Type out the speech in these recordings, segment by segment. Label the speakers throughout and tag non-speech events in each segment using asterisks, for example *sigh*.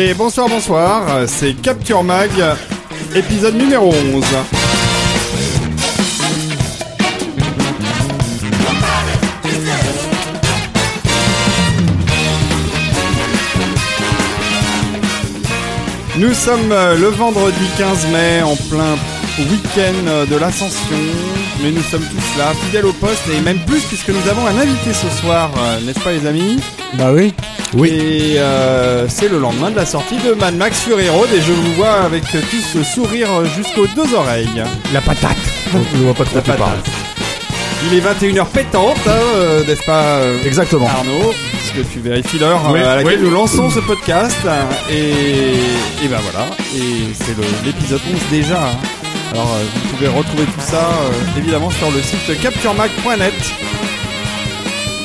Speaker 1: Et bonsoir, bonsoir, c'est Capture Mag, épisode numéro 11. Nous sommes le vendredi 15 mai en plein week-end de l'ascension, mais nous sommes tous là, fidèles au poste et même plus puisque nous avons un invité ce soir, euh, n'est-ce pas les amis
Speaker 2: Bah oui.
Speaker 1: Et euh, c'est le lendemain de la sortie de Mad Max Fury Road et je vous vois avec tous ce sourire jusqu'aux deux oreilles.
Speaker 2: La patate. On ne voit pas de quoi tu parles.
Speaker 1: Il est 21h pétante, hein, euh, n'est-ce pas
Speaker 2: Exactement.
Speaker 1: Arnaud Parce que tu vérifies l'heure
Speaker 2: Oui,
Speaker 1: à laquelle
Speaker 2: oui.
Speaker 1: nous lançons ce podcast. Et, et ben voilà, et c'est l'épisode 11 déjà. hein. Alors euh, vous pouvez retrouver tout ça euh, évidemment sur le site capturemac.net.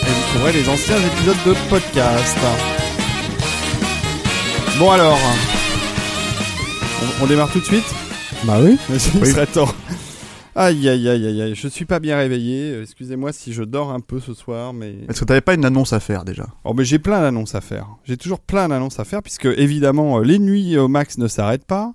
Speaker 1: Et vous trouverez les anciens épisodes de podcast. Bon alors, on, on démarre tout de suite
Speaker 2: Bah oui.
Speaker 1: il serait temps. Aïe aïe aïe aïe aïe, je suis pas bien réveillé. euh, Excusez-moi si je dors un peu ce soir, mais
Speaker 3: Est-ce que t'avais pas une annonce à faire déjà?
Speaker 1: Oh mais j'ai plein d'annonces à faire. J'ai toujours plein d'annonces à faire puisque évidemment euh, les nuits au max ne s'arrêtent pas.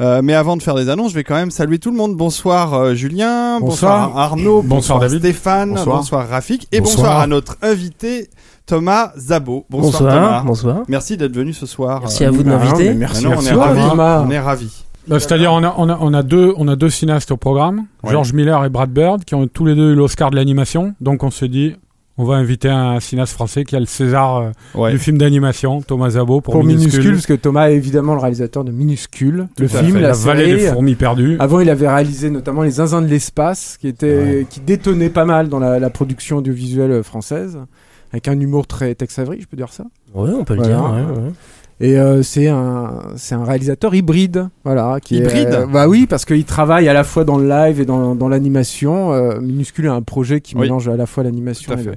Speaker 1: Euh, mais avant de faire des annonces, je vais quand même saluer tout le monde. Bonsoir euh, Julien, bonsoir,
Speaker 2: Bonsoir.
Speaker 1: Arnaud,
Speaker 2: Bonsoir, David.
Speaker 1: Stéphane, bonsoir,
Speaker 2: Bonsoir.
Speaker 1: Rafik et bonsoir.
Speaker 2: Bonsoir.
Speaker 1: à notre invité Thomas Zabo. Bonsoir,
Speaker 4: Bonsoir,
Speaker 1: Thomas.
Speaker 4: bonsoir.
Speaker 1: Merci d'être venu ce soir.
Speaker 4: Merci à vous de
Speaker 2: Bah,
Speaker 4: m'inviter.
Speaker 2: Merci,
Speaker 1: on
Speaker 2: merci
Speaker 1: est
Speaker 2: à
Speaker 1: ravis.
Speaker 2: Thomas.
Speaker 1: On est ravis.
Speaker 5: Bah, C'est-à-dire, on a, on, a, on, a deux, on a deux cinéastes au programme,
Speaker 1: Ouais.
Speaker 5: George Miller et Brad Bird, qui ont tous les deux eu l'Oscar de l'animation. Donc on se dit, on va inviter un cinéaste français qui a le César euh,
Speaker 1: Ouais.
Speaker 5: du film d'animation, Thomas Zabo, pour,
Speaker 2: Pour minuscule.
Speaker 5: Minuscule.
Speaker 2: parce que Thomas est évidemment le réalisateur de Minuscule, le
Speaker 1: Tout
Speaker 2: film,
Speaker 1: fait.
Speaker 2: la,
Speaker 5: la vallée
Speaker 2: série.
Speaker 5: des fourmis perdues.
Speaker 2: Avant, il avait réalisé notamment Les Zinzins de l'espace, qui était, qui détonnait pas mal dans la, la production audiovisuelle française, avec un humour très Tex Avery, je peux dire ça.
Speaker 4: Ouais, on peut le
Speaker 2: Voilà.
Speaker 4: dire.
Speaker 2: Et euh, c'est un, c'est un réalisateur hybride, voilà. Qui est-
Speaker 1: Hybride
Speaker 2: euh, Bah oui, parce qu'il travaille à la fois dans le live et dans, dans l'animation. Euh, Minuscule est un projet qui
Speaker 1: Oui.
Speaker 2: mélange à la fois l'animation et le-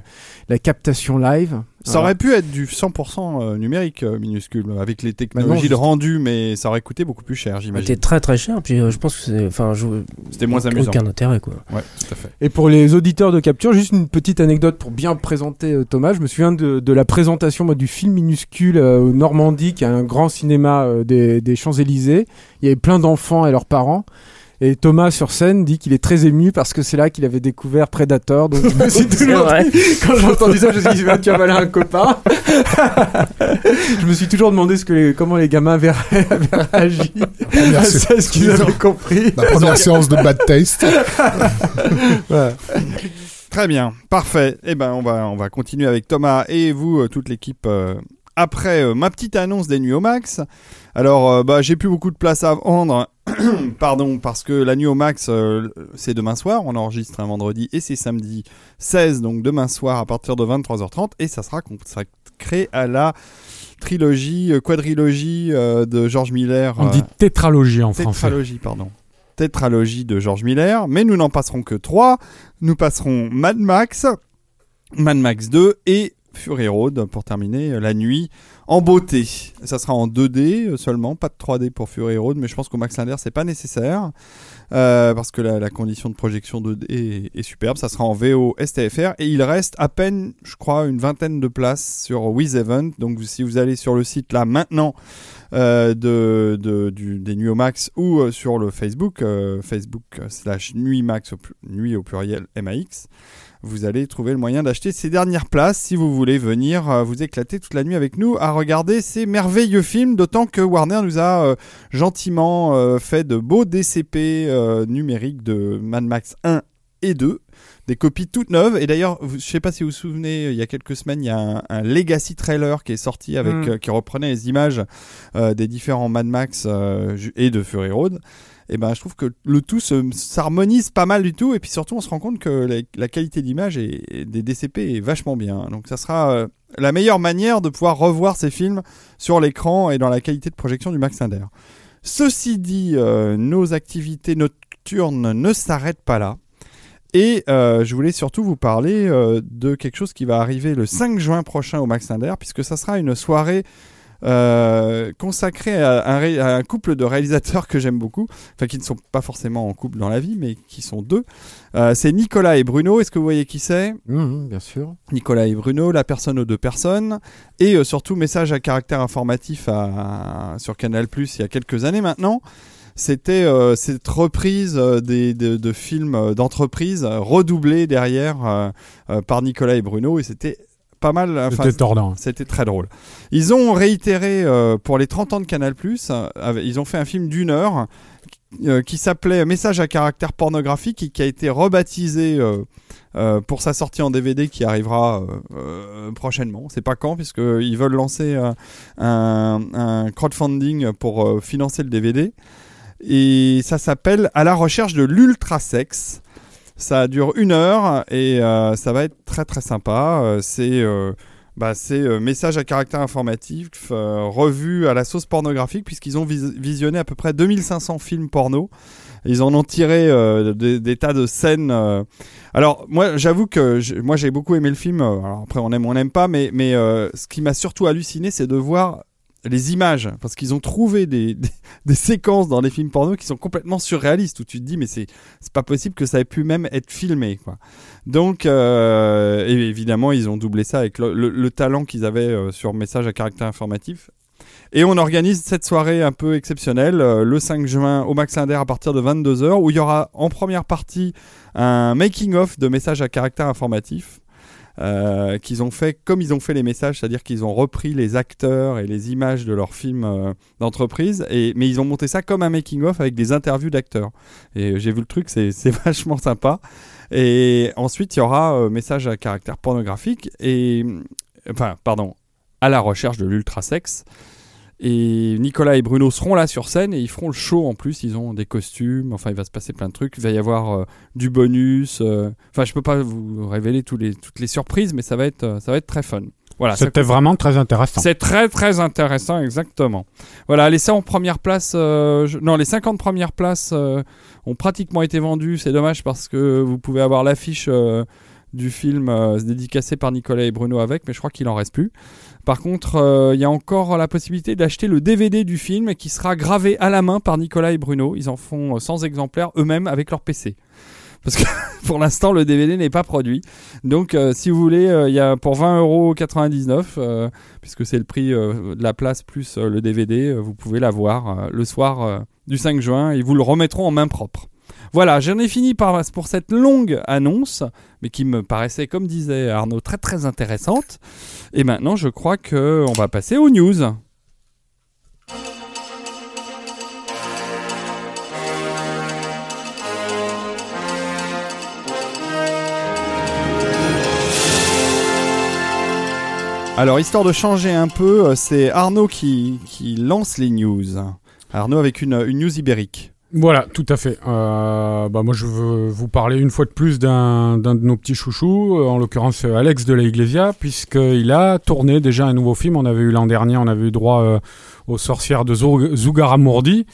Speaker 2: la captation live.
Speaker 1: Ça
Speaker 2: Voilà.
Speaker 1: aurait pu être du 100% euh, numérique euh, minuscule avec les technologies
Speaker 2: Bah non,
Speaker 1: de rendu, mais ça aurait coûté beaucoup plus cher,
Speaker 4: C'était
Speaker 1: j'imagine.
Speaker 4: très très cher. Puis euh, je pense que c'est. Enfin, je.
Speaker 1: C'était moins amusant.
Speaker 4: Aucun intérêt, quoi.
Speaker 1: Ouais, tout à fait.
Speaker 2: Et pour les auditeurs de Capture, juste une petite anecdote pour bien présenter euh, Thomas. Je me souviens de, de la présentation moi, du film minuscule euh, au Normandie, qui est un grand cinéma euh, des, des Champs-Élysées. Il y avait plein d'enfants et leurs parents. Et Thomas sur scène dit qu'il est très ému parce que c'est là qu'il avait découvert Predator. Donc *laughs* je me suis
Speaker 4: C'est
Speaker 2: toujours
Speaker 4: vrai.
Speaker 2: dit- quand j'ai entendu ça, je me suis dit tu avaler un copain. *laughs* je me suis toujours demandé ce que les- comment les gamins avaient, avaient réagi à ça, ce qu'ils avaient compris.
Speaker 6: La première séance de Bad Taste. *laughs*
Speaker 2: Ouais.
Speaker 1: Très bien, parfait. Eh ben, on va, on va continuer avec Thomas et vous, euh, toute l'équipe, euh, après euh, ma petite annonce des nuits au max. Alors, euh, bah, j'ai plus beaucoup de place à vendre. *clears throat* Pardon, parce que la nuit au max, euh, c'est demain soir. On enregistre un vendredi et c'est samedi 16, donc demain soir à partir de 23h30. Et ça sera consacré à la trilogie, euh, quadrilogie euh, de George Miller.
Speaker 5: On dit tétralogie en français.
Speaker 1: Tétralogie, pardon. Tétralogie de George Miller, mais nous n'en passerons que trois. Nous passerons Mad Max, Mad Max 2 et Fury Road pour terminer la nuit en beauté. Ça sera en 2D euh, seulement, pas de 3D pour Fury Road, mais je pense qu'au Max Linder c'est pas nécessaire euh, parce que la, condition de projection 2D est, superbe. Ça sera en VO STFR et il reste à peine, je crois, une vingtaine de places sur With Event. Donc si vous allez sur le site là maintenant euh, de, des Nuits au Max ou sur le Facebook, Facebook slash Nuit Max au, Nuit au pluriel MAX. Vous allez trouver le moyen d'acheter ces dernières places si vous voulez venir euh, vous éclater toute la nuit avec nous à regarder ces merveilleux films, d'autant que Warner nous a euh, gentiment euh, fait de beaux DCP euh, numériques de Mad Max 1 et 2, des copies toutes neuves. Et d'ailleurs, je sais pas si vous vous souvenez, il y a quelques semaines, il y a un, un Legacy trailer qui est sorti avec,
Speaker 2: Mm.
Speaker 1: euh, qui reprenait les images euh, des différents Mad Max euh, et de Fury Road. Et ben, je trouve que le tout se- s'harmonise pas mal du tout. Et puis surtout, on se rend compte que la, qualité d'image et, des DCP est vachement bien. Donc, ça sera euh, la meilleure manière de pouvoir revoir ces films sur l'écran et dans la qualité de projection du Max Inter. Ceci dit, euh, nos activités nocturnes ne s'arrêtent pas là. Et euh, je voulais surtout vous parler de quelque chose qui va arriver le 5 juin prochain au Max Inter, puisque ça sera une soirée euh, consacrée à un, à un couple de réalisateurs que j'aime beaucoup, enfin qui ne sont pas forcément en couple dans la vie, mais qui sont deux. Euh, c'est Nicolas et Bruno. Est-ce que vous voyez qui c'est?
Speaker 2: Mhm, bien sûr.
Speaker 1: Nicolas et Bruno, la personne aux deux personnes, et euh, surtout message à caractère informatif à- sur Canal Plus il y a quelques années maintenant. C'était euh, cette reprise euh, des, de, de films euh, d'entreprise redoublée derrière par Nicolas et Bruno, et c'était pas mal. enfin,
Speaker 5: C'était tordant.
Speaker 1: c'était très drôle. Ils ont réitéré euh, pour les 30 ans de Canal+, euh, ils ont fait un film d'une heure euh, qui s'appelait Message à caractère pornographique et qui a été rebaptisé euh, pour sa sortie en DVD qui arrivera prochainement. C'est pas quand puisque ils veulent lancer un, un crowdfunding pour financer le DVD et ça s'appelle À la recherche de l'ultra sexe. Ça dure une heure et euh, ça va être très très sympa. Euh, c'est euh, bah, c'est euh, message à caractère informatif euh, revu à la sauce pornographique puisqu'ils ont vis- visionné à peu près 2500 films porno. Ils en ont tiré des, tas de scènes. Alors moi j'avoue que moi j'ai beaucoup aimé le film. Après on aime ou on n'aime pas, mais, ce qui m'a surtout halluciné c'est de voir les images parce qu'ils ont trouvé *laughs* des, séquences dans les films porno qui sont complètement surréalistes où tu te dis mais c'est pas possible que ça ait pu même être filmé quoi. Donc euh, évidemment ils ont doublé ça avec le, le- le talent qu'ils avaient euh, sur message à caractère informatif. Et on organise cette soirée un peu exceptionnelle euh, le 5 juin au Max Linder à partir de 22h où il y aura en première partie un making of de messages à caractère informatif euh, qu'ils ont fait comme ils ont fait les messages, c'est-à-dire qu'ils ont repris les acteurs et les images de leurs films euh, d'entreprise, mais ils ont monté ça comme un making-of avec des interviews d'acteurs. Et euh, j'ai vu le truc, *laughs* c'est vachement sympa. Et ensuite, il y aura euh, message à caractère pornographique et enfin, pardon, à la recherche de l'ultra sexe. Et Nicolas et Bruno seront là sur scène et ils feront le show en plus. Ils ont des costumes. Enfin, il va se passer plein de trucs. Il va y avoir euh, du bonus. euh, Enfin, je peux pas vous révéler tous les, toutes les surprises, mais ça va être, euh, ça va être très fun. Voilà.
Speaker 5: C'était vraiment très intéressant.
Speaker 1: c'est très très intéressant, exactement. Voilà, les 100 premières places, euh, je- non, les 50 premières places euh, ont pratiquement été vendues. C'est dommage parce que vous pouvez avoir l'affiche euh, du film euh, dédicacé par Nicolas et Bruno avec, mais je crois qu'il en reste plus. Par contre, euh, il y a encore la possibilité d'acheter le DVD du film qui sera gravé à la main par Nicolas et Bruno. Ils en font euh, 100 exemplaires eux-mêmes avec leur PC. Parce que *laughs* pour l'instant, le DVD n'est pas produit. Donc, euh, si vous voulez, euh, il y a pour 20,99€, euh, puisque c'est le prix euh, de la place plus euh, le DVD, euh, vous pouvez l'avoir euh, le soir euh, du 5 juin et vous le remettront en main propre. Voilà, j'en ai fini par, pour cette longue annonce, mais qui me paraissait, comme disait Arnaud, très très intéressante. Et maintenant, je crois que on va passer aux news. Alors, histoire de changer un peu, euh, c'est Arnaud qui, lance les news. Arnaud avec une news ibérique.
Speaker 5: Voilà, tout à fait. Euh, bah moi, je veux vous parler une fois de plus d'un de nos petits chouchous, euh, en l'occurrence euh, Alex de la Iglesia, puisqu'il a tourné déjà un nouveau film. On avait eu l'an dernier, on avait eu droit euh, aux sorcières de Zou- Zugarramurdi.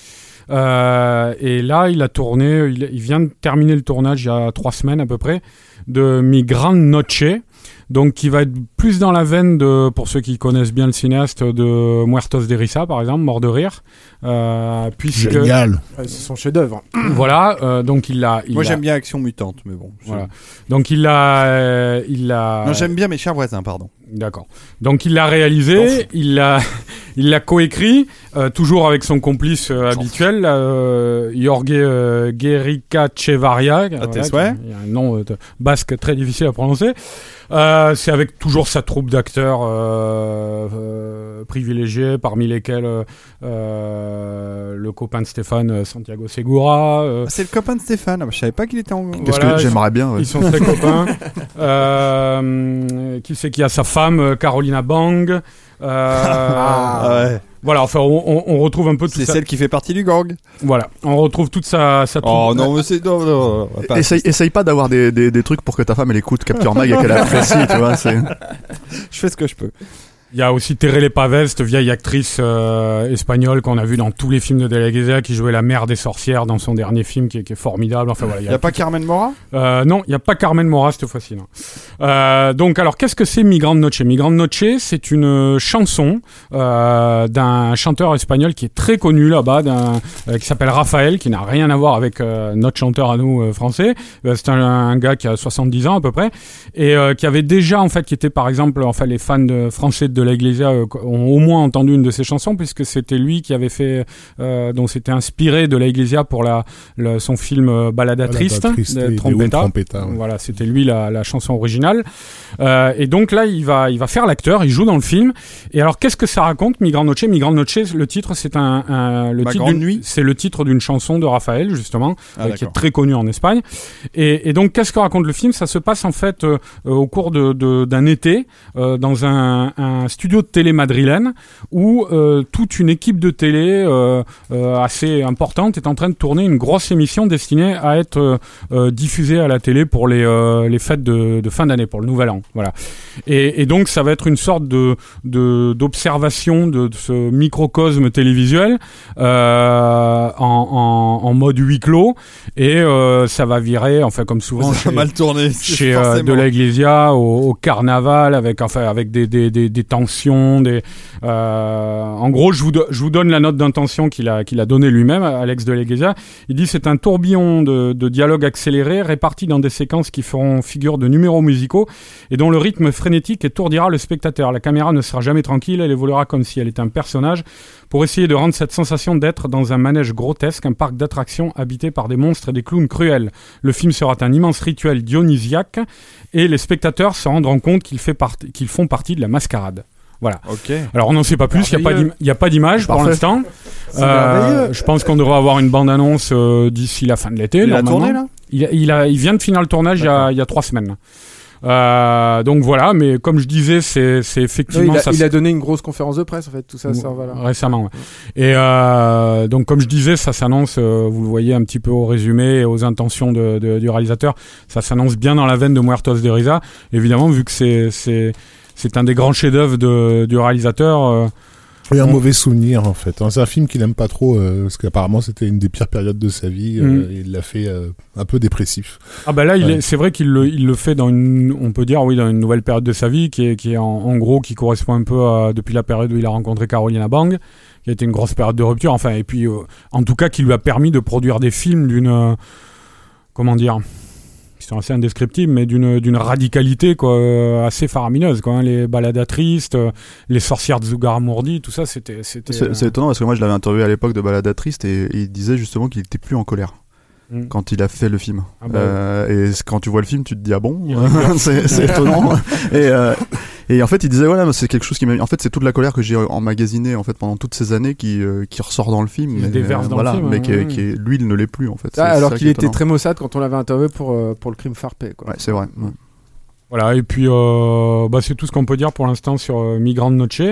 Speaker 5: Euh, et là, il a tourné, il, il vient de terminer le tournage il y a trois semaines à peu près, de Mi Gran Noche. Donc, qui va être plus dans la veine de, pour ceux qui connaissent bien le cinéaste, de Muertos de Risa, par exemple, Mort de rire. Euh, puisque,
Speaker 6: Génial.
Speaker 2: Ouais, c'est son chef-d'œuvre. *coughs*
Speaker 5: voilà, euh, donc il a. il
Speaker 1: Moi, j'aime bien Action Mutante, mais bon.
Speaker 5: Voilà. Donc il l'a, euh, il l'a.
Speaker 1: Non, j'aime bien mes chers voisins, pardon.
Speaker 5: D'accord. Donc il l'a réalisé, il l'a, *laughs* Il l'a coécrit, euh, toujours avec son complice euh, habituel, euh, Jorge euh, Guerrica Chevaria. voilà,
Speaker 1: souhaits.
Speaker 5: qui- Il y a un nom euh, de- basque très difficile à prononcer. C'est avec toujours sa troupe d'acteurs privilégiés, parmi lesquels le copain de Stéphane, Santiago Segura.
Speaker 1: Ah, C'est le copain de Stéphane. Ah, bah, Je savais pas qu'il était en.
Speaker 3: Qu'est-ce
Speaker 5: Voilà,
Speaker 3: que j'aimerais bien ouais.
Speaker 5: Ils sont très *laughs* copains. Qui c'est qui a sa femme, euh, Carolina Bang. Euh, *laughs*
Speaker 1: Ah, ouais.
Speaker 5: Voilà, enfin, on, on- retrouve un peu tout
Speaker 1: C'est celle qui fait partie du gang.
Speaker 5: Voilà, on retrouve toute sa, sa.
Speaker 1: Oh non, mais c'est. Non, non,
Speaker 3: Essaye, essaye pas d'avoir des, des, des trucs pour que ta femme elle écoute Capture Mag et qu'elle *laughs* apprécie, tu vois. C'est...
Speaker 1: Je fais ce que je peux.
Speaker 5: Il y a aussi Terele Pavez, cette vieille actrice euh, espagnole qu'on a vue dans tous les films de De La qui jouait la mère des sorcières dans son dernier film, qui est, qui est formidable. Enfin voilà, il
Speaker 1: Il y a pas Carmen Mora?
Speaker 5: Euh, non, il n'y a pas Carmen Mora cette fois-ci. Euh, donc, alors, qu'est-ce que c'est Migrant Noche? Migrant Noche, c'est une chanson euh, d'un chanteur espagnol qui est très connu là-bas, euh, qui s'appelle Raphaël, qui n'a rien à voir avec euh, notre chanteur à nous euh, français. C'est un, un gars qui a 70 ans à peu près et euh, qui avait déjà, en fait, qui était par exemple, enfin, les fans de, français de la Iglesia euh, ont au moins entendu une de ses chansons puisque c'était lui qui avait fait, euh, dont s'était inspiré de la Iglesia pour la, son film euh, Balada Triste, de Trompetta,
Speaker 6: ouais.
Speaker 5: Voilà, c'était lui la, la chanson originale. Euh, et donc là, il va, il va faire l'acteur, il joue dans le film. Et alors, qu'est-ce que ça raconte, Migrant Noche Migrant Noche, le titre, c'est un, un- le
Speaker 1: Ma
Speaker 5: titre d'une-
Speaker 1: nuit
Speaker 5: c'est le titre d'une chanson de Raphaël, justement,
Speaker 1: Ah,
Speaker 5: euh, qui est très connue en Espagne. Et, et donc, qu'est-ce que raconte le film? Ça se passe en fait euh, au cours de- de- d'un été euh, dans un, un studio de télé madrilène où euh, toute une équipe de télé euh, euh, assez importante est en train de tourner une grosse émission destinée à être diffusée à la télé pour les, les fêtes de, de fin d'année, pour le nouvel an. Voilà. Et, et donc ça va être une sorte de d'observation de, de ce microcosme télévisuel en, en, en mode huis clos et ça va virer, enfin comme souvent
Speaker 1: Ça
Speaker 5: chez-
Speaker 1: mal tourné.
Speaker 5: chez de la Iglesia au, au carnaval avec enfin avec des des, des, des euh, en gros je vous donne la note d'intention qu'il a qu'il a donné lui-même Alex de Iglesia il dit c'est un tourbillon de, de dialogue accéléré réparti dans des séquences qui feront figure de numéros musicaux et dont le rythme frénétique étourdira le spectateur. La caméra ne sera jamais tranquille elle évoluera comme si elle était un personnage pour essayer de rendre cette sensation d'être dans un manège grotesque un parc d'attractions habité par des monstres et des clowns cruels le film sera un immense rituel dionysiaque et les spectateurs se rendront compte qu'ils, font partie de la mascarade. Voilà.
Speaker 1: Ok.
Speaker 5: Alors on n'en sait pas plus, il n'y a pas d'image pour l'instant.
Speaker 2: Merveilleux.
Speaker 5: je pense qu'on devrait avoir une bande-annonce euh, d'ici la fin de l'été.
Speaker 1: Il a
Speaker 5: normalement.
Speaker 1: tourné là?
Speaker 5: Il, a- il, a- il vient de finir le tournage il y, a,
Speaker 1: D'accord.
Speaker 5: il y a trois semaines. Euh, donc voilà, mais comme je disais, c'est, effectivement
Speaker 2: il, a,
Speaker 5: ça.
Speaker 2: il a donné une grosse conférence de presse en fait, tout ça, ça voilà.
Speaker 5: Récemment, ouais. Et euh, donc, comme je disais, ça s'annonce, euh, vous le voyez un petit peu au résumé et aux intentions de, de- du réalisateur, ça s'annonce bien dans la veine de Muertos de Risa. Évidemment, vu que c'est, c'est, c'est un des grands chefs-d'œuvre de- du réalisateur.
Speaker 6: Et un
Speaker 5: On-
Speaker 6: mauvais souvenir en fait. Hein, C'est un film qu'il aime pas trop euh, parce qu'apparemment c'était une des pires périodes de sa vie. euh,
Speaker 5: Mm.
Speaker 6: il l'a fait euh, un peu dépressif.
Speaker 5: Ah bah là,
Speaker 6: Ouais.
Speaker 5: c'est vrai qu'il le, il le fait dans une, on peut dire oui, dans une nouvelle période de sa vie qui est, qui est en, en gros qui correspond un peu à depuis la période où il a rencontré Carolina Bang, qui a été une grosse période de rupture. Enfin, et puis euh, en tout cas qui lui a permis de produire des films d'une, euh, comment dire, sont assez indescriptibles, mais d'une, d'une radicalité quoi, euh, assez faramineuse. Quoi, hein. Les balades tristes, euh, les sorcières de Zugarramurdi, tout ça, c'était, c'était.
Speaker 3: C'est
Speaker 5: euh,
Speaker 3: c'est étonnant parce que moi je l'avais interviewé à l'époque de Balada Triste et, et il disait justement qu'il était plus en colère
Speaker 5: mm.
Speaker 3: quand il a fait le film.
Speaker 5: Ah bah,
Speaker 3: Euh, et quand tu vois le film, tu te dis ah bon,
Speaker 5: Il *laughs*
Speaker 3: c'est étonnant. *laughs* et, euh, et en fait, il disait voilà, c'est quelque chose qui m'a. En fait, c'est toute la colère que j'ai emmagasinée en fait pendant toutes ces années qui euh, qui ressort dans le film. Mais,
Speaker 5: déverse dans le
Speaker 3: voilà,
Speaker 5: film,
Speaker 3: mais
Speaker 5: hein,
Speaker 3: qui, est-
Speaker 5: ouais.
Speaker 3: qui est- lui, il ne l'est plus en fait.
Speaker 2: Ah, alors qu'il était très maussade quand on l'avait interviewé pour, euh, pour le crime Farpé. Quoi.
Speaker 3: Ouais, c'est vrai. ouais.
Speaker 5: Voilà, et puis euh, bah, c'est tout ce qu'on peut dire pour l'instant sur euh, Migrant Noche.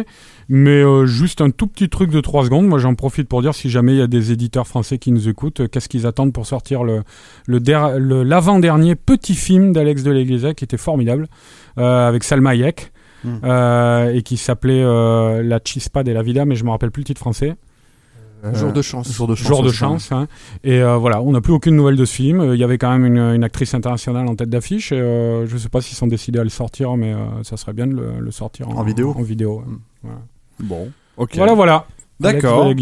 Speaker 5: Mais euh, juste un tout petit truc de 3 secondes. Moi, j'en profite pour dire si jamais il y a des éditeurs français qui nous écoutent, euh, qu'est-ce qu'ils attendent pour sortir le, le, der- le- l'avant-dernier petit film d'Alex de l'Église qui était formidable, euh, avec Salma Hayek,
Speaker 1: Mm.
Speaker 5: euh, et qui s'appelait euh, La Chispa de la Vida, mais je me rappelle plus le titre français.
Speaker 2: Jour de chance.
Speaker 3: Jour de chance.
Speaker 5: Jour de chance. hein. Et euh, voilà, on n'a plus aucune nouvelle de ce film. Euh, Il y avait quand même une, une actrice internationale en tête d'affiche. Et, euh, je ne sais pas s'ils sont décidés à le sortir, mais euh, ça serait bien de le, le sortir en,
Speaker 3: En vidéo
Speaker 5: En vidéo. ouais.
Speaker 1: Bon. Ok.
Speaker 5: Voilà, voilà.
Speaker 1: D'accord.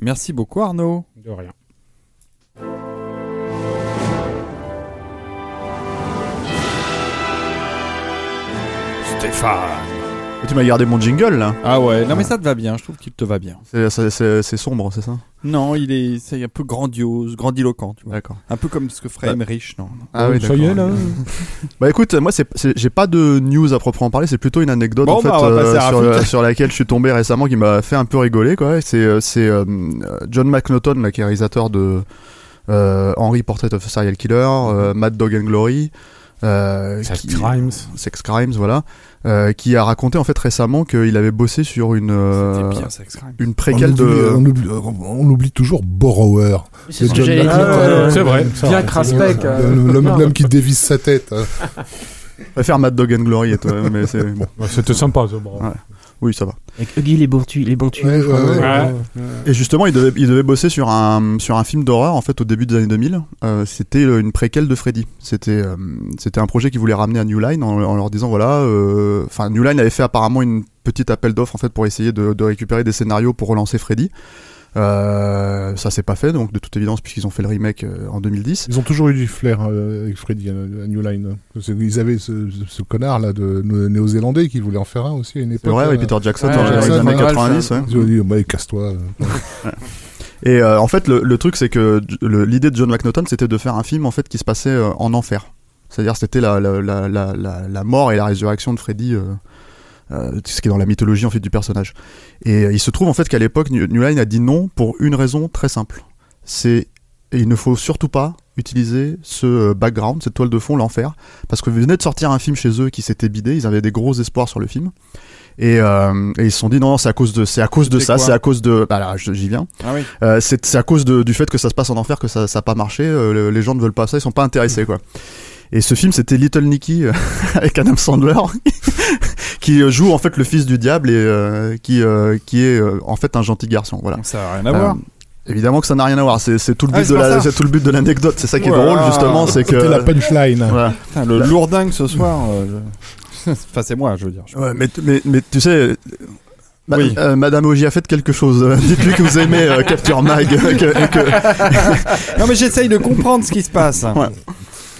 Speaker 1: Merci beaucoup Arnaud.
Speaker 5: De rien.
Speaker 1: Stéphane.
Speaker 3: Tu m'as gardé mon jingle là.
Speaker 1: Ah ouais, non mais ça te va bien, je trouve qu'il te va bien.
Speaker 3: C'est- sombre, c'est ça?
Speaker 1: Non, il est, c'est un peu grandiose, grandiloquent, tu vois.
Speaker 3: D'accord.
Speaker 1: Un peu comme ce que ferait Emmerich, non?
Speaker 3: Ah oui,
Speaker 5: ça y est,
Speaker 3: d'accord.
Speaker 5: là. *laughs*
Speaker 3: Bah écoute, moi c'est, j'ai pas de news à proprement parler, c'est plutôt une anecdote
Speaker 1: Bon,
Speaker 3: en fait
Speaker 1: bah, passer à *laughs*
Speaker 3: sur, laquelle je suis tombé récemment qui m'a fait un peu rigoler quoi. C'est euh, c'est euh, John McNaughton là, qui est réalisateur de euh, Henry Portrait of a Serial Killer, euh, Mad Dog and Glory, euh,
Speaker 5: Sex
Speaker 3: qui-
Speaker 5: Crimes.
Speaker 3: Sex Crimes, voilà, euh, qui a raconté en fait récemment qu'il avait bossé sur une euh,
Speaker 1: bien,
Speaker 3: une
Speaker 6: On
Speaker 3: préquelle
Speaker 6: oublie,
Speaker 3: de
Speaker 6: on, oublie, on oublie toujours Borrower.
Speaker 4: C'est ce que
Speaker 6: John
Speaker 4: j'allais dire.
Speaker 2: Ah, ouais,
Speaker 4: euh,
Speaker 5: vrai.
Speaker 2: Bien Craspec. euh,
Speaker 6: L'homme qui dévisse sa tête.
Speaker 3: On va faire Mad Dog and Glory et toi, mais c'est bon. *laughs*
Speaker 5: C'était sympa, ça. bravo.
Speaker 3: Ouais. Oui, ça va.
Speaker 4: Avec Huggy les bons tuyaux, les bons tuyaux.
Speaker 6: Ouais,
Speaker 4: je crois,
Speaker 6: ouais,
Speaker 4: non
Speaker 6: ouais.
Speaker 5: Ouais.
Speaker 3: Et justement, il devait, il devait bosser sur un, sur un film d'horreur en fait au début des années 2000. Euh, c'était euh, une préquelle de Freddy. C'était, euh, c'était un projet qu'il voulait ramener à New Line en, en leur disant voilà, euh, enfin New Line avait fait apparemment une petite appel d'offres en fait pour essayer de, de récupérer des scénarios pour relancer Freddy. Euh, ça s'est pas fait donc de toute évidence puisqu'ils ont fait le remake euh, en 2010.
Speaker 6: Ils ont toujours eu du flair euh, avec Freddy à, New Line. Ils avaient ce, ce connard là de néo-zélandais qui voulait en faire un aussi à une
Speaker 3: C'est
Speaker 6: époque.
Speaker 3: vrai,
Speaker 6: là.
Speaker 3: ouais, Peter Jackson
Speaker 2: Ouais,
Speaker 3: dans les années
Speaker 6: ouais,
Speaker 3: 90. ouais.
Speaker 6: Ils ont dit, bah, casse-toi. *laughs*
Speaker 3: Et euh, en fait, le, le truc, c'est que l'idée de John McNaughton, c'était de faire un film en fait qui se passait euh, en enfer. C'est-à-dire, c'était la, la, la, la, la, la mort et la résurrection de Freddy, euh, euh, ce qui est dans la mythologie en fait du personnage. Et euh, il se trouve en fait qu'à l'époque, New Line a dit non pour une raison très simple. C'est il ne faut surtout pas utiliser ce euh, background, cette toile de fond, l'enfer, parce que venait de sortir un film chez eux qui s'était bidé, ils avaient des gros espoirs sur le film. Et, euh, et ils se sont dit non, non c'est à cause de, c'est à cause de ça, c'est à cause de, bah là, j'y viens.
Speaker 1: Ah oui.
Speaker 3: Euh, c'est c'est à cause de- du fait que ça se passe en enfer que ça n'a pas marché. euh, le- les gens ne veulent pas ça, ils sont pas intéressés quoi. Et ce film c'était Little Nicky euh, *laughs* avec Adam Sandler *laughs* qui euh, joue en fait le fils du diable et euh, qui euh, qui est euh, en fait un gentil garçon. Voilà.
Speaker 1: Ça n'a rien à voir.
Speaker 3: Évidemment que ça n'a rien à voir. C'est c'est tout le
Speaker 1: Ah,
Speaker 3: but
Speaker 1: c'est
Speaker 3: de
Speaker 1: pour
Speaker 3: la,
Speaker 1: ça.
Speaker 3: c'est tout le but de l'anecdote. C'est ça qui est
Speaker 1: Voilà.
Speaker 3: drôle justement, c'est que
Speaker 6: C'était la punchline.
Speaker 3: voilà.
Speaker 1: Putain, le lourdingue ce soir. euh, je- *laughs* enfin, c'est moi, je veux dire. Je-
Speaker 3: Ouais, mais, mais, mais tu sais. ma-
Speaker 1: Oui.
Speaker 3: euh, Madame Ogier a fait quelque chose. Dites-lui que vous aimez euh, Capture Mag. que- et que- *laughs*
Speaker 1: Non, mais j'essaye de comprendre ce qui se passe.
Speaker 3: Ouais.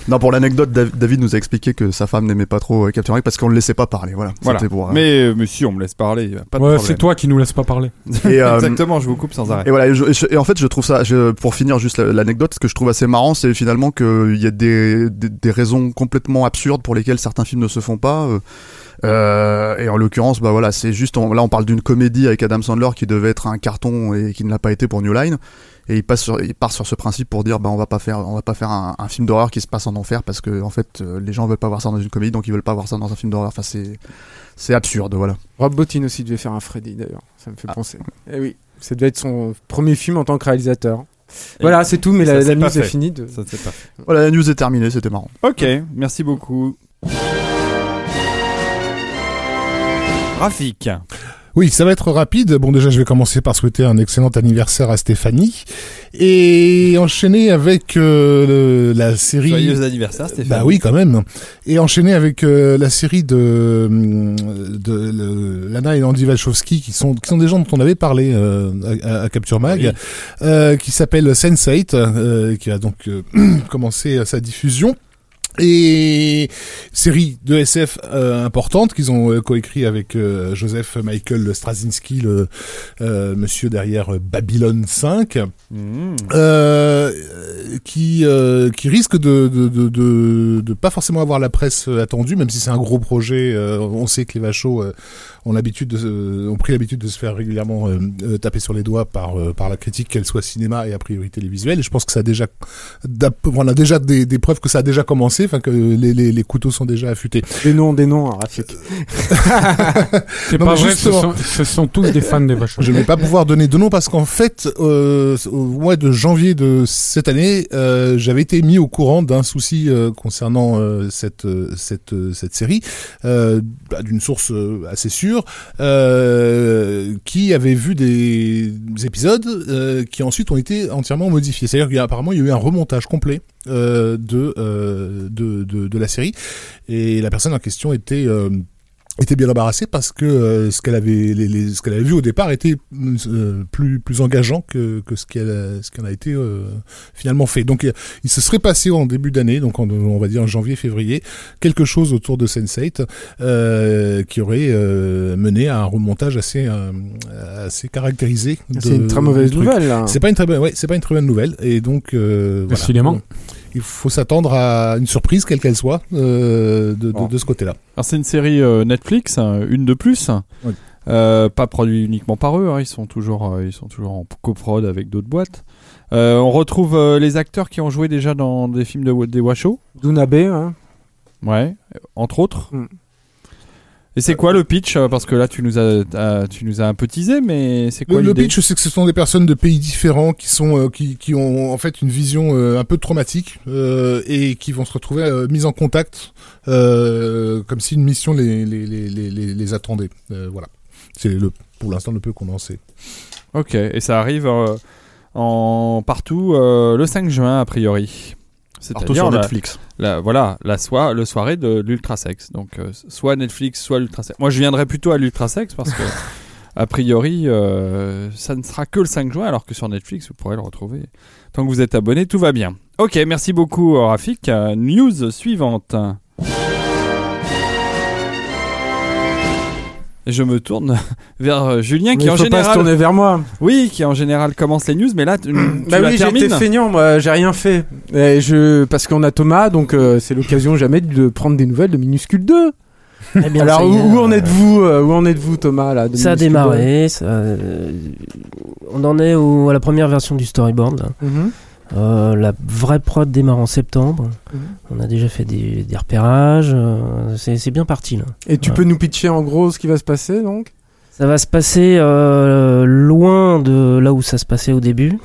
Speaker 3: Non, pour l'anecdote, Dav- David nous a expliqué que sa femme n'aimait pas trop euh, Capture Mag parce qu'on le laissait pas parler. Voilà.
Speaker 1: Voilà.
Speaker 3: Pour, euh,
Speaker 1: Mais, euh, mais si, on me laisse parler. y a Pas de
Speaker 5: Ouais, c'est toi qui nous laisse pas parler.
Speaker 3: Et, euh, *laughs*
Speaker 1: Exactement, je vous coupe sans arrêt.
Speaker 3: Et voilà, et, je- et je- et en fait, je trouve ça, je- pour finir juste la- l'anecdote, ce que je trouve assez marrant, c'est finalement qu'il y a des, des, des raisons complètement absurdes pour lesquelles certains films ne se font pas. euh, euh, et en l'occurrence, bah voilà, c'est juste, on- là, on parle d'une comédie avec Adam Sandler qui devait être un carton et qui ne l'a pas été pour New Line. Et il, passe sur, il part sur ce principe pour dire, bah on va pas faire, on va pas faire un, un film d'horreur qui se passe en enfer parce que en fait, euh, les gens veulent pas voir ça dans une comédie, donc ils veulent pas voir ça dans un film d'horreur. Enfin, c'est, c'est absurde, voilà.
Speaker 2: Rob Bottin aussi devait faire un Freddy d'ailleurs, ça me fait penser. Eh oui, ça devait être son premier film en tant que réalisateur. Voilà, c'est tout, mais la, news est finie. De...
Speaker 1: Ça, pas.
Speaker 3: Voilà, la news est terminée, c'était marrant.
Speaker 1: Ok, merci beaucoup. Rafik.
Speaker 6: Oui, ça va être rapide. Bon, déjà, je vais commencer par souhaiter un excellent anniversaire à Stéphanie et enchaîner avec euh, le- la série.
Speaker 1: Joyeux anniversaire, Stéphane.
Speaker 6: Bah oui, quand même. Et enchaîner avec euh, la série de, de le- Lana et Andy Wachowski, qui sont, qui sont des gens dont on avait parlé euh, à, à Capture Mag,
Speaker 1: Oui.
Speaker 6: euh, qui s'appelle Sense8, euh, qui a donc euh, *clears throat* commencé sa diffusion. Et série de SF euh, importante qu'ils ont euh, coécrit avec euh, Joseph Michael Straczynski, le euh, monsieur derrière euh, Babylone 5
Speaker 1: Mmh.
Speaker 6: euh, qui euh, qui risque de de, de de de pas forcément avoir la presse attendue, même si c'est un gros projet. euh, on sait que les vachos euh, ont l'habitude de ont pris l'habitude de se faire régulièrement taper sur les doigts par euh, par la critique, qu'elle soit cinéma et a priori télévisuelle. Et je pense que ça a déjà on a déjà des, des preuves que ça a déjà commencé, enfin que les, les les couteaux sont déjà affûtés.
Speaker 2: Des noms, des noms, hein, Rafik. *laughs*
Speaker 5: C'est
Speaker 6: Non,
Speaker 5: pas vrai, ce sont, ce sont tous des fans des vaches.
Speaker 6: Je ne vais pas pouvoir donner de nom parce qu'en fait, euh, au mois de janvier de cette année, euh, j'avais été mis au courant d'un souci euh, concernant euh, cette euh, cette euh, cette série, euh, bah, d'une source euh, assez sûre, euh, qui avait vu des, des épisodes euh, qui ensuite ont été entièrement modifiés. C'est-à-dire qu'apparemment il y a eu un remontage complet euh, de, euh, de de de la série. Et la personne en question était euh, était bien embarrassée parce que euh, ce qu'elle avait les, les- ce qu'elle avait vu au départ était euh, plus plus engageant que que ce qu'elle a- ce qu'on a été euh, finalement fait. Donc il se serait passé en début d'année, donc en, on va dire en janvier février, quelque chose autour de Sense8 euh, qui aurait euh, mené à un remontage assez euh, assez caractérisé.
Speaker 2: C'est
Speaker 6: de-
Speaker 2: une très mauvaise nouvelle, là.
Speaker 6: C'est pas une très bonne, ouais, c'est pas une très bonne nouvelle et donc euh, voilà. Il faut s'attendre à une surprise quelle qu'elle soit euh, de, de,
Speaker 1: Bon.
Speaker 6: de ce côté-là.
Speaker 1: Alors c'est une série euh, Netflix, hein, une de plus.
Speaker 6: Oui.
Speaker 1: Euh, pas produit uniquement par eux, hein, ils sont toujours, euh, ils sont toujours en coprod avec d'autres boîtes. Euh, on retrouve euh, les acteurs qui ont joué déjà dans des films de, des Washoe,
Speaker 2: Dunabe, hein.
Speaker 1: ouais, entre autres.
Speaker 2: Mm.
Speaker 1: Et c'est quoi le pitch euh, Parce que là, tu nous as, euh, tu nous as un peu teasé, mais c'est quoi
Speaker 6: Le, le
Speaker 1: l'idée
Speaker 6: pitch, c'est que ce sont des personnes de pays différents qui sont euh, qui, qui ont en fait une vision un peu traumatique euh, et qui vont se retrouver mises en contact euh, comme si une mission les les les les, attendait. Euh, voilà. C'est le pour l'instant le peu qu'on en sait.
Speaker 1: Ok, et ça arrive en partout le 5 juin a priori.
Speaker 3: Partout
Speaker 1: C'est-à-dire
Speaker 3: Netflix.
Speaker 1: la- voilà, la soie, le soirée de l'ultrasex. Donc euh, soit Netflix, soit l'ultrasex. Moi, je viendrai plutôt à l'ultrasex parce que *laughs* a priori, euh, ça ne sera que le 5 juin, alors que sur Netflix, vous pourrez le retrouver. Tant que vous êtes abonné, tout va bien. Ok, merci beaucoup, Rafik. Euh, news suivante. Et je me tourne *laughs* vers euh, Julien
Speaker 2: Mais
Speaker 1: qui
Speaker 2: il
Speaker 1: en
Speaker 2: faut pas se
Speaker 1: général,
Speaker 2: tourner vers moi.
Speaker 1: oui, qui en général commence les news, mais là, tu, tu
Speaker 2: bah
Speaker 1: la
Speaker 2: oui, j'étais feignant, moi, j'ai rien fait. Et je... Parce qu'on a Thomas, donc euh, c'est l'occasion jamais de prendre des nouvelles de Minuscule 2.
Speaker 4: Eh bien,
Speaker 2: Alors, où, en
Speaker 4: euh,
Speaker 2: êtes-vous euh, Où en êtes-vous, Thomas là, de
Speaker 4: Ça a démarré. ça, euh, on en est au- à la première version du storyboard. là.
Speaker 2: 2 Mhm.
Speaker 4: Euh, la vraie prod démarre en septembre.
Speaker 2: Mhm.
Speaker 4: On a déjà fait des, des repérages. euh, c'est bien parti là.
Speaker 2: Et tu
Speaker 4: Ouais.
Speaker 2: peux nous pitcher en gros ce qui va se passer, donc?
Speaker 4: Ça va se passer euh, loin de là où ça se passait au début.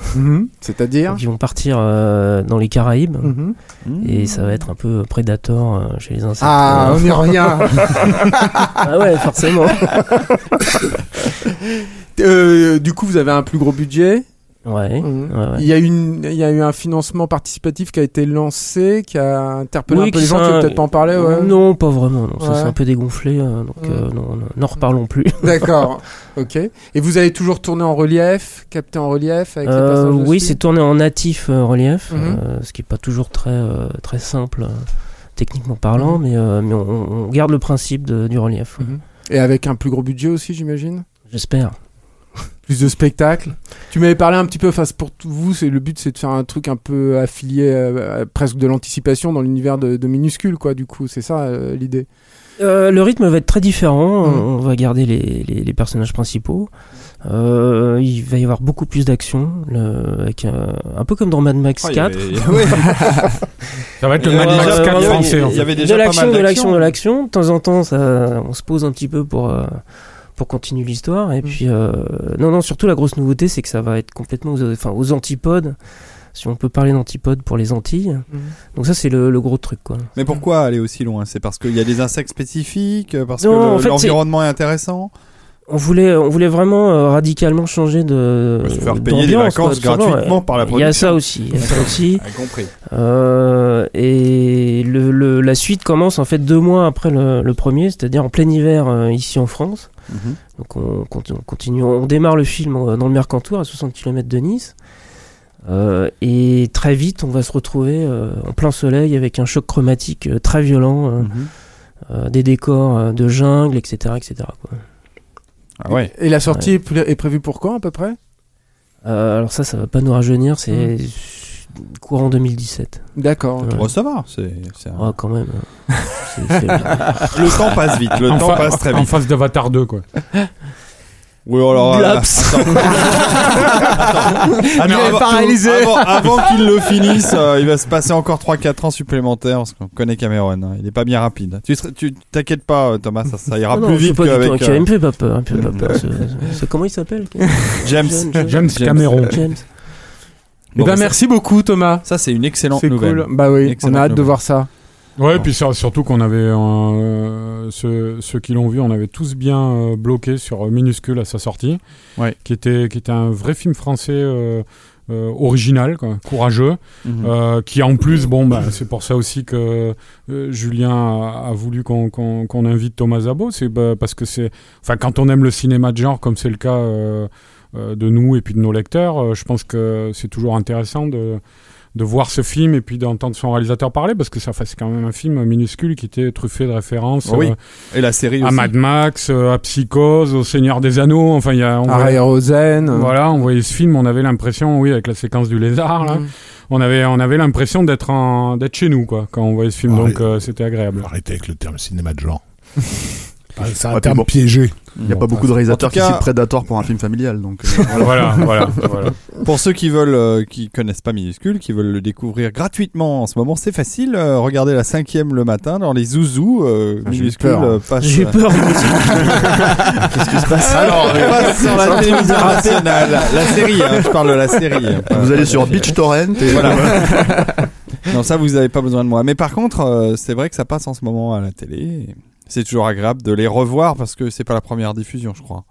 Speaker 2: C'est-à-dire?
Speaker 4: Donc, ils vont partir euh, dans les Caraïbes.
Speaker 2: Mhm.
Speaker 1: Mmh.
Speaker 4: Et ça va être un peu Predator chez les insectes.
Speaker 2: Ah, on n'y *laughs* rien
Speaker 4: Ah ouais, forcément. *laughs*
Speaker 2: Euh, Du coup, vous avez un plus gros budget.
Speaker 4: Ouais.
Speaker 2: Mhm.
Speaker 4: ouais, ouais.
Speaker 2: Il, y a une, il y a eu un financement participatif qui a été lancé, qui a interpellé
Speaker 4: Oui,
Speaker 2: un peu
Speaker 4: qui
Speaker 2: les gens.
Speaker 4: Sont-
Speaker 2: veux peut-être pas en parler ouais.
Speaker 4: Non, pas vraiment. Non. Ça s'est un peu dégonflé. euh, donc euh, non, n'en reparlons plus. *laughs*
Speaker 2: D'accord. ok. Et vous avez toujours tourné en relief, capté en relief avec
Speaker 4: Euh, oui, c'est tourné en natif euh, relief,
Speaker 2: Mhm.
Speaker 4: ce qui est pas toujours très très simple techniquement parlant,
Speaker 2: Mhm.
Speaker 4: mais, mais on, on garde le principe de- du relief.
Speaker 2: Mhm. Et avec un plus gros budget aussi, j'imagine?
Speaker 4: J'espère. *laughs*
Speaker 2: Plus de spectacles. Tu m'avais parlé un petit peu, c'est pour vous, c'est le but, c'est de faire un truc un peu affilié, euh, à presque de l'anticipation dans l'univers de, de minuscules, quoi. Du coup, c'est ça euh, l'idée?
Speaker 4: Euh, le rythme va être très différent.
Speaker 2: Mhm.
Speaker 4: On va garder les, les, les personnages principaux. Euh, il va y avoir beaucoup plus d'action, un, un peu comme dans Mad Max
Speaker 1: Ah, il y
Speaker 4: 4.
Speaker 1: avait- *laughs* *laughs* ouais.
Speaker 5: Ça va être le Mad Max
Speaker 4: euh,
Speaker 5: 4
Speaker 4: ouais,
Speaker 5: français.
Speaker 1: il y avait déjà
Speaker 4: de l'action, de l'action, de l'action. De temps en temps, ça, on se pose un petit peu pour euh, pour continuer l'histoire. Et
Speaker 2: Mm.
Speaker 4: puis, euh, non, non, surtout la grosse nouveauté, c'est que ça va être complètement aux, enfin, aux antipodes. Si on peut parler d'antipodes pour les Antilles. Donc ça, c'est le, le gros truc, quoi.
Speaker 1: Mais pourquoi aller aussi loin? C'est parce qu'il y a des insectes spécifiques, parce
Speaker 4: Non,
Speaker 1: que le-
Speaker 4: en fait,
Speaker 1: l'environnement est intéressant?
Speaker 4: On voulait, on voulait vraiment euh, radicalement changer de
Speaker 1: se faire payer des
Speaker 4: quoi,
Speaker 1: vacances gratuitement
Speaker 4: ouais.
Speaker 1: par la
Speaker 4: Il y a
Speaker 1: production.
Speaker 4: ça aussi. Il y a ça aussi. *laughs*
Speaker 1: Compris.
Speaker 4: Euh, et le, le- la suite commence en fait deux mois après le, le premier, c'est-à-dire en plein hiver euh, ici en France.
Speaker 1: Mhm.
Speaker 4: Donc on, conti- on continue, on démarre le film euh, dans le Mercantour à 60 km de Nice. Euh, et très vite, on va se retrouver euh, en plein soleil avec un choc chromatique euh, très violent, euh,
Speaker 1: Mhm.
Speaker 4: euh, des décors euh, de jungle, etc., etc. quoi.
Speaker 1: Ah ouais.
Speaker 2: Et la sortie est prévue pour quand à peu près?
Speaker 4: Euh, alors ça, ça va pas nous rajeunir, c'est courant 2017.
Speaker 2: D'accord. ok.
Speaker 4: Ouais.
Speaker 1: Bon, ça va. C'est, c'est un-
Speaker 4: Ah, quand même. *laughs* c'est- c'est-
Speaker 1: Le temps passe vite. Le
Speaker 5: En
Speaker 1: temps
Speaker 5: fa-
Speaker 1: passe très
Speaker 5: En
Speaker 1: vite.
Speaker 5: face d'Avatar 2, quoi. *laughs*
Speaker 1: Oui, alors. euh,
Speaker 4: Blaps.
Speaker 1: attends. *laughs* Attends,
Speaker 2: est
Speaker 1: avant-
Speaker 2: paralysé.
Speaker 1: Avant, avant qu'il le finisse, euh, il va se passer encore 3-4 ans supplémentaires parce qu'on connaît Cameron. hein. Il est pas bien rapide. Tu tu t'inquiètes pas, euh, Thomas, ça, ça ira
Speaker 4: Ah non,
Speaker 1: plus
Speaker 4: c'est
Speaker 1: vite
Speaker 4: pas du tout
Speaker 1: qu'avec
Speaker 4: inquiet.
Speaker 1: euh,
Speaker 4: Il me fait pas peur. il me fait pas peur. *laughs* ce- ce- comment il s'appelle
Speaker 1: James?
Speaker 4: James.
Speaker 5: James
Speaker 1: James.
Speaker 5: Cameron.
Speaker 4: James.
Speaker 2: Eh
Speaker 1: Bon,
Speaker 2: ben,
Speaker 1: bah, ça-
Speaker 2: merci beaucoup, Thomas.
Speaker 1: Ça, c'est une excellente
Speaker 2: C'est
Speaker 1: nouvelle.
Speaker 2: cool. Bah oui, on
Speaker 1: Excellente
Speaker 2: a hâte de
Speaker 1: nouvelle.
Speaker 2: voir ça.
Speaker 5: Ouais, et puis sur- surtout qu'on avait euh, ceux, ceux qui l'ont vu, on avait tous bien euh, bloqué sur euh, Minuscule à sa sortie,
Speaker 1: Ouais.
Speaker 5: qui était qui était un vrai film français euh, euh, original, quoi, courageux, euh, qui en plus, bon, bah, c'est pour ça aussi que Julien a, a voulu qu'on qu'on- qu'on invite Thomas Zabo, c'est bah, parce que c'est, enfin, quand on aime le cinéma de genre, comme c'est le cas de nous et puis de nos lecteurs, je pense que c'est toujours intéressant de de voir ce film et puis d'entendre son réalisateur parler parce que ça fait c'est quand même un film minuscule qui était truffé de références
Speaker 1: Oui,
Speaker 5: euh,
Speaker 1: Et la série
Speaker 5: à
Speaker 1: aussi.
Speaker 5: Mad Max, euh, à Psychose, au Seigneur des Anneaux. Enfin, il y a on voyait-
Speaker 2: Aérosène.
Speaker 5: voilà, on voyait ce film, on avait l'impression, oui, avec la séquence du lézard, là,
Speaker 2: Mm.
Speaker 5: on avait, on avait l'impression d'être en, d'être chez nous, quoi, quand on voyait ce film, donc euh, c'était agréable.
Speaker 6: Arrêtez avec le terme cinéma de genre. *laughs* Ah, C'est un
Speaker 3: Ouais, puis
Speaker 6: terme
Speaker 3: bon.
Speaker 6: piégé.
Speaker 3: Il n'y a
Speaker 6: Bon,
Speaker 3: pas beaucoup de réalisateurs
Speaker 1: cas-
Speaker 3: qui citent Predator pour un film familial, donc. euh, *laughs*
Speaker 5: voilà, *laughs* voilà, voilà.
Speaker 1: Pour ceux qui veulent, euh, qui connaissent pas Minuscule, qui veulent le découvrir gratuitement en ce moment, c'est facile. euh, regardez la cinquième le matin dans les zouzous. euh,
Speaker 2: Ah,
Speaker 1: Minuscule
Speaker 2: peur.
Speaker 1: euh, passe.
Speaker 4: J'ai peur. *laughs*
Speaker 1: Qu'est-ce qui se passe Alors, passe sur la télévision nationale. La série, hein, je parle de la série. hein, pas-
Speaker 3: Vous allez sur
Speaker 1: la série.
Speaker 3: BitchTorrent et
Speaker 1: Voilà. non, ça, vous avez pas besoin de moi. Mais par contre, euh, c'est vrai que ça passe en ce moment à la télé. C'est toujours agréable de les revoir parce que c'est pas la première diffusion, je crois.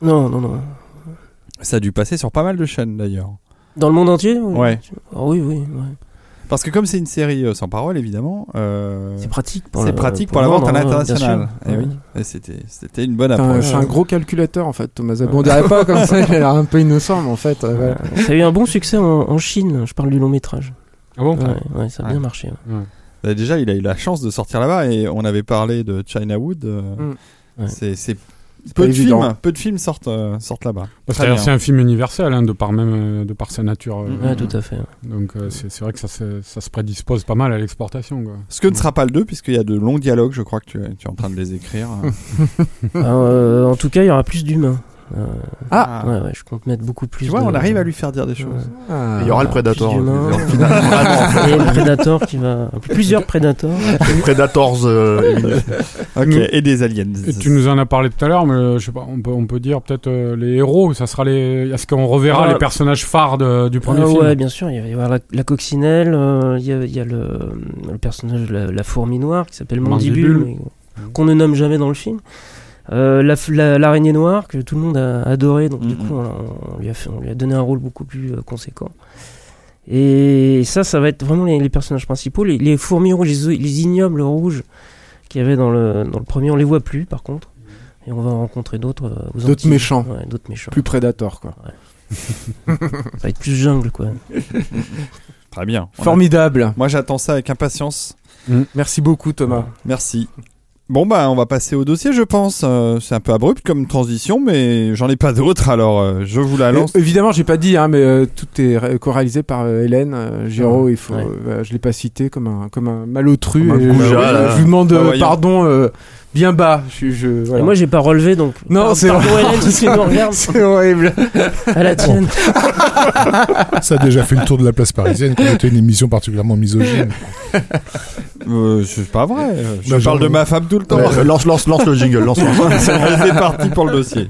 Speaker 4: Non, non, non.
Speaker 1: Ça a dû passer sur pas mal de chaînes d'ailleurs.
Speaker 4: Dans le monde entier oui.
Speaker 1: Ouais.
Speaker 4: Ah oui, oui. ouais.
Speaker 1: Parce que comme c'est une série euh, sans parole, évidemment, euh,
Speaker 4: C'est pratique pour
Speaker 1: c'est pratique pour, la vente à
Speaker 4: hein,
Speaker 1: l'international.
Speaker 4: sûr.
Speaker 1: Eh oui. Et c'était, c'était une bonne approche.
Speaker 2: C'est un gros calculateur en fait, Thomas. On dirait pas comme ça, il a l'air un peu *laughs* innocent, mais en fait, euh, voilà.
Speaker 4: Ça a eu un bon succès en, en Chine, je parle du long métrage.
Speaker 5: Ah bon?
Speaker 4: Ouais, ouais, ça a
Speaker 1: Ouais.
Speaker 4: bien marché.
Speaker 1: Euh, Déjà, il a eu la chance de sortir là-bas et on avait parlé de China Wood. euh,
Speaker 2: Mm.
Speaker 4: Ouais.
Speaker 1: C'est, peu de films, peu de films sortent, euh, sortent là-bas. Bien.
Speaker 5: c'est un film universel, hein, de par même, euh, de par sa nature. euh.
Speaker 4: Ouais, tout à fait. ouais.
Speaker 5: Donc euh, c'est vrai que ça, se- ça se prédispose pas mal à l'exportation.
Speaker 1: Ce que ne sera pas le 2, puisqu'il y a de longs dialogues, je crois que tu, es- tu es en train de les écrire. *laughs*
Speaker 4: Euh, en tout cas, il y aura plus d'humains. Euh,
Speaker 1: Ah,
Speaker 4: ouais, ouais, je compte mettre beaucoup plus.
Speaker 1: tu vois,
Speaker 4: de-
Speaker 1: on arrive à lui faire dire des choses.
Speaker 4: Ouais.
Speaker 2: Ah.
Speaker 3: il y aura le Predator.
Speaker 4: Il y a le Predator qui va. Plusieurs Predators. *laughs*
Speaker 3: Predators. euh. *laughs*
Speaker 1: Ok, et des aliens.
Speaker 5: Et tu nous en as parlé tout à l'heure, mais euh, je sais pas, on peut, on peut dire peut-être euh, les héros, ça sera les. Est-ce qu'on reverra
Speaker 4: Ah.
Speaker 5: les personnages phares de- du premier
Speaker 4: Ah
Speaker 5: film?
Speaker 4: ouais, bien sûr, il va y avoir la, la coccinelle, euh, il y a, il y a le, le personnage, la, la fourmi noire, qui s'appelle Mandibule, qu'on ne nomme jamais dans le film. Euh, la f- la- L'araignée noire, que tout le monde a adoré, donc du coup, on, on lui a fait- on lui a donné un rôle beaucoup plus euh, conséquent. Et ça, ça va être vraiment les, les personnages principaux. Les, les fourmis rouges, les, les ignobles rouges qu'il y avait dans le, dans le premier, on les voit plus par contre. Et on va en rencontrer d'autres. euh,
Speaker 2: D'autres méchants.
Speaker 4: Ouais, d'autres méchants.
Speaker 2: Plus prédateur, quoi.
Speaker 4: Ça va être plus jungle, quoi.
Speaker 1: Très bien. A-
Speaker 2: Formidable.
Speaker 1: Moi, j'attends ça avec impatience.
Speaker 2: Merci beaucoup, Thomas.
Speaker 1: Merci. Bon, bah, on va passer au dossier, je pense. Euh, c'est un peu abrupt comme transition, mais j'en ai pas d'autres, alors euh, je vous la lance.
Speaker 2: Euh, évidemment, j'ai pas dit, hein, mais euh, tout est ré- co-réalisé par euh, Hélène euh, Giraud. Il faut,
Speaker 4: Ouais.
Speaker 2: euh, je l'ai pas cité comme un comme un malotru.
Speaker 3: Comme un
Speaker 2: et
Speaker 3: goujat,
Speaker 2: je, vous demande
Speaker 1: voyons.
Speaker 2: pardon euh, bien bas. Je, je- voilà.
Speaker 4: Et moi, j'ai pas relevé, donc.
Speaker 2: Non, c'est *laughs* c'est horrible.
Speaker 4: à la tienne. *laughs*
Speaker 6: Ça a déjà fait le tour de la place parisienne, qui était une émission particulièrement misogyne.
Speaker 1: Euh, c'est pas vrai. Je
Speaker 6: Bah,
Speaker 1: parle
Speaker 6: genre-
Speaker 1: de ma femme tout le temps.
Speaker 3: Ouais, lance, lance, lance le jingle, lance.
Speaker 1: c'est *laughs* parti pour le dossier.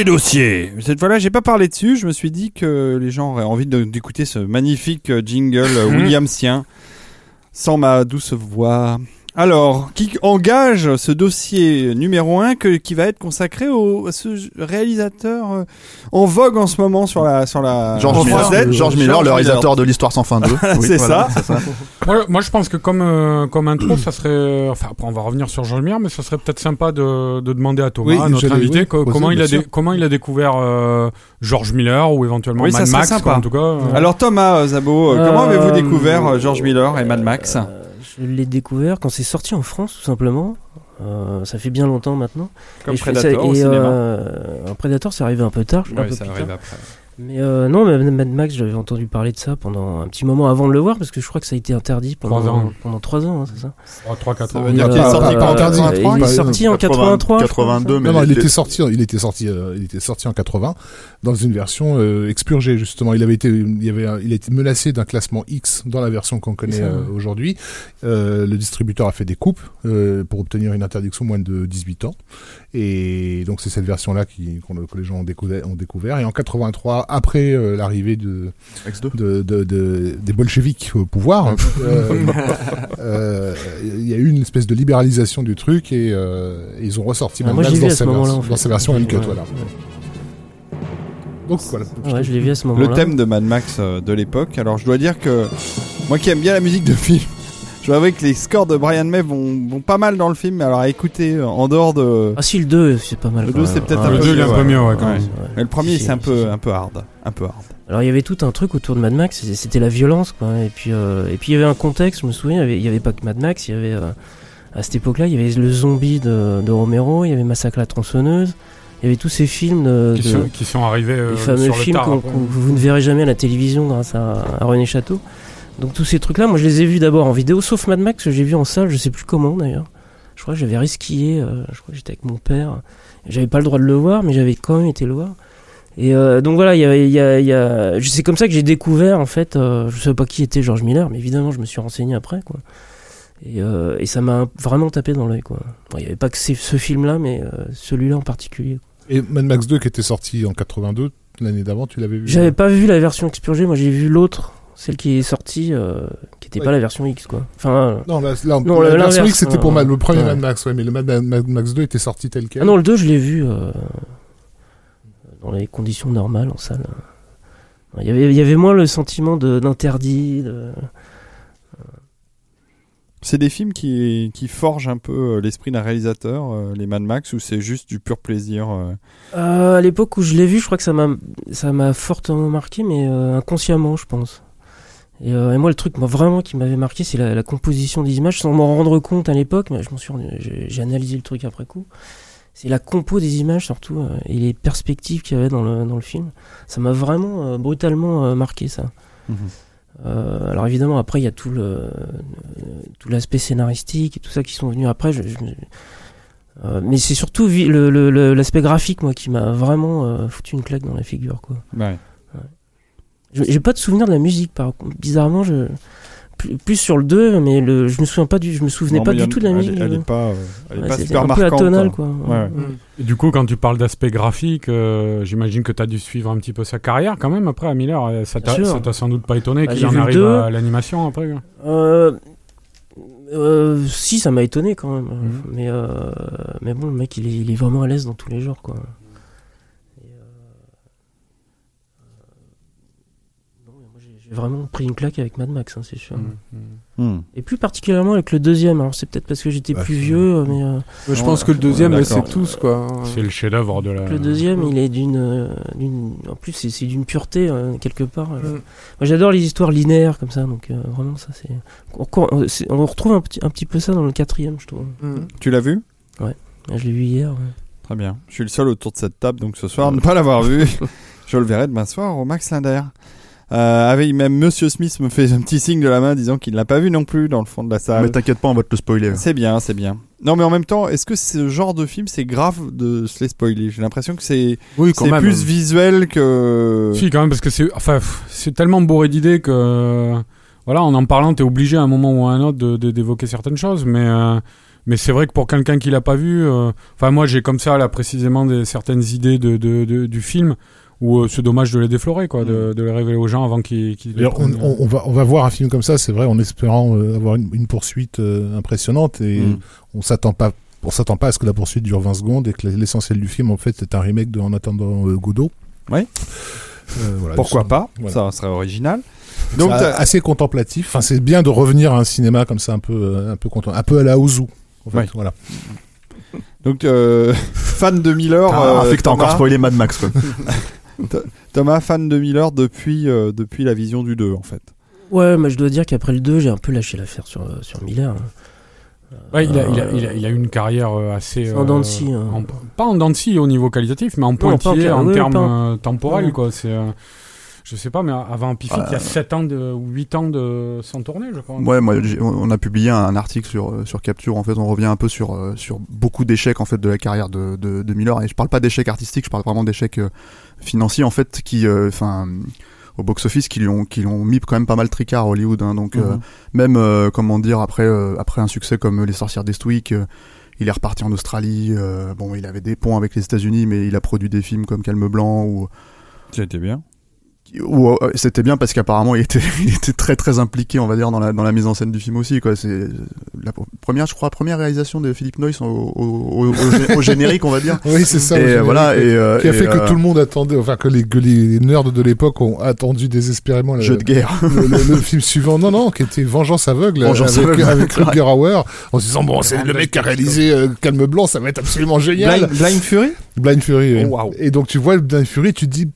Speaker 1: Les dossiers. Cette fois-là, j'ai pas parlé dessus. Je me suis dit que les gens auraient envie d'écouter ce magnifique euh, jingle euh, Williamsien sans ma douce voix. Alors, qui engage ce dossier numéro 1 que, qui va être consacré au, à ce réalisateur euh, en vogue en ce moment sur la sur la
Speaker 3: George Miller,
Speaker 1: Croisette
Speaker 3: George Miller, le réalisateur de l'histoire sans fin 2. *laughs*
Speaker 1: C'est ça.
Speaker 5: Moi, moi, je pense que comme, euh, comme intro, ça serait. Enfin, après, on va revenir sur Georges Miller, mais ça serait peut-être sympa de, de demander à Thomas,
Speaker 6: Oui,
Speaker 5: notre invité,
Speaker 6: oui,
Speaker 5: co-
Speaker 6: poser,
Speaker 5: comment, il a dé- comment il a découvert euh, Georges Miller ou éventuellement Mad Max,
Speaker 1: sympa.
Speaker 5: quoi, en tout cas. euh.
Speaker 1: Alors Thomas euh, Zabo, euh, comment avez-vous découvert euh, George Miller et Mad Max?
Speaker 4: Euh, Je l'ai découvert quand c'est sorti en France, tout simplement. Euh, ça fait bien longtemps maintenant.
Speaker 1: comme
Speaker 4: Et je fais
Speaker 1: Predator
Speaker 4: ça-
Speaker 1: au
Speaker 4: et,
Speaker 1: cinéma
Speaker 4: euh, un Predator, c'est arrivé un peu tard. un
Speaker 1: Ouais,
Speaker 4: peu
Speaker 1: ça arrive
Speaker 4: tard.
Speaker 1: après.
Speaker 4: Mais euh, non, mais Mad Max, j'avais entendu parler de ça pendant un petit moment avant de le voir, parce que je crois que ça a été interdit pendant
Speaker 5: Trois ans.
Speaker 4: pendant trois ans, hein, c'est ça
Speaker 5: 3-4
Speaker 1: Ça
Speaker 5: ans.
Speaker 1: veut dire
Speaker 4: Euh,
Speaker 1: qu'il est sorti
Speaker 4: euh,
Speaker 1: pas interdit.
Speaker 4: euh, Il est sorti en 83, je crois,
Speaker 3: 82, mais
Speaker 6: Non, non, il était sorti, il était sorti, euh, il était sorti en 80 dans une version euh, expurgée justement. Il avait été, il avait, il a été menacé d'un classement X dans la version qu'on connaît euh, aujourd'hui. Euh, le distributeur a fait des coupes euh, pour obtenir une interdiction moins de 18 ans, et donc c'est cette version-là qui que les gens ont découvert, ont découvert. Et en 83, après euh, l'arrivée de,
Speaker 3: X2.
Speaker 6: de, de, de- des bolcheviks au pouvoir, euh, euh, il y a eu une espèce de libéralisation du truc et, euh, ils ont ressorti
Speaker 4: Ah,
Speaker 6: Mad dans, sa
Speaker 4: en fait.
Speaker 6: dans sa version uncut.
Speaker 4: Ouais.
Speaker 6: Voilà. Donc voilà.
Speaker 4: Ouais, je l'ai vu à ce moment-là.
Speaker 1: Le thème de Mad Max euh, de l'époque. Alors je dois dire que moi qui aime bien la musique de film, je dois avouer que les scores de Brian May vont, vont pas mal dans le film. Mais alors à écouter euh, en dehors de.
Speaker 4: Ah si, le 2, c'est pas mal.
Speaker 1: Le
Speaker 4: quand
Speaker 1: 2,
Speaker 4: même.
Speaker 1: c'est peut-être
Speaker 4: Ah,
Speaker 1: un
Speaker 5: Le
Speaker 1: peu
Speaker 5: 2 il est un
Speaker 1: ouais.
Speaker 5: peu mieux, ouais, quand
Speaker 1: Ouais.
Speaker 5: même.
Speaker 4: ouais.
Speaker 1: Mais le premier c'est un peu un peu hard, un peu hard.
Speaker 4: Alors il y avait tout un truc autour de Mad Max, c'était la violence quoi. Et puis euh, et puis il y avait un contexte, je me souviens, il y avait, il y avait pas que Mad Max, il y avait euh, à cette époque-là, il y avait le zombie de, de Romero, il y avait Massacre à la tronçonneuse, il y avait tous ces films de,
Speaker 5: Qui
Speaker 4: de-
Speaker 5: sont, qui sont arrivés euh,
Speaker 4: les fameux
Speaker 5: sur le
Speaker 4: films que vous ne verrez jamais à la télévision grâce à, à René Château. Donc tous ces trucs-là, moi je les ai vus d'abord en vidéo, sauf Mad Max que j'ai vu en salle, je sais plus comment d'ailleurs. Je crois que j'avais risqué, euh, je crois que j'étais avec mon père. J'avais pas le droit de le voir, mais j'avais quand même été le voir. Et euh, donc voilà, il y a, il y a- il y a- c'est comme ça que j'ai découvert en fait. euh, je savais pas qui était George Miller, mais évidemment je me suis renseigné après quoi. Et, euh, et ça m'a vraiment tapé dans l'œil quoi. Bon, Il y avait pas que ce film-là, mais celui-là en particulier.
Speaker 6: Et Mad Max 2 qui était sorti en 82, l'année d'avant, tu l'avais vu?
Speaker 4: J'avais pas vu la version expurgée, moi j'ai vu l'autre, celle qui est sortie, euh, qui était
Speaker 6: Ouais.
Speaker 4: pas la version X quoi. Enfin,
Speaker 6: Non, la, la,
Speaker 4: Non,
Speaker 6: la
Speaker 4: l'inverse,
Speaker 6: version X c'était pour le premier
Speaker 4: Ouais.
Speaker 6: Mad Max, ouais, mais le Mad, Mad Max 2 était sorti tel quel.
Speaker 4: ah non le 2 je l'ai vu euh, dans les conditions normales en salle. Il y avait, il y avait moins le sentiment de- d'interdit. de-
Speaker 1: C'est des films qui, qui forgent un peu euh, l'esprit d'un réalisateur, euh, les Mad Max, ou c'est juste du pur plaisir euh,
Speaker 4: Euh, à l'époque où je l'ai vu, je crois que ça m'a ça m'a fortement marqué, mais euh, inconsciemment, je pense. Et, euh, et moi, le truc moi, vraiment qui m'avait marqué, c'est la, la composition des images, sans m'en rendre compte à l'époque, mais je m'en suis, j'ai analysé le truc après coup. C'est la compo des images surtout euh, et les perspectives qu'il y avait dans le dans le film. Ça m'a vraiment euh, brutalement marqué ça. Euh, alors évidemment, après, il y a tout le tout l'aspect scénaristique et tout ça qui sont venus après. Je, je me- euh, mais c'est surtout l'aspect graphique, moi, qui m'a vraiment euh, foutu une claque dans la figure, quoi.
Speaker 1: ouais.
Speaker 4: J'ai pas de souvenir de la musique, par contre. Bizarrement, je plus, sur le 2, mais le, je me souviens pas du, je me souvenais
Speaker 1: Non,
Speaker 4: pas du tout de la musique.
Speaker 1: Elle, est pas, elle est
Speaker 4: Ouais,
Speaker 1: pas
Speaker 4: c'est
Speaker 1: super
Speaker 4: un
Speaker 1: marquante. hein.
Speaker 4: quoi.
Speaker 1: Ouais, ouais.
Speaker 4: Mm.
Speaker 5: Et du coup, quand tu parles d'aspect graphique, euh, j'imagine que tu as dû suivre un petit peu sa carrière quand même après à Miller. Euh, Ça t'a sans doute pas étonné
Speaker 4: Bah,
Speaker 5: qu'il en arrive
Speaker 4: deux.
Speaker 5: à l'animation après.
Speaker 4: Euh, euh, si, ça m'a étonné quand même.
Speaker 5: Mhm.
Speaker 4: Mais, euh, mais bon, le mec, il est, il est vraiment à l'aise dans tous les genres, quoi. Et, euh, non, mais moi, j'ai vraiment pris une claque avec Mad Max, hein, c'est sûr.
Speaker 1: Hmm.
Speaker 4: Et plus particulièrement avec le deuxième. Alors, c'est peut-être parce que j'étais
Speaker 6: Bah,
Speaker 4: plus vieux, mais euh,
Speaker 2: je pense que le deuxième,
Speaker 1: ouais,
Speaker 2: ouais, c'est tous quoi.
Speaker 5: C'est le chef-d'œuvre de la.
Speaker 4: le deuxième, il est d'une. euh, d'une- En plus, c'est c'est d'une pureté, euh, quelque part. euh.
Speaker 2: Mm.
Speaker 4: Moi, j'adore les histoires linéaires, comme ça, donc euh, vraiment, ça, c'est. Euh, on retrouve un petit, un petit peu ça dans le quatrième, je trouve.
Speaker 2: Mm.
Speaker 1: Tu l'as vu?
Speaker 4: Ah, Je l'ai vu hier. ouais.
Speaker 1: Très bien. Je suis le seul autour de cette table, donc ce soir, *laughs* ne pas l'avoir vu. Je le verrai demain soir au Max Linder. Euh, avec même Monsieur Smith me fait un petit signe de la main disant qu'il ne l'a pas vu non plus dans le fond de la salle.
Speaker 3: Mais t'inquiète pas, on va te le spoiler.
Speaker 1: C'est bien, c'est bien. Non, mais en même temps, est-ce que ce genre de film, c'est grave de se les spoiler? J'ai l'impression que c'est
Speaker 2: Oui,
Speaker 1: plus visuel que.
Speaker 5: Si, quand même, parce que c'est enfin, c'est tellement bourré d'idées que. Voilà, en en parlant, t'es obligé à un moment ou à un autre de- de- d'évoquer certaines choses, mais. euh, mais c'est vrai que pour quelqu'un qui l'a pas vu, euh, enfin moi j'ai comme ça là précisément des, certaines idées de, de- de- du film où euh, c'est dommage de les déflorer quoi, de, de les révéler aux gens avant qu'ils les
Speaker 6: D'ailleurs, on, on- on va, on va voir un film comme ça, c'est vrai, en espérant euh, avoir une, une poursuite euh, impressionnante et
Speaker 1: Mm.
Speaker 6: on s'attend pas. On s'attend pas à ce que la poursuite dure 20 secondes et que l'essentiel du film, en fait, c'est un remake de En attendant euh, Godot.
Speaker 1: Ouais.
Speaker 6: Euh, voilà,
Speaker 1: Pourquoi pas?
Speaker 6: Voilà.
Speaker 1: Ça serait original.
Speaker 6: Donc assez contemplatif. Enfin, c'est bien de revenir à un cinéma comme ça, un peu, euh, un peu content, un peu à la Ozu. En fait,
Speaker 1: Ouais.
Speaker 6: voilà.
Speaker 1: donc euh, *laughs* fan de Miller.
Speaker 3: Ah,
Speaker 1: euh,
Speaker 3: fait que t'as encore spoilé Mad Max, quoi. *laughs*
Speaker 1: Thomas, fan de Miller depuis, euh, depuis la vision du 2, en fait.
Speaker 4: Ouais, mais je dois dire qu'après le 2, j'ai un peu lâché l'affaire sur, euh, sur Miller. hein.
Speaker 5: Ouais, il, a, il, a, il, a, il a une carrière euh, assez.
Speaker 4: En dents de scie, hein.
Speaker 5: en- pas en dents de scie au niveau qualitatif, mais en
Speaker 4: en
Speaker 5: pointillé, en termes
Speaker 4: pas en-
Speaker 5: euh, temporels.
Speaker 4: Ouais.
Speaker 5: Quoi. C'est, euh, je sais pas, mais avant Pifit, il y a 7 ans de, ou 8 ans de, sans tournée, je crois.
Speaker 3: Ouais, moi, j'ai- on a publié un article sur euh, sur Capture. En fait, on revient un peu sur euh, sur beaucoup d'échecs en fait de la carrière de, de, de Miller. Et je parle pas d'échecs artistiques, je parle vraiment d'échecs euh, financiers en fait qui, euh, enfin, au box-office, qui lui ont qui l'ont mis quand même pas mal tricard à Hollywood. hein. donc euh,
Speaker 1: Mhm.
Speaker 3: même euh, comment dire après euh, après un succès comme Les Sorcières d'Eastwick. euh, il est reparti en Australie. euh, bon, il avait des ponts avec les États-Unis, mais il a produit des films comme Calme Blanc ou
Speaker 1: Ça a été bien.
Speaker 3: Ou, euh, c'était bien parce qu'apparemment il était, *laughs* il était très très impliqué on va dire dans la, dans la mise en scène du film aussi quoi c'est la pr- première je crois première réalisation de Philippe Noyce au, au, au- au gé- au générique on va dire *laughs*
Speaker 6: Oui, c'est ça.
Speaker 3: et euh, voilà et, euh,
Speaker 6: qui a
Speaker 3: et,
Speaker 6: fait que
Speaker 3: euh,
Speaker 6: tout le monde attendait, enfin que les, que les nerds de l'époque ont attendu désespérément le,
Speaker 3: jeu de guerre
Speaker 6: le, le- le film suivant. Non, non, qui était Vengeance aveugle
Speaker 3: Vengeance
Speaker 6: avec,
Speaker 3: aveugle.
Speaker 6: avec Rutger Hauer, en se disant bon, c'est le mec qui a réalisé euh, Calme Blanc, ça va être absolument génial.
Speaker 1: Blind, Blind Fury?
Speaker 6: Blind Fury. oui.
Speaker 1: Oh.
Speaker 6: Et donc tu vois le Blind Fury, tu te dis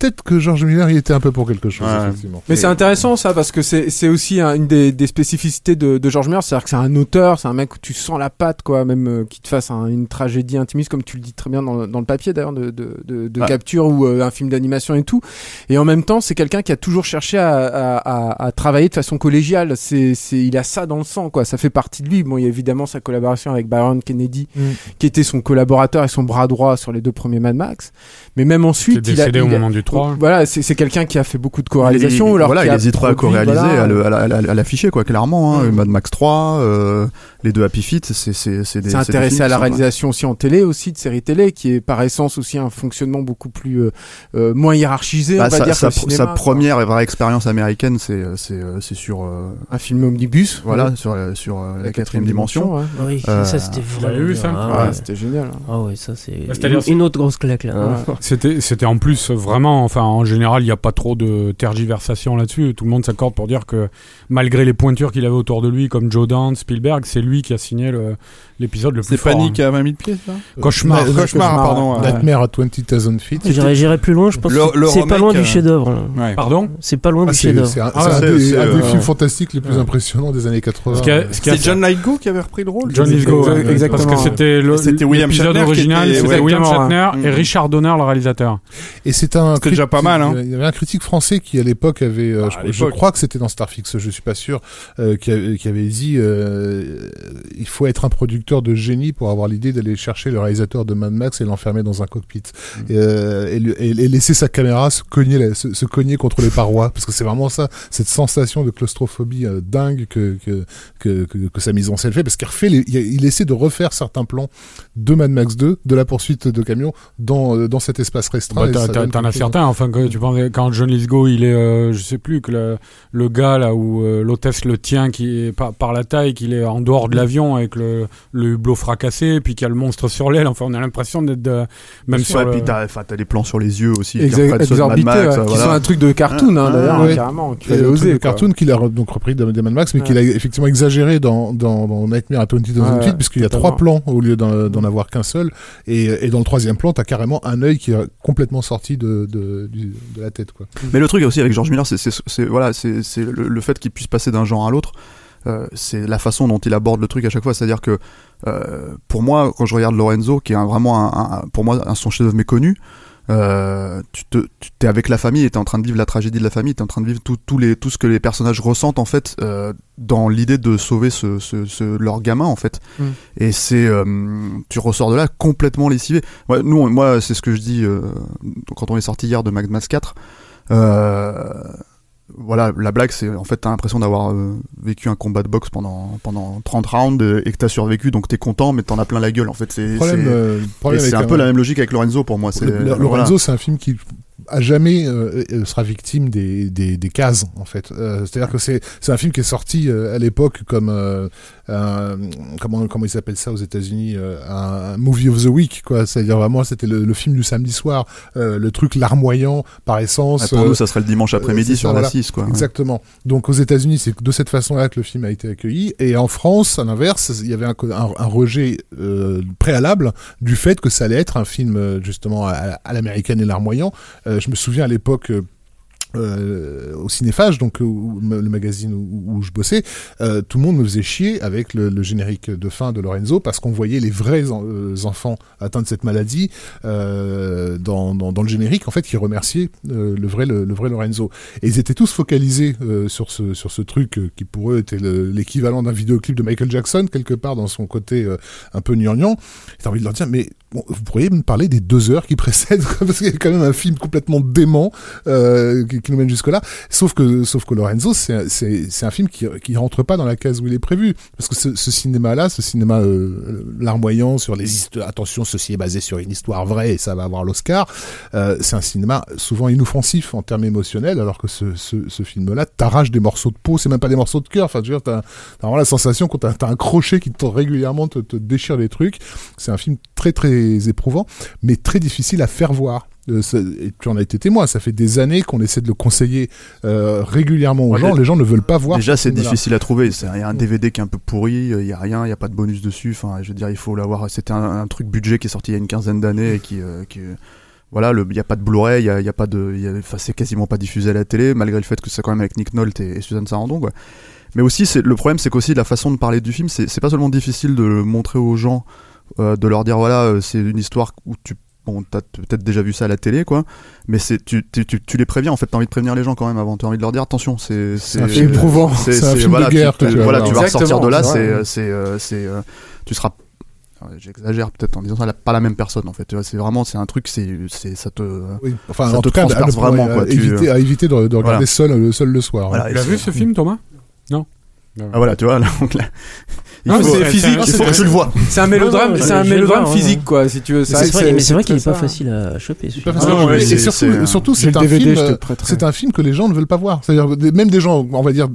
Speaker 6: peut-être que George Miller y était un peu pour quelque chose,
Speaker 3: Ouais.
Speaker 6: effectivement.
Speaker 2: Mais c'est intéressant ça parce que c'est c'est aussi un- une des, des spécificités de, de George Miller, c'est-à-dire que c'est un auteur, c'est un mec où tu sens la patte quoi, même euh, qui te fasse un- une tragédie intimiste comme tu le dis très bien dans, le- dans le papier d'ailleurs de, de, de, de
Speaker 3: Ouais.
Speaker 2: capture ou euh, un film d'animation et tout. Et en même temps, c'est quelqu'un qui a toujours cherché à, à, à, à travailler de façon collégiale. C'est c'est il a ça dans le sang quoi, ça fait partie de lui. Bon, il y a évidemment sa collaboration avec Byron Kennedy
Speaker 6: Mm.
Speaker 2: qui était son collaborateur et son bras droit sur les deux premiers Mad Max. Mais même ensuite, il a,
Speaker 5: décédé au
Speaker 2: il a-
Speaker 5: moment du 3.
Speaker 2: Voilà, c'est c'est quelqu'un qui a fait beaucoup de co-réalisation.
Speaker 3: il,
Speaker 2: alors
Speaker 3: voilà
Speaker 2: qui
Speaker 3: il
Speaker 2: a
Speaker 3: hésite pas à co-réaliser
Speaker 2: voilà,
Speaker 3: à le- à la- à la- à l'afficher quoi clairement hein,
Speaker 2: Mm.
Speaker 3: Mad Max 3 euh, les deux Happy Feet c'est c'est c'est des
Speaker 2: s'est
Speaker 3: c'est
Speaker 2: intéressé à la réalisation aussi en télé, aussi de séries télé, qui est par essence aussi un fonctionnement beaucoup plus euh, euh, moins hiérarchisé,
Speaker 3: Bah,
Speaker 2: on va
Speaker 3: sa,
Speaker 2: dire,
Speaker 3: sa-
Speaker 2: que le cinéma,
Speaker 3: sa première et vraie expérience américaine c'est c'est euh, c'est sur euh,
Speaker 2: un film omnibus,
Speaker 3: voilà
Speaker 2: ouais.
Speaker 3: sur euh, sur euh, la
Speaker 2: La
Speaker 3: quatrième dimension
Speaker 2: ouais.
Speaker 4: Oui,
Speaker 3: Euh,
Speaker 4: ça c'était vraiment
Speaker 5: ça
Speaker 4: Ah
Speaker 2: c'était génial. hein.
Speaker 4: Ah ouais, ça c'est
Speaker 5: Bah,
Speaker 4: une, une autre grosse claque là. hein.
Speaker 2: Ouais. *laughs*
Speaker 5: C'était, c'était en plus vraiment, enfin en général, il n'y a pas trop de tergiversation là-dessus. Tout le monde s'accorde pour dire que malgré les pointures qu'il avait autour de lui, comme Joe Dante, Spielberg, c'est lui qui a signé le, l'épisode le plus
Speaker 1: C'est. Panique
Speaker 5: hein.
Speaker 1: à 20 000 pieds, ça
Speaker 5: Cauchemar.
Speaker 6: Euh,
Speaker 1: Cauchemar, pardon. ouais.
Speaker 6: Nightmare at 20,000 feet.
Speaker 4: J'irai j'irai plus loin, je pense
Speaker 1: Le-
Speaker 4: que
Speaker 1: le
Speaker 4: c'est pas loin du
Speaker 1: euh,
Speaker 4: chef-d'œuvre.
Speaker 1: Ouais.
Speaker 5: Pardon
Speaker 4: C'est pas loin
Speaker 6: Ah,
Speaker 4: du chef-d'œuvre.
Speaker 6: c'est un,
Speaker 5: Ah,
Speaker 6: un des,
Speaker 3: c'est,
Speaker 6: un des
Speaker 3: euh,
Speaker 6: films fantastiques les plus impressionnants des années 80.
Speaker 5: Ce qui a- ce qui a-
Speaker 1: C'est John Lithgow qui avait repris le rôle
Speaker 5: John Lithgow,
Speaker 2: Exactement.
Speaker 5: parce que c'était l'épisode original,
Speaker 1: était-
Speaker 5: c'était William Shatner et
Speaker 1: Mm.
Speaker 5: Richard Donner, le réalisateur.
Speaker 6: Et c'est un.
Speaker 1: C'était déjà pas mal, hein.
Speaker 6: Il y avait un critique français qui à l'époque avait, euh,
Speaker 1: Ah,
Speaker 6: je,
Speaker 1: à
Speaker 6: crois que c'était dans Starfix, je suis pas sûr, qui, avait, dit, il faut être un producteur de génie pour avoir l'idée d'aller chercher le réalisateur de Mad Max et l'enfermer dans un cockpit
Speaker 1: Mm.
Speaker 6: et, euh, et, laisser sa caméra se cogner, la- se, se cogner contre les parois, parce que c'est vraiment ça, cette sensation de claustrophobie euh, dingue que que, que que que sa mise en scène fait, parce qu'il refait, les- il, essaie de refaire certains plans de Mad Max 2, de la poursuite de camion dans euh, dans cet espace restreint.
Speaker 5: Bah, T'en as certains, enfin, que tu penses, quand John Lithgow, il est, euh, je sais plus, que le, le gars là où l'hôtesse le tient qui est par, par la taille, qu'il est en dehors de l'avion avec le, le hublot fracassé, puis qu'il y a le monstre sur l'aile, enfin, on a l'impression d'être de- même
Speaker 3: Ouais,
Speaker 5: sur le-
Speaker 3: puis t'as enfin, t'as des plans sur les yeux aussi qui
Speaker 2: Exact-
Speaker 3: de Mad Max,
Speaker 2: ouais,
Speaker 3: euh,
Speaker 2: qui
Speaker 3: voilà.
Speaker 2: sont un truc de cartoon, hein, d'ailleurs,
Speaker 6: ouais.
Speaker 2: carrément. L'avais
Speaker 6: le truc
Speaker 2: osé,
Speaker 6: de
Speaker 2: quoi.
Speaker 6: cartoon qu'il a donc repris de, de Mad Max, mais
Speaker 2: Ouais.
Speaker 6: qu'il a effectivement exagéré dans, dans, dans Nightmare at 20,000
Speaker 2: Ouais,
Speaker 6: feet, puisqu'il y a trois plans au lieu d'en d'en avoir qu'un seul. Et, et dans le troisième plan, t'as carrément un œil qui est complètement sorti de, de, de la tête. Quoi.
Speaker 3: Mais le truc aussi avec George Miller, c'est c'est- c'est- voilà, c'est c'est le, le fait qu'il puisse passer d'un genre à l'autre. Euh, c'est la façon dont il aborde le truc à chaque fois. C'est-à-dire que euh, pour moi, quand je regarde Lorenzo, qui est un- vraiment un, un- pour moi un, son chef-d'œuvre méconnu, euh, tu te, tu t'es avec la famille et t'es en train de vivre la tragédie de la famille, t'es en train de vivre tout, tout les, tout ce que les personnages ressentent en fait euh, dans l'idée de sauver ce, ce, ce- leur gamin en fait.
Speaker 2: Mm.
Speaker 3: Et c'est, euh, tu ressors de là complètement lessivé. Ouais, nous, on- moi, c'est ce que je dis quand on est sorti hier de Mad Max 4. Voilà, la blague, c'est en fait, t'as l'impression d'avoir euh, vécu un combat de boxe pendant, pendant 30 rounds euh, et que t'as survécu, donc t'es content, mais t'en as plein la gueule. En fait, c'est
Speaker 6: euh,
Speaker 3: un peu la même logique avec Lorenzo pour moi. C'est
Speaker 6: Le- le-
Speaker 3: euh,
Speaker 6: Lorenzo,
Speaker 3: voilà.
Speaker 6: c'est un film qui à jamais euh, euh, sera victime des, des, des cases en fait. Euh, C'est-à-dire que c'est c'est un film qui est sorti euh, à l'époque comme euh, un- comment comment il s'appelle ça aux États-Unis un, movie of the week quoi. C'est-à-dire vraiment c'était le, le film du samedi soir, euh, le truc larmoyant par essence.
Speaker 3: Ouais, pour nous, ça serait le dimanche après-midi sur la
Speaker 6: voilà.
Speaker 3: 6, quoi.
Speaker 6: Exactement. Donc aux États-Unis, c'est de cette façon-là que le film a été accueilli. Et en France, à l'inverse, il y avait un, un- un rejet euh, préalable du fait que ça allait être un film justement à, à l'américaine et larmoyant. Euh, je me souviens à l'époque. Euh, au cinéphage, donc euh, le magazine où, je bossais, euh, tout le monde me faisait chier avec le, le générique de fin de Lorenzo parce qu'on voyait les vrais en- euh, enfants atteints de cette maladie euh, dans, dans, dans le générique en fait qui remerciaient euh, le vrai le, le vrai Lorenzo. Et ils étaient tous focalisés sur ce sur ce truc qui pour eux était le- l'équivalent d'un vidéoclip de Michael Jackson quelque part dans son côté un peu gnangnan. T'as envie de leur dire mais bon, vous pourriez me parler des deux heures qui précèdent *laughs* parce qu'il y a quand même un film complètement dément qui, qui nous mène jusque là. Sauf que sauf que Lorenzo c'est un film qui qui rentre pas dans la case où il est prévu parce que ce, ce cinéma là, ce cinéma euh, larmoyant sur les histoires, attention ceci est basé sur une histoire vraie et ça va avoir l'Oscar. Euh, c'est un cinéma souvent inoffensif en termes émotionnels alors que ce ce, ce film là t'arrache des morceaux de peau, c'est même pas des morceaux de cœur. Enfin veux dire t'as vraiment la sensation quand t'as t'as un crochet qui te régulièrement te, te déchire les trucs. C'est un film très très éprouvant, mais très difficile à faire voir. Euh, ça- et tu en as été témoin, ça fait des années qu'on essaie de le conseiller euh, régulièrement aux
Speaker 3: Ouais,
Speaker 6: gens, les gens ne veulent pas voir.
Speaker 3: Déjà,
Speaker 6: ce
Speaker 3: c'est difficile à trouver. C'est- Il y a un DVD qui est un peu pourri, il y a rien, il y a pas de bonus dessus. Enfin, je veux dire, il faut l'avoir. C'était un, un truc budget qui est sorti il y a une quinzaine d'années et qui, euh, qui, euh, voilà, il y a pas de Blu-ray, il y a, il y a pas de, enfin, c'est quasiment pas diffusé à la télé, malgré le fait que c'est quand même avec Nick Nolte et, et Suzanne Sarandon, quoi. Mais aussi, c'est le problème, c'est qu'aussi la façon de parler du film, c'est pas seulement difficile de le montrer aux gens, euh, de leur dire voilà, euh, c'est une histoire où tu Bon, t'as peut-être déjà vu ça à la télé, quoi. Mais c'est tu, tu, tu, tu les préviens. En fait, t'as envie de prévenir les gens quand même avant. T'as envie de leur dire attention, c'est
Speaker 2: éprouvant.
Speaker 6: C'est un film de guerre
Speaker 3: Tu,
Speaker 6: que tu vas
Speaker 3: voilà, tu vas ressortir de là.
Speaker 2: c'est
Speaker 3: C'est c'est euh, euh, tu seras. J'exagère peut-être en disant ça, pas la même personne en fait. C'est vraiment c'est un truc, c'est c'est ça te.
Speaker 6: Oui. Enfin,
Speaker 3: Ça
Speaker 6: en
Speaker 3: te
Speaker 6: tout cas,
Speaker 3: transperce
Speaker 6: à-
Speaker 3: vraiment,
Speaker 6: à-
Speaker 3: quoi,
Speaker 6: à
Speaker 3: tu-
Speaker 6: éviter, à éviter de, de regarder
Speaker 3: Voilà.
Speaker 6: seul, le seul le soir.
Speaker 3: Voilà,
Speaker 6: hein.
Speaker 3: et
Speaker 5: Tu l'as
Speaker 3: c'est-
Speaker 5: vu ce film, Thomas? Non?
Speaker 3: Ah voilà, tu vois. Là, *laughs* donc là, il
Speaker 2: Non,
Speaker 3: faut,
Speaker 2: c'est physique,
Speaker 3: il faut que tu le vois.
Speaker 2: C'est un mélodrame, c'est un mélodrame physique, quoi, si tu veux.
Speaker 4: C'est vrai, mais c'est vrai qu'il est pas facile à choper.
Speaker 3: Ah,
Speaker 6: et surtout,
Speaker 3: c'est-
Speaker 6: un film. euh. C'est un film que les gens ne veulent pas voir. C'est-à-dire même des gens, on va dire,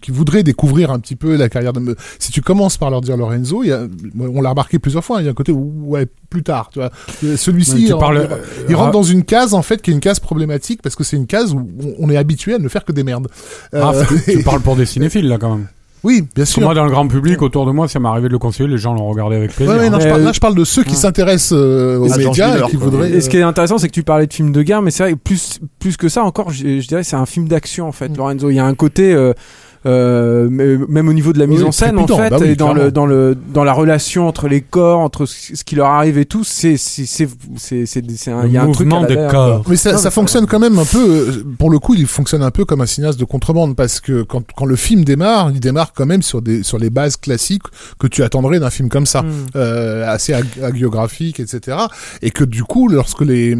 Speaker 6: qui voudraient découvrir un petit peu la carrière de. Si tu commences par leur dire Lorenzo, il y a, on l'a remarqué plusieurs fois. Il y a un côté où, ouais plus tard. Tu vois, celui-ci. Il-
Speaker 5: parles,
Speaker 6: il-
Speaker 5: euh,
Speaker 6: il rentre
Speaker 5: Ra-
Speaker 6: dans une case en fait qui est une case problématique parce que c'est une case où on- est habitué à ne faire que des merdes.
Speaker 5: Raph,
Speaker 6: Euh,
Speaker 5: tu parles pour des cinéphiles là quand même.
Speaker 6: Oui, bien
Speaker 5: Parce que
Speaker 6: sûr.
Speaker 5: moi, dans le grand public, autour de moi, ça m'est arrivé de le conseiller, les gens l'ont regardé avec plaisir.
Speaker 6: Ouais, ouais, non,
Speaker 5: hein.
Speaker 6: je parle,
Speaker 2: Euh,
Speaker 6: là, je parle de ceux qui
Speaker 5: ouais.
Speaker 6: s'intéressent euh, aux
Speaker 3: Ah,
Speaker 6: médias
Speaker 3: Miller,
Speaker 6: et qui
Speaker 3: quoi.
Speaker 6: voudraient.
Speaker 2: Et ce qui est intéressant, c'est que tu parlais de film de guerre, mais c'est vrai, que plus, plus que ça encore, je, je dirais, c'est un film d'action en fait,
Speaker 6: Mm.
Speaker 2: Lorenzo. Il y a un côté, euh, euh, mais- même au niveau de la mise
Speaker 6: Oui,
Speaker 2: en scène, en fait,
Speaker 6: bah oui,
Speaker 2: et dans
Speaker 6: clairement.
Speaker 2: le, dans le, dans la relation entre les corps, entre ce qui leur arrive et tout, c'est, c'est, c'est, c'est, c'est, c'est un,
Speaker 5: Le
Speaker 2: il y a un truc à la l'air,
Speaker 5: corps.
Speaker 6: Mais ça,
Speaker 2: Non,
Speaker 6: ça fonctionne quand même un peu. euh, Pour le coup, il fonctionne un peu comme un cinéaste de contrebande parce que quand, quand le film démarre, il démarre quand même sur des sur les bases classiques que tu attendrais d'un film comme ça,
Speaker 2: Mm.
Speaker 6: euh, assez ag- hagiographique, etc. Et que du coup, lorsque les,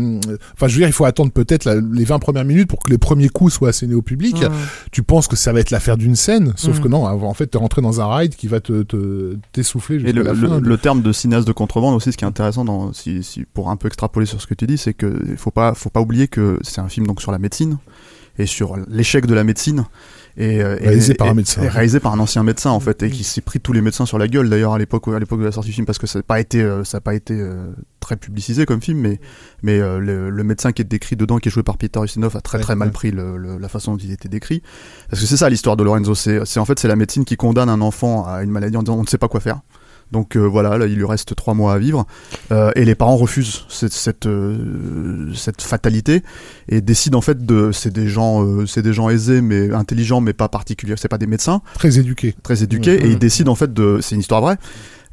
Speaker 6: enfin, je veux dire, il faut attendre peut-être les 20 premières minutes pour que les premiers coups soient assénés au public.
Speaker 2: Mm.
Speaker 6: Tu penses que ça va être l'affaire d'une scène, sauf
Speaker 2: Mm.
Speaker 6: que non. En fait, t'es rentré dans un ride qui va te te- t'essouffler
Speaker 3: Et
Speaker 6: jusqu'à
Speaker 3: le,
Speaker 6: la
Speaker 3: le-
Speaker 6: fin.
Speaker 3: le terme de cinéaste de contrebande aussi, ce qui est intéressant, dans, si, si, pour un peu extrapoler sur ce que tu dis, c'est que il faut pas, faut pas oublier que c'est un film donc sur la médecine et sur l'échec de la médecine. Et, euh, et-
Speaker 6: Réalisé par
Speaker 3: et-
Speaker 6: un médecin.
Speaker 3: et réalisé par un ancien médecin en fait et qui s'est pris tous les médecins sur la gueule d'ailleurs à l'époque à l'époque de la sortie du film parce que ça n'a pas été euh, ça a pas été euh, très publicisé comme film mais mais euh, le, le médecin qui est décrit dedans qui est joué par Peter Ustinov a très
Speaker 6: Ouais,
Speaker 3: très mal
Speaker 6: ouais.
Speaker 3: pris le- le- la façon dont il était décrit parce que c'est ça l'histoire de Lorenzo c'est c'est en fait c'est la médecine qui condamne un enfant à une maladie en disant on ne sait pas quoi faire donc euh, voilà, là, il lui reste trois mois à vivre, Euh, et les parents refusent cette cette, euh, cette fatalité et décident en fait de, c'est des gens, c'est des gens aisés mais intelligents mais pas particuliers, c'est pas des médecins,
Speaker 6: Très éduqué.
Speaker 3: très éduqués, et ils décident en fait de, c'est une histoire vraie,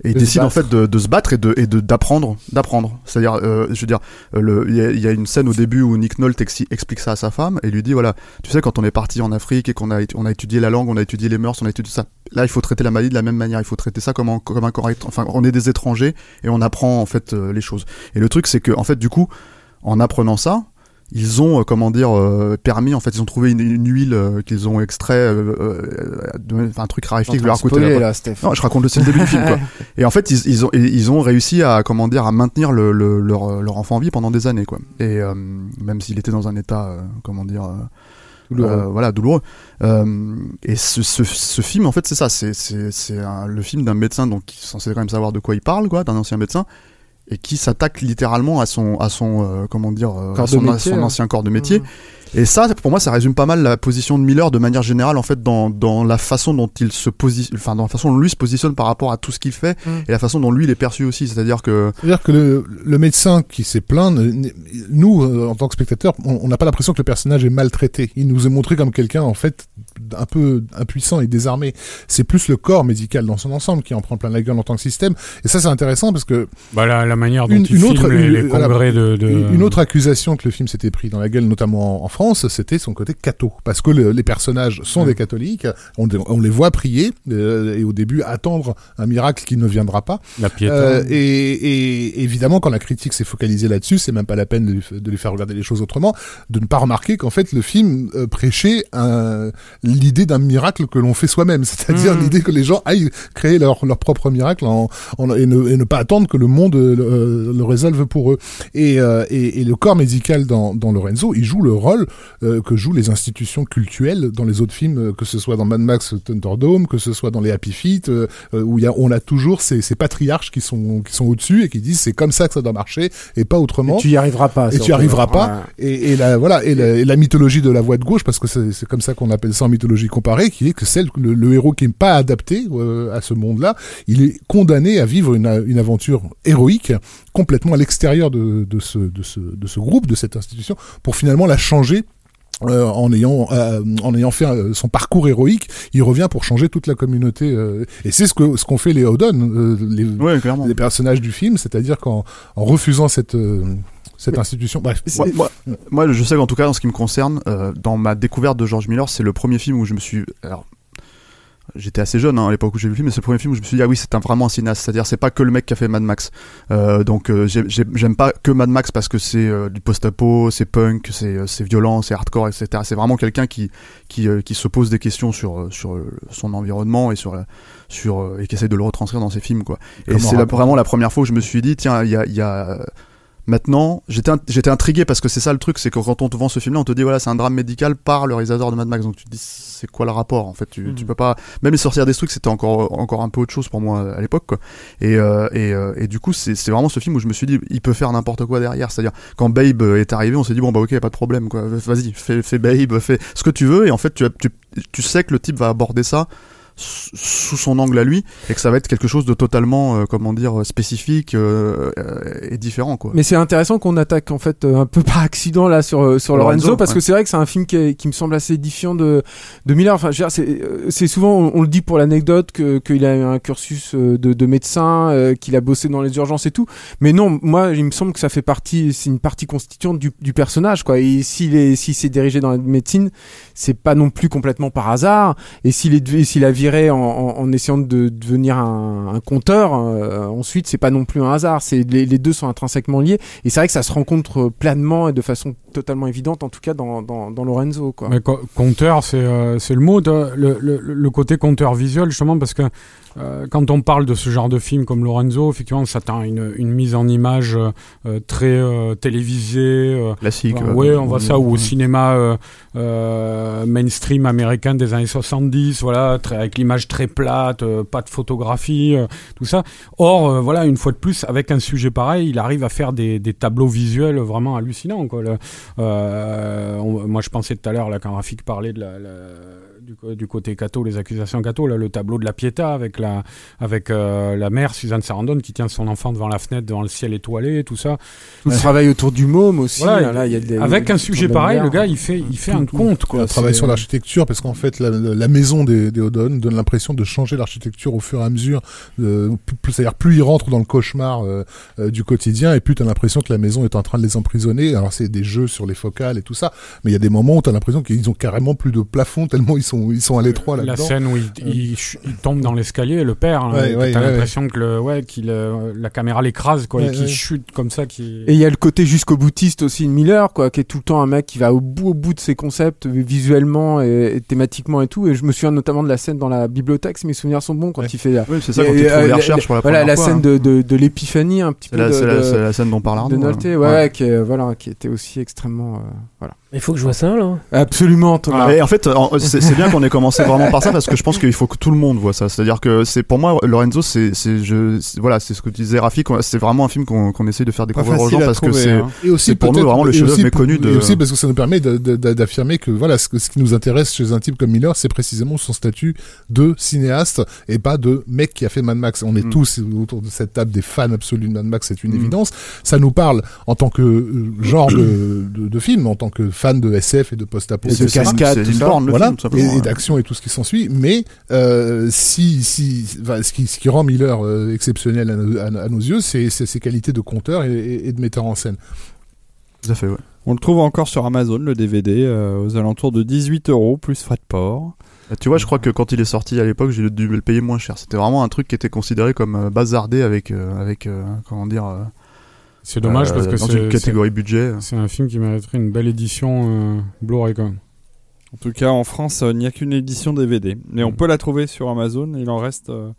Speaker 3: et ils décident en fait de, de se battre et de et d'apprendre, d'apprendre. C'est-à-dire, euh, je veux dire, le, il y, y a une scène au début où Nick Nolte explique ça à sa femme et lui dit voilà, tu sais quand on est parti en Afrique et qu'on a on a étudié la langue, on a étudié les mœurs, on a étudié ça. Là, il faut traiter la maladie de la même manière. Il faut traiter ça comme un, comme un correct. Enfin, on est des étrangers et on apprend en fait euh, les choses. Et le truc, c'est que en fait, du coup, en apprenant ça, ils ont euh, comment dire euh, permis en fait ils ont trouvé une, une huile euh, qu'ils ont extrait euh, euh, de- un truc raréfié coûté la
Speaker 2: Spoiler, là,
Speaker 3: non, je raconte le début du *laughs* film, quoi. Et en fait, ils, ils ont, ils ont réussi à, comment dire, à maintenir le, le- leur, leur enfant en vie pendant des années, quoi. Et euh, même s'il était dans un état, euh, comment dire, euh,
Speaker 2: Douloureux.
Speaker 3: euh, voilà, douloureux. Euh, et ce, ce, ce film, en fait, c'est ça, c'est, le film d'un médecin, donc qui est censé quand même savoir de quoi il parle, quoi, d'un ancien médecin. Et qui s'attaque littéralement à son à son euh, comment dire euh, à son,
Speaker 2: métier, ouais.
Speaker 3: ancien corps de métier.
Speaker 2: Mmh.
Speaker 3: Et ça, pour moi, ça résume pas mal la position de Miller de manière générale, en fait, dans, dans la façon dont il se positionne, enfin, dans la façon dont lui se positionne par rapport à tout ce qu'il fait
Speaker 2: Mm.
Speaker 3: et la façon dont lui il est perçu aussi. C'est-à-dire que,
Speaker 6: C'est-à-dire que le, le médecin qui s'est plaint, nous, euh, en tant que spectateurs, on n'a pas l'impression que le personnage est maltraité. Il nous est montré comme quelqu'un, en fait, un peu impuissant et désarmé. C'est plus le corps médical dans son ensemble qui en prend plein la gueule en tant que système. Et ça, c'est intéressant parce que
Speaker 5: Bah, la, la manière dont
Speaker 6: Une-
Speaker 5: il
Speaker 6: une
Speaker 5: filme
Speaker 6: autre-
Speaker 5: les,
Speaker 6: voilà,
Speaker 5: congrès de, de-
Speaker 6: Une autre accusation que le film s'était pris dans la gueule, notamment en, en France, c'était son côté catho. Parce que le- les personnages sont des catholiques, on, on les voit prier, euh, et au début attendre un miracle qui ne viendra pas.
Speaker 5: la piété.
Speaker 6: Euh, et, et évidemment, quand la critique s'est focalisée là-dessus, c'est même pas la peine de lui, de lui faire regarder les choses autrement, de ne pas remarquer qu'en fait, le film euh, prêchait l'idée d'un miracle que l'on fait soi-même. *laughs* C'est-à-dire
Speaker 2: Mhm.
Speaker 6: l'idée que les gens aillent créer leur, leur propre miracle en, en- et, ne, et ne pas attendre que le monde le, le résolve pour eux. Et, et, et le corps médical dans, dans Lorenzo, il joue le rôle euh, que jouent les institutions cultuelles dans les autres films, euh, que ce soit dans Mad Max Thunderdome, que ce soit dans les Happy Feet, euh, où y a, on a toujours ces, ces patriarches qui sont, qui sont au-dessus et qui disent c'est comme ça que ça doit marcher et pas autrement.
Speaker 2: Et tu y arriveras pas.
Speaker 6: Et tu arriveras pas.
Speaker 2: Ouais.
Speaker 6: Et, et la voilà et la, et la mythologie de la voix de gauche parce que c'est c'est comme ça qu'on appelle ça en mythologie comparée qui est que celle le, le héros qui n'est pas adapté euh, à ce monde-là il est condamné à vivre une, une aventure héroïque complètement à l'extérieur de, de ce de ce de ce groupe de cette institution pour finalement la changer euh, en ayant euh, en ayant fait euh, son parcours héroïque, il revient pour changer toute la communauté. et c'est ce que ce qu'ont fait les Odon, les,
Speaker 3: ouais, clairement.
Speaker 6: les personnages du film, c'est-à-dire qu'en en refusant cette cette institution, bref,
Speaker 3: Moi, moi, moi, je sais qu'en tout cas, en ce qui me concerne, dans ma découverte de George Miller, c'est le premier film où je me suis. Alors, j'étais assez jeune hein, à l'époque où j'ai vu le film, mais c'est le premier film où je me suis dit ah oui, c'est un, vraiment un cinéaste. C'est-à-dire, c'est pas que le mec qui a fait Mad Max. Euh, donc, euh, j'ai- j'ai- j'aime pas que Mad Max parce que c'est euh, du post-apo, c'est punk, c'est violent, c'est hardcore, etc. C'est vraiment quelqu'un qui qui, qui se pose des questions sur sur son environnement et sur la- sur et qui essaie de le retranscrire dans ses films quoi. Et c'est vraiment la première fois où je me suis dit tiens, il y a, il y a Maintenant, j'étais int- j'étais intrigué parce que c'est ça le truc, c'est que quand on te vend ce film-là, on te dit voilà, c'est un drame médical par le réalisateur de Mad Max. Donc tu te dis c'est quoi le rapport en fait? Tu, tu peux pas. Même les sorcières des trucs, c'était encore encore un peu autre chose pour moi à l'époque. Et euh, et, euh, et du coup, c'est vraiment ce film où je me suis dit il peut faire n'importe quoi derrière. C'est-à-dire quand Babe est arrivé, on s'est dit bon bah ok, pas de problème quoi. Vas-y, fais, fais Babe, fais ce que tu veux. Et en fait, tu, tu tu sais que le type va aborder ça sous son angle à lui et que ça va être quelque chose de totalement euh, comment dire spécifique euh, euh, et différent quoi.
Speaker 2: Mais c'est intéressant qu'on attaque en fait euh, un peu *laughs* par accident là sur euh, sur Lorenzo,
Speaker 3: Lorenzo,
Speaker 2: parce
Speaker 3: ouais.
Speaker 2: que c'est vrai que c'est un film qui, est- qui me semble assez édifiant de de Miller. Enfin, c'est c'est souvent on, on le dit pour l'anecdote que qu'il a eu un cursus de, de médecin, euh, qu'il a bossé dans les urgences et tout. Mais non, moi il me semble que ça fait partie, c'est une partie constituante du, du personnage quoi. Et s'il est s'il s'est dirigé dans la médecine, c'est pas non plus complètement par hasard. Et s'il est s'il a en, essayant de devenir un, un conteur, euh, ensuite c'est pas non plus un hasard. C'est les, les deux sont intrinsèquement liés. Et c'est vrai que ça se rencontre pleinement et de façon totalement évidente, en tout cas dans, dans, dans Lorenzo. Quoi.
Speaker 5: Mais co- compteur, c'est euh, c'est le mot, de, le, le, le côté compteur visuel, justement, parce que euh, quand on parle de ce genre de film comme Lorenzo, effectivement, ça a une, une mise en image euh, très euh, télévisée. euh,
Speaker 3: Classique.
Speaker 5: Enfin,
Speaker 3: euh,
Speaker 5: ouais, on voit ça ou au cinéma euh, euh, mainstream américain des années 70, voilà, très, avec l'image très plate, euh, pas de photographie, euh, tout ça. Or, euh, voilà, une fois de plus, avec un sujet pareil, il arrive à faire des, des tableaux visuels vraiment hallucinants. Quoi. Le- euh, on- moi, je pensais tout à l'heure, là, quand Rafik parlait de la, la- du, côté Cato, les accusations Cato, là, le tableau de la Pietà avec la, avec euh, la mère Suzanne Sarandon qui tient son enfant devant la fenêtre, devant le ciel étoilé, tout ça.
Speaker 2: Tout le travail autour du môme aussi.
Speaker 5: Voilà,
Speaker 2: hein, là, il y a des-
Speaker 5: Avec un sujet pareil, le gars, il fait, il fait un
Speaker 2: tout.
Speaker 5: conte. Quoi.
Speaker 6: On travaille sur l'architecture parce qu'en fait la, maison des, des Odon donne l'impression de changer l'architecture au fur et à mesure. Euh, C'est-à-dire plus ils rentrent dans le cauchemar euh, euh, du quotidien et plus tu as l'impression que la maison est en train de les emprisonner. Alors c'est des jeux sur les focales et tout ça, mais il y a des moments où tu as l'impression qu'ils ont carrément plus de plafond tellement ils sont ils sont à l'étroit
Speaker 5: La
Speaker 6: là-dedans.
Speaker 5: scène où il, il ch- il tombe dans l'escalier, le père, hein,
Speaker 6: Ouais,
Speaker 5: que
Speaker 6: ouais,
Speaker 5: t'as
Speaker 6: ouais,
Speaker 5: l'impression que le, ouais, qu'il, euh, la caméra l'écrase, quoi,
Speaker 6: Ouais,
Speaker 5: et qu'il
Speaker 6: ouais.
Speaker 5: chute comme ça. Qui...
Speaker 2: Et il y a le côté jusqu'au boutiste aussi de Miller, quoi, qui est tout le temps un mec qui va au bout, au bout de ses concepts, euh, visuellement et, et thématiquement et tout. Et je me souviens notamment de la scène dans la bibliothèque, si mes souvenirs sont bons, quand
Speaker 6: Ouais.
Speaker 2: il fait la,
Speaker 3: Oui, c'est ça
Speaker 2: Et,
Speaker 3: quand il
Speaker 2: euh,
Speaker 3: trouve les
Speaker 2: la-
Speaker 3: recherches pour la
Speaker 2: voilà, la
Speaker 3: fois,
Speaker 2: scène
Speaker 3: hein.
Speaker 2: de, de, de l'épiphanie, un petit
Speaker 3: C'est
Speaker 2: peu
Speaker 3: la,
Speaker 2: de,
Speaker 3: c'est la-
Speaker 2: de-
Speaker 3: c'est la scène dont parle
Speaker 2: de
Speaker 3: Arnaud.
Speaker 2: Nolte, ouais,
Speaker 3: hein.
Speaker 2: ouais, qui est, voilà, qui était aussi extrêmement, euh, voilà.
Speaker 4: Il faut que je vois ça alors.
Speaker 2: Absolument, Thomas.
Speaker 3: Et en fait, c'est bien *laughs* qu'on ait commencé vraiment par ça parce que je pense qu'il faut que tout le monde voit ça. C'est-à-dire que c'est pour moi Lorenzo, c'est voilà, c'est ce que tu disais Rafi, c'est vraiment un film qu'on qu'on essaie de faire découvrir aux gens parce que c'est
Speaker 1: hein.
Speaker 6: Et aussi
Speaker 3: C'est pour nous vraiment le chef-d'œuvre méconnu de-
Speaker 6: Et aussi parce que ça nous permet d'affirmer que voilà, ce, qui nous intéresse chez un type comme Miller, c'est précisément son statut de cinéaste et pas de mec qui a fait Mad Max. On est
Speaker 3: Mm.
Speaker 6: tous autour de cette table des fans absolus de Mad Max, c'est une
Speaker 3: Mm.
Speaker 6: évidence. Ça nous parle en tant que euh, genre de, de, de film, en tant que fan de SF et de post-apo.
Speaker 2: Et de cascade,
Speaker 3: une borne
Speaker 6: voilà,
Speaker 3: film, tout simplement.
Speaker 6: et, et d'action et tout ce qui s'ensuit. Mais euh, si, si, enfin, ce, qui, ce qui rend Miller euh, exceptionnel à, nos- à- à nos yeux, c'est ses qualités de conteur et, et- et de metteur en scène.
Speaker 3: Tout à fait, ouais.
Speaker 1: On le trouve encore sur Amazon, le DVD, euh, aux alentours de 18 euros, plus frais de port.
Speaker 3: Tu vois, je crois que quand il est sorti à l'époque, j'ai dû le payer moins cher. C'était vraiment un truc qui était considéré comme bazardé avec avec, avec euh, comment dire euh,
Speaker 5: C'est dommage
Speaker 3: euh,
Speaker 5: parce que
Speaker 3: dans
Speaker 5: c'est
Speaker 3: une catégorie budget.
Speaker 5: c'est- un film qui mériterait une belle édition euh, Blu-ray quand même.
Speaker 1: En tout cas, en France, euh, il n'y a qu'une édition DVD. Mais on
Speaker 5: Mm.
Speaker 1: peut la trouver sur Amazon. Il en reste, euh,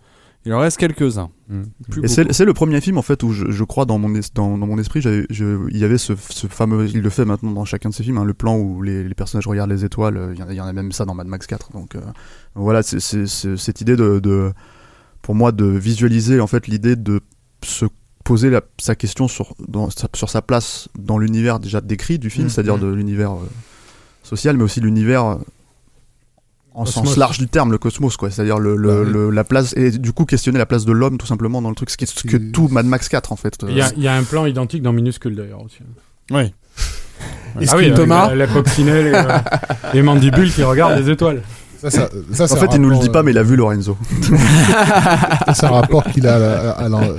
Speaker 1: il en reste quelques-uns.
Speaker 5: Mm.
Speaker 3: Et c'est le premier film en fait où je, je crois dans mon, es- dans, dans mon esprit, j'avais- je- il y avait ce, ce fameux, il le fait maintenant dans chacun de ses films, hein, le plan où les, les personnages regardent les étoiles. euh, Il y, en a- il y en a même ça dans Mad Max 4. Donc euh, voilà, c'est c'est- c'est cette idée de, de, pour moi, de visualiser en fait l'idée de se poser la- sa question sur, dans, sa- sur sa place dans l'univers déjà décrit du film,
Speaker 6: Mhm.
Speaker 3: c'est-à-dire de l'univers euh, social, mais aussi l'univers euh, en
Speaker 5: Cosmos.
Speaker 3: sens large du terme, le cosmos, quoi. C'est-à-dire le, le-
Speaker 6: Bah oui.
Speaker 3: le- la place et du coup questionner la place de l'homme tout simplement dans le truc, ce qui est ce que tout Mad Max 4 en fait.
Speaker 5: Il y, a- il y a un plan identique dans Minuscule d'ailleurs aussi.
Speaker 1: Oui.
Speaker 2: Est-ce
Speaker 5: Ah oui,
Speaker 2: Thomas
Speaker 5: la, la coccinelle et euh, les mandibules qui regardent *laughs* les étoiles.
Speaker 6: Ça, ça, ça,
Speaker 3: En fait, il nous le dit pas,
Speaker 6: euh,
Speaker 3: mais il a vu Lorenzo. *laughs*
Speaker 6: C'est un rapport qu'il a à la- à la-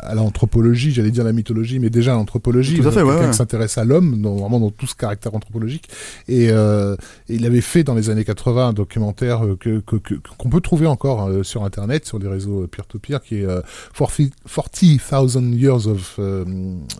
Speaker 6: à l'anthropologie, j'allais dire la mythologie, mais déjà à l'anthropologie.
Speaker 3: Tout à fait, ouais,
Speaker 6: quelqu'un
Speaker 3: ouais.
Speaker 6: qui s'intéresse à l'homme, vraiment dans tout ce caractère anthropologique. Et, euh, et il avait fait dans les années 80 un documentaire euh, que que- que- qu'on peut trouver encore euh, sur Internet, sur les réseaux euh, peer-to-peer, qui est euh, 40 40,000 Years of, euh,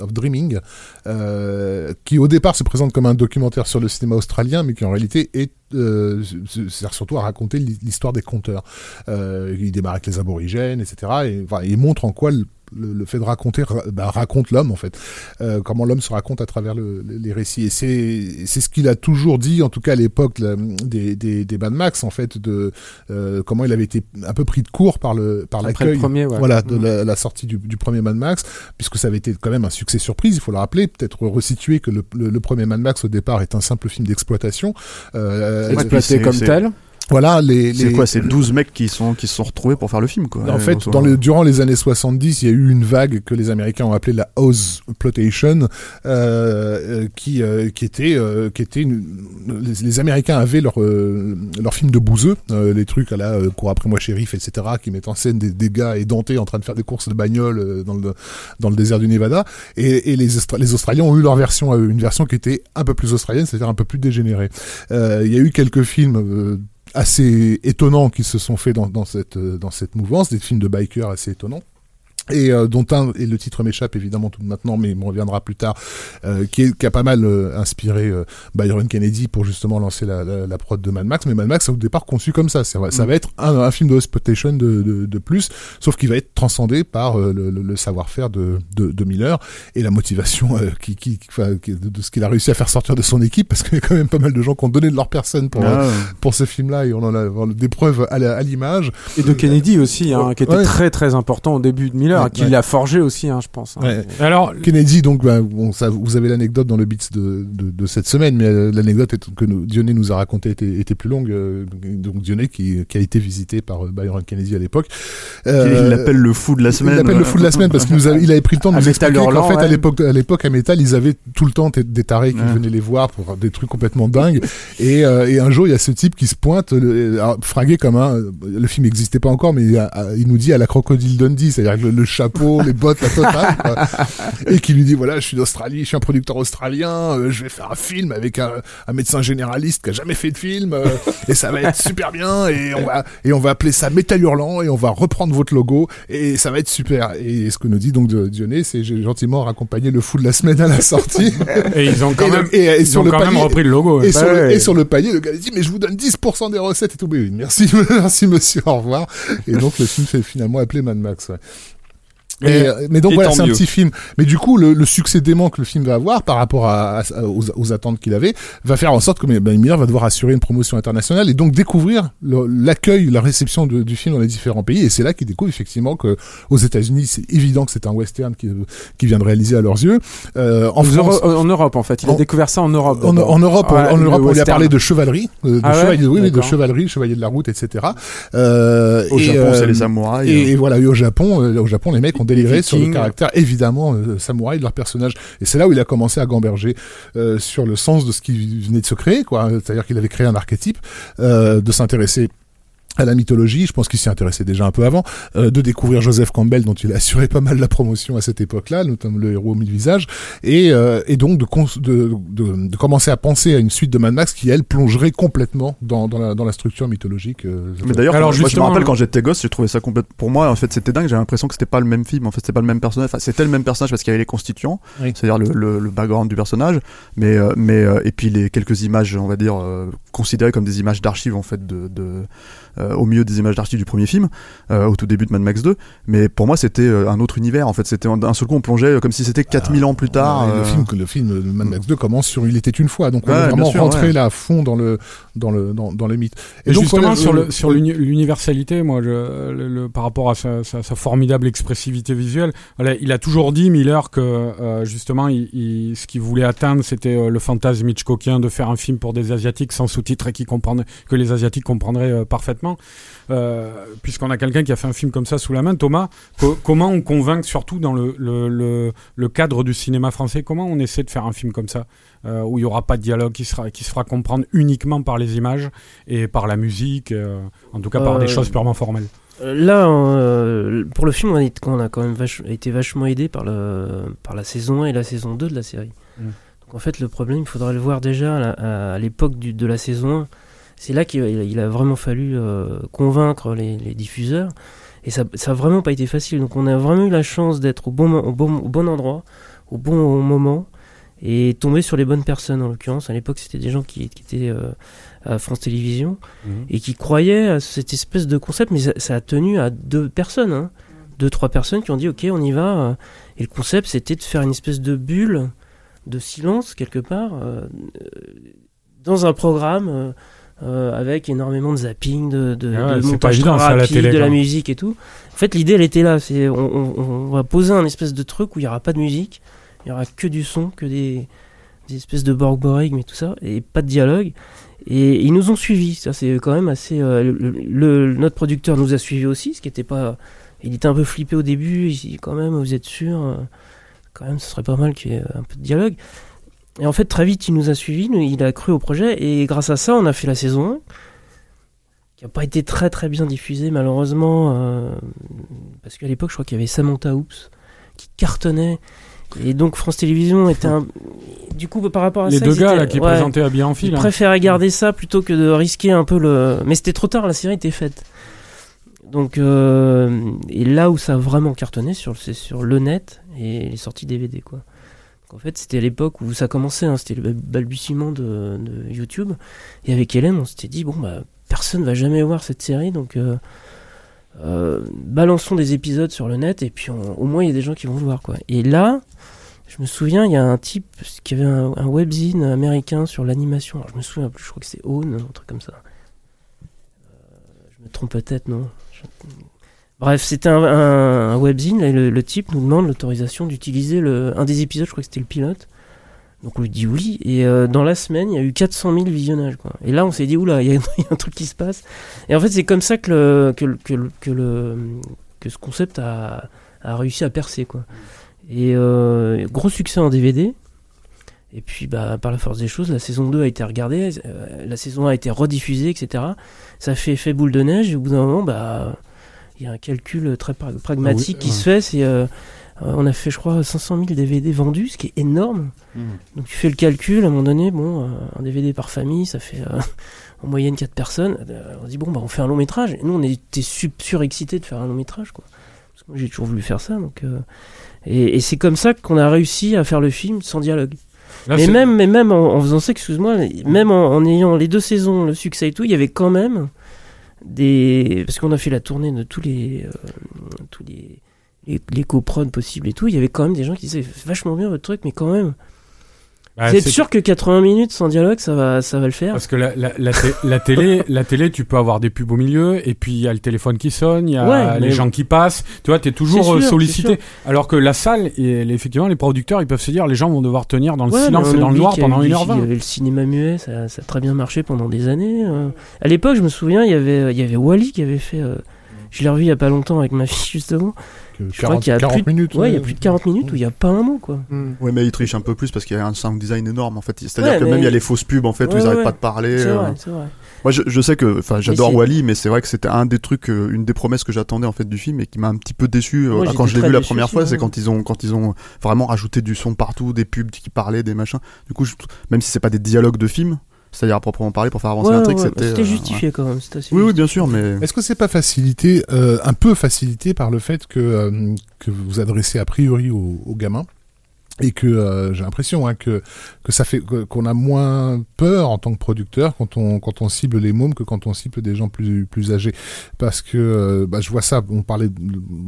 Speaker 6: of Dreaming, euh, qui au départ se présente comme un documentaire sur le cinéma australien, mais qui en réalité est euh, sert surtout à raconter l'histoire des conteurs. Euh, il démarre avec les aborigènes, etc. Et il montre en quoi le, fait de raconter ra- bah, raconte l'homme en fait, Euh, comment l'homme se raconte à travers le- le- les récits. Et c'est c'est ce qu'il a toujours dit, en tout cas à l'époque des, des, des Mad Max en fait, de euh, comment il avait été un peu pris de court par le par l'accueil.
Speaker 2: ouais.
Speaker 6: Voilà, de
Speaker 2: Mm.
Speaker 6: la, la sortie du, du premier Mad Max, puisque ça avait été quand même un succès surprise, il faut le rappeler, peut-être resituer que le, le- premier Mad Max au départ est un simple film d'exploitation. Euh,
Speaker 2: Exploité comme tel.
Speaker 6: Voilà, les,
Speaker 3: C'est
Speaker 6: les-
Speaker 3: quoi C'est 12 mecs qui sont qui se sont retrouvés pour faire le film quoi.
Speaker 6: en
Speaker 3: Euh,
Speaker 6: fait, dans durant les années 70, il y a eu une vague que les Américains ont appelée la house plotation, euh, euh, qui euh, qui était euh, qui était une- les, les Américains avaient leur euh, leur film de bouseux, euh, les trucs à la euh, cours après moi shérif, etc., qui mettent en scène des, des gars édentés en train de faire des courses de bagnole dans le dans le désert du Nevada, et, et les Austra- les Australiens ont eu leur version, une version qui était un peu plus australienne, c'est-à-dire un peu plus dégénérée. Euh, Il y a eu quelques films. Assez étonnants qui se sont faits dans, dans cette euh, dans cette mouvance, des films de bikers assez étonnants. Et euh, dont un, et le titre m'échappe évidemment tout maintenant, mais il me reviendra plus tard, euh, qui, est, qui a pas mal euh, inspiré euh, Byron Kennedy pour justement lancer la, la, la prod de Mad Max. Mais Mad Max, au départ, conçu comme ça. Ça va, ça va être un, un film de exploitation de, de, de plus, sauf qu'il va être transcendé par euh, le, le- le savoir-faire de, de, de Miller et la motivation euh, qui, qui, qui- de, de ce qu'il a réussi à faire sortir de son équipe, parce qu'il y a quand même pas mal de gens qui ont donné de leur personne pour,
Speaker 3: Ah,
Speaker 6: pour ce film-là, et on en a des preuves à l'image.
Speaker 2: Et de Kennedy aussi, hein, qui était
Speaker 6: Ouais.
Speaker 2: très très important au début de Miller, Qui
Speaker 6: ouais.
Speaker 2: l'a forgé aussi, hein, je pense. hein.
Speaker 6: Ouais.
Speaker 5: Alors,
Speaker 6: Kennedy, donc, bah, bon, ça, vous avez l'anecdote dans le Beats de, de, de cette semaine, mais euh, l'anecdote que nous, Dionnet nous a racontée était, était plus longue. euh, donc Dionnet qui, qui a été visité par euh, Byron Kennedy à l'époque.
Speaker 3: il l'appelle le fou de la semaine.
Speaker 6: Il l'appelle le fou de la semaine parce qu'il nous a- il avait pris le temps de *laughs*
Speaker 2: À
Speaker 6: nous
Speaker 2: Metal
Speaker 6: expliquer qu'en fait, à
Speaker 2: ouais.
Speaker 6: l'époque, à l'époque, à Metal, ils avaient tout le temps des- tarés qui
Speaker 3: Ouais.
Speaker 6: venaient les voir pour des trucs complètement dingues. *laughs* Et, euh, et un jour, il y a ce type qui se pointe, fringué comme un, le film n'existait pas encore, mais il, a- il nous dit à la crocodile Dundee, c'est-à-dire le, le chapeau, les bottes, la totale, quoi. et qui lui dit voilà, je suis d'Australie, je suis un producteur australien, euh, je vais faire un film avec un, un médecin généraliste qui a jamais fait de film, euh, et ça va être super bien, et on va et on va appeler ça Métal Hurlant, et on va reprendre votre logo, et ça va être super. Et ce que nous dit donc Dionnet, c'est j'ai gentiment raccompagné le fou de la semaine à la sortie.
Speaker 5: et ils ont quand
Speaker 6: Et
Speaker 5: même,
Speaker 6: et- et
Speaker 5: ils
Speaker 6: sur
Speaker 5: ont
Speaker 6: le
Speaker 5: quand même
Speaker 6: palier-
Speaker 5: repris le logo.
Speaker 6: Et, sur
Speaker 2: Bah
Speaker 6: le,
Speaker 2: ouais.
Speaker 6: et sur le gars dit mais je vous donne 10% des recettes et tout. Mais oui, merci, *laughs* merci monsieur, au revoir. Et donc le film s'est finalement appelé Mad Max. ouais. Et- euh, mais donc voilà, c'est un petit film. Mais du coup, le, le succès dément que le film va avoir par rapport à, à- aux, aux attentes qu'il avait, va faire en sorte que Ben Miller va devoir assurer une promotion internationale et donc découvrir l'accueil, la réception de- du film dans les différents pays. Et c'est là qu'il découvre effectivement que aux États-Unis, c'est évident que c'est un western qui, qui vient de réaliser à leurs yeux. Euh, en France,
Speaker 2: Euro- en Europe, en fait. Il a découvert ça en Europe.
Speaker 6: en, Europe, en Europe, on lui a parlé de chevalerie, euh, de
Speaker 2: Ah ouais
Speaker 6: chevalier, oui, oui, de chevalerie, chevalier de la route, etc. Euh,
Speaker 3: Au
Speaker 6: et,
Speaker 3: Japon,
Speaker 6: euh,
Speaker 3: c'est les samouraïs.
Speaker 6: Et, et voilà, et au Japon, euh, au Japon, les mecs ont déliré sur le caractère évidemment euh, samouraï de leur personnage. Et c'est là où il a commencé à gamberger euh, sur le sens de ce qui venait de se créer, quoi. C'est-à-dire qu'il avait créé un archétype, euh, de s'intéresser à la mythologie, je pense qu'il s'y intéressait déjà un peu avant, euh, de découvrir Joseph Campbell dont il a assuré pas mal la promotion à cette époque-là, notamment le héros aux mille visages, et, euh, et donc de, de, de, de commencer à penser à une suite de Mad Max qui elle plongerait complètement dans, dans, la, dans la structure mythologique. euh,
Speaker 3: Mais d'ailleurs,
Speaker 5: Alors,
Speaker 3: moi, je me rappelle
Speaker 5: le-
Speaker 3: quand j'étais gosse, j'ai trouvé ça complètement. Pour moi, en fait, c'était dingue. J'avais l'impression que c'était pas le même film. En fait, c'était pas le même personnage. Enfin, c'était le même personnage parce qu'il y avait les constituants,
Speaker 6: Oui.
Speaker 3: c'est-à-dire le, le, le background du personnage, mais euh, mais euh, et puis les quelques images, on va dire, euh, considérées comme des images d'archives en fait de, de au milieu des images d'archives du premier film, euh, au tout début de Mad Max 2. Mais pour moi, c'était euh, un autre univers. En fait, c'était d'un seul coup, on plongeait euh, comme si c'était 4000 ans plus tard.
Speaker 6: Ouais,
Speaker 3: euh,
Speaker 6: Le film, le film de Mad Max 2 commence sur Il était une fois, donc on
Speaker 3: Ouais,
Speaker 6: est vraiment
Speaker 3: sûr,
Speaker 6: rentré
Speaker 3: ouais.
Speaker 6: là à fond dans le dans le dans, dans les mythes.
Speaker 5: Et,
Speaker 6: donc,
Speaker 5: justement,
Speaker 6: voilà,
Speaker 5: sur,
Speaker 6: euh,
Speaker 5: le, sur l'uni- l'universalité, moi, je- le, le- par rapport à sa, sa- sa formidable expressivité visuelle, voilà, il a toujours dit, Miller, que euh, justement, il, il- ce qu'il voulait atteindre, c'était euh, le fantasme Hitchcockien de faire un film pour des Asiatiques sans sous-titres et qui que les Asiatiques comprendraient euh, parfaitement. Euh, Puisqu'on a quelqu'un qui a fait un film comme ça sous la main, Thomas, co- comment on convainc, surtout dans le, le, le, le cadre du cinéma français, comment on essaie de faire un film comme ça euh, où il n'y aura pas de dialogue, qui, sera, qui se fera comprendre uniquement par les images et par la musique, euh, en tout cas par des choses purement formelles?
Speaker 4: Là, euh, pour le film, on a, quand même été vachement aidé par, le, par la saison 1 et la saison 2 de la série.
Speaker 5: Mm.
Speaker 4: Donc en fait, le problème, il faudrait le voir déjà à, l'époque de la saison 1. C'est là qu'il il a- vraiment fallu euh, convaincre les, les diffuseurs. Et ça n'a vraiment pas été facile. Donc on a vraiment eu la chance d'être au bon, au, bon, au bon endroit, au bon moment, et tomber sur les bonnes personnes en l'occurrence. À l'époque, c'était des gens qui, qui étaient euh, à France Télévisions et qui croyaient à cette espèce de concept, mais ça, ça a tenu à deux personnes, hein. deux, trois personnes qui ont dit ok, on y va. euh, Et le concept, c'était de faire une espèce de bulle de silence quelque part euh, dans un programme. euh, euh, avec énormément de zapping, de, de,
Speaker 5: Ah ouais,
Speaker 4: de
Speaker 5: c'est
Speaker 4: montage
Speaker 5: évident, ça, la
Speaker 4: rapide,
Speaker 5: télé,
Speaker 4: de la musique et tout. En fait, l'idée, elle était là. C'est on, on- on va poser un espèce de truc où il n'y aura pas de musique, il y aura que du son, que des, des espèces de borg-borg, et tout ça, et pas de dialogue. Et ils nous ont suivis. Ça, c'est quand même assez. euh, le, le- notre producteur nous a suivis aussi, ce qui était pas. Il était un peu flippé au début. Il dit, quand même, vous êtes sûr euh, Quand même, ce serait pas mal qu'il y ait un peu de dialogue. Et en fait, très vite, il nous a suivis. Il a cru au projet. Et grâce à ça, on a fait la saison 1 qui n'a pas été très très bien diffusée malheureusement euh, parce qu'à l'époque je crois qu'il y avait Samantha Oops qui cartonnait et donc France Télévisions était un du coup par rapport à
Speaker 5: Les
Speaker 4: ça
Speaker 5: deux
Speaker 4: ils
Speaker 5: gars là qui
Speaker 4: ouais,
Speaker 5: présentaient habillés en fil.
Speaker 4: ils
Speaker 5: hein.
Speaker 4: préféraient garder ça plutôt que de risquer un peu le mais c'était trop tard la série était faite donc euh, et là où ça a vraiment cartonné sur c'est sur le net et les sorties DVD quoi en fait c'était à l'époque où ça commençait hein, c'était le balbutiement de, YouTube et avec Hélène on s'était dit bon bah personne va jamais voir cette série donc euh, euh, balançons des épisodes sur le net et puis au moins il y a des gens qui vont le voir et là je me souviens, il y a un type qui avait un, webzine américain sur l'animation. Je me souviens plus, je crois que c'est Own, un truc comme ça. Euh, je me trompe peut-être, non? Bref, c'était un, webzine et le, le type nous demande l'autorisation d'utiliser un des épisodes, je crois que c'était le pilote. Donc on lui dit oui, et euh, dans la semaine, il y a eu 400 000 visionnages. Quoi. Et là, on s'est dit, oula, *laughs* il y, a un truc qui se passe. Et en fait, c'est comme ça que, le, que, que, que, ce concept a, a réussi à percer. Quoi. Et euh, gros succès en DVD. Et puis, bah, par la force des choses, la saison 2 a été regardée, euh, la saison 1 a été rediffusée, etc. Ça fait boule de neige, et au bout d'un moment, bah, il y a un calcul très pra- pragmatique
Speaker 5: Ah oui,
Speaker 4: qui
Speaker 5: ouais.
Speaker 4: se fait. C'est, euh, euh, on a fait, je crois, 500 000 DVD vendus, ce qui est énorme. Donc tu fais le calcul, à un moment donné, bon, euh, un DVD par famille, ça fait euh, *laughs* en moyenne 4 personnes. On se dit, bon, bah, on fait un long métrage. Et nous, on était su- surexcités de faire un long métrage, quoi. Parce que moi, j'ai toujours voulu faire ça. Donc, et, et c'est comme ça qu'on a réussi à faire le film sans dialogue.
Speaker 5: Là,
Speaker 4: mais, même, mais même en, en faisant ça, excuse-moi, même en, en ayant les deux saisons, le succès et tout, il y avait quand même des. Parce qu'on a fait la tournée de tous les, euh, tous les, les, les possibles et tout, il y avait quand même des gens qui disaient vachement bien votre truc, mais quand même.
Speaker 5: Bah, c'est-
Speaker 4: sûr que 80 minutes sans dialogue, ça va, ça va le faire?
Speaker 5: Parce que la, la, la, té- la télé, *laughs* la télé, tu peux avoir des pubs au milieu, et puis il y a le téléphone qui sonne, il y a
Speaker 4: Ouais,
Speaker 5: les
Speaker 4: mais-
Speaker 5: gens qui passent. Tu vois, t'es toujours
Speaker 4: C'est
Speaker 5: euh,
Speaker 4: sûr,
Speaker 5: sollicité. Alors que la salle, et effectivement, les producteurs, ils peuvent se dire, les gens vont devoir tenir dans le
Speaker 4: Ouais,
Speaker 5: silence et dans le noir pendant
Speaker 4: eu du-
Speaker 5: 1h20.
Speaker 4: Il y avait le cinéma muet, ça, ça a très bien marché pendant des années. euh. À l'époque, je me souviens, il y avait, il y avait Wally qui avait fait. euh, Je l'ai revu il y a pas longtemps avec ma fille justement.
Speaker 6: Que
Speaker 4: Je crois
Speaker 6: 40,
Speaker 4: qu'il y a
Speaker 6: 40
Speaker 4: plus de-
Speaker 6: minutes.
Speaker 4: Ouais, il y a plus de 40 minutes où il y a pas un mot quoi.
Speaker 2: Mm.
Speaker 3: Ouais, mais il triche un peu plus parce qu'il y a un sound design énorme en fait. C'est-à-dire
Speaker 4: Ouais,
Speaker 3: que
Speaker 4: mais-
Speaker 3: même il y a les fausses pubs en fait où ils n'arrêtent
Speaker 4: ouais.
Speaker 3: pas de parler.
Speaker 4: C'est
Speaker 3: euh.
Speaker 4: vrai, c'est vrai.
Speaker 3: Moi, je, je sais que, enfin, j'adore Wally, mais c'est vrai que c'était un des trucs, euh, une des promesses que j'attendais en fait du film et qui m'a un petit peu déçu euh,
Speaker 4: Moi,
Speaker 3: quand je l'ai vu la première
Speaker 4: aussi,
Speaker 3: fois. C'est quand ils ont, quand ils ont vraiment rajouté du son partout, des pubs qui parlaient, des machins. Du coup, je- même si c'est pas des dialogues de film, c'est-à-dire à proprement parler pour faire avancer
Speaker 4: Ouais,
Speaker 3: un truc,
Speaker 4: ouais, bah,
Speaker 3: c'était.
Speaker 4: c'était
Speaker 3: euh,
Speaker 4: justifié quand même. c'était assez.
Speaker 3: Oui, oui, bien sûr, mais.
Speaker 6: Est-ce que c'est pas facilité, euh, un peu facilité par le fait que, euh, que vous vous adressez a priori aux, aux gamins et que euh, j'ai l'impression hein, que que ça fait qu'on a moins peur en tant que producteur quand on quand on cible les mômes que quand on cible des gens plus plus âgés parce que euh, bah, je vois ça on parlait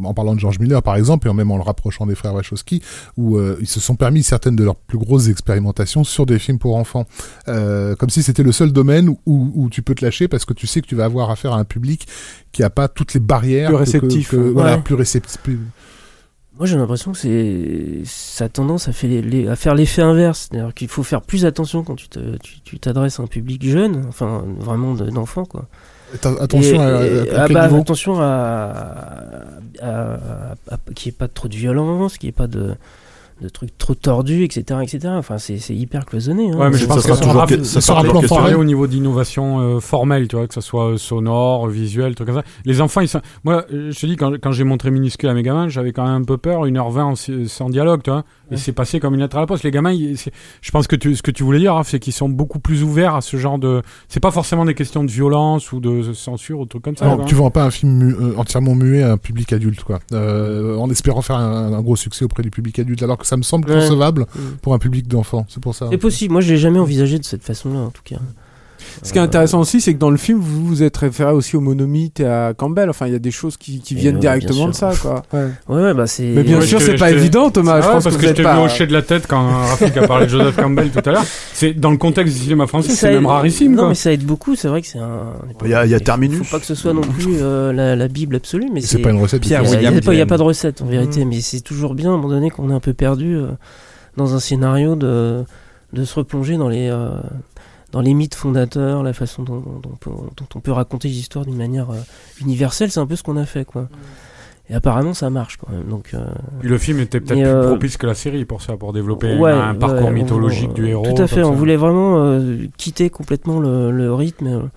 Speaker 6: en parlant de George Miller par exemple et même en le rapprochant des frères Wachowski où euh, ils se sont permis certaines de leurs plus grosses expérimentations sur des films pour enfants euh, comme si c'était le seul domaine où, où tu peux te lâcher parce que tu sais que tu vas avoir affaire à un public qui a pas toutes les barrières
Speaker 2: Plus
Speaker 6: que-
Speaker 2: réceptif,
Speaker 6: que-
Speaker 2: ouais.
Speaker 6: voilà plus réceptif plus-
Speaker 4: Moi, j'ai l'impression que c'est ça a tendance à, faire les- les- à faire l'effet inverse. C'est-à-dire qu'il faut faire plus attention quand tu t'adresses à un public jeune, enfin vraiment de- d'enfants quoi.
Speaker 6: Atten- attention
Speaker 4: Et-
Speaker 6: à, à-
Speaker 4: et-
Speaker 6: à
Speaker 4: ah bah, attention à, à, à- à- qu'il n'y ait pas trop de violence, qu'il n'y ait pas de, de trucs trop tordus, etc. etc. Enfin, c'est c'est hyper cloisonné. hein.
Speaker 5: Ouais, mais je
Speaker 3: Ça
Speaker 5: pense
Speaker 3: sera
Speaker 5: ça
Speaker 3: que-
Speaker 5: sera
Speaker 3: ça sera
Speaker 5: toujours pareil
Speaker 6: questionné.
Speaker 5: au niveau d'innovation euh, formelle, tu vois, que ce soit euh, sonore, visuel, trucs comme ça. Les enfants, ils sont... moi, je te dis, quand, quand j'ai montré minuscule à mes gamins, j'avais quand même un peu peur, 1h20 en si- sans dialogue, tu vois. Et c'est passé comme une lettre à la poste. Les gamins, ils- je pense que tu, ce que tu voulais dire, Raph, c'est qu'ils sont beaucoup plus ouverts à ce genre de. C'est pas forcément des questions de violence ou de censure ou de trucs comme ça.
Speaker 6: Non, tu vends pas un film mu- euh, entièrement muet à un public adulte, quoi. Euh, en espérant faire un, un gros succès auprès du public adulte, alors que ça me semble
Speaker 4: Ouais.
Speaker 6: concevable
Speaker 4: Mm.
Speaker 6: pour un public d'enfants. C'est pour ça.
Speaker 4: C'est possible. Moi, je l'ai jamais envisagé de cette façon-là, en tout cas.
Speaker 2: Ce qui est intéressant aussi, c'est que dans le film, vous vous êtes référé aussi au monomythe et à Campbell. Enfin, il y a des choses qui, viennent
Speaker 4: ouais,
Speaker 2: directement de ça, quoi. Ouais.
Speaker 4: Ouais, bah c'est.
Speaker 2: Mais bien
Speaker 5: Ouais,
Speaker 2: sûr, c'est pas évident, Thomas.
Speaker 5: Ah
Speaker 2: je pense
Speaker 5: parce
Speaker 2: que
Speaker 5: je t'ai
Speaker 2: êtes
Speaker 5: vu
Speaker 2: pas.
Speaker 5: hocher de la tête quand Rafik a parlé de Joseph Campbell tout à l'heure. C'est dans le contexte du cinéma français,
Speaker 4: Ça
Speaker 5: c'est même rarissime.
Speaker 4: Non,
Speaker 5: quoi.
Speaker 4: mais ça aide beaucoup. C'est vrai que c'est un.
Speaker 3: Il y a- il y a
Speaker 4: Faut pas que ce soit non plus euh, la, la bible absolue, mais
Speaker 6: C'est
Speaker 4: c'est.
Speaker 6: pas une recette.
Speaker 1: Pierre
Speaker 4: Il n'y.
Speaker 1: William
Speaker 4: a, pas- il a pas de recette en vérité,
Speaker 2: Mm.
Speaker 4: mais c'est toujours bien à un moment donné qu'on est un peu perdu euh, dans un scénario de, de se replonger dans les, euh, dans les mythes fondateurs, la façon dont, dont on, peut, dont on peut raconter les histoires d'une manière euh, universelle. C'est un peu ce qu'on a fait, quoi. Et apparemment, ça marche quand même. Donc, euh,
Speaker 5: le film était peut-être plus
Speaker 4: euh,
Speaker 5: propice que la série pour ça, pour développer
Speaker 4: ouais,
Speaker 5: un parcours
Speaker 4: ouais,
Speaker 5: mythologique du héros.
Speaker 4: Tout à fait. On
Speaker 5: ça.
Speaker 4: voulait vraiment euh, quitter complètement le, le rythme.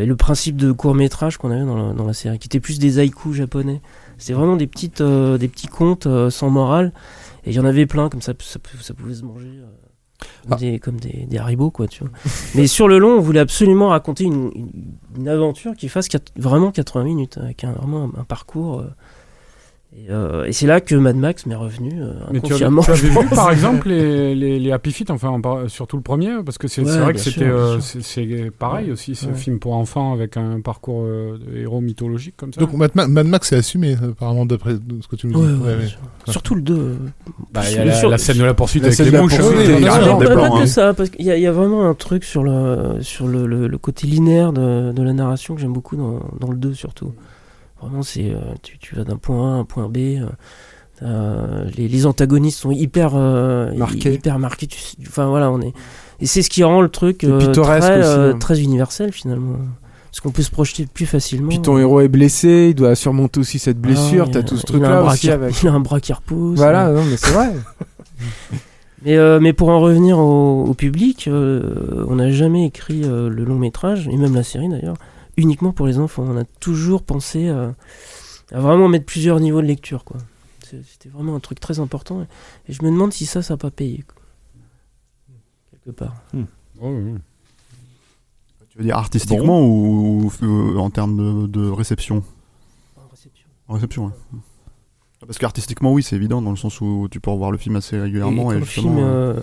Speaker 4: et le principe de court métrage qu'on avait dans la, dans la série, qui était plus des haïkus japonais. C'était vraiment des petites, euh, des petits contes sans morale, et il y en avait plein comme ça, ça, pou- ça pouvait se manger
Speaker 2: Ah.
Speaker 4: des, comme des, des haribots quoi, tu vois. *laughs* Mais sur le long, on voulait absolument raconter une, une, une aventure qui fasse vraiment 80 minutes, avec un, vraiment un, un parcours. euh, et, euh, et c'est là que Mad Max m'est revenu euh,
Speaker 5: Mais tu, tu avais vu
Speaker 4: pense.
Speaker 5: par exemple les, les, les Happy Feet, enfin surtout le premier, parce que c'est
Speaker 4: Ouais,
Speaker 5: vrai que c'était euh, c'est pareil aussi, c'est un film pour enfants avec un parcours euh, de héros mythologique comme ça.
Speaker 6: Donc Mad, Ma- Mad Max est assumé, apparemment, d'après ce que tu nous dis.
Speaker 4: Ouais, ouais,
Speaker 6: Ouais,
Speaker 4: bien
Speaker 6: ouais.
Speaker 4: sûr. Surtout le 2.
Speaker 5: Bah, il y a la,
Speaker 4: sur-
Speaker 5: la scène de la poursuite
Speaker 2: la
Speaker 5: avec les mouches.
Speaker 4: pas, que ça, parce qu'il y, a- il y a vraiment un truc sur le, sur le, côté linéaire de, de la narration que j'aime beaucoup dans, dans le 2 surtout. Vraiment, c'est euh, tu, tu vas d'un point A à un point B. euh, euh, les, les antagonistes sont hyper
Speaker 2: Marqués.
Speaker 4: hyper marqués. tu enfin voilà, on est et c'est ce qui rend le truc très,
Speaker 2: aussi, hein.
Speaker 4: très universel finalement. Parce qu'on peut se projeter plus facilement.
Speaker 2: Puis ton héros est blessé, il doit surmonter aussi cette blessure.
Speaker 4: Ah,
Speaker 2: T'as
Speaker 4: il a-
Speaker 2: tout ce truc-là aussi avec. *laughs*
Speaker 4: Il a un bras qui repousse.
Speaker 2: Voilà, non, mais c'est vrai. *laughs*
Speaker 4: Mais, euh, mais pour en revenir au, au public, euh, on n'a jamais écrit euh, le long métrage, et même la série d'ailleurs, uniquement pour les enfants. On a toujours pensé euh, à vraiment mettre plusieurs niveaux de lecture. quoi. C'était vraiment un truc très important. Et, je me demande si ça, ça n'a pas payé. quoi. Quelque part.
Speaker 5: Ouais, ouais.
Speaker 3: Tu veux dire artistiquement ou, ou, euh, en termes de, de réception?
Speaker 4: En réception.
Speaker 3: En réception, ouais. Parce qu'artistiquement, oui, c'est évident, dans le sens où tu peux revoir le film assez régulièrement. Et, justement,
Speaker 4: film,
Speaker 3: euh,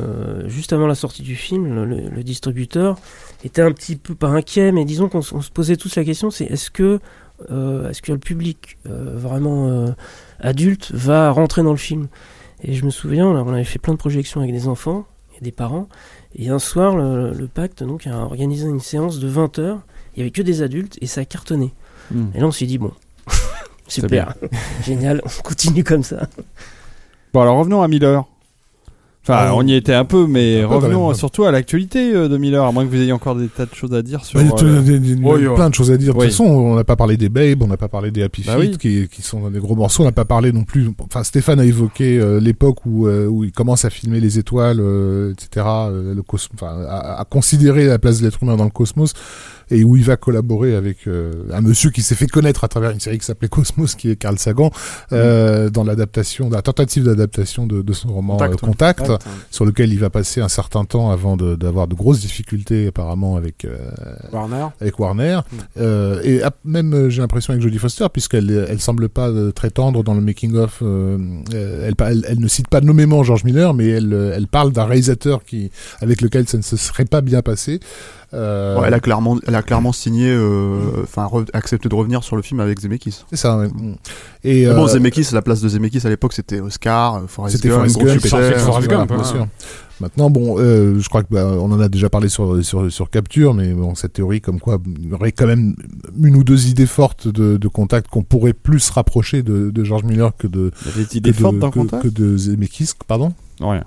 Speaker 4: euh, juste avant la sortie du film, le, le- le distributeur était un petit peu pas inquiet, mais disons qu'on se posait tous la question, c'est est-ce que euh, est-ce que le public euh, vraiment adulte va rentrer dans le film? Et je me souviens, on avait fait plein de projections avec des enfants et des parents. Et un soir, le, le pacte donc, a organisé une séance de 20 heures. Il n'y avait que des adultes et ça a cartonné.
Speaker 1: Hmm.
Speaker 4: Et là, on s'est dit, bon, super, *laughs* génial, on continue comme ça.
Speaker 1: Bon, alors revenons à Miller. Enfin,
Speaker 6: Ah,
Speaker 1: on y était un peu, mais
Speaker 6: un peu quand
Speaker 1: revenons
Speaker 6: même.
Speaker 1: surtout à l'actualité euh, de Miller, à moins que vous ayez encore des tas de choses à dire sur.
Speaker 6: Bah, il y a
Speaker 1: euh,
Speaker 6: des- des- des-
Speaker 5: Oui, oui.
Speaker 6: plein de choses à dire. De
Speaker 1: Oui.
Speaker 6: toute façon, on n'a pas parlé des Babes, on n'a pas parlé des Happy
Speaker 1: Bah
Speaker 6: Feet,
Speaker 1: oui.
Speaker 6: qui, qui sont des gros morceaux. On n'a pas parlé non plus. Enfin, Stéphane a évoqué euh, l'époque où, euh, où il commence à filmer les étoiles, euh, etc. euh, le cosmos, enfin, à, à considérer la place de l'être humain dans le cosmos et où il va collaborer avec euh, un monsieur qui s'est fait connaître à travers une série qui s'appelait Cosmos, qui est Carl Sagan, euh, dans l'adaptation, dans la tentative d'adaptation de, de son roman
Speaker 3: Contact,
Speaker 6: euh, Contact, sur lequel il va passer un certain temps avant d'avoir de, grosses difficultés apparemment avec euh,
Speaker 2: Warner.
Speaker 6: avec Warner
Speaker 2: Mm.
Speaker 6: euh, et même euh, j'ai l'impression avec Jodie Foster puisqu'elle elle semble pas très tendre dans le making of euh, elle, elle, elle ne cite pas nommément George Miller mais elle elle parle d'un réalisateur qui avec lequel ça ne se serait pas bien passé euh,
Speaker 3: Ouais, elle a clairement, elle a clairement signé, euh, enfin, accepté de revenir sur le film avec Zemeckis.
Speaker 6: c'est ça ouais. Et
Speaker 3: Bon,
Speaker 6: euh,
Speaker 3: Zemeckis, la place de Zemeckis à l'époque, c'était Oscar, Forrest
Speaker 6: C'était
Speaker 3: Gump,
Speaker 6: etc.
Speaker 5: Forrest Gump,
Speaker 6: bien sûr. Maintenant, bon, euh, je crois que bah, on en a déjà parlé sur sur sur Capture, mais bon, cette théorie comme quoi il y aurait quand même une ou deux idées fortes de, de contact qu'on pourrait plus se rapprocher de, de George Miller que de
Speaker 1: des idées
Speaker 6: que de,
Speaker 1: fortes dans
Speaker 6: que, que de Zemeckis, pardon?
Speaker 1: Rien.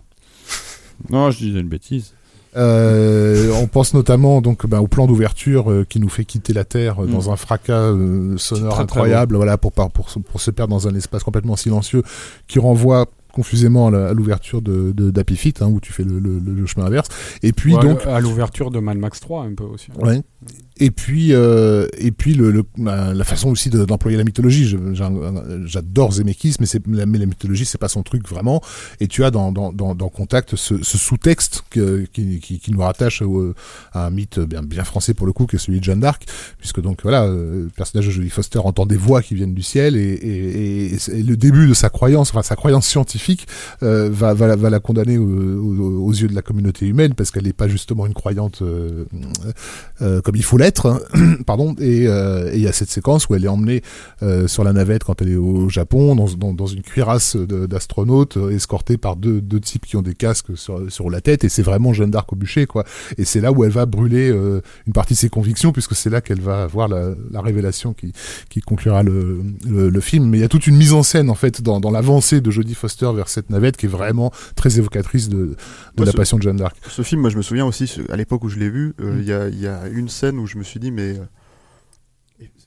Speaker 1: Non, je disais une bêtise.
Speaker 6: Euh, on pense notamment donc bah, au plan d'ouverture euh, qui nous fait quitter la Terre euh,
Speaker 1: Mm.
Speaker 6: dans un fracas euh, sonore
Speaker 1: très, très
Speaker 6: incroyable, voilà, pour, pour, se- pour se perdre dans un espace complètement silencieux qui renvoie confusément à l'ouverture de, d'Happy Feet, hein, où tu fais le, le- le chemin inverse. Et puis
Speaker 5: Ouais,
Speaker 6: donc,
Speaker 5: à l'ouverture de Mad Max 3 un peu aussi.
Speaker 6: ouais. Et puis, euh, et puis le, le- la, façon aussi de- d'employer la mythologie. J'adore Zemeckis, mais, la, mais la mythologie, c'est pas son truc vraiment. Et tu as dans, dans, dans, dans Contact ce, ce sous-texte qui, qui, qui nous rattache au- à un mythe bien, bien français pour le coup, qui est celui de Jeanne d'Arc, puisque donc voilà, euh, le personnage de Jodie Foster entend des voix qui viennent du ciel, et, et, et, le début de sa croyance, enfin sa croyance scientifique, euh, va, va, va la condamner au- au- aux yeux de la communauté humaine, parce qu'elle n'est pas justement une croyante euh, euh, comme il faut l'être, *clears throat* pardon. Et euh, et il y a cette séquence où elle est emmenée euh, sur la navette quand elle est au Japon, dans, dans, dans une cuirasse d'astronaute, euh, escortée par deux, deux types qui ont des casques sur, sur la tête, et c'est vraiment Jeanne d'Arc au bûcher, quoi. Et c'est là où elle va brûler euh, une partie de ses convictions, puisque c'est là qu'elle va avoir la, la révélation qui, qui conclura le, le, le film. Mais il y a toute une mise en scène, en fait, dans, dans l'avancée de Jodie Foster vers cette navette, qui est vraiment très évocatrice de, la
Speaker 3: ce-
Speaker 6: passion de Jeanne d'Arc.
Speaker 3: Ce film, moi, je me souviens aussi, à l'époque où je l'ai vu, euh, il
Speaker 6: Mm.
Speaker 3: y, a, y a une scène où je me suis dit, mais. euh,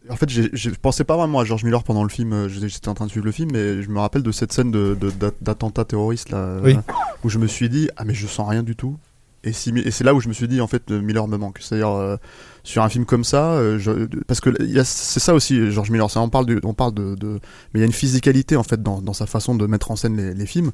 Speaker 3: En fait, je pensais pas vraiment à George Miller pendant le film, euh, j'étais en train de suivre le film, mais je me rappelle de cette scène de- de- d'attentat terroriste, là,
Speaker 6: Oui.
Speaker 3: où je me suis dit, ah, mais je sens rien du tout. Et, si, Mi- et c'est là où je me suis dit, en fait, euh, Miller me manque. C'est-à-dire, euh, sur un film comme ça, euh, je- parce que c'est ça aussi, George Miller, ça, on parle, de, on parle de, de- Mais il y a une physicalité, en fait, dans, dans sa façon de mettre en scène les, les films.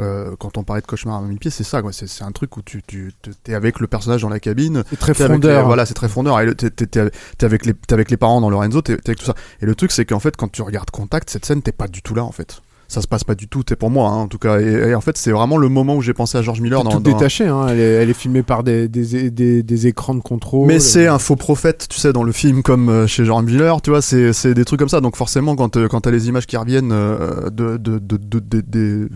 Speaker 3: Euh, quand on parlait de cauchemar à mille pieds, c'est ça, quoi. C'est, c'est un truc où tu, tu t'es avec le personnage dans la cabine,
Speaker 2: C'est très
Speaker 3: les-
Speaker 2: fondeur.
Speaker 3: voilà, c'est très fondeur. Et t'es, t'es- t'es- t'es avec les, t'es avec les parents dans Lorenzo, t'es, t'es avec tout ça. Et le truc, c'est qu'en fait, quand tu regardes Contact, cette scène, t'es pas du tout là, en fait. Ça se passe pas du tout, t'es pour moi, hein, en tout cas. Et, et en fait, c'est vraiment le moment où j'ai pensé à George Miller
Speaker 2: C'est
Speaker 3: dans,
Speaker 2: tout
Speaker 3: dans-
Speaker 2: détaché, hein. elle, est, elle est filmée par des, des, des, des écrans de contrôle.
Speaker 3: Mais c'est un faux prophète, tu sais, dans le film, comme euh, chez George Miller, tu vois, c'est, c'est des trucs comme ça. Donc forcément, quand, euh, quand t'as les images qui reviennent euh, de, de, de,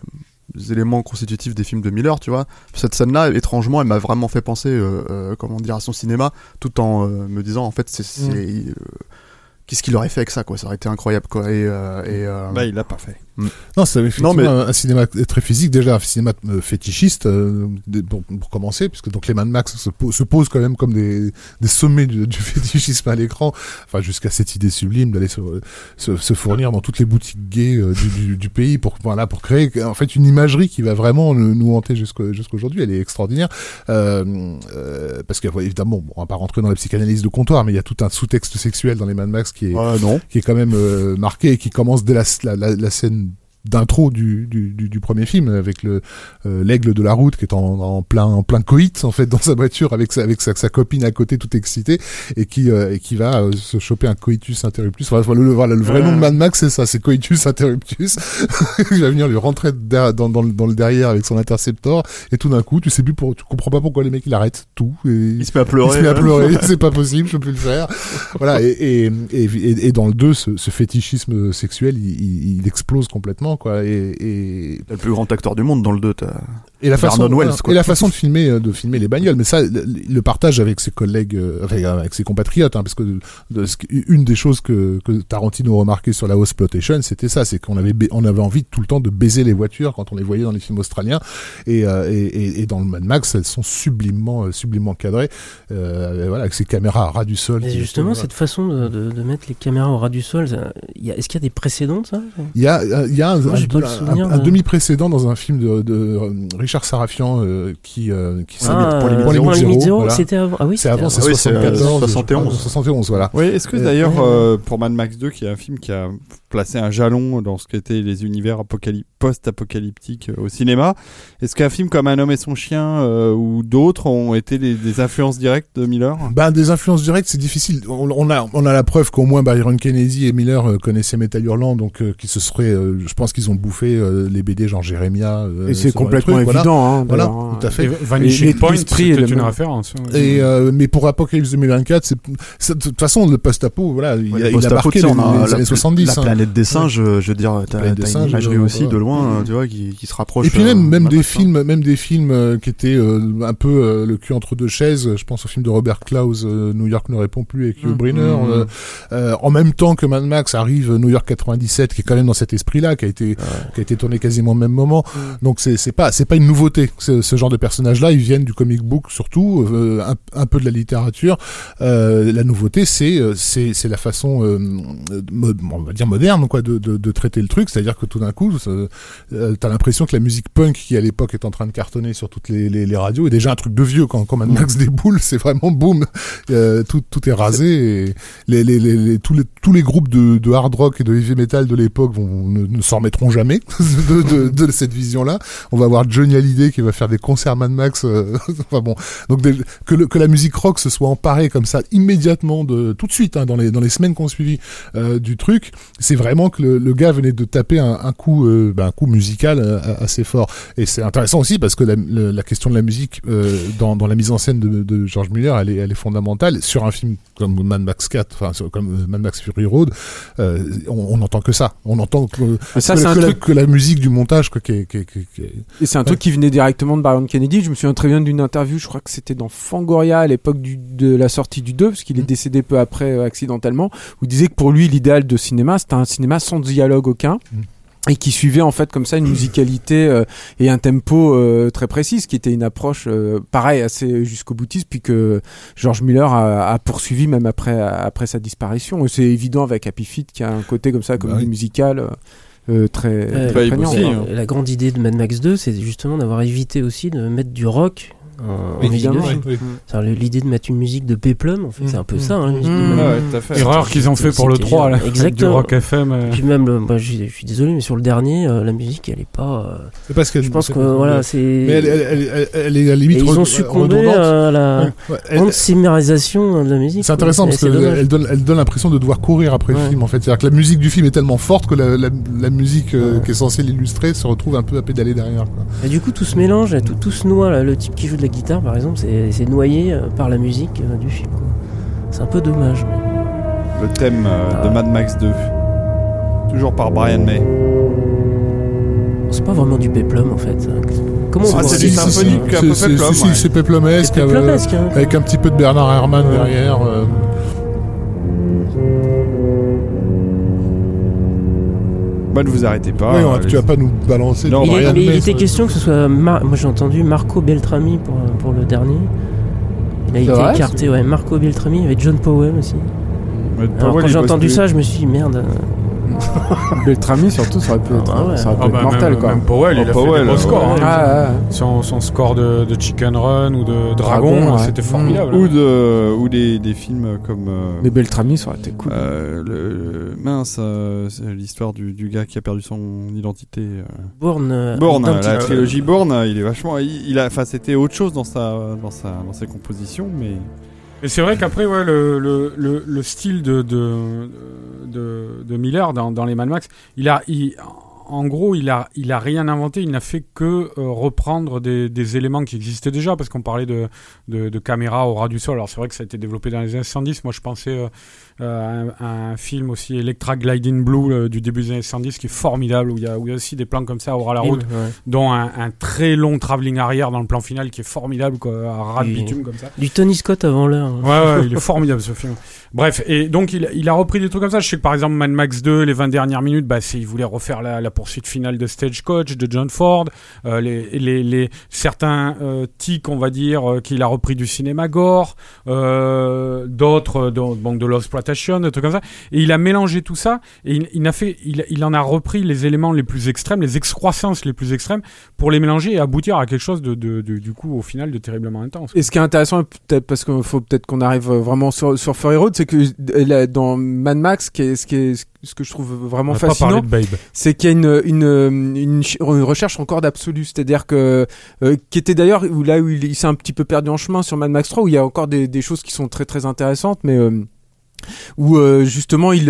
Speaker 3: éléments constitutifs des films de Miller, tu vois, cette scène-là, étrangement, elle m'a vraiment fait penser, euh, euh, comment dire, à son cinéma, tout en euh, me disant, en fait, c'est... euh, Qu'est-ce qu'il aurait fait avec ça, quoi Ça aurait été incroyable, quoi. Et, et,
Speaker 1: Bah, il l'a pas fait.
Speaker 6: Non, c'est effectivement
Speaker 3: Non, mais-
Speaker 6: un, un cinéma très physique, déjà un cinéma euh, fétichiste, euh, pour, pour commencer, puisque donc les Mad Max se, po- se posent quand même comme des, des sommets du, du *laughs* fétichisme à l'écran, enfin jusqu'à cette idée sublime d'aller se, se, se fournir dans toutes les boutiques gays euh, du, du, du pays pour voilà pour créer en fait une imagerie qui va vraiment nous, hanter jusqu'au- jusqu'aujourd'hui. Elle est extraordinaire euh, parce que évidemment, bon, on va pas rentrer dans la psychanalyse de comptoir, mais il y a tout un sous-texte sexuel dans les Mad Max qui est
Speaker 3: non.
Speaker 6: qui est quand même marqué et qui commence dès la, la, la, la scène d'intro du, du, du, du premier film avec le euh, l'aigle de la route qui est en, en plein en plein coït en fait dans sa voiture avec sa avec sa, sa copine à côté tout excitée et qui euh, et qui va euh, se choper un coitus interruptus voilà, le, voilà, le vrai nom de Mad Max c'est ça c'est coitus interruptus *laughs* il va venir lui rentrer derrière- dans, dans, le- dans le derrière avec son interceptor et tout d'un coup tu sais plus pour tu comprends pas pourquoi les mecs ils arrêtent tout et
Speaker 3: Il se met à
Speaker 6: il
Speaker 3: pleurer.
Speaker 6: se met à
Speaker 3: hein.
Speaker 6: pleurer, *laughs* c'est pas possible, je peux plus le faire. Voilà, et, et, et, et- et dans le 2, ce, ce fétichisme sexuel, il, il- il explose complètement, quoi. Et, et,
Speaker 3: T'as le plus grand acteur du monde dans le 2. t'as-
Speaker 6: et la façon,
Speaker 3: Wells,
Speaker 6: voilà.
Speaker 3: quoi.
Speaker 6: et la façon de filmer, euh, de filmer les bagnoles. Mais ça, le, partage avec ses collègues, euh, avec ses compatriotes, hein, parce que de, une des choses que, que Tarantino remarquait sur la House Plotation, c'était ça, c'est qu'on avait, on avait envie tout le temps de baiser les voitures quand on les voyait dans les films australiens. Et, euh, et, et, et dans le Mad Max, elles sont sublimement, sublimement cadrées, euh, voilà, avec ces caméras à ras du sol.
Speaker 4: Mais justement, cette façon de, de- de mettre les caméras au ras du sol, est-ce qu'il y a des précédents de ça?
Speaker 6: Il y a, il y a un,
Speaker 4: Moi, j'ai pas le
Speaker 6: un-
Speaker 4: souvenir
Speaker 6: un- un
Speaker 4: de-
Speaker 6: demi-précédent dans un film de, de Richard Sarafian euh, qui, euh, qui
Speaker 4: Ah,
Speaker 6: Pour les
Speaker 4: euh, Pour limite
Speaker 6: zéro,
Speaker 4: zéro,
Speaker 6: voilà.
Speaker 4: c'était avant. Ah oui,
Speaker 6: C'est
Speaker 4: c'était
Speaker 6: avant, c'est
Speaker 3: Ah oui, c'est, euh,
Speaker 6: 74,
Speaker 3: 71.
Speaker 6: 71, voilà.
Speaker 1: Oui, est-ce que
Speaker 6: Euh,
Speaker 1: d'ailleurs, euh, pour Mad Max 2, qui est un film qui a placé un jalon dans ce qu'étaient les univers apocalyp- post-apocalyptiques euh, au cinéma, est-ce qu'un film comme Un homme et son chien euh, ou d'autres ont été des, des influences directes de Miller?
Speaker 6: Ben, des influences directes, c'est difficile. On, on a, on a la preuve qu'au moins Byron Kennedy et Miller euh, connaissaient Metal Hurlant, donc euh, qui se seraient, euh, je pense qu'ils ont bouffé euh, les BD genre Jérémia. euh,
Speaker 2: Et
Speaker 6: ce
Speaker 2: c'est complètement
Speaker 6: voilà.
Speaker 2: évident. Hein,
Speaker 6: Voilà,
Speaker 2: hein.
Speaker 6: tout à fait.
Speaker 5: Et Vanishing
Speaker 2: Et
Speaker 5: Point, c'était une
Speaker 2: même.
Speaker 5: référence. hein.
Speaker 6: Et euh, mais pour Apocalypse 2024, c'est c'est- de toute façon le post-apo, voilà, il, a, il a marqué
Speaker 3: tu
Speaker 6: les, années 70.
Speaker 3: La
Speaker 6: hein.
Speaker 3: Planète des singes, je je veux dire, t'as une imagerie
Speaker 6: euh,
Speaker 3: aussi de loin,
Speaker 6: Mhm.
Speaker 3: euh, tu vois, qui, qui se rapproche.
Speaker 6: Et puis
Speaker 3: euh,
Speaker 6: même même
Speaker 3: Mad
Speaker 6: des films même des films euh, qui étaient euh, un peu euh, le cul entre deux chaises je pense au film de Robert Klaus euh, New York ne répond plus avec Hugh. Brynner euh, euh, en même temps que Mad Max arrive New York 97 qui est quand même dans cet esprit là qui a été qui a été tourné quasiment au même moment. Donc c'est c'est pas c'est pas une nouveauté ce, ce genre de personnages là ils viennent du comic book surtout euh, un, un peu de la littérature. Euh, la nouveauté c'est euh, c'est c'est la façon euh, mo- on va dire moderne quoi de, de, de traiter le truc. C'est-à-dire que tout d'un coup euh, t'as l'impression que la musique punk qui à l'époque est en train de cartonner sur toutes les, les, les radios est déjà un truc de vieux. Quand, quand Mad Max déboule c'est vraiment boum. Euh, tout, tout est rasé et les, les, les, tous, les, tous les groupes de, de hard rock et de heavy metal de l'époque vont ne, ne s'en remettront jamais *laughs* de, de, de cette vision là on va voir Johnny Hallyday qui va faire des concerts Mad Max euh, *laughs* enfin bon. Donc des- que, le, que la musique rock se soit emparée comme ça immédiatement de tout de suite hein, dans les dans les semaines qu'on suivi euh, du truc c'est vraiment que le, le gars venait de taper un, un coup euh, ben, un coup musical euh, assez fort et c'est intéressant aussi parce que la, question de la musique euh, dans, dans la mise en scène de, de George Miller elle est, elle est fondamentale sur un film comme Mad Max 4 enfin comme Mad Max Fury Road euh, on, on entend que ça on entend que,
Speaker 2: ça,
Speaker 6: que,
Speaker 2: un
Speaker 6: la,
Speaker 2: truc-
Speaker 6: que la musique du montage quoi, qui qui qui
Speaker 2: Et c'est un truc qui venait directement de Byron Kennedy. Je me souviens très bien d'une interview, je crois que c'était dans Fangoria à l'époque de la sortie du 2, parce qu'il est
Speaker 6: Mm.
Speaker 2: décédé peu après accidentellement, où il disait que pour lui, l'idéal de cinéma, c'était un cinéma sans dialogue aucun.
Speaker 6: Mm.
Speaker 2: Et qui suivait en fait comme ça une *clears throat* musicalité euh, et un tempo euh, très précis, ce qui était une approche euh, pareil assez jusqu'au boutiste, puis que George Miller a, a poursuivi même après après sa disparition. Et c'est évident avec Happy Feet qui a un côté comme ça, comme
Speaker 6: Bah oui.
Speaker 2: musical. euh, très,
Speaker 4: Euh,
Speaker 2: très
Speaker 1: aussi, hein.
Speaker 4: la grande idée de Mad Max 2, c'est justement d'avoir évité aussi de mettre du rock en, de
Speaker 2: Évidemment,
Speaker 6: oui.
Speaker 4: C'est-à-dire, L'idée de mettre une musique de Peplum, en fait,
Speaker 6: Mm.
Speaker 4: c'est un peu ça, hein,
Speaker 2: Mm.
Speaker 1: Ah ouais, à fait.
Speaker 5: Erreur qu'ils ont fait pour le
Speaker 4: C'était
Speaker 5: 3, là. Du. Rock FM. euh.
Speaker 4: Puis même, le, bah, je, suis désolé, mais sur le dernier, euh, la musique, elle est pas. euh,
Speaker 6: parce
Speaker 4: je pense que voilà, c'est.
Speaker 6: mais elle, elle, elle, elle- elle est à la
Speaker 4: Et
Speaker 6: limite
Speaker 4: ils ont succombé à la
Speaker 6: Ouais, ouais. Elle-
Speaker 4: anti-mérisation de la musique.
Speaker 6: C'est intéressant parce qu'elle elle donne, elle donne l'impression de devoir courir après le film en fait. C'est-à-dire que la musique du film est tellement forte que la, la, la musique euh, qui est censée l'illustrer se retrouve un peu à pédaler derrière. Quoi.
Speaker 4: Et du coup, tout se mélange, tout, tout se noie. Le type qui joue de la guitare, par exemple, c'est noyé euh, par la musique euh, du film. C'est un peu dommage. mais-
Speaker 1: Le thème euh, de Mad Max 2. Toujours par Brian May.
Speaker 4: C'est pas vraiment du peplum, en fait. Comment on
Speaker 1: Ah, c'est du symphonique, un peu
Speaker 6: C'est-
Speaker 1: Peplum,
Speaker 6: c'est- peplumesque, euh,
Speaker 4: hein.
Speaker 6: avec un petit peu de Bernard Herrmann derrière. euh.
Speaker 1: Ne vous arrêtez pas.
Speaker 6: Oui, on-
Speaker 1: euh,
Speaker 6: tu vas pas nous balancer.
Speaker 1: Non,
Speaker 4: Il, est-
Speaker 6: Brian
Speaker 4: mais il était question que ce soit. Mar- Moi, j'ai entendu Marco Beltrami pour, pour le dernier. Il a été
Speaker 2: vrai,
Speaker 4: écarté, ouais. Marco Beltrami, il y avait John Powell aussi. Alors,
Speaker 1: Powell,
Speaker 4: quand j'ai entendu ça, je me suis dit, merde. *laughs*
Speaker 2: Beltrami, surtout, ça aurait pu être,
Speaker 4: Ah ouais.
Speaker 2: ça aurait pu
Speaker 5: Ah
Speaker 2: être mortel,
Speaker 5: même,
Speaker 2: quoi.
Speaker 5: même Powell, il a fait
Speaker 1: Powell,
Speaker 5: des beaux scores.
Speaker 1: ouais.
Speaker 5: hein.
Speaker 2: Ah, ouais.
Speaker 5: Son, son score de, de Chicken Run ou de Dragon,
Speaker 2: Dragon, ouais.
Speaker 5: c'était formidable.
Speaker 1: Ou, de, ou des, des films comme. euh,
Speaker 2: Mais Beltrami, ça aurait été cool.
Speaker 1: euh, le, mince, euh, l'histoire du, du gars qui a perdu son identité. euh.
Speaker 4: Bourne.
Speaker 1: Bourne, la trilogie Bourne, il est vachement. Il, il a, enfin, c'était autre chose dans sa, dans sa, dans ses compositions, mais.
Speaker 5: Et c'est vrai qu'après, ouais, le, le, le, le style de, de, de, de Miller dans, dans les Mad Max, il a, il, en gros, il a, il a rien inventé, il n'a fait que euh, reprendre des, des éléments qui existaient déjà, parce qu'on parlait de, de, de caméra au ras du sol. Alors c'est vrai que ça a été développé dans les années 70. Moi, je pensais euh, un, à un film aussi, Electra Gliding Blue, euh, du début des années 70, qui est formidable, où il y a, où il y a aussi des plans comme ça au ras la route,
Speaker 2: Ouais.
Speaker 5: dont un, un très long travelling arrière dans le plan final qui est formidable, quoi, à ras de
Speaker 4: Oui.
Speaker 5: bitume comme ça.
Speaker 4: Du Tony Scott avant l'heure. hein.
Speaker 5: Ouais, ouais, il est formidable ce film. Bref, et donc il, il a repris des trucs comme ça. Je sais que par exemple Mad Max 2, les 20 dernières minutes, bah, c'est, il voulait refaire la, la poursuite finale de Stagecoach, de John Ford, euh, les, les, les, certains euh, tics, on va dire, euh, qu'il a repris du cinéma gore, euh, d'autres, euh, donc, de l'exploitation, des trucs comme ça. Et il a mélangé tout ça, et il, il, a fait, il, il en a repris les éléments les plus extrêmes, les excroissances les plus extrêmes, pour les mélanger et aboutir à quelque chose de, de, de- du coup, au final, de terriblement intense.
Speaker 2: Et ce qui est intéressant, peut-être parce qu'il faut peut-être qu'on arrive euh, vraiment sur, sur Fury Road, c'est que euh, dans Mad Max, qui est, ce, qui est, ce que je trouve vraiment fascinant, c'est qu'il y a une, une, une, une ch- une recherche encore d'absolu. C'est-à-dire que, euh, qui était d'ailleurs là où il, il s'est un petit peu perdu en chemin sur Mad Max 3, où il y a encore des, des choses qui sont très très intéressantes, mais euh, où euh, justement il,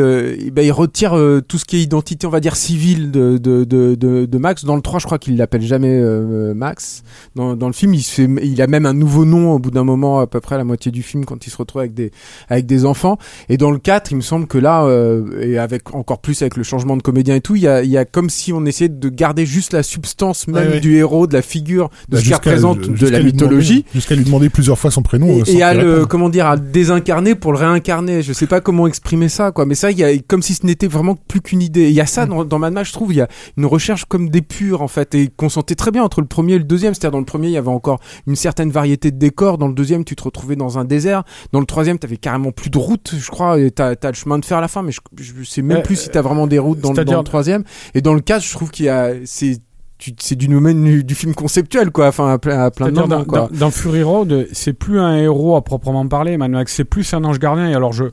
Speaker 2: ben, il retire euh, tout ce qui est identité, on va dire civile de, de, de, de, de Max. Dans le 3, je crois qu'il l'appelle jamais euh, Max. Dans, dans le film, il, se fait, il a même un nouveau nom au bout d'un moment, à peu près à la moitié du film, quand il se retrouve avec des, avec des enfants. Et dans le 4, il me semble que là, euh, et avec encore plus avec le changement de comédien et tout, il y a, il y a comme si on essayait de garder juste la substance même
Speaker 6: Ouais, ouais.
Speaker 2: du héros, de la figure, de
Speaker 6: Bah,
Speaker 2: ce qu'il représente de la mythologie.
Speaker 6: Jusqu'à lui demander plusieurs fois son prénom.
Speaker 2: Et, et à le, comment dire, à le désincarner pour le réincarner. Je sais pas comment exprimer ça, quoi. Mais ça, il y a, comme si ce n'était vraiment plus qu'une idée. Il y a ça dans, dans Mad Max, je trouve. Il y a une recherche comme des purs, en fait, et qu'on sentait très bien entre le premier et le deuxième. C'est-à-dire, dans le premier, il y avait encore une certaine variété de décors. Dans le deuxième, tu te retrouvais dans un désert. Dans le troisième, t'avais carrément plus de route, je crois. Et t'as, t'as le chemin de fer à la fin, mais je, je sais même
Speaker 5: Euh,
Speaker 2: plus si t'as vraiment des routes dans, le- dans
Speaker 5: c'est-à-dire-
Speaker 2: le troisième. Et dans le quatre, je trouve qu'il y a, c'est, tu- c'est du domaine du, du film conceptuel, quoi. Enfin, à plein, à plein de moments,
Speaker 5: dans,
Speaker 2: quoi.
Speaker 5: dans- dans Fury Road, c'est plus un héros à proprement parler, Mad Max, c'est plus un ange gardien. Et alors je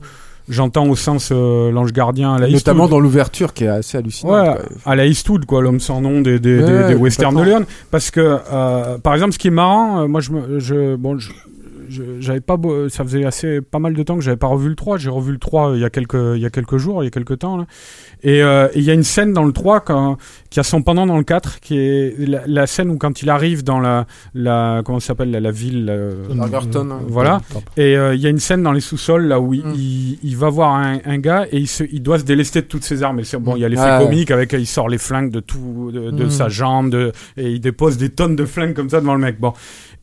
Speaker 5: j'entends au sens euh, l'ange gardien à la
Speaker 2: Notamment
Speaker 5: Eastwood.
Speaker 2: dans l'ouverture qui est assez hallucinante.
Speaker 5: Ouais,
Speaker 2: quoi.
Speaker 5: à la Eastwood, quoi, l'homme sans nom des, des, des-
Speaker 2: Ouais,
Speaker 5: des westerns de
Speaker 2: complètement.
Speaker 5: Leon. Parce que, euh, par exemple, ce qui est marrant, euh, moi, je, me- je, bon, je- j'avais pas, beau- ça faisait assez pas mal de temps que j'avais pas revu le 3. J'ai revu le 3 il y a quelques, il y a quelques jours, il y a quelques temps, là. Et euh, il y a une scène dans le 3 quand, qui a son pendant dans le 4, qui est la, la scène où quand il arrive dans la, la comment ça s'appelle, la, la ville,
Speaker 2: Argerton, hein.
Speaker 5: voilà. Et euh, il y a une scène dans les sous-sols là où il,
Speaker 2: Mm.
Speaker 5: il, il va voir un, un gars et il, se, il doit se délester de toutes ses armes. Et c'est bon, il y a l'effet
Speaker 2: Ah
Speaker 5: comique avec il sort les flingues de tout, de, de
Speaker 2: Mm.
Speaker 5: sa jambe, de, et il dépose des tonnes de flingues comme ça devant le mec. Bon.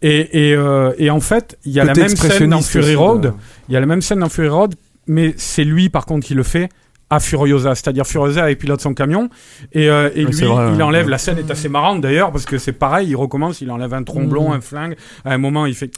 Speaker 5: Et, et, euh, et en fait, il y a la même scène dans Fury Road.
Speaker 2: de-
Speaker 5: Il y a la même scène dans Fury Road, mais c'est lui par contre qui le fait à Furiosa, c'est-à-dire Furiosa il pilote son camion et, euh, et
Speaker 3: Ouais,
Speaker 5: lui
Speaker 3: vrai,
Speaker 5: il
Speaker 3: ouais.
Speaker 5: enlève la scène est assez marrante d'ailleurs parce que c'est pareil il recommence il enlève un tromblon
Speaker 2: Mhm.
Speaker 5: un flingue à un moment il fait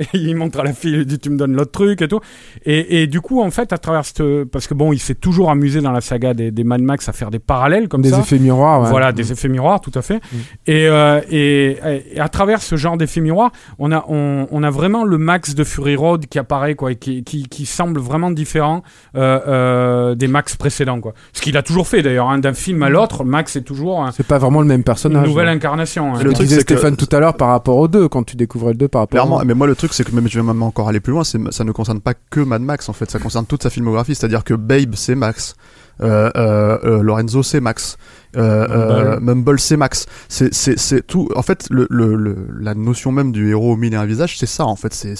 Speaker 5: et *laughs* il montre à la fille il dit tu me donnes l'autre truc et tout et, et du coup en fait à travers cette parce que bon il s'est toujours amusé dans la saga des, des Mad Max à faire des parallèles comme
Speaker 2: des
Speaker 5: ça
Speaker 2: effets miroirs. ouais.
Speaker 5: voilà, des effets miroirs, tout à fait.
Speaker 2: Mm.
Speaker 5: Et, euh, et, et à travers ce genre d'effets miroirs, on a, on, on a vraiment le max de Fury Road qui apparaît, quoi, et qui, qui, qui semble vraiment différent euh, euh, des max précédents, quoi. Ce qu'il a toujours fait d'ailleurs, hein, d'un film à l'autre, Max est toujours un-
Speaker 2: C'est pas vraiment le même
Speaker 5: une
Speaker 2: personnage.
Speaker 5: nouvelle
Speaker 2: ouais.
Speaker 5: incarnation. hein.
Speaker 2: Le truc disait Stéphane tout à l'heure par rapport aux deux, quand tu découvrais le 2 par rapport
Speaker 3: Clairement,
Speaker 2: au
Speaker 3: mais moi le truc c'est que même je vais même encore aller plus loin, ça ne concerne pas que Mad Max en fait, ça concerne toute sa filmographie, c'est-à-dire que Babe c'est Max, euh, euh, euh, Lorenzo c'est Max, Mumble. C'est Max, c'est tout. En fait, le, le, le- la notion même du héros au mille et un visage, c'est ça en fait, c'est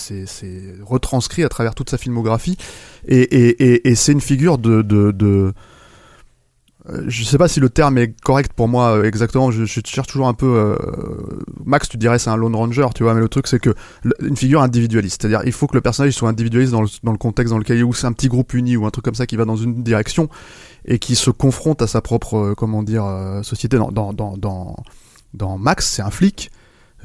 Speaker 3: retranscrit à travers toute sa filmographie. Et et et, et c'est une figure de de, de je sais pas si le terme est correct pour moi euh, exactement. Je, cherche toujours un peu. euh, Max, tu dirais c'est un lone ranger, tu vois. Mais le truc c'est que une figure individualiste, c'est-à-dire il faut que le personnage soit individualiste dans le, contexte dans lequel il est, ou c'est un petit groupe uni ou un truc comme ça qui va dans une direction et qui se confronte à sa propre euh, comment dire euh, société. Dans dans dans, dans Max, c'est un flic.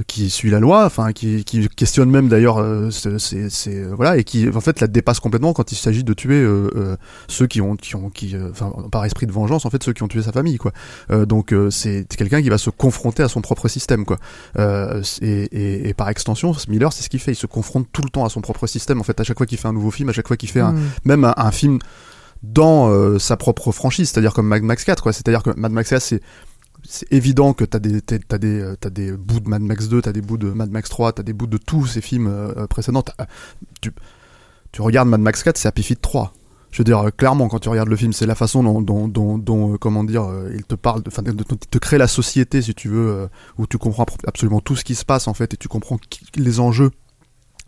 Speaker 3: Qui suit la loi, enfin qui, qui questionne même d'ailleurs, euh, c'est, euh, voilà, et qui en fait la dépasse complètement quand il s'agit de tuer euh, euh, ceux qui ont, qui ont, qui, euh, enfin par esprit de vengeance, en fait ceux qui ont tué sa famille, quoi. Euh, donc euh, c'est quelqu'un qui va se confronter à son propre système, quoi. Euh, et, et, et par extension, Miller, c'est ce qu'il fait, il se confronte tout le temps à son propre système. En fait, à chaque fois qu'il fait un nouveau film, à chaque fois qu'il fait un,
Speaker 2: Mm.
Speaker 3: même un, un film dans euh, sa propre franchise, c'est-à-dire comme Mad Max 4, quoi. C'est-à-dire que Mad Max 4, c'est c'est évident que t'as des t'as des euh, t'as des bouts de Mad Max 2, t'as des bouts de Mad Max 3, t'as des bouts de tous ces films euh, euh, précédents. Tu tu regardes Mad Max 4, c'est Happy Feet 3. Je veux dire, clairement, quand tu regardes le film, c'est la façon dont, dont, dont, comment dire, il te parle, enfin, te crée la société, si tu veux, où tu comprends absolument tout ce qui se passe, en fait, et tu comprends les enjeux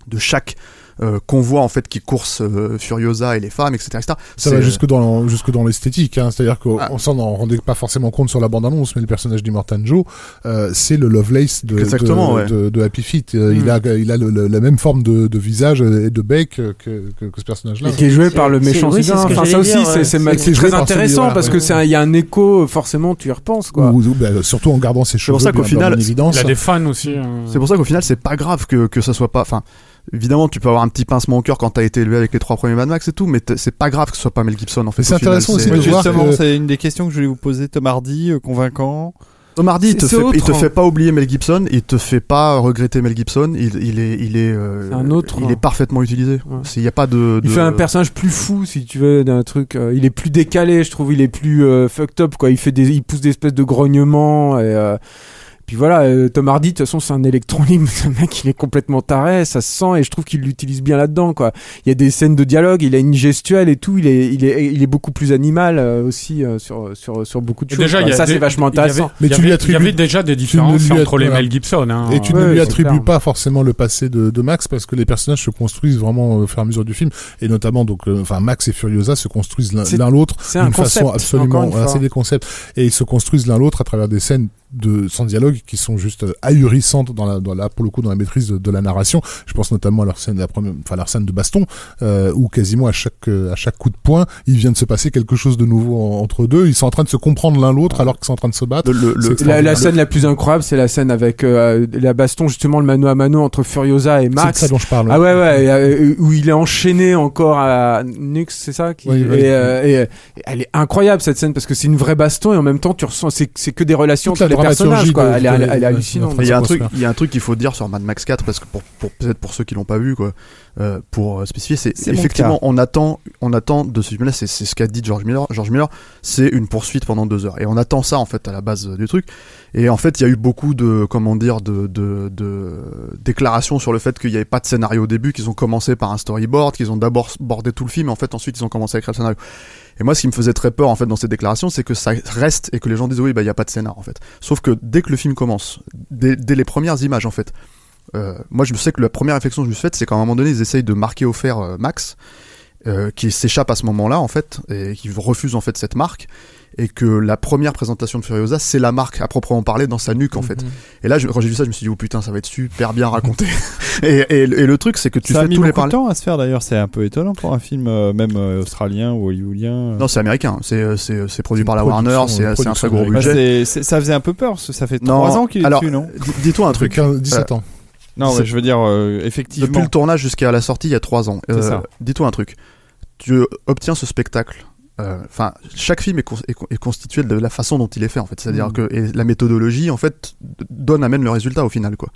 Speaker 3: de chaque euh, convoi, en fait, qui course euh, Furiosa et les femmes, etc. etc.
Speaker 6: Ça
Speaker 3: C'est,
Speaker 6: va jusque dans jusque dans l'esthétique, hein. c'est-à-dire qu'on
Speaker 3: Ah.
Speaker 6: s'en en rendait pas forcément compte sur la bande-annonce, mais le personnage d'Immortan Joe, euh, c'est le Lovelace de, de,
Speaker 3: ouais.
Speaker 6: de, de Happy Feet. Euh,
Speaker 2: Mm.
Speaker 6: Il a il a le- le- la même forme de, de visage et de bec que, que, que ce personnage-là.
Speaker 2: Et qui est joué
Speaker 4: C'est-
Speaker 2: par le
Speaker 4: c'est-
Speaker 2: méchant
Speaker 4: oui, c'est
Speaker 2: Enfin, ça aussi,
Speaker 4: dire,
Speaker 2: c'est
Speaker 4: ouais.
Speaker 2: c'est
Speaker 6: C'est- c'est
Speaker 2: c'est très
Speaker 6: celui,
Speaker 2: intéressant parce
Speaker 6: ouais.
Speaker 2: que c'est un- il y a un écho, forcément, tu y repenses, quoi.
Speaker 6: Ou, ou, bah, surtout en gardant ses cheveux
Speaker 3: pour ça qu'au final.
Speaker 5: Il a des fans aussi. hein.
Speaker 3: C'est pour ça qu'au final, c'est pas grave que, que ça soit pas. Enfin, évidemment, tu peux avoir un petit pincement au cœur quand t'as été élevé avec les trois premiers Mad Max et tout, mais c'est pas grave que ce soit pas Mel Gibson en fait.
Speaker 6: C'est intéressant aussi
Speaker 3: c'est-
Speaker 6: de voir
Speaker 1: Justement,
Speaker 6: que-
Speaker 1: c'est une des questions que je voulais vous poser. Tom Hardy, euh, convaincant.
Speaker 3: Tom Hardy, il te, fait, il te fait pas oublier Mel Gibson, il te fait pas regretter Mel Gibson, il, il est, il est, euh,
Speaker 2: C'est un autre,
Speaker 3: il
Speaker 2: hein.
Speaker 3: est parfaitement utilisé.
Speaker 2: Ouais.
Speaker 3: Il y a pas de.
Speaker 2: Il fait un personnage plus fou, si tu veux, d'un truc. euh, il est plus décalé, je trouve. Il est plus euh, fucked up, quoi. Il fait des, il pousse des espèces de grognements. Et, euh, puis voilà, euh, Tom Hardy, de toute façon, c'est un électron libre. Ce *laughs* mec, il est complètement taré, ça se sent. Et je trouve qu'il l'utilise bien là-dedans, quoi. Il y a des scènes de dialogue, il a une gestuelle et tout. Il est, il est, il est beaucoup plus animal euh, aussi euh, sur, sur, sur beaucoup de choses.
Speaker 5: déjà,
Speaker 2: ça, c'est vachement intéressant.
Speaker 6: Mais
Speaker 5: il y
Speaker 6: tu lui attribues-
Speaker 5: Il y avait déjà des différences
Speaker 6: lui
Speaker 5: entre les. Mel Gibson. hein.
Speaker 6: Et tu
Speaker 2: Ouais,
Speaker 6: ne lui attribues pas forcément le passé de, de Max parce que les personnages se construisent vraiment au fur et à mesure du film et notamment donc euh, enfin Max et Furiosa se construisent l'un l'autre
Speaker 2: C'est un
Speaker 6: d'une façon
Speaker 2: concept.
Speaker 6: absolument c'est des concepts et ils se construisent l'un l'autre à travers des scènes de sans dialogue qui sont juste euh, ahurissantes dans la dans la pour le coup dans la maîtrise de, de la narration. Je pense notamment à leur scène la première enfin leur scène de baston euh, où quasiment à chaque euh, à chaque coup de poing il vient de se passer quelque chose de nouveau en- entre deux. Ils sont en train de se comprendre l'un l'autre alors qu'ils sont en train de se battre.
Speaker 3: Le- le- le-
Speaker 6: C'est
Speaker 2: La, la scène la plus incroyable, c'est la scène avec euh, la baston, justement, le mano à mano entre Furiosa et
Speaker 6: c'est
Speaker 2: Max.
Speaker 6: ça dont je parle
Speaker 2: Ah ouais ouais euh, où il est enchaîné encore à Nux c'est ça qui...
Speaker 6: Oui, oui.
Speaker 2: Et, et, elle est incroyable cette scène parce que c'est une vraie baston et en même temps tu ressens c'est c'est que des relations entre les
Speaker 6: dramaturgie
Speaker 2: quoi elle, est- elle elle hallucinante
Speaker 3: Mais il y a un truc, il y a un truc qu'il faut dire sur Mad Max 4 parce que pour, pour peut-être pour ceux qui l'ont pas vu quoi, euh, pour euh, spécifier, c'est effectivement on attend, on attend de ce film-là, c'est c'est ce qu'a dit George Miller. George Miller, c'est une poursuite pendant deux heures et on attend ça en fait à la base du truc. Et en fait, il y a eu beaucoup de comment dire de, de, de déclarations sur le fait qu'il n'y avait pas de scénario au début, qu'ils ont commencé par un storyboard, qu'ils ont d'abord bordé tout le film, et en fait ensuite ils ont commencé à écrire le scénario. Et moi, ce qui me faisait très peur en fait dans ces déclarations, c'est que ça reste et que les gens disent oui, bah il y a pas de scénar en fait. Sauf que dès que le film commence, dès, les premières images en fait, euh, moi je sais que la première réflexion que je me suis faite, c'est qu'à un moment donné, ils essayent de marquer au fer euh, Max, euh, qui s'échappe à ce moment-là en fait, et qui refuse en fait cette marque, et que la première présentation de Furiosa, c'est la marque à proprement parler dans sa nuque en fait. Et là, je- quand j'ai vu ça, je me suis dit oh putain, ça va être super bien raconté. *laughs* et, et, et le truc, c'est que tu
Speaker 1: ça a
Speaker 3: fais
Speaker 1: mis
Speaker 3: tous les parallèles.
Speaker 1: temps à se faire d'ailleurs. C'est un peu étonnant pour un film euh, même euh, australien ou hollywoodien.
Speaker 3: Non, c'est américain. C'est euh, produit par la Warner. C'est un très gros
Speaker 1: Bah,
Speaker 3: budget.
Speaker 1: c'est- ça faisait un peu peur ça fait
Speaker 3: Non,
Speaker 1: 3 ans qu'il est
Speaker 3: alors,
Speaker 1: dessus, non
Speaker 3: Dis- Dis-toi un
Speaker 6: truc
Speaker 3: truc.
Speaker 6: 17 ans
Speaker 1: Non, mais je veux dire, euh,
Speaker 3: Depuis
Speaker 1: effectivement.
Speaker 3: le tournage jusqu'à la sortie, il y a trois ans.
Speaker 1: C'est ça.
Speaker 3: Dis-toi un truc. Tu obtiens ce spectacle. Euh, Enfin, chaque film est, con- est con- est constitué de la façon dont il est fait, en fait. C'est-à-dire
Speaker 2: Mm.
Speaker 3: que et la méthodologie, en fait, donne amène le résultat au final, quoi.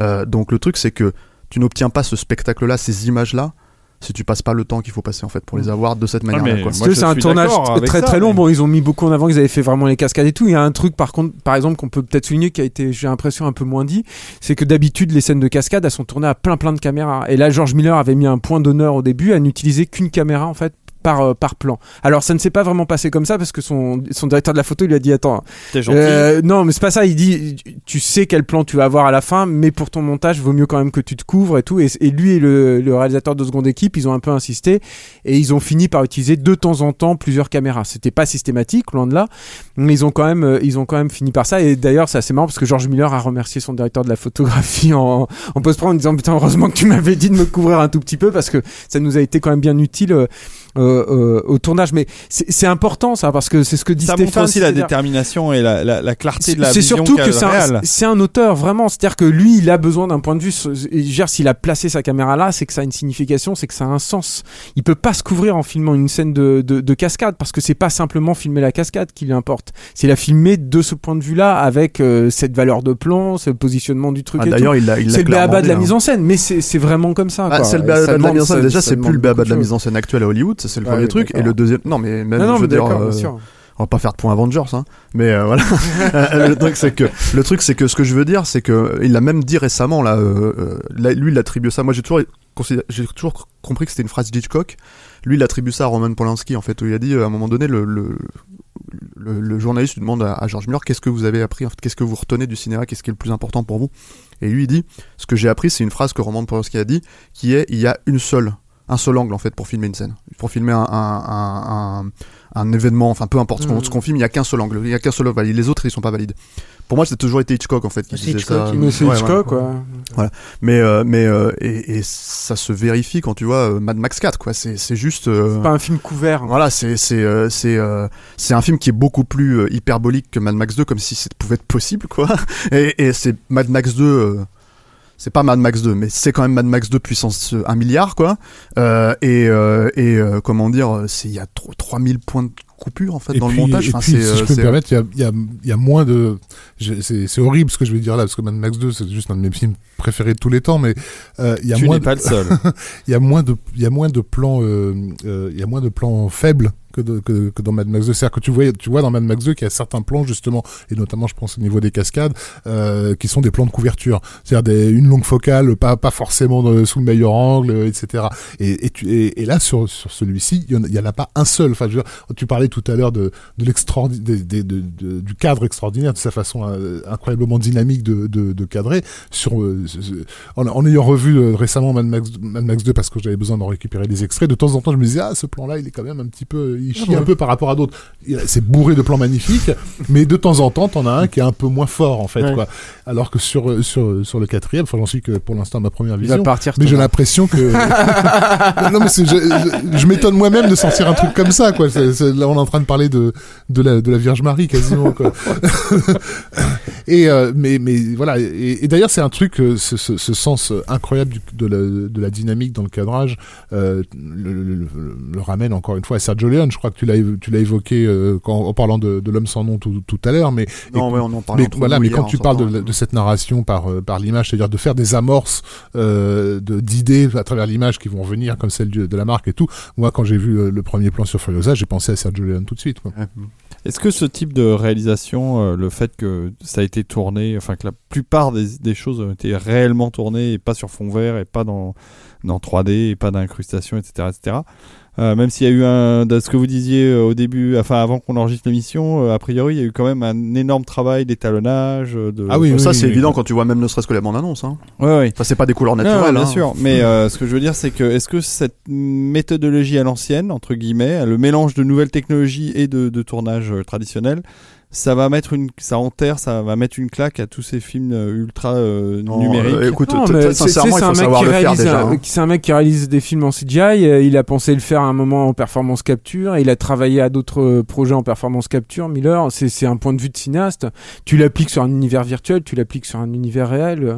Speaker 3: Euh, donc le truc, c'est que tu n'obtiens pas ce spectacle-là, ces images-là, si tu passes pas le temps qu'il faut passer, en fait, pour les avoir de cette
Speaker 1: Moi,
Speaker 2: que
Speaker 1: je
Speaker 2: c'est un
Speaker 1: suis
Speaker 2: tournage très
Speaker 1: ça,
Speaker 2: très long.
Speaker 1: mais-
Speaker 2: Bon, ils ont mis beaucoup en avant qu'ils avaient fait vraiment les cascades et tout. Il y a un truc par contre, par exemple, qu'on peut peut-être souligner qui a été, j'ai l'impression, un peu moins dit, c'est que d'habitude les scènes de cascade elles sont tournées à plein plein de caméras. Et là, George Miller avait mis un point d'honneur au début à n'utiliser qu'une caméra en fait. Par, euh, par plan. Alors ça ne s'est pas vraiment passé comme ça parce que son, son directeur de la photo lui a dit attends
Speaker 1: T'es gentil.
Speaker 2: euh, non mais c'est pas ça il dit tu sais quel plan tu vas avoir à la fin mais pour ton montage vaut mieux quand même que tu te couvres et tout et, et lui et le, le réalisateur de seconde équipe ils ont un peu insisté et ils ont fini par utiliser de temps en temps plusieurs caméras c'était pas systématique loin de là mais ils ont quand même euh, ils ont quand même fini par ça et d'ailleurs c'est assez marrant parce que George Miller a remercié son directeur de la photographie en, en post-pro en disant putain heureusement que tu m'avais dit de me couvrir un tout petit peu parce que ça nous a été quand même bien utile euh, euh, au tournage. Mais c'est c'est important ça parce que c'est ce que dit
Speaker 1: Ça
Speaker 2: Stéphane.
Speaker 1: montre aussi la détermination et la, la, la clarté de la
Speaker 2: c'est
Speaker 1: vision
Speaker 2: surtout
Speaker 1: qu'a
Speaker 2: que c'est un, c'est un auteur vraiment, c'est-à-dire que lui, il a besoin d'un point de vue. dire, s'il a placé sa caméra là, c'est que ça a une signification, c'est que ça a un sens. Il peut pas se couvrir en filmant une scène de, de, de cascade parce que c'est pas simplement filmer la cascade qui lui importe. C'est la filmer de ce point de vue-là avec euh, cette valeur de plan, ce positionnement du truc.
Speaker 3: Ah. D'ailleurs, il l'a il l'a
Speaker 2: C'est le béaba de la
Speaker 3: hein.
Speaker 2: mise en scène, mais c'est c'est vraiment comme ça.
Speaker 3: Ah, c'est le béaba
Speaker 2: ça
Speaker 3: de la mise en scène.
Speaker 2: ça-
Speaker 3: Déjà,
Speaker 2: ça
Speaker 3: c'est plus le béaba de la mise en scène actuelle à Hollywood. Ça, c'est le
Speaker 2: Ouais,
Speaker 3: premier truc. Et le deuxième. Non, mais même.
Speaker 2: Non, non,
Speaker 3: je veux dire, euh, on va pas faire de point Avengers, hein. Mais euh, voilà. *laughs* *laughs* Le truc, c'est que le truc, c'est que ce que je veux dire, c'est que il l'a même dit récemment là. euh, euh, là, lui, il attribue ça. Moi, j'ai toujours considéré- j'ai toujours compris que c'était une phrase d'Hitchcock. Lui, il attribue ça à Roman Polanski en fait, où il a dit à un moment donné, le, le, le, le journaliste lui demande à, à George Miller qu'est-ce que vous avez appris, en fait, qu'est-ce que vous retenez du cinéma, qu'est-ce qui est le plus important pour vous? Et lui, il dit ce que j'ai appris, c'est une phrase que Roman Polanski a dit, qui est il y a une seule, un seul angle en fait pour filmer une scène, pour filmer un, un, un, événement, enfin peu importe ce qu'on ce qu'on filme, il y a qu'un seul angle, il y a qu'un seul angle, valide. les autres ils sont pas valides. Pour moi, c'est toujours été Hitchcock en fait qui
Speaker 4: C'est
Speaker 3: disait
Speaker 4: Hitchcock,
Speaker 3: ça.
Speaker 2: Mais c'est
Speaker 3: Ouais, ouais.
Speaker 2: Hitchcock, quoi.
Speaker 3: Mais euh, mais euh, et, et ça se vérifie quand tu vois euh, Mad Max 4 quoi. C'est c'est juste. euh,
Speaker 2: C'est pas un film couvert.
Speaker 3: voilà, c'est c'est euh, c'est c'est un film qui est beaucoup plus hyperbolique que Mad Max 2, comme si ça pouvait être possible, quoi. *laughs* Et, et c'est Mad Max 2. Euh, c'est pas Mad Max 2, mais c'est quand même Mad Max 2 puissance euh, 1 milliard, quoi. Euh, et euh, euh, comment dire, euh, il y a tro- 3000 points de coupure en fait
Speaker 6: Et
Speaker 3: dans
Speaker 6: puis,
Speaker 3: le montage.
Speaker 6: et
Speaker 3: Enfin,
Speaker 6: puis,
Speaker 3: c'est,
Speaker 6: si
Speaker 3: euh,
Speaker 6: je peux me
Speaker 3: c'est-
Speaker 6: permettre, il y a, il y, a, il y a moins de. C'est horrible ce que je vais dire là, parce que Mad Max 2, c'est juste un de mes films préférés de tous les temps, mais euh, il y a
Speaker 1: Tu
Speaker 6: moins.
Speaker 1: n'es pas le seul. *laughs*
Speaker 6: il y a moins de il y a moins de plans euh, euh, il y a moins de plans faibles que, de- que, que dans Mad Max 2 c'est-à-dire que tu vois tu vois dans Mad Max 2 qu'il y a certains plans justement et notamment je pense au niveau des cascades euh, qui sont des plans de couverture c'est-à-dire une longue focale pas pas forcément dans- sous le meilleur angle euh, etc et, et, tu, et, et là sur sur celui-ci il y en, a- il y en a pas un seul enfin je veux dire, tu parlais tout à l'heure de du cadre extraordinaire de sa façon euh, incroyablement dynamique de, de, de cadrer sur euh, en, en ayant revu euh, récemment Mad Max, Mad Max 2 parce que j'avais besoin d'en récupérer des extraits, de temps en temps je me disais ah ce plan là il est quand même un petit peu il chie
Speaker 2: ouais.
Speaker 6: un peu par rapport à d'autres. C'est bourré de plans magnifiques, *laughs* mais de temps en temps t'en as un qui est un peu moins fort en fait
Speaker 4: Ouais.
Speaker 6: quoi. Alors que sur sur sur le quatrième, enfin j'en suis que pour l'instant ma première
Speaker 2: Il va
Speaker 6: vision.
Speaker 2: partir.
Speaker 6: Mais j'ai l'impression que *laughs* non mais je, je, je m'étonne moi-même de sentir un truc comme ça quoi. C'est- là on est en train de parler de de la de la Vierge Marie quasiment quoi. *laughs* et euh, mais mais voilà et, et d'ailleurs c'est un truc euh, ce, ce, ce sens incroyable du- de la de la dynamique dans le cadrage euh, le, le, le- le ramène encore une fois à Sergio Leone. Je crois que tu l'as tu l'as évoqué euh, quand, en parlant de, de l'homme sans nom tout, tout à l'heure mais
Speaker 3: Non,
Speaker 6: et-
Speaker 3: ouais, on en parlait
Speaker 6: mais voilà, mais quand
Speaker 3: en
Speaker 6: tu parles de, cette narration par par l'image, c'est-à-dire de faire des amorces euh, d'idées à travers l'image qui vont venir comme celle de la marque et tout. Moi, quand j'ai vu le premier plan sur Furiosa, j'ai pensé à Sergio Leone tout de suite. Quoi.
Speaker 3: Ouais.
Speaker 1: Est-ce que ce type de réalisation, euh, le fait que ça a été tourné, enfin que la plupart des, des choses ont été réellement tournées et pas sur fond vert et pas dans, dans 3D et pas d'incrustation, etc., etc. euh, même s'il y a eu un, de ce que vous disiez euh, au début, enfin avant qu'on enregistre l'émission, euh, a priori il y a eu quand même un énorme travail d'étalonnage. euh, De...
Speaker 6: Ah oui,
Speaker 3: Bon, ça
Speaker 6: oui,
Speaker 3: c'est
Speaker 6: oui.
Speaker 3: évident quand tu vois même ne serait-ce que la bande annonce. Hein.
Speaker 1: Ouais, ouais.
Speaker 3: Enfin, c'est pas des couleurs
Speaker 1: Non,
Speaker 3: naturelles.
Speaker 1: bien
Speaker 3: hein.
Speaker 1: sûr. Mais euh, ce que je veux dire, c'est que est-ce que cette méthodologie à l'ancienne, entre guillemets, le mélange de nouvelles technologies et de, de tournage euh, traditionnel, ça va mettre une, ça enterre, ça va mettre une claque à tous ces films euh, ultra euh,
Speaker 3: Non,
Speaker 1: numériques.
Speaker 3: euh, écoute,
Speaker 2: Non, mais
Speaker 3: sincèrement,
Speaker 2: c'est
Speaker 3: il
Speaker 2: un
Speaker 3: faut
Speaker 2: mec
Speaker 3: savoir
Speaker 2: qui
Speaker 3: le faire
Speaker 2: réalise,
Speaker 3: déjà.
Speaker 2: un-
Speaker 3: hein.
Speaker 2: C'est un mec qui réalise des films en CGI. euh, Il a pensé le faire à un moment en performance capture. Il a travaillé à d'autres projets en performance capture. Miller, c'est c'est un point de vue de cinéaste. Tu l'appliques sur un univers virtuel, tu l'appliques sur un univers réel.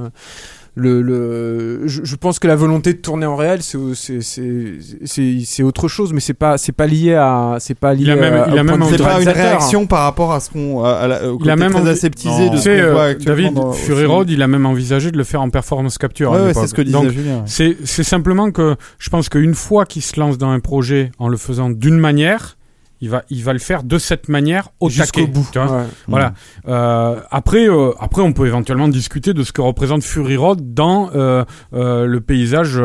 Speaker 2: Le, le, je, je pense que la volonté de tourner en réel, c'est c'est- c'est c'est- c'est autre chose, mais c'est pas c'est pas lié à c'est pas lié.
Speaker 5: Il a même-
Speaker 2: à-
Speaker 5: il a même
Speaker 1: C'est pas une réaction par rapport à ce qu'on, à, à la, au
Speaker 5: Il a même
Speaker 1: très aseptisé de ce qu'on
Speaker 5: euh,
Speaker 1: voit actuellement.
Speaker 5: David,
Speaker 1: dans-
Speaker 5: Fury. Road, il a même envisagé de le faire en performance capture. à
Speaker 1: Ouais, ouais, c'est ce que disait
Speaker 5: Donc,
Speaker 1: Julien.
Speaker 5: c'est c'est simplement que je pense qu'une fois qu'il se lance dans un projet en le faisant d'une manière, il va, il va le faire de cette manière au
Speaker 2: jusqu'au
Speaker 5: taquet,
Speaker 2: bout.
Speaker 5: tu vois.
Speaker 2: Ouais.
Speaker 5: Voilà. Euh, après, euh, après, on peut éventuellement discuter de ce que représente Fury Road dans euh, euh, le paysage,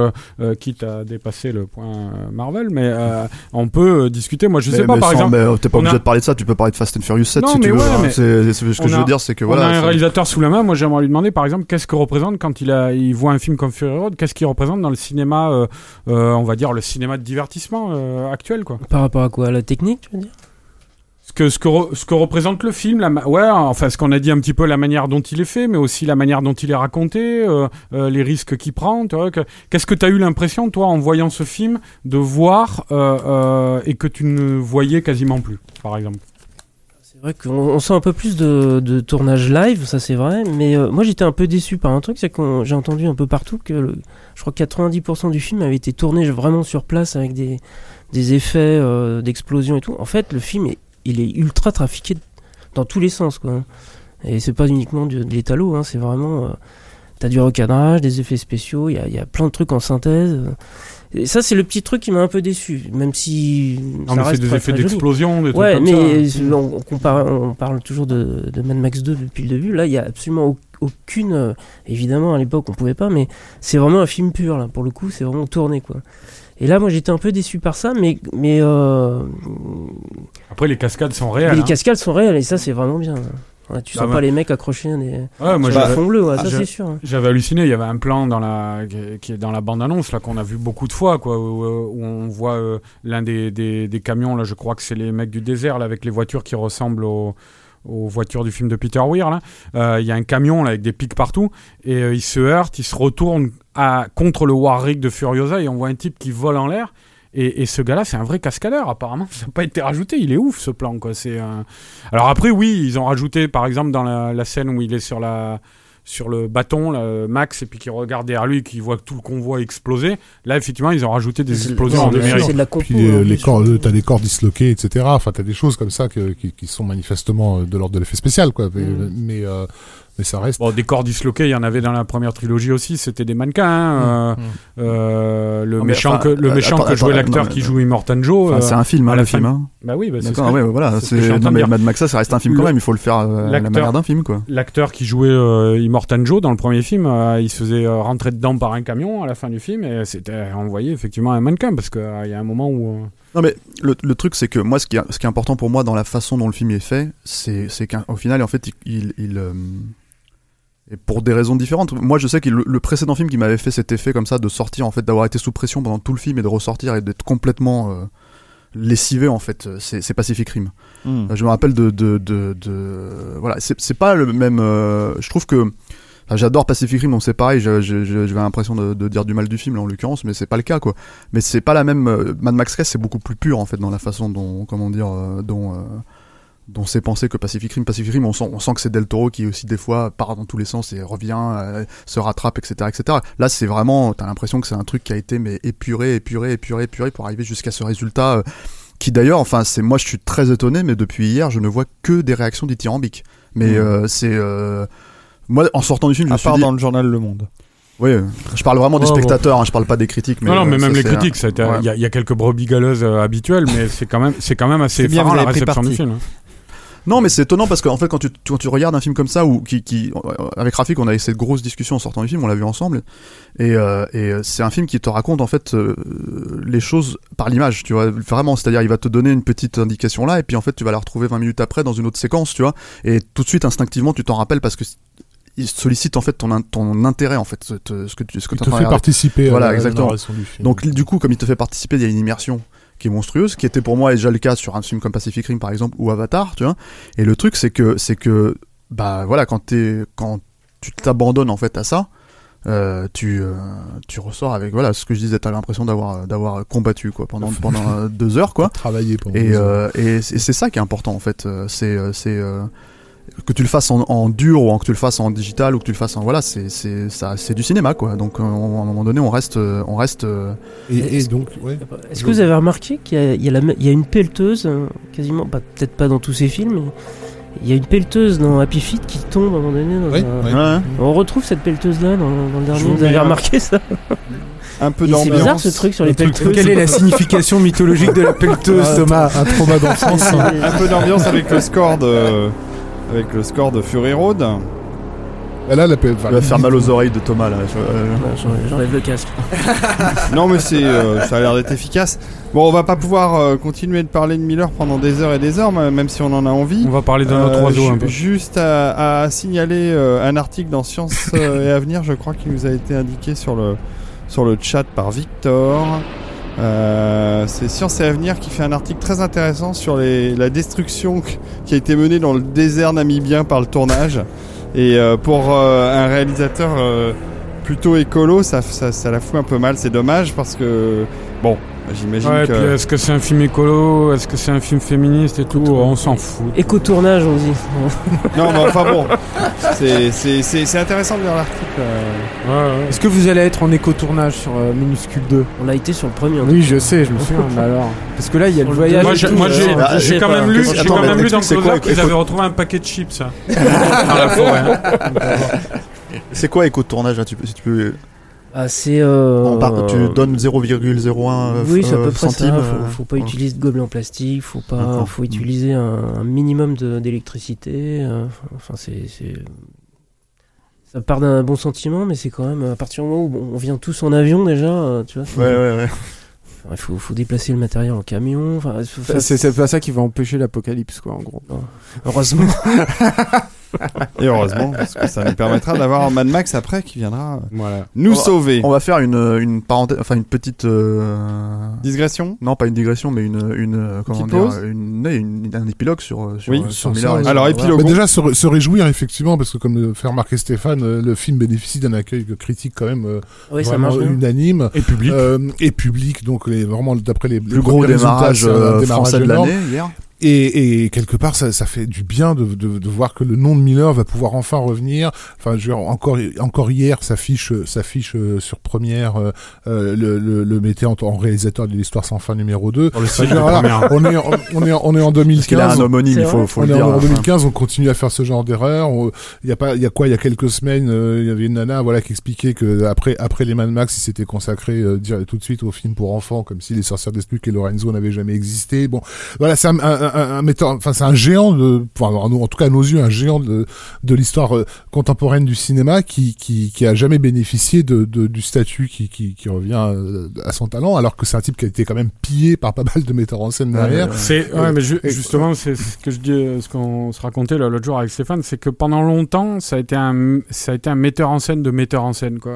Speaker 5: quitte à dépasser le point Marvel, mais euh, on peut discuter. Moi, je sais
Speaker 3: Mais-
Speaker 5: pas,
Speaker 3: mais
Speaker 5: par
Speaker 3: sans-
Speaker 5: exemple,
Speaker 3: mais, t'es pas obligé
Speaker 5: a-
Speaker 3: de parler de ça, tu peux parler de Fast and Furious 7
Speaker 5: Non,
Speaker 3: si
Speaker 5: mais
Speaker 3: tu veux.
Speaker 5: ouais,
Speaker 3: hein.
Speaker 5: mais
Speaker 3: C'est- c'est- ce que je veux dire, c'est que
Speaker 5: on
Speaker 3: voilà.
Speaker 5: a un
Speaker 3: c'est-
Speaker 5: réalisateur sous la main. Moi, j'aimerais lui demander, par exemple, qu'est-ce que représente quand il a, il voit un film comme Fury Road, qu'est-ce qu'il représente dans le cinéma, euh, euh, on va dire le cinéma de divertissement euh, actuel, quoi.
Speaker 4: Par rapport à quoi? La technique, tu veux dire
Speaker 5: ce que, ce que, re- ce que représente le film, la ouais, enfin ce qu'on a dit un petit peu, la manière dont il est fait, mais aussi la manière dont il est raconté, euh, euh, les risques qu'il prend. Qu'est-ce que tu as eu l'impression, toi, en voyant ce film, de voir euh, euh, et que tu ne voyais quasiment plus, par exemple
Speaker 4: C'est vrai qu'on on sent un peu plus de, de tournage live, ça c'est vrai, mais euh, moi j'étais un peu déçu par un truc, c'est que j'ai entendu un peu partout que le- je crois que 90% du film avait été tourné vraiment sur place avec des, des effets euh, d'explosion et tout. En fait, le film est, il est ultra trafiqué dans tous les sens, quoi. Et c'est pas uniquement de l'étalo, hein, c'est vraiment. euh, T'as du recadrage, des effets spéciaux, il y a, il y a plein de trucs en synthèse. Et ça, c'est le petit truc qui m'a un peu déçu, même si.
Speaker 5: Non,
Speaker 4: ça
Speaker 5: mais c'est des effets d'explosion, des trucs
Speaker 4: Ouais,
Speaker 5: comme
Speaker 4: mais
Speaker 5: ça.
Speaker 4: c'est- on, on compare- on parle toujours de, de Mad Max 2 depuis le début. Là, il y a absolument au- aucune. euh, évidemment, à l'époque, on pouvait pas, mais c'est vraiment un film pur, là. Pour le coup, c'est vraiment tourné, quoi. Et là, moi, j'étais un peu déçu par ça, mais, mais, euh,
Speaker 5: Après, les cascades sont
Speaker 4: mais
Speaker 5: réelles.
Speaker 4: les
Speaker 5: hein.
Speaker 4: cascades sont réelles, et ça, c'est vraiment bien. Ouais, tu
Speaker 5: Ah
Speaker 4: sens pas les mecs accrochés à des,
Speaker 5: Ouais, moi,
Speaker 4: sur
Speaker 5: j'avais-
Speaker 4: le fond bleu, ouais,
Speaker 5: Ah,
Speaker 4: ça, c'est sûr. hein.
Speaker 5: J'avais halluciné, il y avait un plan dans la, qui- est dans la bande-annonce là qu'on a vu beaucoup de fois, quoi, où, euh, où on voit euh, l'un des, des, des camions, là, je crois que c'est les mecs du désert, là, avec les voitures qui ressemblent aux, aux voitures du film de Peter Weir. Euh, Il y a un camion là, avec des pics partout, et euh, il se heurte, il se retourne à, contre le Warwick de Furiosa, et on voit un type qui vole en l'air. Et, ce gars-là, c'est un vrai cascadeur, apparemment. Ça n'a pas été rajouté. Il est ouf, ce plan, quoi. Euh, Alors après, oui, ils ont rajouté, par exemple, dans la scène où il est sur la sur le bâton, là, Max, et puis qu'il regarde derrière lui, qu'il voit tout le convoi exploser. Là, effectivement, ils ont rajouté des explosions en numérique.
Speaker 4: C'est de la compo.
Speaker 6: Puis euh,
Speaker 4: hein,
Speaker 6: les
Speaker 4: bien
Speaker 6: corps, euh, t'as des corps disloqués, etc. Enfin, t'as des choses comme ça que- qui, qui sont manifestement euh, de l'ordre de l'effet spécial, quoi. Mais,
Speaker 4: Mm.
Speaker 6: mais, euh, mais ça reste.
Speaker 5: Bon, des corps disloqués, il y en avait dans la première trilogie aussi. C'était des mannequins. hein, euh,
Speaker 6: Mm.
Speaker 5: euh, le
Speaker 3: Non,
Speaker 5: méchant
Speaker 3: enfin,
Speaker 5: que le
Speaker 3: euh,
Speaker 5: méchant
Speaker 3: attends,
Speaker 5: que jouait l'acteur qui joue Immortan Joe.
Speaker 3: Enfin, c'est un film, hein,
Speaker 5: la
Speaker 3: le film.
Speaker 5: fin-
Speaker 3: Hein.
Speaker 5: Bah oui, bah, c'est ce
Speaker 3: ouais, voilà.
Speaker 5: c'est.
Speaker 3: Mad Max, ça reste un film quand même. Il faut le faire à la
Speaker 5: l'acteur-
Speaker 3: manière d'un film, quoi.
Speaker 5: L'acteur qui jouait Immortan Joe dans le premier film, il se faisait rentrer dedans par un camion à la fin du film et c'était on voyait effectivement un mannequin parce qu'il y a un moment où
Speaker 3: Non mais le, le truc c'est que moi ce qui, est, ce qui est important pour moi dans la façon dont le film est fait, c'est c'est qu'au final en fait il, il, il, euh, et pour des raisons différentes. Moi je sais que le, le précédent film qui m'avait fait cet effet comme ça de sortir en fait d'avoir été sous pression pendant tout le film et de ressortir et d'être complètement euh, lessivé en fait, c'est c'est Pacific Rim.
Speaker 1: Hmm.
Speaker 3: Euh, Je me rappelle de, de, de, de- voilà, c'est pas le même. euh, je trouve que enfin, j'adore Pacific Rim, donc c'est pareil. J'avais l'impression de, de dire du mal du film là, en l'occurrence, mais c'est pas le cas quoi. Mais c'est pas la même. euh, Mad Max X, c'est beaucoup plus pur en fait dans la façon dont, comment dire, euh, dont. Dont c'est pensé que Pacific Rim. Pacific Rim, on sent, on sent que c'est Del Toro qui aussi des fois part dans tous les sens et revient, euh, se rattrape, etc., etc. Là, c'est vraiment, t'as l'impression que c'est un truc qui a été mais épuré, épuré, épuré, épuré pour arriver jusqu'à ce résultat. euh, qui d'ailleurs, enfin, c'est moi, je suis très étonné, mais depuis hier, je ne vois que des réactions dithyrambiques. Mais
Speaker 1: Mm.
Speaker 3: euh, c'est euh, moi, en sortant du film, je
Speaker 1: À
Speaker 3: me suis
Speaker 1: part
Speaker 3: dit,
Speaker 1: dans le journal Le Monde.
Speaker 3: oui, je parle vraiment des
Speaker 5: Oh, bon.
Speaker 3: spectateurs, hein, je parle pas des critiques. Mais
Speaker 5: non non mais
Speaker 3: euh,
Speaker 5: même
Speaker 3: ça,
Speaker 5: les critiques il
Speaker 3: ouais.
Speaker 5: y, a- il y a quelques brebis galeuses euh, habituelles mais c'est quand même c'est quand même assez
Speaker 1: bien,
Speaker 5: effarant la réception du film hein.
Speaker 3: Non, mais c'est étonnant parce qu'en fait, quand tu, quand tu regardes un film comme ça, ou qui, qui, avec Rafik, on a eu cette grosse discussion en sortant du film, on l'a vu ensemble, et, euh, et euh, c'est un film qui te raconte en fait euh, les choses par l'image, tu vois, vraiment, c'est-à-dire il va te donner une petite indication là, et puis en fait tu vas la retrouver 20 minutes après dans une autre séquence, tu vois, et tout de suite instinctivement tu t'en rappelles parce que il sollicite en fait ton, ton intérêt en fait, ce, te- ce que tu, ce que
Speaker 6: Il te fait participer
Speaker 3: Voilà,
Speaker 6: à la
Speaker 3: exactement.
Speaker 6: du film.
Speaker 3: Donc du coup, comme il te fait participer, il y a une immersion qui est monstrueuse, qui était pour moi déjà le cas sur un film comme Pacific Rim par exemple ou Avatar, tu vois. Et le truc c'est que c'est que bah voilà quand t'es quand tu t'abandonnes en fait à ça, euh, tu euh, tu ressors avec voilà ce que je disais, t'as l'impression d'avoir d'avoir combattu quoi pendant *laughs* pendant euh, deux heures quoi.
Speaker 6: travailler pendant
Speaker 3: Et,
Speaker 6: deux heures.
Speaker 3: euh, et c'est ça qui est important en fait. C'est c'est que tu le fasses en, en dur ou en- que tu le fasses en digital ou que tu le fasses en voilà, c'est c'est ça c'est du cinéma quoi. Donc euh, à un moment donné, on reste euh, on reste euh,
Speaker 6: Et, et donc, ouais.
Speaker 4: Est-ce que vous avez remarqué qu'il y a, il y a la me- il y a une pelleteuse, euh, quasiment, bah, peut-être pas dans tous ces films, mais il y a une pelleteuse dans Happy Feet qui tombe à un moment donné. Dans
Speaker 6: Oui,
Speaker 4: un-
Speaker 6: oui.
Speaker 3: ouais.
Speaker 4: On retrouve cette pelleteuse-là dans, dans le dernier.
Speaker 1: vous
Speaker 4: Vous avez remarqué ça?
Speaker 1: Un peu
Speaker 4: C'est bizarre ce truc sur les
Speaker 2: Le truc,
Speaker 4: pelleteuses.
Speaker 2: Quelle est la signification mythologique de la pelleteuse, *laughs* Thomas?
Speaker 6: Un trauma d'enfance. hein. *laughs*
Speaker 1: Un peu d'ambiance avec le score de avec le score de Fury Road.
Speaker 6: Et là, la
Speaker 3: Il va faire mal aux oreilles de Thomas là. je- euh,
Speaker 4: j'enlève- le casque. *laughs*
Speaker 1: Non mais c'est euh, ça a l'air d'être efficace. Bon, on va pas pouvoir euh, continuer de parler de Miller pendant des heures et des heures, même si on en a envie.
Speaker 5: on va parler de notre
Speaker 1: Euh,
Speaker 5: oiseau un peu
Speaker 1: Juste à, à signaler euh, un article dans Science et Avenir, je crois qu'il nous a été indiqué sur le, sur le chat par Victor. Euh, c'est Science et Avenir qui fait un article très intéressant sur les, la destruction qui a été menée dans le désert namibien par le tournage. Et euh, pour euh, un réalisateur euh, plutôt écolo, ça, ça, ça la fout un peu mal. C'est dommage parce que, bon, j'imagine
Speaker 5: Ouais,
Speaker 1: que...
Speaker 5: puis est-ce que c'est un film écolo Est-ce que c'est un film féministe et tout On s'en fout.
Speaker 4: Éco-tournage, on dit. *laughs*
Speaker 1: Non, mais enfin bon, c'est- c'est c'est- c'est intéressant de lire l'article. euh.
Speaker 5: Ouais, ouais.
Speaker 2: Est-ce que vous allez être en éco-tournage sur euh, Minuscule 2
Speaker 4: On a été sur le premier. en
Speaker 2: Oui, je sais, je me souviens. mais alors Parce que là, il y a le
Speaker 4: le
Speaker 2: voyage.
Speaker 5: Moi, j'ai,
Speaker 2: euh,
Speaker 5: j'ai,
Speaker 4: sais
Speaker 5: quand
Speaker 4: pas.
Speaker 5: même lu,
Speaker 3: attends,
Speaker 5: quand même lu dans Closer qu'ils avaient retrouvé un paquet de chips hein, *laughs* dans la forêt. hein.
Speaker 3: C'est quoi éco de tournage là, tu peux, si tu peux
Speaker 4: C'est. euh,
Speaker 3: par- Tu donnes 0,01 euh,
Speaker 4: Oui, c'est à
Speaker 3: euh,
Speaker 4: peu près
Speaker 3: centimes,
Speaker 4: ça.
Speaker 3: euh,
Speaker 4: Faut, faut pas
Speaker 3: ouais.
Speaker 4: utiliser de gobelets en plastique. Faut pas. Faut utiliser un, un minimum de- d'électricité. euh, Enfin, c'est. Ça part d'un bon sentiment, mais c'est quand même à partir du moment où on vient tous en avion déjà, euh, tu vois. faut-
Speaker 3: Ouais, ouais, ouais.
Speaker 4: Il faut, faut déplacer le matériel en camion. Enfin, faut-
Speaker 2: c'est pas ça qui va empêcher l'apocalypse, quoi, en gros.
Speaker 4: heureusement. *laughs*
Speaker 1: Et heureusement, parce que ça nous permettra d'avoir un Mad Max après qui viendra
Speaker 5: Voilà.
Speaker 1: nous
Speaker 3: On va-
Speaker 1: sauver.
Speaker 3: On va faire une, une parenthèse, enfin une petite. euh,
Speaker 1: Digression?
Speaker 3: Non, pas une digression, mais une, une euh, comment dire, une, un épilogue sur euh, sur,
Speaker 1: Oui,
Speaker 3: euh, sur
Speaker 6: sur
Speaker 3: Miller.
Speaker 1: Alors, épilogue.
Speaker 6: Déjà se, ré- se réjouir effectivement parce que comme le fait remarquer Stéphane, euh, le film bénéficie d'un accueil critique quand même euh,
Speaker 4: Oui,
Speaker 6: vraiment unanime
Speaker 5: Et public.
Speaker 6: euh, et public donc les, vraiment d'après les, les
Speaker 3: Plus gros démarrage euh,
Speaker 6: démarrage
Speaker 3: français de l'année hier.
Speaker 6: Et, et quelque part, ça, ça fait du bien de, de, de voir que le nom de Miller va pouvoir enfin revenir. Enfin, je veux dire, encore, encore hier, s'affiche, s'affiche euh, sur première euh, euh, le, le, le mettait en, en réalisateur de l'histoire sans fin numéro 2.
Speaker 5: Pour le
Speaker 6: Enfin,
Speaker 5: site
Speaker 6: je veux
Speaker 5: de
Speaker 6: dire, voilà,
Speaker 5: première.
Speaker 6: on est, en- on est, on est en
Speaker 3: Parce qu'il a
Speaker 6: 2015.
Speaker 3: un homonyme, il faut, faut
Speaker 6: on
Speaker 3: le
Speaker 6: est
Speaker 3: dire.
Speaker 6: en
Speaker 3: hein.
Speaker 6: 2015, on continue à faire ce genre d'erreur. On- Il y a pas, il y a quoi Il y a quelques semaines, euh, il y avait une nana, voilà, qui expliquait que après, après les Mad Max, il s'était consacré euh, dire- tout de suite au film pour enfants, comme si les sorcières d'Estuc et Lorenzo n'avaient jamais existé. Bon, voilà, c'est un, un, un, un metteur, enfin, c'est un géant de, enfin, en tout cas à nos yeux, un géant de, de l'histoire euh, contemporaine du cinéma qui, qui, qui a jamais bénéficié de, de du statut qui, qui, qui revient euh, à son talent, alors que c'est un type qui a été quand même pillé par pas mal de metteurs en scène derrière.
Speaker 5: C'est ouais, mais ju- justement c'est ce que je dis, euh, ce qu'on se racontait l'autre jour avec Stéphane, c'est que pendant longtemps ça a été un ça a été un metteur en scène de metteur en scène quoi,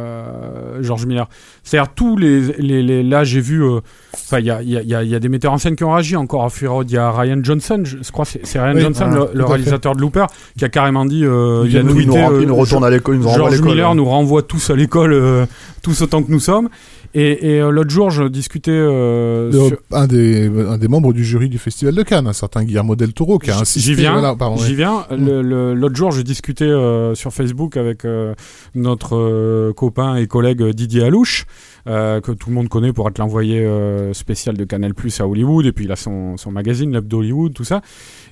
Speaker 5: euh, George Miller. C'est-à-dire tous les, les, les- là j'ai vu, euh, enfin il y a, il y, a, y a- y a des metteurs en scène qui ont réagi encore à Fury y a Ryan Johnson, je, je crois que c'est Ryan
Speaker 6: Oui,
Speaker 5: Johnson, le, réalisateur de Looper, qui a carrément dit, euh,
Speaker 3: Il,
Speaker 5: il a
Speaker 3: nous, il nous
Speaker 5: tweeté, euh,
Speaker 3: il nous retourne à l'école, il nous renvoie à
Speaker 5: George. Miller
Speaker 3: hein.
Speaker 5: nous renvoie tous à l'école, euh, tous autant que nous sommes. Et, et euh, l'autre jour, je discutais euh,
Speaker 6: de-
Speaker 5: sur-
Speaker 6: un, des, un des membres du jury du Festival de Cannes, un certain Guillermo del Toro, qui a insisté.
Speaker 5: J'y viens.
Speaker 6: voilà, pardon,
Speaker 5: J'y viens. Le- L'autre jour, je discutais euh, sur Facebook avec euh, notre euh, copain et collègue Didier Alouche, euh, que tout le monde connaît pour être l'envoyé euh, spécial de Canal Plus à Hollywood, et puis il a son, son magazine, l'Hebdo Hollywood, tout ça.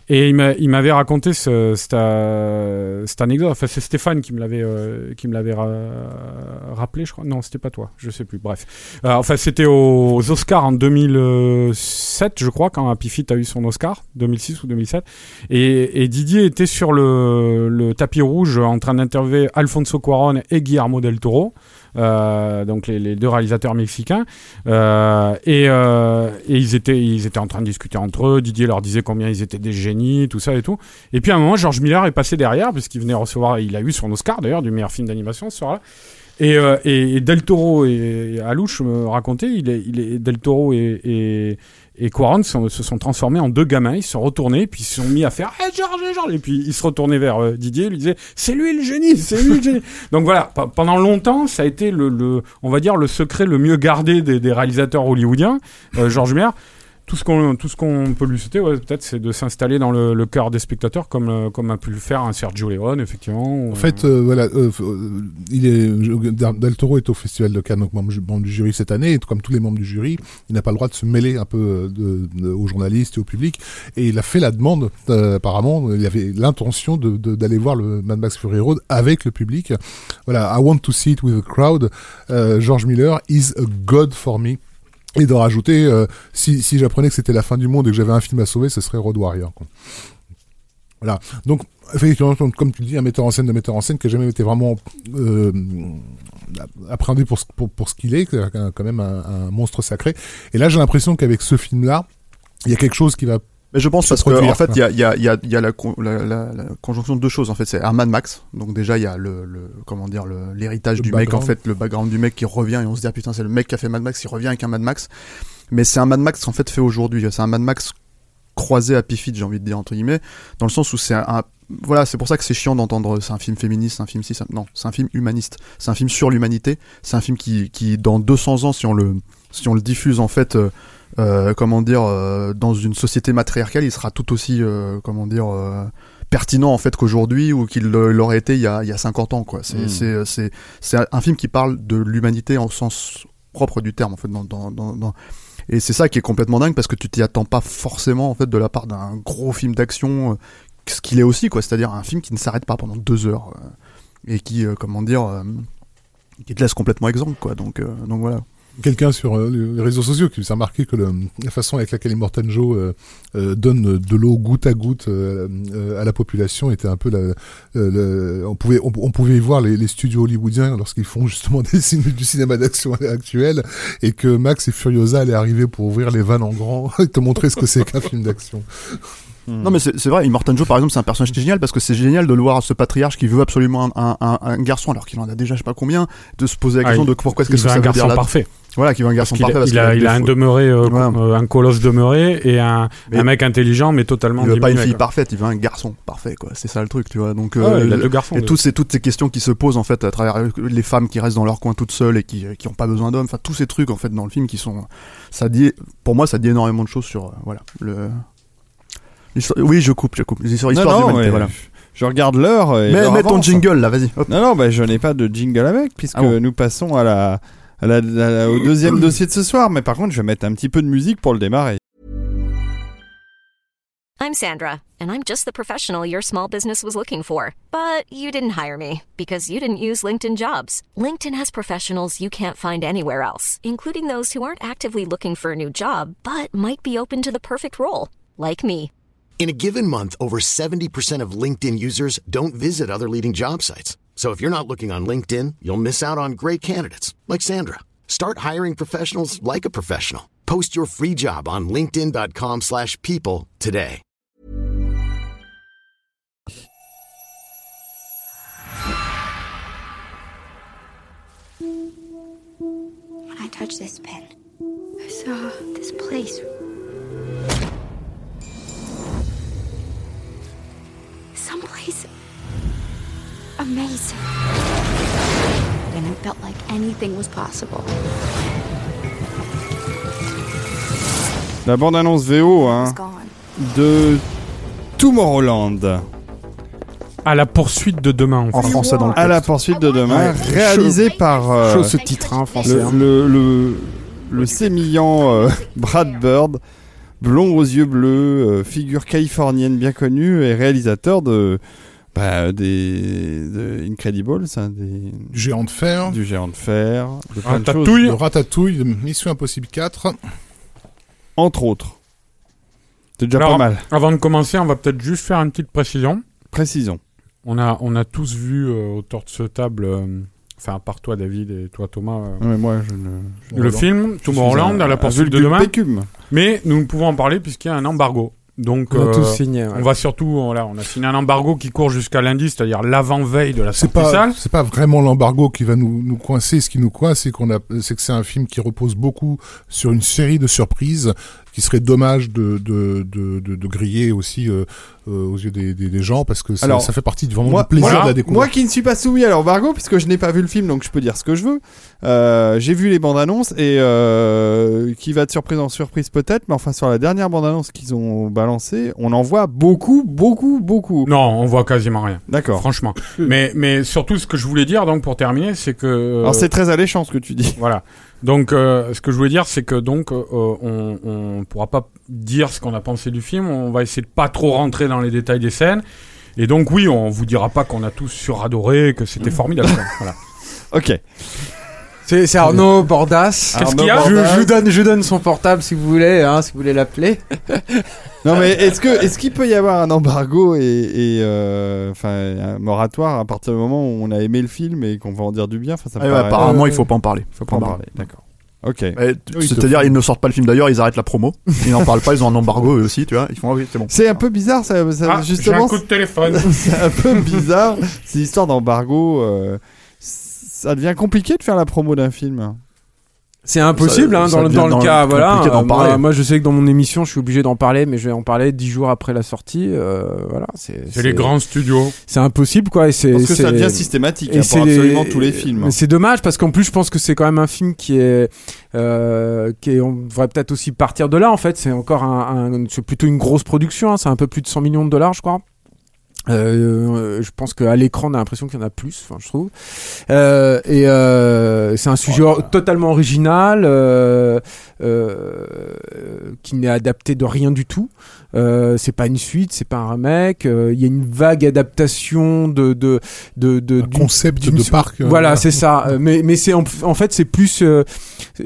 Speaker 5: Et il m'a- il m'avait raconté ce, euh, cette anecdote. Enfin, c'est Stéphane qui me l'avait euh, qui me l'avait ra- rappelé, je crois. Non, c'était pas toi. Je sais plus. Bref. Euh, enfin, c'était aux Oscars en 2007, je crois, quand Happy a eu son Oscar, 2006 ou 2007. Et, et Didier était sur le, le tapis rouge en train d'interviewer Alfonso Cuarón et Guillermo del Toro. Euh, donc les, deux réalisateurs mexicains. Euh, et, euh, et ils étaient ils étaient en train de discuter entre eux. Didier leur disait combien ils étaient des génies tout ça et tout. Et puis à un moment George Miller est passé derrière puisqu'il venait recevoir il a eu son Oscar d'ailleurs du meilleur film d'animation ce soir-là. Et, et, Del Toro et Alouche me racontaient il est, il est Del Toro et, et, et Quaron se, se sont transformés en deux gamins. Ils se sont retournés puis ils se sont mis à faire hey, George George et puis ils se retournaient vers euh, Didier. Lui disaient c'est lui le génie c'est lui le génie. *laughs* Donc voilà pe- pendant longtemps ça a été le, le on va dire le secret le mieux gardé des, des réalisateurs hollywoodiens euh, George Miller tout ce qu'on peut lui souhaiter peut-être c'est de s'installer dans le, cœur des spectateurs comme euh, comme a pu le faire un Sergio Leone effectivement
Speaker 6: En fait, euh, voilà, euh, Del Toro est au Festival de Cannes, donc membre, du jury cette année, et comme tous les membres du jury, il n'a pas le droit de se mêler un peu aux journalistes et au public, et il a fait la demande. apparemment, il avait l'intention de- d'aller voir le Mad Max Fury Road avec le public. Voilà, I want to see it with a crowd. George Miller is a god for me. Et de rajouter, euh, si, si j'apprenais que c'était la fin du monde et que j'avais un film à sauver, ce serait Road Warrior. quoi. Voilà. Donc, effectivement, comme tu dis, un metteur en scène de metteur en scène qui a jamais été vraiment euh, pour ce, pour, pour ce qu'il est, qui est quand même un, un monstre sacré. Et là, j'ai l'impression qu'avec ce film-là, il y a quelque chose qui va
Speaker 3: Mais je pense
Speaker 6: se
Speaker 3: parce que en fait, il y a, il y a, il y a, il y a la, con- la, la- la conjonction de deux choses. En fait, c'est un Mad Max. Donc déjà, il y a le, le comment dire, l'héritage du mec. En fait, le background du mec qui revient et on se dit ah, putain, c'est le mec qui a fait Mad Max. Il revient avec un Mad Max. Mais c'est un Mad Max en fait fait aujourd'hui. C'est un Mad Max croisé à Pifid, j'ai envie de dire entre guillemets, dans le sens où c'est un, un- voilà, c'est pour ça que c'est chiant d'entendre c'est un film féministe, c'est un film si, non, c'est un film humaniste, c'est un film sur l'humanité, c'est un film qui, qui dans 200 ans, si on le, si on le diffuse en fait, euh, euh, comment dire, euh, dans une société matriarcale, il sera tout aussi, euh, comment dire, pertinent en fait qu'aujourd'hui ou qu'il l'aurait été il y a, il y a 50 ans quoi. C'est,
Speaker 1: Mm.
Speaker 3: c'est, c'est, c'est un film qui parle de l'humanité en sens propre du terme en fait dans, dans, et c'est ça qui est complètement dingue parce que tu t'y attends pas forcément en fait de la part d'un gros film d'action, ce qu'il est aussi quoi, c'est-à-dire un film qui ne s'arrête pas pendant deux heures et qui, comment dire, qui te laisse complètement exempt quoi. Donc, donc voilà.
Speaker 6: Quelqu'un sur euh, les réseaux sociaux qui s'est remarqué que le- la façon avec laquelle Immortan Joe euh, euh, donne de l'eau goutte à goutte euh, à la population était un peu la, euh, on pouvait on, on pouvait y voir les, les studios hollywoodiens lorsqu'ils font justement *laughs* des du cinéma d'action actuel et que Max et Furiosa allaient arriver pour ouvrir les vannes en grand *laughs* et te montrer ce que c'est qu'un film d'action.
Speaker 3: Non mais c'est vrai, Immortan Joe par exemple c'est un personnage qui est génial parce que c'est génial de le voir ce patriarche qui veut absolument un, un, un- un garçon alors qu'il en a déjà je sais pas combien, de se poser la
Speaker 5: Ah,
Speaker 3: question de pourquoi est-ce que ça
Speaker 5: veut un
Speaker 3: dire
Speaker 5: garçon
Speaker 3: là
Speaker 5: parfait.
Speaker 3: Voilà, qui veut un garçon parfait parce
Speaker 5: il
Speaker 3: qu'il
Speaker 5: a, il a un demeuré, euh,
Speaker 3: Ouais.
Speaker 5: euh, un colosse demeuré et un, un mec intelligent mais totalement
Speaker 3: Il veut pas une fille
Speaker 5: quoi.
Speaker 3: parfaite, il veut un garçon parfait quoi. C'est ça le truc, tu vois. Donc
Speaker 5: Ah
Speaker 3: euh,
Speaker 5: ouais, il a
Speaker 3: le-
Speaker 5: deux garçons.
Speaker 3: et tous ces, toutes ces questions qui se posent en fait à travers euh, les femmes qui restent dans leur coin toutes seules et qui qui ont pas besoin d'hommes, enfin tous ces trucs en fait dans le film qui sont ça dit pour moi ça dit énormément de choses sur euh, voilà le oui je coupe je coupe l'histoire
Speaker 1: Non,
Speaker 3: l'histoire
Speaker 1: non,
Speaker 3: d'humanité,
Speaker 1: mais
Speaker 3: voilà
Speaker 1: Je regarde l'heure.
Speaker 3: mais mets ton jingle là vas-y
Speaker 1: Non, non, bah, je n'ai pas de jingle avec, puisque
Speaker 3: Ah bon
Speaker 1: nous passons à la, la- la- au deuxième dossier de ce soir. Mais par contre, je vais mettre un petit peu de musique pour le démarrer.
Speaker 7: I'm Sandra, and I'm just the professional your small business was looking for. But you didn't hire me because you didn't use LinkedIn jobs. LinkedIn has professionals you can't find anywhere else, including those who aren't actively looking for a new job but might be open to the perfect role, like me.
Speaker 8: In a given month, over 70% of LinkedIn users don't visit other leading job sites. So if you're not looking on LinkedIn, you'll miss out on great candidates like Sandra. Start hiring professionals like a professional. Post your free job on linkedin.com/people slash people today.
Speaker 9: When I touched this pen, I saw this place. Someplace amazing. And it felt like anything was possible.
Speaker 1: La bande-annonce VO hein, de Tomorrowland.
Speaker 5: À la poursuite de demain. En
Speaker 3: en français dans le
Speaker 1: À la poursuite de demain,
Speaker 6: Ouais.
Speaker 1: réalisé par euh,
Speaker 2: Chaud ce titre hein, en français.
Speaker 1: le,
Speaker 2: hein.
Speaker 1: le, le, le sémillant euh, *laughs* Brad Bird, blond aux yeux bleus, euh, figure californienne bien connue et réalisateur de, bah, des de Incredibles, hein, des,
Speaker 6: Du géant de fer,
Speaker 1: du géant de fer, de
Speaker 5: Ratatouille.
Speaker 6: de Ratatouille, de Mission Impossible 4.
Speaker 1: entre autres. C'est déjà
Speaker 5: Alors,
Speaker 1: pas mal.
Speaker 5: Avant de commencer, on va peut-être juste faire une petite précision.
Speaker 1: Précision.
Speaker 5: On a, on a tous vu euh, autour de cette table, euh, enfin à part toi David et toi Thomas, euh,
Speaker 1: Ouais, moi, je ne. je
Speaker 5: le film Tomorrowland à la poursuite de demain.
Speaker 1: pécume.
Speaker 5: Mais nous ne pouvons en parler puisqu'il y a un embargo. Donc
Speaker 2: On a
Speaker 5: euh,
Speaker 2: tous signé. ouais.
Speaker 5: on va surtout, voilà, on a signé un embargo qui court jusqu'à lundi, c'est-à-dire l'avant-veille de la sortie
Speaker 6: pas,
Speaker 5: salle.
Speaker 6: c'est pas vraiment l'embargo qui va nous, nous coincer. Ce qui nous coince, c'est qu'on a, c'est que c'est un film qui repose beaucoup sur une série de surprises qui serait dommage de, de, de, de, de griller aussi euh, euh, aux yeux des, des, des gens parce que ça,
Speaker 1: Alors,
Speaker 6: ça fait partie du- vraiment
Speaker 1: moi,
Speaker 6: du plaisir de la découverte.
Speaker 1: moi qui ne suis pas soumis à l'embargo, puisque je n'ai pas vu le film, donc je peux dire ce que je veux. Euh, J'ai vu les bandes annonces et euh, qui va de surprise en surprise peut-être, mais enfin sur la dernière bande annonce qu'ils ont balancée, on en voit beaucoup, beaucoup, beaucoup.
Speaker 5: Non, on voit quasiment rien,
Speaker 1: D'accord.
Speaker 5: franchement. mais, mais surtout, ce que je voulais dire, donc pour terminer, c'est que. euh,
Speaker 1: Alors c'est très alléchant ce que tu dis.
Speaker 5: Voilà. Donc, euh, ce que je voulais dire, c'est que donc, euh, on, on pourra pas dire ce qu'on a pensé du film. On va essayer de pas trop rentrer dans les détails des scènes. Et donc, oui, on vous dira pas qu'on a tous suradoré, que c'était formidable. quoi. *laughs* voilà.
Speaker 1: Ok.
Speaker 2: C'est Arnaud Bordas.
Speaker 5: Qu'est-ce qu'il y a
Speaker 1: Arnaud
Speaker 2: je, je vous donne, je vous donne son portable si vous voulez, hein, si vous voulez l'appeler. *laughs*
Speaker 1: Non mais est-ce que est-ce qu'il peut y avoir un embargo et, et, euh, enfin un moratoire à partir du moment où on a aimé le film et qu'on va en dire du bien? Enfin ça me
Speaker 3: Ah
Speaker 1: paraît-
Speaker 3: apparemment
Speaker 2: euh,
Speaker 3: il faut pas en parler
Speaker 1: faut pas en parler. D'accord. Ok.
Speaker 6: Oui, te
Speaker 3: C'est-à-dire, ils ne sortent pas le film d'ailleurs, ils arrêtent la promo. Ils n'en parlent pas, ils ont un embargo eux aussi, tu vois. Ils font, ah oui, c'est bon.
Speaker 1: C'est un peu bizarre, ça, ça-
Speaker 5: Ah, j'ai un
Speaker 1: justement.
Speaker 5: coup de téléphone. *laughs*
Speaker 1: c'est un peu bizarre. Ces histoires d'embargo, euh, ça devient compliqué de faire la promo d'un film.
Speaker 2: C'est impossible
Speaker 3: Ça-
Speaker 2: hein,
Speaker 3: ça
Speaker 2: dans, le- dans le cas, voilà. Euh, moi,
Speaker 3: parler.
Speaker 2: moi, je sais que dans mon émission, je suis obligé d'en parler, mais je vais en parler dix jours après la sortie. euh, voilà, c'est
Speaker 5: les grands studios.
Speaker 2: C'est impossible, quoi. Et c'est
Speaker 1: Parce que ça devient systématique
Speaker 2: et
Speaker 1: hein,
Speaker 2: c'est
Speaker 1: pour
Speaker 2: les-
Speaker 1: absolument tous les films.
Speaker 2: C'est dommage parce qu'en plus, je pense que c'est quand même un film qui est, euh, qui est, on devrait peut-être aussi partir de là. En fait, c'est encore un, un- c'est plutôt une grosse production. hein, c'est un peu plus de 100 millions de dollars, je crois. Euh, je pense qu'à l'écran, on a l'impression qu'il y en a plus, enfin, je trouve. Euh, et euh, c'est un sujet or- totalement original, euh, euh, qui n'est adapté de rien du tout. Euh, c'est pas une suite, c'est pas un remake. euh, Il y a une vague adaptation de de de, de
Speaker 6: Un concept de parc.
Speaker 2: Voilà, c'est ça. Mais mais c'est en, en fait c'est plus euh,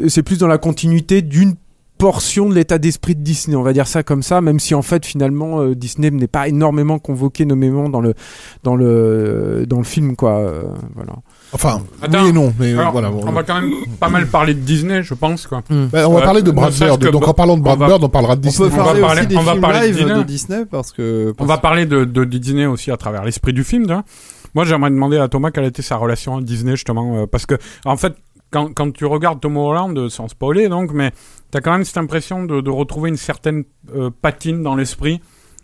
Speaker 2: c'est plus dans la continuité d'une portion de l'état d'esprit de Disney, on va dire ça comme ça, même si en fait finalement euh, Disney n'est pas énormément convoqué nommément dans le dans le dans le film quoi. euh, voilà.
Speaker 6: Enfin,
Speaker 5: Attends.
Speaker 6: oui et non, mais euh,
Speaker 5: Alors,
Speaker 6: voilà. bon,
Speaker 5: on va quand même pas mal parler de Disney, je pense, quoi.
Speaker 6: Bah, on va
Speaker 5: Euh,
Speaker 6: parler de Brad Bird. Donc en parlant de Brad
Speaker 5: on va-
Speaker 6: Bird, on parlera de
Speaker 1: On
Speaker 6: Disney.
Speaker 1: peut
Speaker 5: va
Speaker 1: parler aussi des
Speaker 5: on va
Speaker 1: films
Speaker 5: parler de
Speaker 1: live de
Speaker 5: Disney.
Speaker 1: Disney parce que.
Speaker 5: On va parler de, de Disney aussi à travers l'esprit du film. Moi, j'aimerais demander à Thomas quelle était sa relation à Disney, justement. euh, parce que, en fait, quand, quand tu regardes Tom Holland, euh, sans spoiler, donc, mais t'as quand même cette impression de, de retrouver une certaine euh, patine dans l'esprit.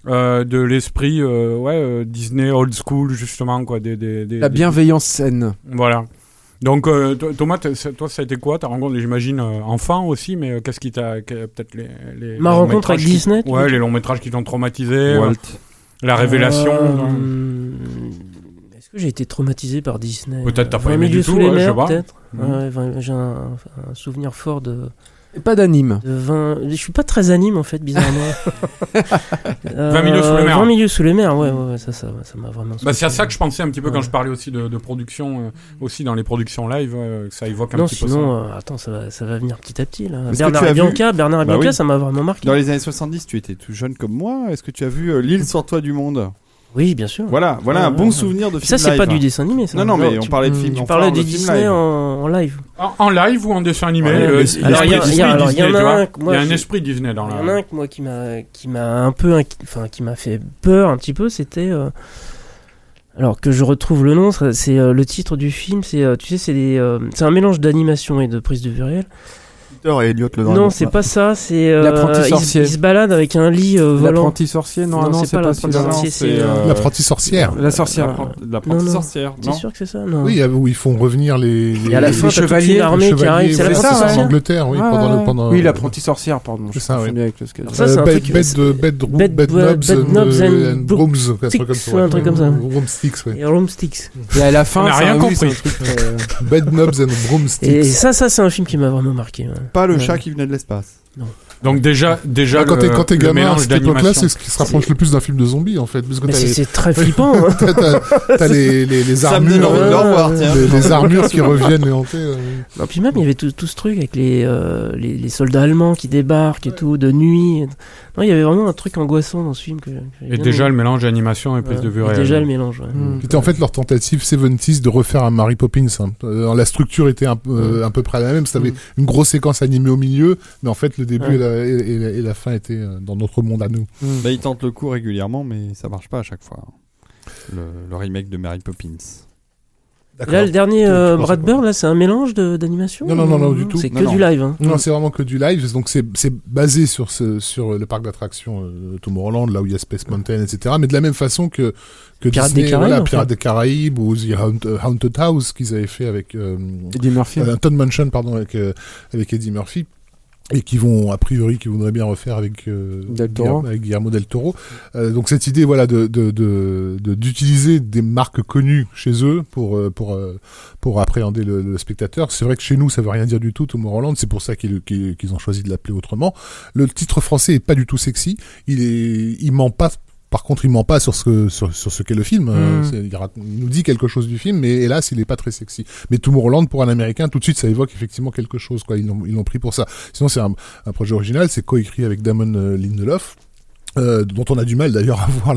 Speaker 5: euh, de l'esprit euh, ouais euh, Disney old school justement quoi des, des, des-
Speaker 2: La
Speaker 5: des-
Speaker 2: bienveillance saine.
Speaker 5: voilà donc euh, Thomas toi ça a été quoi ta rencontre j'imagine euh, enfant aussi mais euh, qu'est-ce qui t'a peut-être les, les
Speaker 4: Ma
Speaker 5: longs
Speaker 4: rencontre avec
Speaker 5: métrages qui-
Speaker 4: Disney, tu
Speaker 5: ouais les longs métrages qui t'ont traumatisé euh,
Speaker 1: Walt.
Speaker 5: la révélation
Speaker 4: Est-ce que j'ai été traumatisé par Disney
Speaker 5: Peut-être t'as pas
Speaker 4: 20
Speaker 5: aimé du tout, ouais, je sais pas.
Speaker 4: peut-être.
Speaker 5: Mhm.
Speaker 4: Ouais, j'ai un, un souvenir fort de,
Speaker 2: Et pas d'anime.
Speaker 4: de 20. Je suis pas très anime en fait, bizarrement. *laughs*
Speaker 5: 20 milieux sous les mers.
Speaker 4: 20 milieux sous les mers, ouais, ouais, ouais, ça, ça, ça m'a vraiment.
Speaker 5: Bah, c'est à ça que je pensais un petit peu quand je parlais aussi de, de production, euh, aussi dans les productions live, euh, que ça évoque un
Speaker 4: Non,
Speaker 5: petit peu
Speaker 4: sinon,
Speaker 5: ça.
Speaker 4: euh, attends, ça va, ça va venir petit à petit là. Bernard et
Speaker 1: vu-
Speaker 4: Bianca, Bernard et
Speaker 1: Bah
Speaker 4: Bianca,
Speaker 1: oui.
Speaker 4: ça m'a vraiment marqué.
Speaker 1: Dans les années 70, tu étais tout jeune comme moi. Est-ce que tu as vu euh, L'île sur toi du monde?
Speaker 4: Oui, bien sûr.
Speaker 1: Voilà, voilà
Speaker 4: Ouais,
Speaker 1: un bon
Speaker 4: ouais.
Speaker 1: souvenir de film
Speaker 4: Ça, c'est pas du dessin animé, ça.
Speaker 1: Non, non, mais on
Speaker 4: tu-
Speaker 1: parlait de film.
Speaker 4: Tu
Speaker 1: on
Speaker 4: parlais de Disney
Speaker 1: live.
Speaker 4: en, en live.
Speaker 5: En, en live ou en dessin animé
Speaker 1: Ouais,
Speaker 5: euh,
Speaker 4: il y a- y y un
Speaker 5: y a esprit Disney dans
Speaker 4: Il y en a un que moi qui m'a qui m'a un peu enfin qui m'a fait peur un petit peu, c'était euh, alors que je retrouve le nom, c'est euh, le titre du film, c'est euh, tu sais c'est des, euh, c'est un mélange d'animation et de prise de vue réelle.
Speaker 3: Peter et Elliot le dragon.
Speaker 4: Non, c'est pas ça, c'est euh,
Speaker 2: L'apprenti
Speaker 4: il,
Speaker 2: sorcier.
Speaker 4: il se balade avec un lit euh, volant.
Speaker 2: L'apprenti sorcier, non,
Speaker 4: Non,
Speaker 2: non,
Speaker 4: c'est pas
Speaker 2: pas,
Speaker 4: l'apprenti sorcier,
Speaker 1: c'est, euh,
Speaker 6: L'apprenti sorcière.
Speaker 2: La sorcière.
Speaker 1: L'appren- L'apprenti sorcière.
Speaker 4: T'es sûr que c'est ça Non.
Speaker 6: Oui, où ils font revenir les,
Speaker 4: la fin, une armée
Speaker 6: les
Speaker 4: qui arrive, c'est sorcier.
Speaker 6: en Angleterre, oui,
Speaker 2: Ah,
Speaker 6: pendant.
Speaker 2: Oui, l'apprenti sorcière, pardon.
Speaker 6: C'est ça, oui.
Speaker 4: ça, c'est un
Speaker 6: bed,
Speaker 4: truc-
Speaker 6: bed, de- bed, room,
Speaker 4: Bed-
Speaker 6: bed,
Speaker 4: bed-
Speaker 6: knobs
Speaker 4: bed
Speaker 6: and, brooms, un truc comme ça.
Speaker 4: un truc comme ça.
Speaker 6: Broomsticks.
Speaker 4: Et Roomsticks.
Speaker 2: Et à la fin,
Speaker 5: On a rien
Speaker 2: oui,
Speaker 5: compris.
Speaker 6: Bed knobs and broomsticks.
Speaker 4: Et ça, ça c'est un film qui m'a vraiment marqué.
Speaker 1: Pas le
Speaker 4: Ouais.
Speaker 1: chat qui venait de l'espace.
Speaker 5: Donc déjà, déjà
Speaker 6: Ah, quand
Speaker 5: le,
Speaker 6: t'es quand t'es
Speaker 5: le
Speaker 6: gamin, à
Speaker 5: mélange
Speaker 6: cette époque-là,
Speaker 5: d'animation.
Speaker 6: c'est ce qui se rapproche le plus d'un film de zombie, en fait. Parce que
Speaker 4: Mais
Speaker 6: t'as
Speaker 4: c'est
Speaker 6: les-
Speaker 4: très *laughs* flippant. hein.
Speaker 6: t'as- t'as les, les, armures, euh, les, les armures qui *laughs* reviennent les hanter. euh.
Speaker 4: Non, puis même, il y avait tout, tout ce truc avec les, euh, les, les soldats allemands qui débarquent et tout, de nuit. Non, il y avait vraiment un truc angoissant dans ce film. Que, que j'avais
Speaker 5: Et déjà
Speaker 4: aimé.
Speaker 5: le mélange d'animation et prise
Speaker 4: Ouais.
Speaker 5: de vue
Speaker 4: Et
Speaker 5: réelle.
Speaker 4: Déjà le mélange. ouais.
Speaker 2: Hmm.
Speaker 6: C'était en fait leur tentative 70s de refaire un Mary Poppins. hein. Euh, la structure était un, peu- euh, à peu près la même. Ça avait
Speaker 4: Mm.
Speaker 6: une grosse séquence animée au milieu, mais en fait le début
Speaker 4: Ouais.
Speaker 6: et, la, et- et la- et la fin étaient euh, dans notre monde à nous.
Speaker 1: Bah, ils tentent le coup régulièrement, mais ça marche pas à chaque fois. Le, le remake de Mary Poppins.
Speaker 4: Là, le dernier euh, Brad Bird, là, c'est un mélange de- d'animation
Speaker 6: Non, non, non, non, du tout.
Speaker 4: C'est que
Speaker 1: Non,
Speaker 4: du live. Hein.
Speaker 6: Non, c'est vraiment que du live. Donc c'est c'est basé sur ce sur le parc d'attractions euh, Tomorrowland, là où il y a Space Mountain, etc. Mais de la même façon que que
Speaker 4: Pirates
Speaker 6: Disney,
Speaker 4: des Caraïbes,
Speaker 6: voilà,
Speaker 4: en
Speaker 6: Pirates
Speaker 4: fait.
Speaker 6: des Caraïbes ou The euh, Haunted House qu'ils avaient fait avec euh,
Speaker 2: Eddie Murphy.
Speaker 6: euh, Todd Mansion, pardon, avec euh, avec Eddie Murphy. Et qui vont, a priori, qui voudraient bien refaire avec, euh,
Speaker 2: Del Toro.
Speaker 6: Guillermo, avec Guillermo del Toro. Euh, donc cette idée, voilà, de de de de- d'utiliser des marques connues chez eux pour euh, pour euh, pour appréhender le, le spectateur. C'est vrai que chez nous, ça veut rien dire du tout, Tomorrowland. C'est pour ça qu'ils qu'ils qu'ils ont choisi de l'appeler autrement. Le titre français est pas du tout sexy. Il est, il ment pas. Par contre, il ment pas sur ce que sur, sur ce qu'est le film. Euh,
Speaker 2: Mm.
Speaker 6: c'est- il, raconte- il nous dit quelque chose du film, mais hélas, il est pas très sexy. Mais Tomorrowland pour un Américain, tout de suite, ça évoque effectivement quelque chose. Quoi, ils l'ont ils l'ont pris pour ça. Sinon, c'est un, un projet original. C'est coécrit avec Damon euh, Lindelof. Euh, dont on a du mal d'ailleurs à *laughs* voir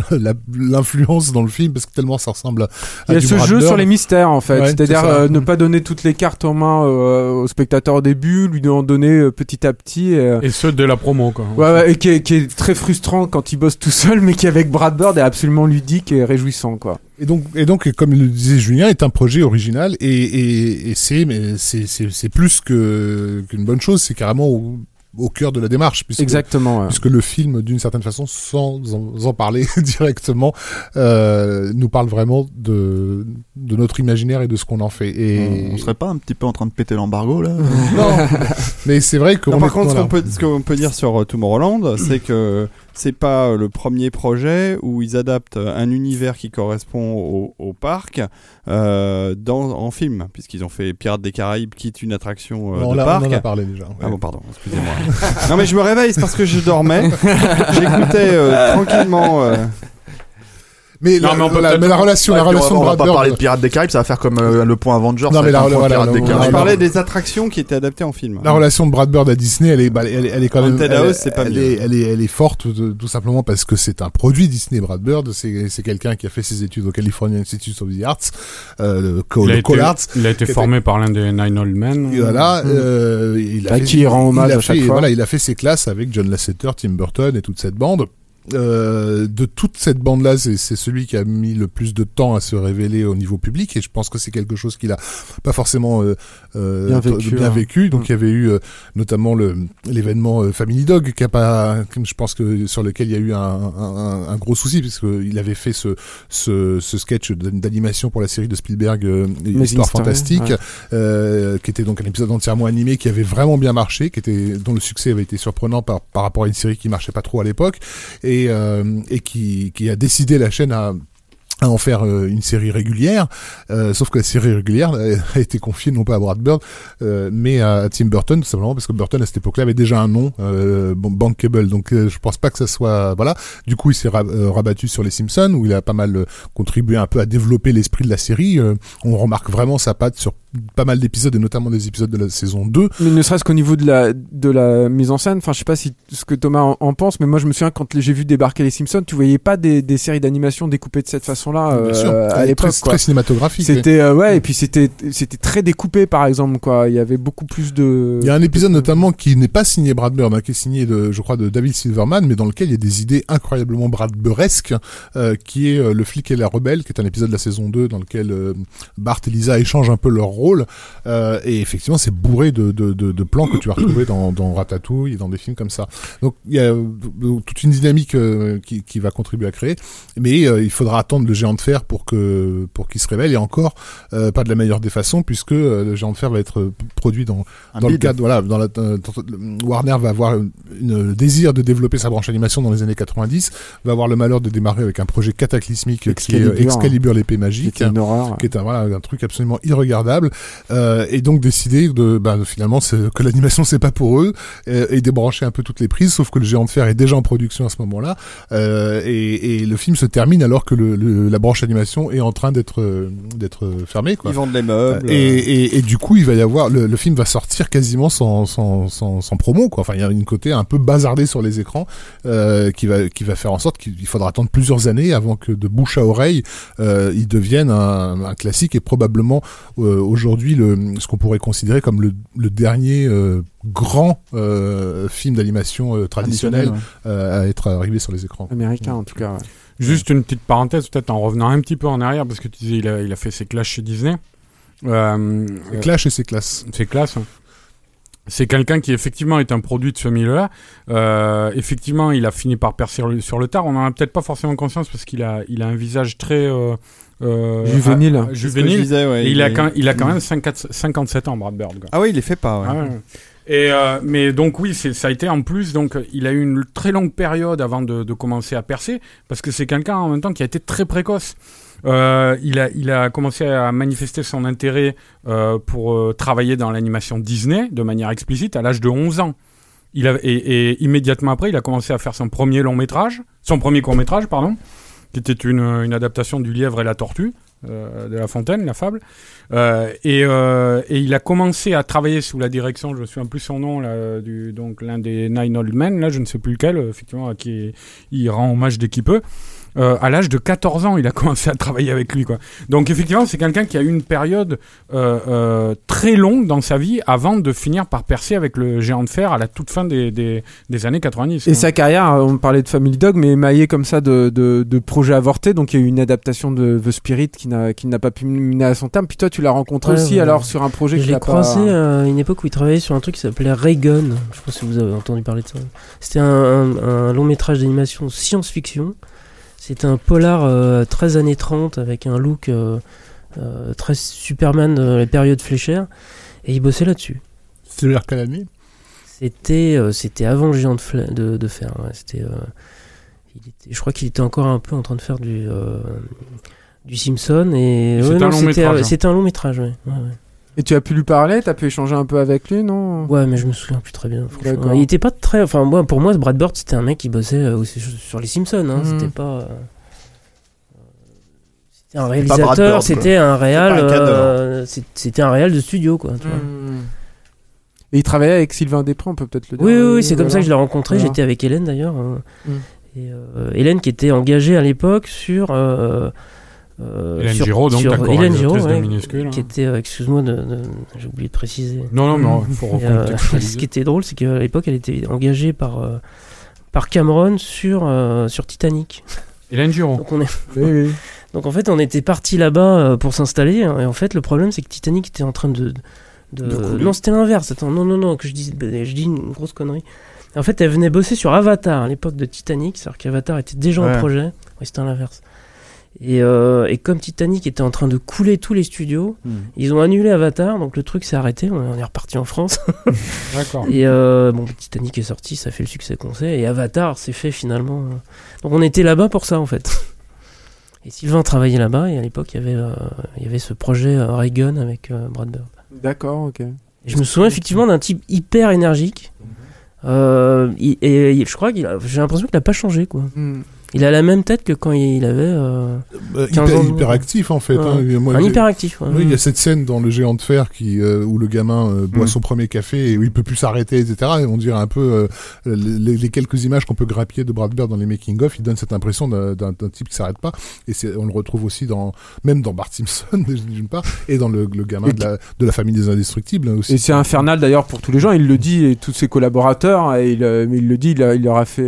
Speaker 6: l'influence dans le film parce que tellement ça ressemble à,
Speaker 2: Il y a
Speaker 6: du
Speaker 2: ce
Speaker 6: Brad
Speaker 2: jeu
Speaker 6: Bird.
Speaker 2: sur les mystères en fait,
Speaker 6: Ouais,
Speaker 2: c'est-à-dire euh, ne pas donner toutes les cartes en main euh, au spectateur au début, lui en donner euh, petit à petit. et, euh,
Speaker 5: Et ceux de la promo, quoi.
Speaker 2: Ouais, ouais, et qui est, qui est très frustrant quand il bosse tout seul, mais qui avec Brad Bird est absolument ludique et réjouissant, quoi.
Speaker 6: Et donc, et donc, comme le disait Julien, est un projet original et, et, et c'est, mais c'est, c'est, c'est plus que qu'une bonne chose. C'est carrément au, cœur de la démarche, puisque,
Speaker 2: Exactement. ouais.
Speaker 6: puisque le film, d'une certaine façon, sans en, en parler *laughs* directement, euh, nous parle vraiment de de notre imaginaire et de ce qu'on en fait. Et
Speaker 3: On, serait pas un petit peu en train de péter l'embargo là *laughs*
Speaker 6: non, mais c'est vrai est-
Speaker 1: par contre, ce qu'on peut, ce qu'on peut dire sur euh, Tomorrowland, c'est que c'est pas euh, le premier projet où ils adaptent un univers qui correspond au, au parc euh, dans, en film, puisqu'ils ont fait Pirates des Caraïbes, qui est une attraction euh,
Speaker 6: on,
Speaker 1: de
Speaker 6: l'a-
Speaker 1: parc.
Speaker 6: on en a parlé déjà.
Speaker 1: Ah bon, pardon, excusez-moi. non, mais je me réveille, c'est parce que je dormais. *laughs* J'écoutais euh, tranquillement.
Speaker 6: Mais,
Speaker 5: Non,
Speaker 6: la,
Speaker 5: mais on peut
Speaker 6: la- mais la relation,
Speaker 3: Ouais,
Speaker 6: la relation
Speaker 3: on
Speaker 6: de
Speaker 3: va
Speaker 6: Brad
Speaker 3: pas
Speaker 6: Bird.
Speaker 3: parler de Pirates des Caraïbes, ça va faire comme euh, le point Avengers.
Speaker 6: Non, mais
Speaker 3: va
Speaker 6: la- voilà,
Speaker 3: des
Speaker 6: la-
Speaker 1: je
Speaker 3: Caraïbes.
Speaker 1: parlais des attractions qui étaient adaptées en film.
Speaker 6: La relation de Brad Bird à Disney, elle est, bah, elle, est- elle est quand même, elle,
Speaker 1: c'est pas
Speaker 6: elle est, elle est, elle est forte tout simplement parce que c'est un produit Disney. Brad Bird, c'est, c'est quelqu'un qui a fait ses études au California Institute of the Arts, euh, le, Co-
Speaker 5: Il a
Speaker 6: le
Speaker 5: été,
Speaker 6: Collards.
Speaker 5: il a été formé par l'un des Nine Old Men.
Speaker 6: Et voilà,
Speaker 2: Mm.
Speaker 6: euh, il a
Speaker 2: À
Speaker 6: fait,
Speaker 2: qui il rend hommage à chaque
Speaker 6: fait-
Speaker 2: fois.
Speaker 6: Voilà, il a fait ses classes avec John Lasseter, Tim Burton et toute cette bande. Euh, de toute cette bande-là, c'est celui qui a mis le plus de temps à se révéler au niveau public, et je pense que c'est quelque chose qu'il a pas forcément euh, euh,
Speaker 2: Bien vécu,
Speaker 6: bien
Speaker 2: hein.
Speaker 6: vécu. Donc
Speaker 2: Mm.
Speaker 6: il y avait eu euh, notamment l'événement euh, Family Dog, qui a pas, je pense que sur lequel il y a eu un, un, un gros souci, puisque il avait fait ce ce, ce sketch d'animation pour la série de Spielberg, euh, Histoire
Speaker 2: Story,
Speaker 6: fantastique,
Speaker 2: ouais.
Speaker 6: euh, qui était donc un épisode entièrement animé qui avait vraiment bien marché, qui était dont le succès avait été surprenant par par rapport à une série qui marchait pas trop à l'époque et euh, et qui qui a décidé la chaîne à en faire euh, une série régulière, euh, sauf que la série régulière euh, *laughs* a été confiée non pas à Brad Bird, euh, mais à Tim Burton, tout simplement parce que Burton à cette époque-là avait déjà un nom, euh, bankable, donc euh, je pense pas que ça soit voilà. Du coup, il s'est ra- euh, rabattu sur les Simpsons où il a pas mal euh, contribué un peu à développer l'esprit de la série. Euh, on remarque vraiment sa patte sur pas mal d'épisodes et notamment des épisodes de la saison 2.
Speaker 2: Mais ne serait-ce qu'au niveau de la, de la mise en scène, enfin, je sais pas si ce que Thomas en, en pense, mais moi, je me souviens quand j'ai vu débarquer les Simpsons, tu voyais pas des, des séries d'animation découpées de cette façon-là euh,
Speaker 6: Bien sûr,
Speaker 2: à l'époque,
Speaker 6: très, très cinématographique.
Speaker 2: C'était euh, ouais et puis c'était c'était très découpé par exemple quoi il y avait beaucoup plus de
Speaker 6: Il y a un épisode notamment qui n'est pas signé Brad Bird, hein, qui est signé de, je crois, de David Silverman, mais dans lequel il y a des idées incroyablement Brad Birresques, euh, qui est euh, Le flic et la rebelle, qui est un épisode de la saison 2 dans lequel euh, Bart et Lisa échangent un peu leur rôle. Euh, et effectivement, c'est bourré de, de, de, de plans que tu vas retrouver dans, dans Ratatouille et dans des films comme ça. Donc il y a euh, toute une dynamique euh, qui, qui va contribuer à créer, mais euh, il faudra attendre le géant de fer pour que pour qu'il se révèle et encore pas de la meilleure des façons puisque le géant de fer va être produit dans
Speaker 3: Un
Speaker 6: dans le cadre voilà dans la dans- dans- Warner va avoir une, une- le désir de développer sa branche animation dans les années 90 va avoir le malheur de démarrer avec un projet cataclysmique qui est
Speaker 2: Excalibur,
Speaker 6: Excalibur l'épée
Speaker 2: qui
Speaker 6: magique
Speaker 2: était une horreur
Speaker 6: qui est un, voilà, un truc absolument irregardable euh, et donc décider de bah, finalement que l'animation c'est pas pour eux euh, et débrancher un peu toutes les prises sauf que le géant de fer est déjà en production à ce moment-là euh, et, et le film se termine alors que le, le- la branche animation est en train d'être d'être fermée quoi.
Speaker 1: Ils vendent les meubles.
Speaker 6: Et, et, et du coup, il va y avoir le, le film va sortir quasiment sans, sans, sans, sans promo quoi. Enfin, il y a une côté un peu bazardé sur les écrans euh, qui va qui va faire en sorte qu'il faudra attendre plusieurs années avant que de bouche à oreille euh, il devienne un, un classique et probablement euh, aujourd'hui le ce qu'on pourrait considérer comme le, le dernier euh, grand euh, film d'animation euh, traditionnel euh, à être arrivé sur les écrans.
Speaker 2: américain en tout cas ouais.
Speaker 5: Juste une petite parenthèse, peut-être en revenant un petit peu en arrière, parce que tu disais il a, il a fait ses classes chez Disney.
Speaker 6: Clash et ses classes.
Speaker 5: c'est classe. hein. C'est quelqu'un qui effectivement est un produit de ce milieu-là. Euh, effectivement, il a fini par percer sur le tard. On en a peut-être pas forcément conscience parce qu'il a, il a un visage très euh, euh,
Speaker 2: Juvénile.
Speaker 5: ah, juvénile.
Speaker 1: disais, ouais,
Speaker 5: il, a
Speaker 1: est-
Speaker 5: quand, il a quand même 54 57 ans, Brad Bird. quoi.
Speaker 1: Ah oui, il les fait pas. ouais.
Speaker 5: Ah ouais. Et euh, mais donc oui, ça a été en plus donc il a eu une très longue période avant de, de commencer à percer parce que c'est quelqu'un en même temps qui a été très précoce. Euh, il a il a commencé à manifester son intérêt euh, pour euh, travailler dans l'animation Disney de manière explicite à l'âge de 11 ans. Il a, et, et immédiatement après, il a commencé à faire son premier long métrage, son premier court métrage, pardon, qui était une, adaptation du Lièvre et la Tortue, euh, de La Fontaine, la fable. Euh, et, euh, et il a commencé à travailler sous la direction, je me souviens plus son nom, du, donc l'un des Nine Old Men, là, je ne sais plus lequel, effectivement, à qui il rend hommage dès qu'il peut. Euh, à l'âge de 14 ans, il a *laughs* commencé à travailler avec lui. Quoi. Donc effectivement, c'est quelqu'un qui a eu une période euh, euh, très longue dans sa vie avant de finir par percer avec le géant de fer à la toute fin des, des, des années 90.
Speaker 2: Et
Speaker 5: quoi.
Speaker 2: sa carrière, on parlait de Family Dog, mais émaillée comme ça de, de, de projets avortés. Donc il y a eu une adaptation de The Spirit qui n'a qui n'a pas pu mener à son terme. Puis toi, tu l'as rencontré
Speaker 4: Ouais,
Speaker 2: aussi
Speaker 4: ouais.
Speaker 2: alors sur un projet
Speaker 4: Je
Speaker 2: qui
Speaker 4: l'ai
Speaker 2: a
Speaker 4: croisé
Speaker 2: pas...
Speaker 4: à une époque où il travaillait sur un truc qui s'appelait Raygun. Je sais pas si vous avez entendu parler de ça. C'était un, un- un long métrage d'animation science-fiction. C'était un polar euh, 13 années 30 avec un look euh, euh, très Superman de la période fléchère. Et il bossait là-dessus.
Speaker 6: C'est l'air quelle année
Speaker 4: C'était c'était avant le géant de, de, de fer. ouais. C'était, euh, il était, je crois qu'il était encore un peu en train de faire du, du Simpson. Et,
Speaker 5: c'était
Speaker 4: ouais, c'était
Speaker 5: hein.
Speaker 4: c'était un long métrage. Ouais.
Speaker 2: Et tu as pu lui parler, t'as pu échanger un peu avec lui, non?
Speaker 4: Ouais, mais je me souviens plus très bien. franchement. Il était pas très. Enfin, moi, pour moi, Brad Bird, c'était un mec qui bossait euh, aussi sur les Simpsons. Hein.
Speaker 2: Mhm.
Speaker 4: C'était pas. euh, C'était un réalisateur, c'était un réal. Euh, C'était un réal de studio, quoi. tu vois.
Speaker 2: Hmm. Et il travaillait avec Sylvain Després, on peut peut-être le dire.
Speaker 4: Oui, oui, oui, c'est comme ça que je l'ai rencontré.
Speaker 2: Voilà.
Speaker 4: J'étais avec Hélène d'ailleurs. hein. Et euh, Hélène qui était engagée à l'époque sur. euh, euh,
Speaker 5: Hélène
Speaker 4: sur-
Speaker 5: Giraud, donc
Speaker 4: sur- Hélène Giraud, ouais,
Speaker 5: Minuscule,
Speaker 4: qui
Speaker 5: hein.
Speaker 4: était, euh, excuse-moi, de, de- j'ai oublié de préciser.
Speaker 5: Non, non, mais il *laughs* faut
Speaker 4: euh,
Speaker 5: recontextualiser. *laughs*
Speaker 4: ce qui était drôle, c'est qu'à l'époque, elle était engagée par, euh, par Cameron sur, euh, sur Titanic.
Speaker 5: Hélène Giraud.
Speaker 4: Donc, on est... *laughs*
Speaker 2: Oui, oui.
Speaker 4: Donc en fait, on était parti là-bas pour s'installer. hein, et en fait, le problème, c'est que Titanic était en train de. de... Non, c'était l'inverse. Attends, non, non, non, que je dis, je dis une grosse connerie. En fait, elle venait bosser sur Avatar à l'époque de Titanic. C'est-à-dire qu'Avatar était déjà en projet. Oui, c'était l'inverse. Et, euh, et comme Titanic était en train de couler tous les studios,
Speaker 3: Hmm.
Speaker 4: ils ont annulé Avatar. Donc le truc s'est arrêté. On est reparti en France. *laughs*
Speaker 5: D'accord.
Speaker 4: Et euh, bon, Titanic est sorti, ça fait le succès qu'on sait. Et Avatar s'est fait finalement. euh. Donc on était là-bas pour ça en fait. Et Sylvain travaillait là-bas et à l'époque il y avait, euh, il y avait ce projet euh, Reagan avec euh, Brad Bird.
Speaker 2: D'accord, ok.
Speaker 4: Et je me souviens effectivement d'un type hyper énergique. Euh, et, je crois qu'il j'ai l'impression qu'il n'a pas changé quoi.
Speaker 2: Hmm.
Speaker 4: Il a la même tête que quand il avait euh,
Speaker 6: Euh,
Speaker 4: 15
Speaker 6: hyper,
Speaker 4: ans de-
Speaker 6: hyper actif en fait.
Speaker 4: Ouais.
Speaker 6: hein. Moi,
Speaker 4: un hyperactif. ouais.
Speaker 6: Oui, il y a cette scène dans le géant de fer qui euh, où le gamin euh, boit
Speaker 5: Mm.
Speaker 6: son premier café et où il peut plus s'arrêter, etc. Et on dirait un peu euh, les, les quelques images qu'on peut grappiller de Brad Bird dans les making of, il donne cette impression d'un type qui s'arrête pas. Et on le retrouve aussi dans même dans Bart Simpson *laughs* d'une part et dans le, le gamin de la, de la famille des indestructibles hein, aussi.
Speaker 2: Et c'est infernal d'ailleurs pour tous les gens, il le dit, et tous ses collaborateurs, et il, euh, le dit, il, a- il leur a fait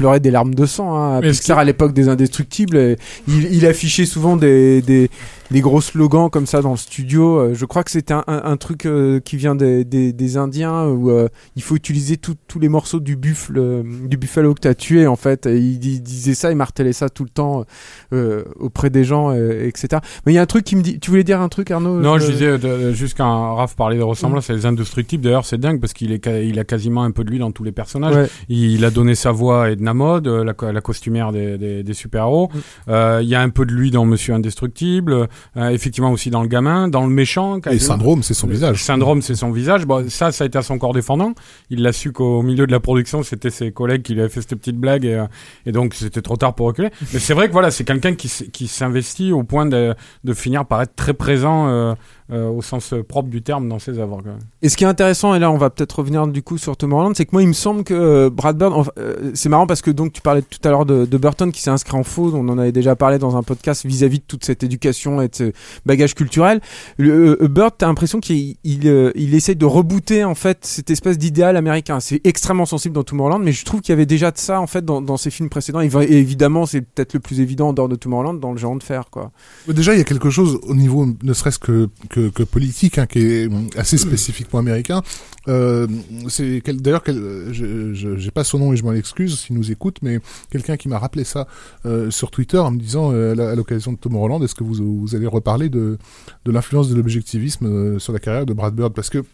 Speaker 2: euh, euh, pleurer des larmes de sang. Hein, à Pixar à l'époque des Indestructibles, et il, il affichait souvent des, des, des gros slogans comme ça dans le studio. Euh, Je crois que c'était un, un, un truc euh, qui vient des, des, des Indiens où euh, il faut utiliser tout- tous les morceaux du buffle, euh, du buffalo que tu as tué en fait. Et il, il disait ça, il martelait ça tout le temps euh, auprès des gens, etc. Mais il y a un truc qui me dit. Tu voulais dire un truc, Arnaud
Speaker 5: Non,
Speaker 2: Euh,
Speaker 5: je disais, euh, juste quand Raph parlait de ressemblance, c'est les indestructibles. D'ailleurs, c'est dingue parce qu'il est, il a quasiment un peu de lui dans tous les personnages.
Speaker 2: Ouais.
Speaker 5: Il a donné sa voix à Edna Mode, la, la costumière des, des, des super-héros.
Speaker 2: Mm.
Speaker 5: Euh, Il y a un peu de lui dans Monsieur Indestructible. Euh, effectivement aussi dans le gamin, dans le méchant.
Speaker 6: Et syndrome, c'est son
Speaker 5: Le
Speaker 6: visage.
Speaker 5: Syndrome, c'est son visage. Bon, ça, ça a été à son corps défendant. Il l'a su qu'au milieu de la production, c'était ses collègues qui lui avaient fait cette petite blague et, euh, et donc c'était trop tard pour reculer. Mais c'est vrai que voilà, c'est quelqu'un qui s'investit au point de, de finir par être très présent euh, euh, au sens propre du terme dans ses œuvres.
Speaker 2: Et ce qui est intéressant, et là on va peut-être revenir du coup sur Tom Holland, c'est que moi il me semble que euh, Brad Bird, enfin, euh, c'est marrant parce que donc tu parlais tout à l'heure de, de Burton qui s'est inscrit en faux, on en avait déjà parlé dans un podcast vis-à-vis de toute cette éducation et de ce bagage culturel. Le, euh, Bird, t'as l'impression qu'il il, euh, il essaie de rebooter en fait cette espèce d'idéal américain. C'est extrêmement sensible dans Tomorrowland, mais je trouve qu'il y avait déjà de ça en fait dans, dans ses films précédents. Et, va- et évidemment, c'est peut-être le plus évident en dehors de Tomorrowland dans le géant de fer quoi.
Speaker 6: Déjà, il y a quelque chose au niveau, ne serait-ce que, que, que politique, hein, qui est hum, assez spécifiquement américain. Euh, c'est d'ailleurs, euh, je j'ai pas son nom et je m'en excuse s'il nous écoute, mais quelqu'un qui m'a rappelé ça euh, sur Twitter en me disant euh, à l'occasion de Tom Holland, est-ce que vous, vous allez reparler de, de l'influence de l'objectivisme euh, sur la carrière de Brad Bird? Parce que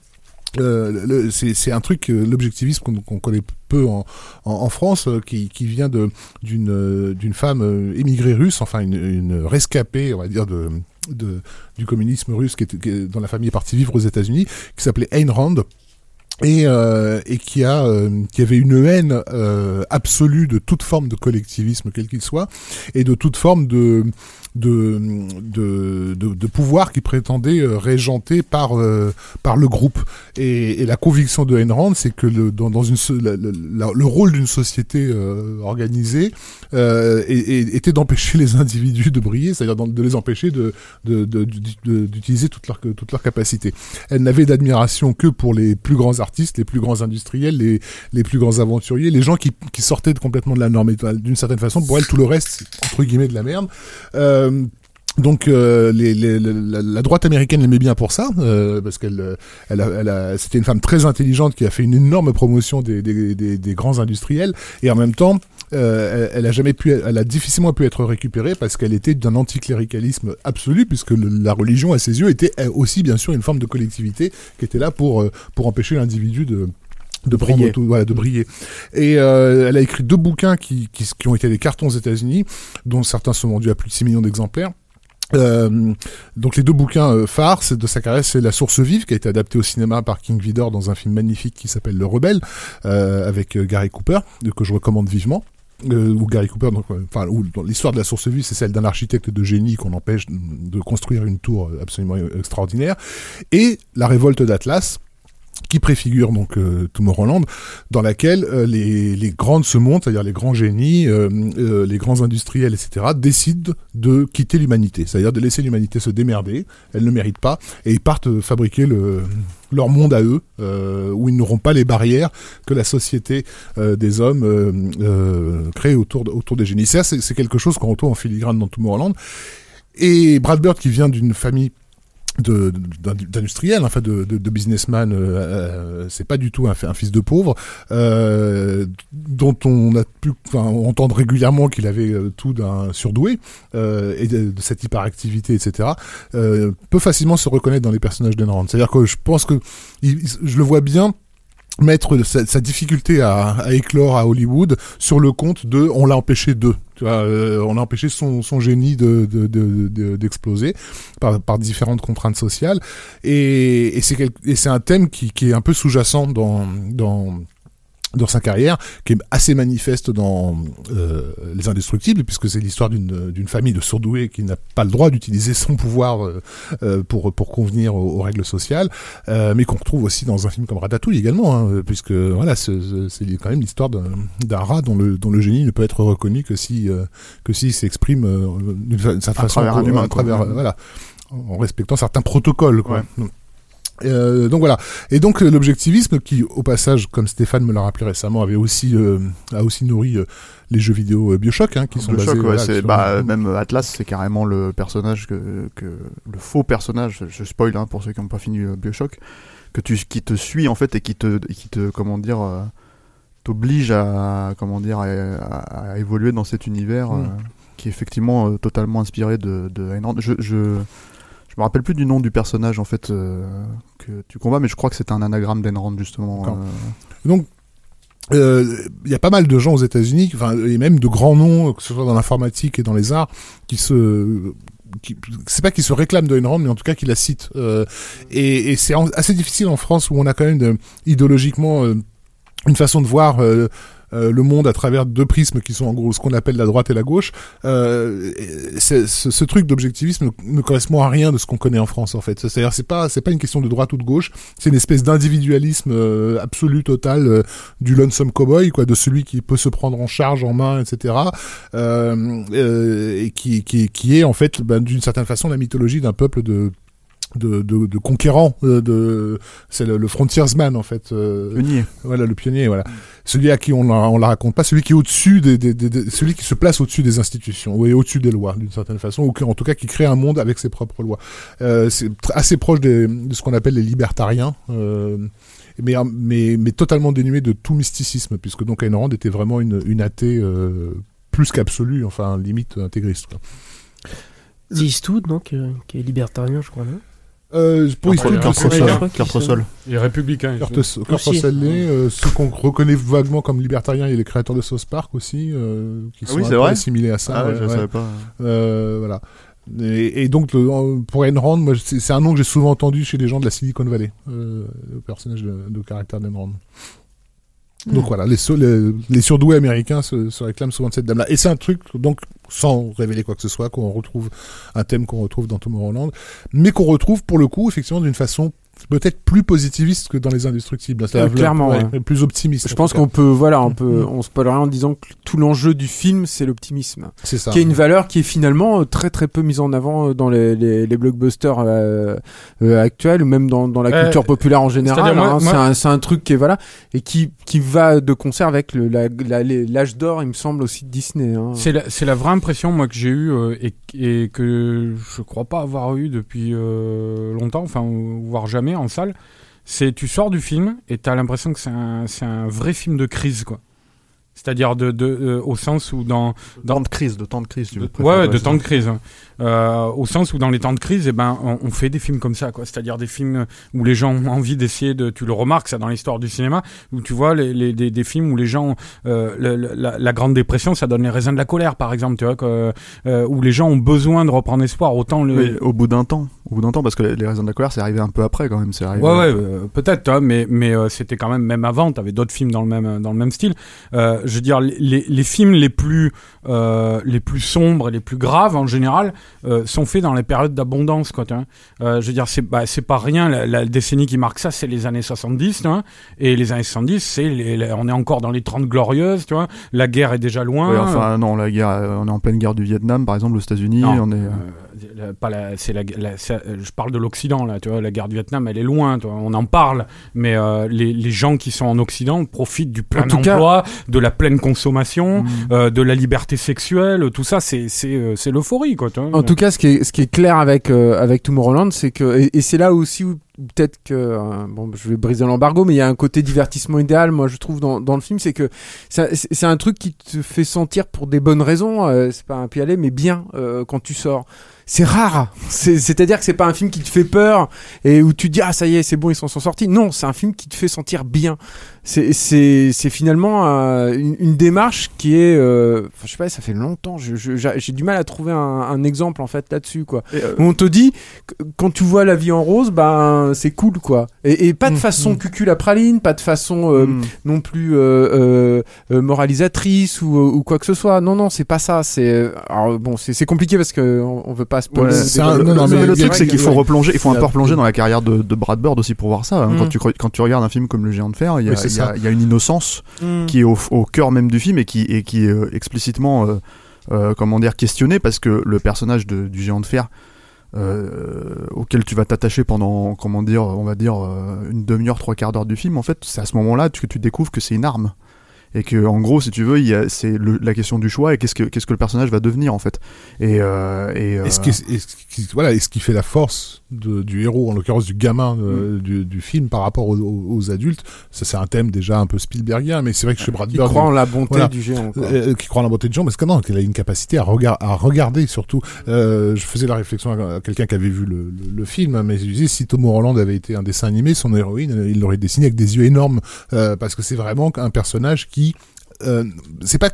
Speaker 6: euh, c'est un truc, euh, l'objectivisme qu'on connaît peu en, en, en France, euh, qui, qui vient d'une euh, femme euh, émigrée russe, enfin une, une rescapée, on va dire de, du communisme russe, dont la famille est partie vivre aux États-Unis, qui s'appelait Ayn Rand. Et, euh, euh, qui avait une haine euh, absolue de toute forme de collectivisme quel qu'il soit et de toute forme de de, de, de, pouvoir qui prétendait euh, régenter par, euh, par le groupe. Et, la conviction de Rand, c'est que le, dans, une, le rôle d'une société euh, organisée était d'empêcher les individus de briller, c'est-à-dire de les empêcher de, d'utiliser toute leur, toute leur capacité. Elle n'avait d'admiration que pour les plus grands artistes, les plus grands industriels, les, les plus grands aventuriers, les gens qui, sortaient complètement de la norme. D'une certaine façon, pour elle, tout le reste, entre guillemets, de la merde. Donc euh, les, les- la, droite américaine l'aimait bien pour ça, euh, parce qu'elle, euh, c'était une femme très intelligente qui a fait une énorme promotion des, grands industriels, et en même temps, euh, elle, a jamais pu, elle a difficilement pu être récupérée parce qu'elle était d'un anticléricalisme absolu, puisque la religion à ses yeux était aussi bien sûr une forme de collectivité qui était là pour euh, pour empêcher l'individu de de
Speaker 1: briller.
Speaker 6: tout, voilà, de briller. Et euh, elle a écrit deux bouquins qui, qui, qui ont été des cartons aux États-Unis, dont certains sont vendus à plus de 6 millions d'exemplaires. Euh, donc les deux bouquins euh, phares de sa carrière, c'est La Source Vive qui a été adapté au cinéma par King Vidor dans un film magnifique qui s'appelle Le Rebelle euh, avec euh, Gary Cooper que je recommande vivement. Euh, où Gary Cooper, donc, euh, enfin, où dans l'histoire de la source vive, c'est celle d'un architecte de génie qu'on empêche de construire une tour absolument extraordinaire, et la révolte d'Atlas, qui préfigure donc euh, Tomorrowland, dans laquelle euh, les, les grandes se montent, c'est-à-dire les grands génies, euh, euh, les grands industriels, etc., décident de quitter l'humanité, c'est-à-dire de laisser l'humanité se démerder, elle ne mérite pas, et ils partent fabriquer le, leur monde à eux, où ils n'auront pas les barrières que la société des hommes crée autour, autour des génies. C'est quelque chose qu'on retrouve en filigrane dans Tomorrowland. Et Brad Bird, qui vient d'une famille de d'indu- d'industriels, enfin de, de, de businessman, euh, euh, c'est pas du tout un, fi- un fils de pauvre, euh, dont on a pu enfin, entendre régulièrement qu'il avait euh, tout d'un surdoué euh, et de, cette hyperactivité, etc. euh, peut facilement se reconnaître dans les personnages d'Ayn Rand. C'est-à-dire que je pense que je le vois bien mettre sa, sa difficulté à, à éclore à Hollywood sur le compte de on l'a empêché de tu vois, euh, on a empêché son, son génie de- de- de- d'exploser par, par différentes contraintes sociales. Et, et c'est quel- et c'est un thème qui, qui est un peu sous-jacent dans dans dans sa carrière, qui est assez manifeste dans euh, Les Indestructibles, puisque c'est l'histoire d'une famille de surdoués qui n'a pas le droit d'utiliser son pouvoir euh, euh, pour pour convenir aux, aux règles sociales, euh, mais qu'on retrouve aussi dans un film comme Ratatouille également, hein, puisque voilà, c'est quand même l'histoire d'un rat dont le dont le génie ne peut être reconnu que si que s'il s'exprime d'une sa façon
Speaker 3: travers un
Speaker 6: à
Speaker 3: humain,
Speaker 6: travers euh, voilà en respectant certains protocoles quoi. Euh, donc voilà. Et donc euh, l'objectivisme qui, au passage, comme Stéphane me l'a rappelé récemment, avait aussi euh, a aussi nourri euh, les jeux vidéo Bioshock, hein, qui sont
Speaker 3: Bioshock,
Speaker 6: basés.
Speaker 3: ouais,
Speaker 6: voilà,
Speaker 3: bah, même Atlas, c'est carrément le personnage que, que le faux personnage. Je spoil hein, pour ceux qui n'ont pas fini Bioshock, que tu qui te suit en fait et qui te et qui te comment dire t'oblige à comment dire à, à- à évoluer dans cet univers
Speaker 6: Mm.
Speaker 3: qui est effectivement totalement inspiré de, de je je me rappelle plus du nom du personnage en fait euh, que tu combats, mais je crois que c'est un anagramme d'Ayn Rand justement. Euh,
Speaker 6: Donc euh, il y a pas mal de gens aux États-Unis, enfin et même de grands noms, que ce soit dans l'informatique et dans les arts, qui se c'est pas qu'ils se réclament de mais en tout cas qui la citent. Euh, et et c'est assez difficile en France où on a quand même de- idéologiquement euh, une façon de voir euh, euh, le monde à travers deux prismes qui sont en gros ce qu'on appelle la droite et la gauche. Euh, ce, ce truc d'objectivisme ne, correspond à rien de ce qu'on connaît en France en fait. C'est-à-dire c'est pas c'est pas une question de droite ou de gauche, c'est une espèce d'individualisme euh, absolu total euh, du lonesome cowboy quoi, de celui qui peut se prendre en charge en main, etc. Euh, et qui, qui qui est en fait ben, d'une certaine façon la mythologie d'un peuple de de, de, de conquérants, euh, de c'est le, le frontiersman en fait. euh,
Speaker 3: Pionnier.
Speaker 6: voilà, le pionnier, voilà. Celui à qui on la, on la raconte pas, celui qui est au-dessus des, des, des- des- celui qui se place au-dessus des institutions, ou est au-dessus des lois, d'une certaine façon, ou qui, en tout cas qui crée un monde avec ses propres lois. Euh, c'est assez proche des- de ce qu'on appelle les libertariens, euh, mais, mais, mais totalement dénué de tout mysticisme, puisque donc Ayn Rand était vraiment une, une athée euh, plus qu'absolue, enfin limite intégriste. Quoi.
Speaker 4: Eastwood, donc, euh, qui est libertarien, je crois, non?
Speaker 6: Euh, pour
Speaker 5: Kurt-
Speaker 6: Eastwood,
Speaker 5: Kurt Russell. Il est républicain.
Speaker 6: Kurt. Russell l'est, euh, ceux qu'on reconnaît vaguement comme libertariens, il y a les créateurs de South Park aussi, euh, qui
Speaker 3: Ah
Speaker 6: sont
Speaker 3: oui,
Speaker 6: un
Speaker 3: c'est
Speaker 6: peu
Speaker 3: vrai
Speaker 6: assimilés à ça.
Speaker 3: Ah ouais,
Speaker 6: ouais,
Speaker 3: je
Speaker 6: ouais.
Speaker 3: savais pas.
Speaker 6: Euh, voilà. Et, et donc, le- pour moi, c'est un nom que j'ai souvent entendu chez les gens de la Silicon Valley, euh, le personnage de, de caractère d'Ayn Donc voilà, les surdoués américains se, se réclament souvent de cette dame-là. Et c'est un truc, donc, sans révéler quoi que ce soit, qu'on retrouve, un thème qu'on retrouve dans Tomorrowland, mais qu'on retrouve pour le coup, effectivement, d'une façon peut-être plus positiviste que dans les Indestructibles. C'est-à-dire
Speaker 2: clairement,
Speaker 6: ouais,
Speaker 2: ouais.
Speaker 6: plus optimiste.
Speaker 2: Je
Speaker 6: en
Speaker 2: pense qu'on peut, voilà, on peut,
Speaker 6: Mm.
Speaker 2: on spoilerait en disant que tout l'enjeu du film, c'est l'optimisme.
Speaker 6: c'est ça.
Speaker 2: qui est une valeur qui est finalement euh, très très peu mise en avant euh, dans les, les, les blockbusters euh, euh, actuels ou même dans, dans la
Speaker 5: Euh,
Speaker 2: culture populaire en général. hein.
Speaker 5: moi-
Speaker 2: C'est un, truc qui est voilà et qui, qui va de concert avec la- la- l'âge d'or, il me semble aussi de Disney. hein.
Speaker 5: C'est la, vraie impression moi que j'ai eue euh, et, et que je crois pas avoir eu depuis euh, longtemps, enfin voire jamais en salle. C'est tu sors du film et t'as l'impression que c'est un, c'est un vrai film de crise quoi. C'est-à-dire de, de, euh, au sens où dans,
Speaker 3: De temps de crise, de temps de crise. tu
Speaker 5: de,
Speaker 3: préfères,
Speaker 5: ouais, de temps de crise. Euh, au sens où dans les temps de crise, eh ben, on, on fait des films comme ça, quoi. C'est-à-dire des films où les gens ont envie d'essayer de. Tu le remarques ça dans l'histoire du cinéma, où tu vois les, les- des, des films où les gens, euh, le- la, la Grande Dépression, ça donne les raisins de la colère, par exemple, tu vois, que, euh, où les gens ont besoin de reprendre espoir. Autant le.
Speaker 3: Mais au bout d'un temps, au bout d'un temps, parce que les raisons de la colère, c'est arrivé un peu après quand même. C'est arrivé.
Speaker 5: Ouais, ouais, euh, peut-être, mais, mais euh, c'était quand même, même avant, tu avais d'autres films dans le même, dans le même style. Euh, je veux dire, les, les, films les plus, euh, les plus sombres et les plus graves, en général, euh, sont faits dans les périodes d'abondance, quoi. Euh, je veux dire, c'est bah, pas rien, la, la décennie qui marque ça, c'est les années 70, tu vois, et les années 70, c'est on est encore dans les 30 glorieuses, tu vois, la guerre est déjà loin.
Speaker 3: Ouais, enfin, non, la guerre, euh, on est en pleine guerre du Vietnam, par exemple, aux États-Unis.
Speaker 5: Non,
Speaker 3: On est.
Speaker 5: la- pas la, c'est la, euh, je parle de l'Occident là, tu vois, la guerre du Vietnam, elle est loin, tu vois, on en parle, mais euh, les, les gens qui sont en Occident profitent du plein
Speaker 2: cas-
Speaker 5: emploi, de la pleine consommation,
Speaker 3: Mm.
Speaker 5: euh, de la liberté sexuelle, tout ça, c'est c'est euh, c'est l'euphorie quoi. Tu vois.
Speaker 2: En tout cas, ce qui est, ce qui est clair avec, euh, avec Tomorrowland, c'est que, et, et c'est là aussi où peut-être que, euh, bon, je vais briser l'embargo, mais il y a un côté divertissement idéal, moi, je trouve, dans, dans le film, c'est que ça- c'est c'est un truc qui te fait sentir pour des bonnes raisons, euh, c'est pas un aller, mais bien euh, quand tu sors. C'est rare. C'est- C'est-à-dire que c'est pas un film qui te fait peur et où tu te dis ah ça y est c'est bon ils s'en sont sortis. Non, c'est un film qui te fait sentir bien. C'est c'est c'est finalement euh, une, une démarche qui est, euh, je sais pas, ça fait longtemps. je- je- J'ai du mal à trouver un, un exemple en fait là-dessus quoi.
Speaker 3: Euh,
Speaker 2: on te dit quand tu vois la vie en rose, ben c'est cool quoi. Et, et pas de
Speaker 6: Mm,
Speaker 2: façon
Speaker 6: mm.
Speaker 2: cucul à praline, pas de façon euh,
Speaker 3: mm.
Speaker 2: non plus euh, euh, moralisatrice ou, ou quoi que ce soit. Non non, c'est pas ça. C'est euh, bon, c'est c'est compliqué parce que on, on veut pas spoiler.
Speaker 3: Ouais,
Speaker 6: un- non, non,
Speaker 3: le-
Speaker 6: mais
Speaker 3: le truc, c'est qu'il faut
Speaker 6: ouais.
Speaker 3: replonger, il faut un peu replonger dans la carrière de, de Brad Bird aussi pour voir ça. hein.
Speaker 2: Mm.
Speaker 3: Quand, tu, cre- quand tu regardes un film comme Le Géant de Fer, il y a, y a- y a une innocence
Speaker 2: Mm.
Speaker 3: qui est au, au cœur même du film et qui, et qui est euh, explicitement, euh, euh, comment dire, questionné parce que le personnage de- du Géant de Fer, euh, auquel tu vas t'attacher pendant, comment dire, on va dire, euh, une demi-heure, trois quarts d'heure du film, en fait, c'est à ce moment-là que tu découvres que c'est une arme. Et que, en gros, si tu veux, il y a- c'est le- la question du choix et qu'est-ce que, qu'est-ce que le personnage va devenir, en fait. Et, euh, et,
Speaker 6: Et ce
Speaker 3: euh,
Speaker 6: est- ce qui- voilà, et ce qui fait la force de- du héros, en l'occurrence du gamin
Speaker 2: Mm.
Speaker 6: euh, du, du film par rapport aux, aux- aux adultes, ça c'est un thème déjà un peu Spielbergien, mais c'est vrai que chez Brad
Speaker 2: Qui croit en la bonté
Speaker 6: Voilà.
Speaker 2: du géant. quoi.
Speaker 6: euh, qui croit en la beauté de gens, parce que non, qu'il a une capacité à, regard, à regarder surtout. Euh, je faisais la réflexion à, quelqu'un qui avait vu le, le- le film, mais je disais si Tom Holland avait été un dessin animé, son héroïne, il l'aurait dessiné avec des yeux énormes, euh, parce que c'est vraiment un personnage qui euh, c'est pas,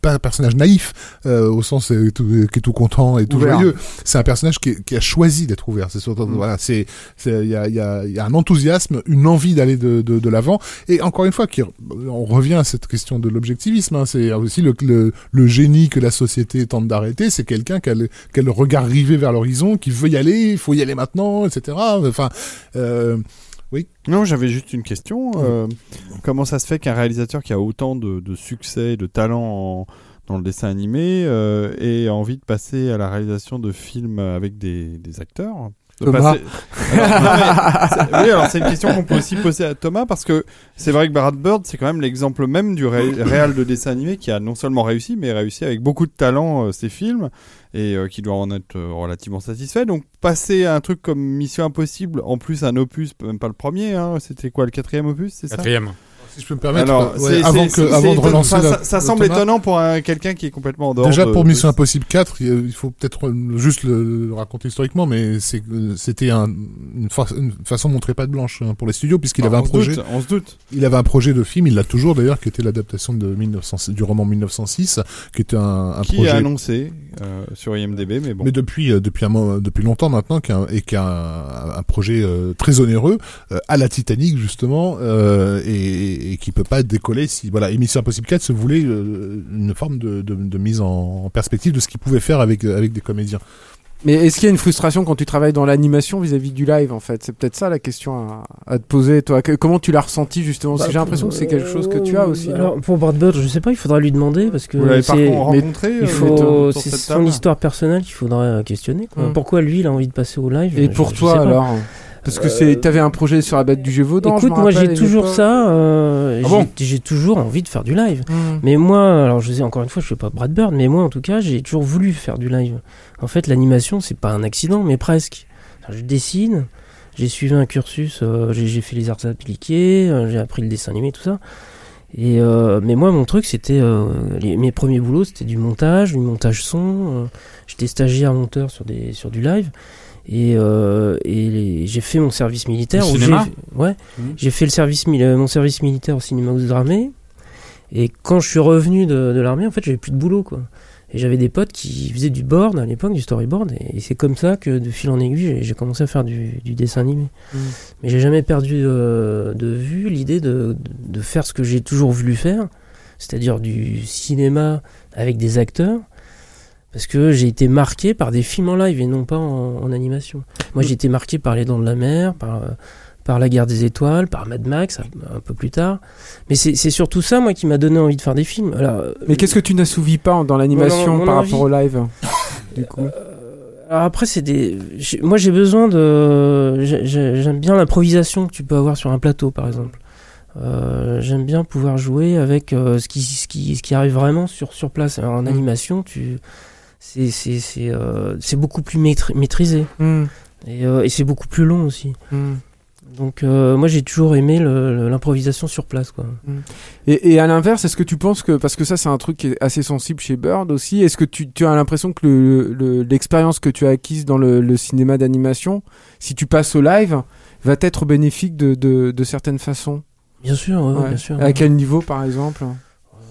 Speaker 6: pas un personnage naïf euh, au sens euh, tout- qui est tout content et tout
Speaker 3: Ouvert.
Speaker 6: joyeux. C'est un personnage qui, qui a choisi d'être ouvert. C'est voilà, il y a, il y, a, il y a un enthousiasme, une envie d'aller de, de, de l'avant. Et encore une fois, qui, on revient à cette question de l'objectivisme. Hein, c'est aussi le, le, le génie que la société tente d'arrêter. C'est quelqu'un qui a, le, qui a le regard rivé vers l'horizon, qui veut y aller, il faut y aller maintenant, etc. Enfin. Euh,
Speaker 1: Non, j'avais juste une question. euh, comment ça se fait qu'un réalisateur qui a autant de, de succès, et de talent en- dans le dessin animé, euh, ait envie de passer à la réalisation de films avec des, des acteurs?
Speaker 2: Thomas.
Speaker 1: passer- Alors, non, mais c'est- oui, alors c'est une question qu'on peut aussi poser à Thomas parce que c'est vrai que Brad Bird, c'est quand même l'exemple même du ré- réal de dessin animé qui a non seulement réussi, mais réussi avec beaucoup de talent euh, ses films et euh, qui doit en être euh, relativement satisfait. Donc passer à un truc comme Mission Impossible, en plus un opus, même pas le premier, hein, c'était quoi le quatrième opus, c'est ça?
Speaker 5: Quatrième.
Speaker 6: Si je peux me permettre,
Speaker 1: Alors,
Speaker 6: ouais,
Speaker 1: c'est-
Speaker 6: avant, que, de relancer la-
Speaker 1: ça, ça
Speaker 6: le
Speaker 1: semble
Speaker 6: Thomas,
Speaker 1: étonnant pour un- quelqu'un qui est complètement en dehors.
Speaker 6: Déjà
Speaker 1: de-
Speaker 6: pour
Speaker 1: de-
Speaker 6: Mission Impossible 4, il faut peut-être juste le, le raconter historiquement, mais c'est c'était un, une, fa- une façon de montrer pas de blanche hein, pour les studios puisqu'il
Speaker 1: Ah,
Speaker 6: avait un projet.
Speaker 1: doute, on se doute.
Speaker 6: Il avait un projet de film, il l'a toujours d'ailleurs, qui était l'adaptation de 1906 du roman 1906, qui était un, un
Speaker 1: Qui
Speaker 6: projet.
Speaker 1: a annoncé euh, sur IMDb, mais bon.
Speaker 6: Mais depuis euh, depuis un depuis longtemps maintenant qu'un et qu'un un projet euh, très onéreux à la Titanic justement et, et qui peut pas décoller si voilà Émission Impossible 4 se voulait euh, une forme de, de, de mise en, perspective de ce qu'il pouvait faire avec avec des comédiens.
Speaker 2: Mais est-ce qu'il y a une frustration quand tu travailles dans l'animation vis-à-vis du live en fait? C'est peut-être ça la question à, à te poser toi. Que- comment tu l'as ressenti justement? J'ai l'impression que c'est quelque chose que tu as aussi. non?
Speaker 4: Alors, pour Brad Bird, je sais pas, il faudra lui demander parce que c'est.
Speaker 1: euh,
Speaker 4: Il faut, c'est son histoire personnelle qu'il faudrait euh, questionner. quoi.
Speaker 2: Mm.
Speaker 4: Pourquoi lui, il a envie de passer au live?
Speaker 2: Et
Speaker 4: je-
Speaker 2: pour
Speaker 4: je
Speaker 2: toi alors? Parce que c'est, t'avais un projet sur la bête du Gévaudan.
Speaker 4: Écoute, moi j'ai toujours ça. euh,
Speaker 5: Ah
Speaker 4: j'ai-
Speaker 5: bon
Speaker 4: j'ai toujours envie de faire du live.
Speaker 2: Hmm.
Speaker 4: Mais moi, alors je sais encore une fois, je suis pas Brad Bird, mais moi en tout cas, j'ai toujours voulu faire du live. En fait, l'animation, c'est pas un accident, mais presque. Je dessine, j'ai suivi un cursus, euh, j'ai fait les arts appliqués, euh, j'ai appris le dessin animé, tout ça. Et euh, mais moi, mon truc, c'était euh, mes premiers boulots, c'était du montage, du montage son. euh, J'étais stagiaire monteur sur des sur du live. Et, euh, et j'ai fait mon service militaire. Où
Speaker 5: cinéma
Speaker 4: Ouais.
Speaker 5: Mhm.
Speaker 4: J'ai fait le service, euh, mon service militaire au cinéma Oudramé. Et quand je suis revenu de, de l'armée, en fait, j'avais plus de boulot, quoi. Et j'avais des potes qui faisaient du board à l'époque, du storyboard. Et, et c'est comme ça que, de fil en aiguille, j'ai- commencé à faire du, du dessin animé.
Speaker 2: Mhm.
Speaker 4: Mais j'ai jamais perdu euh, de vue l'idée de, de, de faire ce que j'ai toujours voulu faire, c'est-à-dire du cinéma avec des acteurs. Parce que j'ai été marqué par des films en live et non pas en, en animation. Moi, j'ai été marqué par Les Dents de la Mer, par, euh, par La Guerre des Étoiles, par Mad Max, un, un peu plus tard. Mais c'est surtout ça, moi, qui m'a donné envie de faire des films. Alors, euh,
Speaker 2: Mais qu'est-ce que tu n'assouvis pas dans l'animation par
Speaker 4: envie.
Speaker 2: rapport au live Du coup?
Speaker 4: Euh, alors après, c'est des. Moi, j'ai besoin de. j'ai- j'ai- J'aime bien l'improvisation que tu peux avoir sur un plateau, par exemple. Euh, J'aime bien pouvoir jouer avec euh, ce, qui, ce, qui, ce qui arrive vraiment sur, sur place. Alors, en
Speaker 2: Mm.
Speaker 4: animation, tu. C'est c'est- c'est, euh, c'est beaucoup plus maîtri- maîtrisé.
Speaker 2: Hmm.
Speaker 4: Et, euh, et c'est beaucoup plus long aussi.
Speaker 2: Hmm.
Speaker 4: Donc, euh, moi, j'ai toujours aimé le- le- l'improvisation sur place, quoi.
Speaker 2: Et, et à l'inverse, est-ce que tu penses que, parce que ça c'est un truc qui est assez sensible chez Bird aussi, est-ce que tu, tu as l'impression que le- le- l'expérience que tu as acquise dans le, le cinéma d'animation, si tu passes au live, va être bénéfique de, de, de certaines façons?
Speaker 4: Bien sûr, ouais,
Speaker 2: Ouais.
Speaker 4: bien sûr.
Speaker 2: À quel niveau par exemple?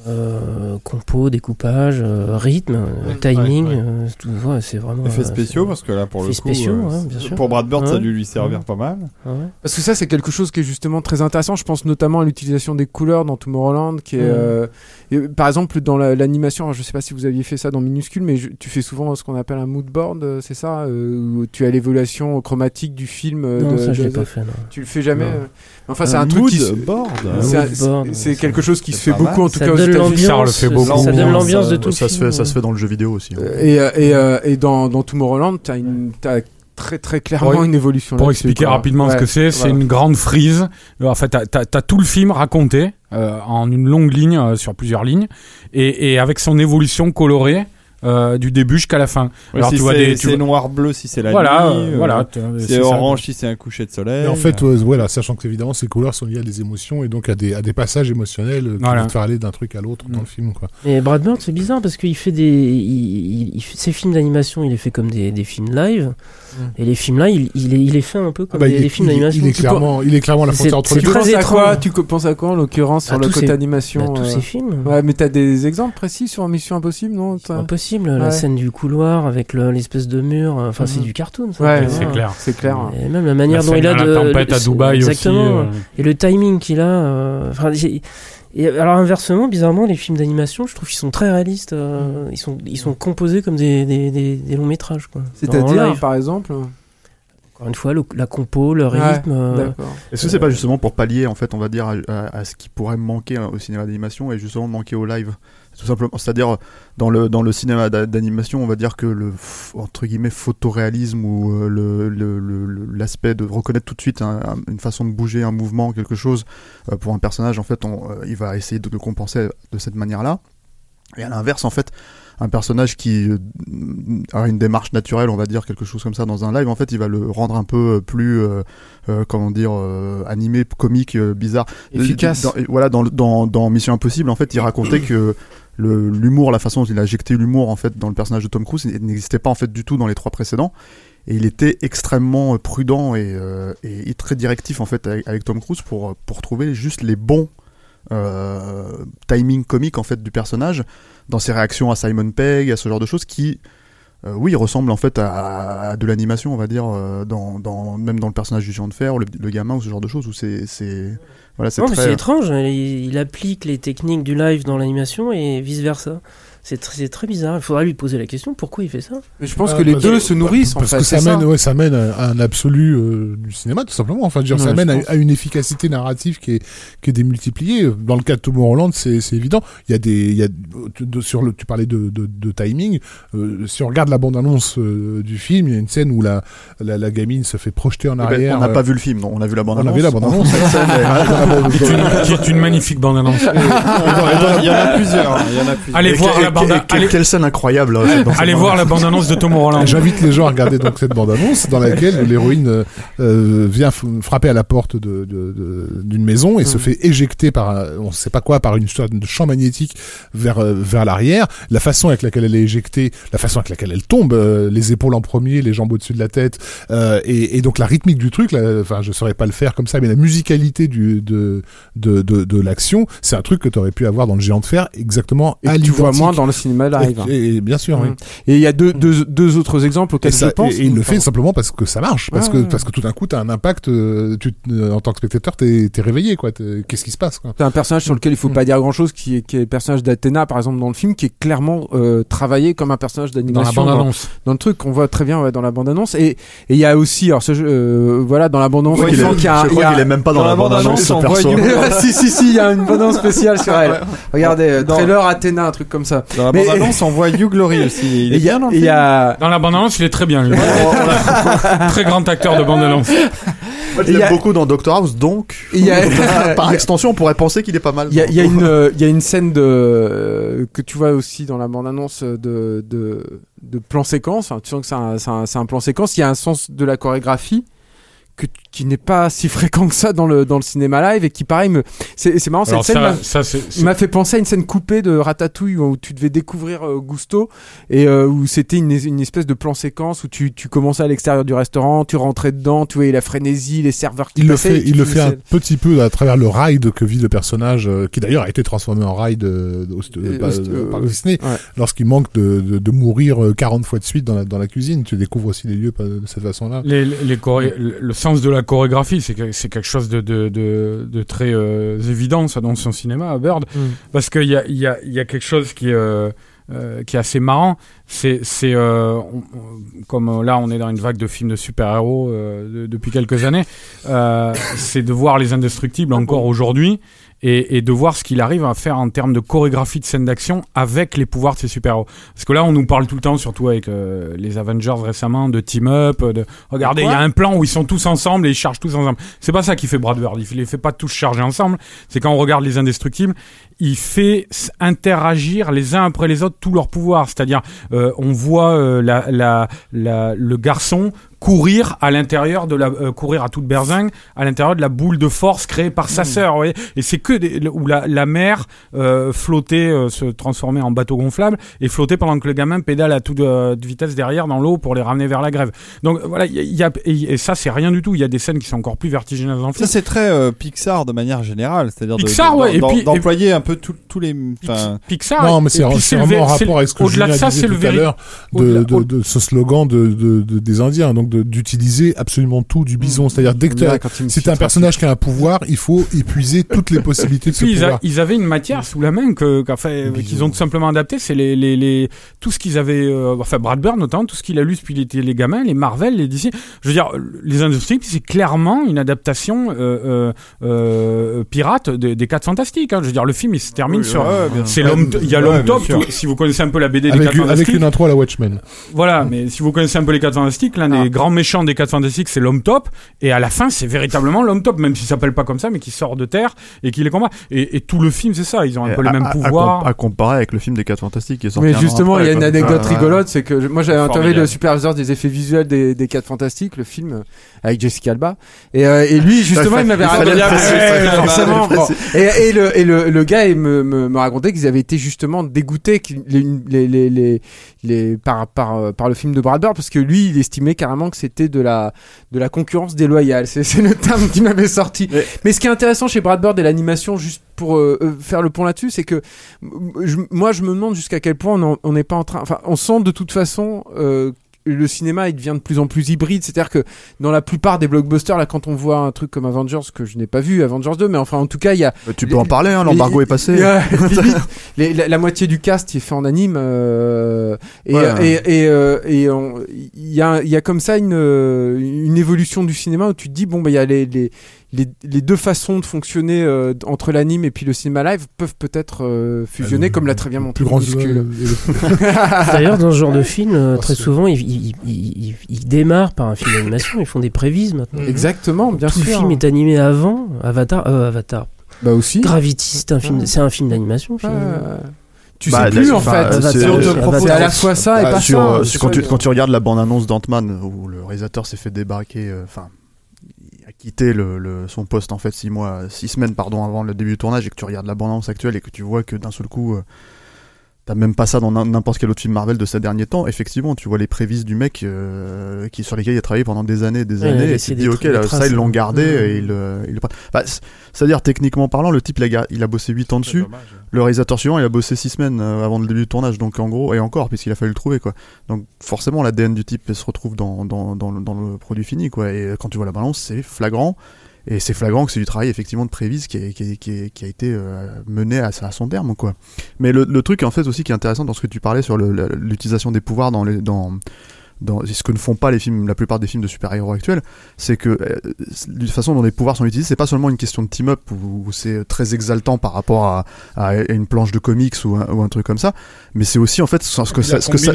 Speaker 4: Euh, compo, découpage, euh, rythme, euh,
Speaker 1: Ouais,
Speaker 4: timing,
Speaker 1: ouais, ouais.
Speaker 4: euh, tout, ouais, c'est vraiment.
Speaker 1: Effets spéciaux, parce que là, pour le coup,
Speaker 4: spéciaux,
Speaker 1: euh,
Speaker 4: ouais, bien sûr.
Speaker 1: pour Brad Bird, ça a dû lui servir
Speaker 4: Ouais.
Speaker 1: pas mal.
Speaker 4: Ah ouais.
Speaker 2: Parce que ça, c'est quelque chose qui est justement très intéressant. Je pense notamment à l'utilisation des couleurs dans Tomorrowland, qui est, et, par exemple, dans la- l'animation. alors, Je sais pas si vous aviez fait ça dans Minuscule, mais je- tu fais souvent ce qu'on appelle un mood board, c'est ça, euh, où tu as l'évolution chromatique du film.
Speaker 4: Non,
Speaker 2: de-
Speaker 4: ça, je
Speaker 2: de-
Speaker 4: l'ai pas fait. non.
Speaker 2: Tu le fais jamais.
Speaker 4: Non.
Speaker 2: Enfin, c'est un, truc qui. se-
Speaker 1: board.
Speaker 2: C'est
Speaker 4: Un
Speaker 2: un-
Speaker 4: mood board,
Speaker 2: c'est
Speaker 4: ouais,
Speaker 2: quelque chose qui se fait beaucoup, en tout cas.
Speaker 4: L'ambiance.
Speaker 5: Ça, on le fait beaucoup.
Speaker 4: Ça donne
Speaker 1: L'ambiance,
Speaker 4: de tout
Speaker 3: ça
Speaker 4: le
Speaker 3: se
Speaker 4: film,
Speaker 3: fait, ça se fait dans le jeu vidéo aussi. hein.
Speaker 2: Euh, Et, euh, et, euh, et dans, dans Tomorrowland, tu as, très très clairement
Speaker 5: Pour-
Speaker 2: une évolution.
Speaker 5: Pour expliquer
Speaker 2: quoi.
Speaker 5: rapidement ce que c'est, c'est
Speaker 2: voilà.
Speaker 5: une grande frise. Euh, En fait, t'as, t'as- t'as tout le film raconté euh, en une longue ligne euh, sur plusieurs lignes et, et avec son évolution colorée euh, du début jusqu'à la fin. Alors
Speaker 1: si
Speaker 5: tu vois
Speaker 1: c'est
Speaker 5: des, tu
Speaker 1: c'est
Speaker 5: vois-
Speaker 1: noir-bleu si c'est la
Speaker 5: voilà,
Speaker 1: nuit.
Speaker 5: euh,
Speaker 1: euh,
Speaker 5: voilà, t-
Speaker 1: C'est
Speaker 5: ça.
Speaker 1: orange si c'est un coucher de soleil.
Speaker 6: Et en fait, voilà, sachant que évidemment ces couleurs sont liées à des émotions et donc à des, à des passages émotionnels euh, qui
Speaker 5: Voilà.
Speaker 6: vont te faire aller d'un truc à l'autre dans
Speaker 5: Mm.
Speaker 6: le film. Quoi.
Speaker 4: Mais Brad Bird, c'est bizarre parce qu'il fait des. Il, il- il fait- ses films d'animation, il les fait comme des, des films live. Et les films là, il, il, les, il fait un peu comme
Speaker 6: Ah bah,
Speaker 4: des,
Speaker 6: il, est-
Speaker 4: des films
Speaker 6: il est-
Speaker 4: d'animation.
Speaker 6: il est
Speaker 4: Tu peux-
Speaker 6: clairement, il est clairement la frontière entre les
Speaker 2: Tu
Speaker 6: deux.
Speaker 4: très
Speaker 2: penses à quoi. Tu penses à quoi en l'occurrence sur le côté
Speaker 4: ces-
Speaker 2: animation
Speaker 4: bah, tous
Speaker 2: euh,
Speaker 4: ces films.
Speaker 2: Ouais, mais t'as des exemples précis sur Mission Impossible, non
Speaker 4: C'est
Speaker 2: T'as-
Speaker 4: impossible,
Speaker 2: Ouais.
Speaker 4: la scène du couloir avec le- l'espèce de mur. Enfin, c'est
Speaker 2: Mhm.
Speaker 4: du cartoon, ça.
Speaker 2: Ouais,
Speaker 5: c'est clair.
Speaker 2: C'est clair.
Speaker 4: Et même la manière
Speaker 5: La
Speaker 4: dont il a de.
Speaker 5: la tempête à Dubaï aussi.
Speaker 4: Exactement.
Speaker 5: euh,
Speaker 4: Et le timing qu'il a. euh, enfin, j'ai- et alors inversement, bizarrement, les films d'animation, je trouve qu'ils sont très réalistes. euh, ils sont, ils sont composés comme des, des, des, des longs métrages,
Speaker 2: C'est-à-dire, par exemple?
Speaker 4: Encore une fois, le- la compo, le
Speaker 2: Ouais,
Speaker 4: rythme. euh.
Speaker 3: Est-ce que c'est pas justement pour pallier, en fait, on va dire, à, à- à ce qui pourrait manquer hein, au cinéma d'animation et justement manquer au live? Tout simplement, c'est-à-dire dans le dans le cinéma d'a- d'animation, on va dire que le entre guillemets photoréalisme ou euh, le le- le- l'aspect de reconnaître tout de suite un- un- une façon de bouger, un mouvement, quelque chose euh, pour un personnage, en fait, on, euh, il va essayer de le compenser de cette manière-là. Et à l'inverse, en fait, un personnage qui a une démarche naturelle, on va dire quelque chose comme ça dans un live, en fait, il va le rendre un peu plus, euh, euh, comment dire, euh, animé, comique, bizarre.
Speaker 2: Efficace.
Speaker 3: Dans, voilà, dans, dans, dans Mission Impossible, en fait, il racontait *clears throat* que l'humour, la façon dont il a injecté l'humour en fait dans le personnage de Tom Cruise, n'existait pas en fait du tout dans les trois précédents. Et il était extrêmement euh, prudent et, euh, et très directif en fait avec, Tom Cruise pour pour trouver juste les bons euh, timing comique en fait du personnage, dans ses réactions à Simon Pegg, à ce genre de choses qui, euh, oui, ressemblent en fait à, de l'animation, on va dire, euh, même dans le personnage du géant de fer, le, le gamin, ou ce genre de choses, où c'est, voilà, c'est
Speaker 4: Non, mais
Speaker 3: très.
Speaker 4: c'est étrange, hein. il, il applique les techniques du live dans l'animation et vice versa. C'est tr- c'est très bizarre. Il faudrait lui poser la question pourquoi il fait ça?
Speaker 2: Mais je pense
Speaker 6: Ah,
Speaker 2: que les deux
Speaker 6: que-
Speaker 2: se nourrissent en
Speaker 6: Parce
Speaker 2: fait.
Speaker 6: que ça
Speaker 2: ça.
Speaker 6: mène, ouais, ça mène à un absolu euh, du cinéma, tout simplement. Enfin, dire, ça mène à, une efficacité narrative qui est, qui est démultipliée. Dans le cas de Tomorrowland, c'est c'est évident. Il y a des, il y a de- sur le, tu parlais de, de, de timing. Euh, si on regarde la bande-annonce euh, du film, il y a une scène où la, la, la gamine se fait projeter en
Speaker 3: Eh ben,
Speaker 6: arrière.
Speaker 3: on n'a pas vu le film, non, on a vu la bande
Speaker 6: on a vu la bande-annonce. *laughs*
Speaker 3: Scène est-
Speaker 5: Qui est une- magnifique bande-annonce.
Speaker 1: Il y en a plusieurs. hein, Il y en a plusieurs.
Speaker 5: Allez voir la bande
Speaker 3: et- quelle-
Speaker 5: allez,
Speaker 3: Quelle scène incroyable. dans cette
Speaker 5: allez voir la bande-annonce de Tom Holland. *laughs*
Speaker 6: J'invite les gens à regarder donc cette bande-annonce dans laquelle l'héroïne euh, euh, vient frapper à la porte de- de- de- d'une maison et se fait éjecter par un- on sait pas quoi par une sorte de champ magnétique vers euh, vers l'arrière. La façon avec laquelle elle est éjectée, la façon avec laquelle elle tombe, euh, les épaules en premier, les jambes au-dessus de la tête, euh, et, et donc la rythmique du truc. là, Enfin, je saurais pas le faire comme ça, mais la musicalité du de de de, de l'action, c'est un truc que tu aurais pu avoir dans le géant de fer exactement
Speaker 2: Et
Speaker 6: à
Speaker 2: que tu vois moins dans le cinéma live. hein.
Speaker 6: Et, et bien sûr, oui.
Speaker 2: Mm. Et il y a deux, deux, deux autres exemples auxquels
Speaker 6: ça-
Speaker 2: je pense.
Speaker 6: et- et il le fait
Speaker 2: Pardon.
Speaker 6: simplement parce que ça marche, parce
Speaker 2: Ouais,
Speaker 6: que
Speaker 2: ouais.
Speaker 6: parce que tout d'un coup t'as un impact. euh, tu, euh, en tant que spectateur, t'es es réveillé quoi. Qu'est-ce qui se passe quoi?
Speaker 2: C'est un personnage sur lequel il faut
Speaker 6: Mm.
Speaker 2: pas dire grand chose, qui est, qui est le personnage d'Athéna, par exemple, dans le film, qui est clairement euh, travaillé comme un personnage
Speaker 5: Dans la
Speaker 2: d'animation.
Speaker 5: bande-annonce.
Speaker 2: dans le truc qu'on voit très bien ouais, dans la bande-annonce. Et et il y a aussi, alors ce jeu, euh, voilà, dans la bande-annonce,
Speaker 3: Ouais,
Speaker 2: il
Speaker 3: il est-
Speaker 2: y a-
Speaker 3: je
Speaker 2: il y
Speaker 3: crois qu'il est même pas dans,
Speaker 1: dans
Speaker 3: la
Speaker 1: la
Speaker 3: bande-annonce,
Speaker 1: bande-annonce,
Speaker 3: ce
Speaker 1: on voit
Speaker 3: perso. *laughs*
Speaker 2: si, si, si, il y a une bande-annonce spéciale sur elle. *laughs* Regardez, euh,
Speaker 1: Dans-
Speaker 2: trailer Athéna, un truc comme ça.
Speaker 1: Dans la
Speaker 2: Mais-
Speaker 1: bande-annonce, on voit Hugh Glory aussi. Il
Speaker 2: Et
Speaker 1: est
Speaker 2: y a,
Speaker 1: bien dans le
Speaker 2: et il y
Speaker 1: film.
Speaker 2: a,
Speaker 5: Dans la bande-annonce, il est très bien. lui. *laughs* très grand acteur de bande-annonce.
Speaker 3: Moi, je
Speaker 2: Il y
Speaker 3: l'aime
Speaker 2: a-
Speaker 3: beaucoup dans Doctor House, donc
Speaker 2: il y a, *laughs* *laughs*
Speaker 3: par extension, on pourrait penser qu'il est pas mal.
Speaker 2: Il y a,
Speaker 3: dans-
Speaker 2: il y a une, euh, y a une scène de euh, que tu vois aussi dans la bande annonce de de, de plan séquence. Tu sens que c'est un, c'est un, c'est un plan séquence. Il y a un sens de la chorégraphie que, qui n'est pas si fréquent que ça dans le dans le cinéma live et qui pareil me c'est c'est marrant cette
Speaker 5: Alors
Speaker 2: scène
Speaker 5: ça,
Speaker 2: m'a- fait penser à une scène coupée de Ratatouille où tu devais découvrir euh, Gusto et euh, où c'était une, une espèce de plan séquence où tu, tu commençais à l'extérieur du restaurant, tu rentrais dedans, tu voyais la frénésie, les serveurs qui
Speaker 6: Il le fait, il le fait un petit peu à travers le ride que vit le personnage, euh, qui d'ailleurs a été transformé en ride euh, au-
Speaker 2: Euh,
Speaker 6: par-
Speaker 2: euh,
Speaker 6: par Disney,
Speaker 2: ouais.
Speaker 6: lorsqu'il manque de, de, de mourir euh, 40 fois de suite dans la, dans la cuisine. Tu découvres aussi les lieux de cette façon-là.
Speaker 5: Les, les choré- le le sens de la chorégraphie, c'est que- c'est quelque chose de, de, de, de très euh, évident ça, dans son cinéma à Bird,
Speaker 2: Mm.
Speaker 5: parce qu'il y a, il y, a, il y a quelque chose qui est, euh, euh, qui est assez marrant. C'est, comme là, on est dans une vague de films de super-héros de- depuis quelques années, c'est de voir les indestructibles encore aujourd'hui. Et, et de voir ce qu'il arrive à faire en termes de chorégraphie de scène d'action avec les pouvoirs de ces super-héros. Parce que là, on nous parle tout le temps, surtout avec euh, les Avengers récemment, de team-up, de regardez, il y a un plan où ils sont tous ensemble et ils chargent tous ensemble. C'est pas ça qui fait Brad Bird. Il les fait pas tous charger ensemble. C'est quand on regarde les indestructibles, il fait interagir les uns après les autres tous leurs pouvoirs. C'est-à-dire, euh, on voit euh, la, la, la- le garçon courir à l'intérieur de la euh, courir à toute berzingue à l'intérieur de la boule de force créée par sa sœur vous voyez. et c'est que des, où la, la mer euh, flottait euh, se transformait en bateau gonflable et flottait pendant que le gamin pédale à toute euh, vitesse derrière dans l'eau pour les ramener vers la grève donc voilà il y a, il y a- et, et ça c'est rien du tout il y a des scènes qui sont encore plus vertigineuses dans le film
Speaker 1: Ça c'est très euh, Pixar de manière générale, c'est-à-dire
Speaker 5: Pixar,
Speaker 1: de-
Speaker 5: ouais, et puis-
Speaker 1: d'employer un peu tous les. enfin,
Speaker 5: Pixar
Speaker 6: Non, mais c'est vraiment en rapport avec ce que
Speaker 5: au-delà de
Speaker 6: Julien
Speaker 5: ça
Speaker 6: disait
Speaker 5: c'est le
Speaker 6: tout à l'heure de,
Speaker 5: au-delà-
Speaker 6: de, de ce slogan de, de, de- des Indiens, donc de- d'utiliser absolument tout du bison. C'est-à-dire dès que si t'as un personnage qui a un pouvoir, il faut épuiser toutes les possibilités de ce
Speaker 5: ils, a-
Speaker 6: pouvoir.
Speaker 5: ils avaient une matière sous la main que qu'enfin,
Speaker 6: Bisous.
Speaker 5: qu'ils ont tout simplement adapté. C'est les, les, les tout ce qu'ils avaient, euh, enfin Brad Bird notamment, tout ce qu'il a lu depuis qu'il était les gamins, les Marvel, les DC. Je veux dire, les Industries, c'est clairement une adaptation euh, euh, euh, pirate des, des 4 Fantastiques. hein. Je veux dire, le film il se termine
Speaker 1: Oui,
Speaker 5: sur.
Speaker 1: ouais, bien
Speaker 5: c'est
Speaker 1: sûr.
Speaker 5: l'homme, il y a l'homme top. tout- si vous connaissez un peu la BD des
Speaker 6: Avec,
Speaker 5: 4
Speaker 6: une- avec
Speaker 5: Fantastiques,
Speaker 6: une intro à la Watchmen.
Speaker 5: voilà. Mais si vous connaissez un peu les 4 Fantastiques, l'un
Speaker 2: Ah.
Speaker 5: des grands méchants des 4 Fantastiques, c'est l'homme top. Et à la fin, c'est véritablement l'homme top, même s'il s'appelle pas comme ça, mais qui sort de terre et qui les combat. Et, et tout le film, c'est ça. Ils ont un peu les
Speaker 3: à,
Speaker 5: mêmes
Speaker 3: à- à
Speaker 5: pouvoirs.
Speaker 3: à comparer avec le film des 4 Fantastiques qui est sorti
Speaker 2: Mais justement, il y a une anecdote
Speaker 3: Ah,
Speaker 2: rigolote, c'est que je- moi j'avais interviewé
Speaker 5: Formidable.
Speaker 2: le superviseur des effets visuels des, des 4 Fantastiques, le film euh, avec Jessica Alba, et, euh, et lui *laughs* justement il m'avait raconté et, et le, et le, le gars il me, me, me racontait qu'ils avaient été justement dégoûtés les, les, les, les, les- par, par, par le film de Brad Bird parce que lui il estimait carrément que c'était de la de la concurrence déloyale. C'est le terme qui m'avait sorti.
Speaker 1: Mais-
Speaker 2: Mais ce qui est intéressant chez Brad Bird et l'animation, juste pour euh, euh, faire le pont là-dessus, c'est que je- moi je me demande jusqu'à quel point on n'est pas en train. Enfin, on sent de toute façon. euh, le cinéma il devient de plus en plus hybride, c'est-à-dire que dans la plupart des blockbusters, là, quand on voit un truc comme Avengers, que je n'ai pas vu, Avengers 2, mais enfin, en tout cas, il y a,
Speaker 3: Euh, Tu peux en parler, hein, l'embargo est passé.
Speaker 2: Ouais, *laughs* limite, les- la, la moitié du cast est fait en anime euh, et
Speaker 3: Ouais.
Speaker 2: et et, euh, et y a il y a comme ça une euh, une évolution du cinéma où tu te dis bon bah il y a les les les, les deux façons de fonctionner euh, entre l'anime et puis le cinéma live peuvent peut-être euh, fusionner
Speaker 6: le-
Speaker 2: comme l'a très bien
Speaker 6: le
Speaker 2: montré
Speaker 6: plus grand
Speaker 4: D'ailleurs, dans ce genre de film, euh, très souvent, ils, ils, ils, ils- ils démarrent par un film d'animation, ils font des prévises maintenant.
Speaker 2: Exactement, bien
Speaker 4: Tout
Speaker 2: sûr.
Speaker 4: le film est animé avant Avatar. euh, Avatar.
Speaker 2: Bah aussi.
Speaker 4: Gravity, c'est un film,
Speaker 2: Ouais.
Speaker 4: c'est un film d'animation.
Speaker 2: Euh, tu
Speaker 3: Bah,
Speaker 2: sais plus en fait.
Speaker 3: euh, c'est- euh,
Speaker 2: à la fois ça et
Speaker 3: Bah,
Speaker 2: pas
Speaker 3: sur,
Speaker 2: ça.
Speaker 3: euh, quand, tu, quand tu regardes la bande-annonce d'Ant-Man, où le réalisateur s'est fait débarquer, euh, enfin, quitté le, son poste en fait six mois, six semaines pardon avant le début du tournage, et que tu regardes la bande-annonce actuelle et que tu vois que d'un seul coup, euh, t'as même pas ça dans n'im- n'importe quel autre film Marvel de ces derniers temps. Effectivement, tu vois les prévises du mec euh, qui sur lesquels il a travaillé pendant des années, et des
Speaker 4: Ouais,
Speaker 3: années, et tu te dis ok, là, ça ils l'ont
Speaker 4: hein.
Speaker 3: gardé
Speaker 4: Ouais.
Speaker 3: et il, euh, il le prend. Bah, c'est-à-dire techniquement parlant, le type il a, il a bossé 8 ans dessus. Le réalisateur suivant, il a bossé 6 semaines euh, avant le début du tournage, donc en gros, et encore, puisqu'il a fallu le trouver, quoi. Donc forcément, l'ADN du type se retrouve dans, dans, dans, le, dans le produit fini, quoi. Et euh, quand tu vois la balance, c'est flagrant. Et c'est flagrant que c'est du travail, effectivement, de prévise qui, a été euh, mené à, son terme, quoi. Mais le, truc, en fait, aussi qui est intéressant dans ce que tu parlais sur l'utilisation des pouvoirs dans les. Dans, dans ce que ne font pas les films, la plupart des films de super-héros actuels, c'est que euh, de façon dont les pouvoirs sont utilisés, c'est pas seulement une question de team-up où, où c'est très exaltant par rapport à, à une planche de comics ou un, ou un truc comme ça, mais c'est aussi en fait ce que ça, ce que ça,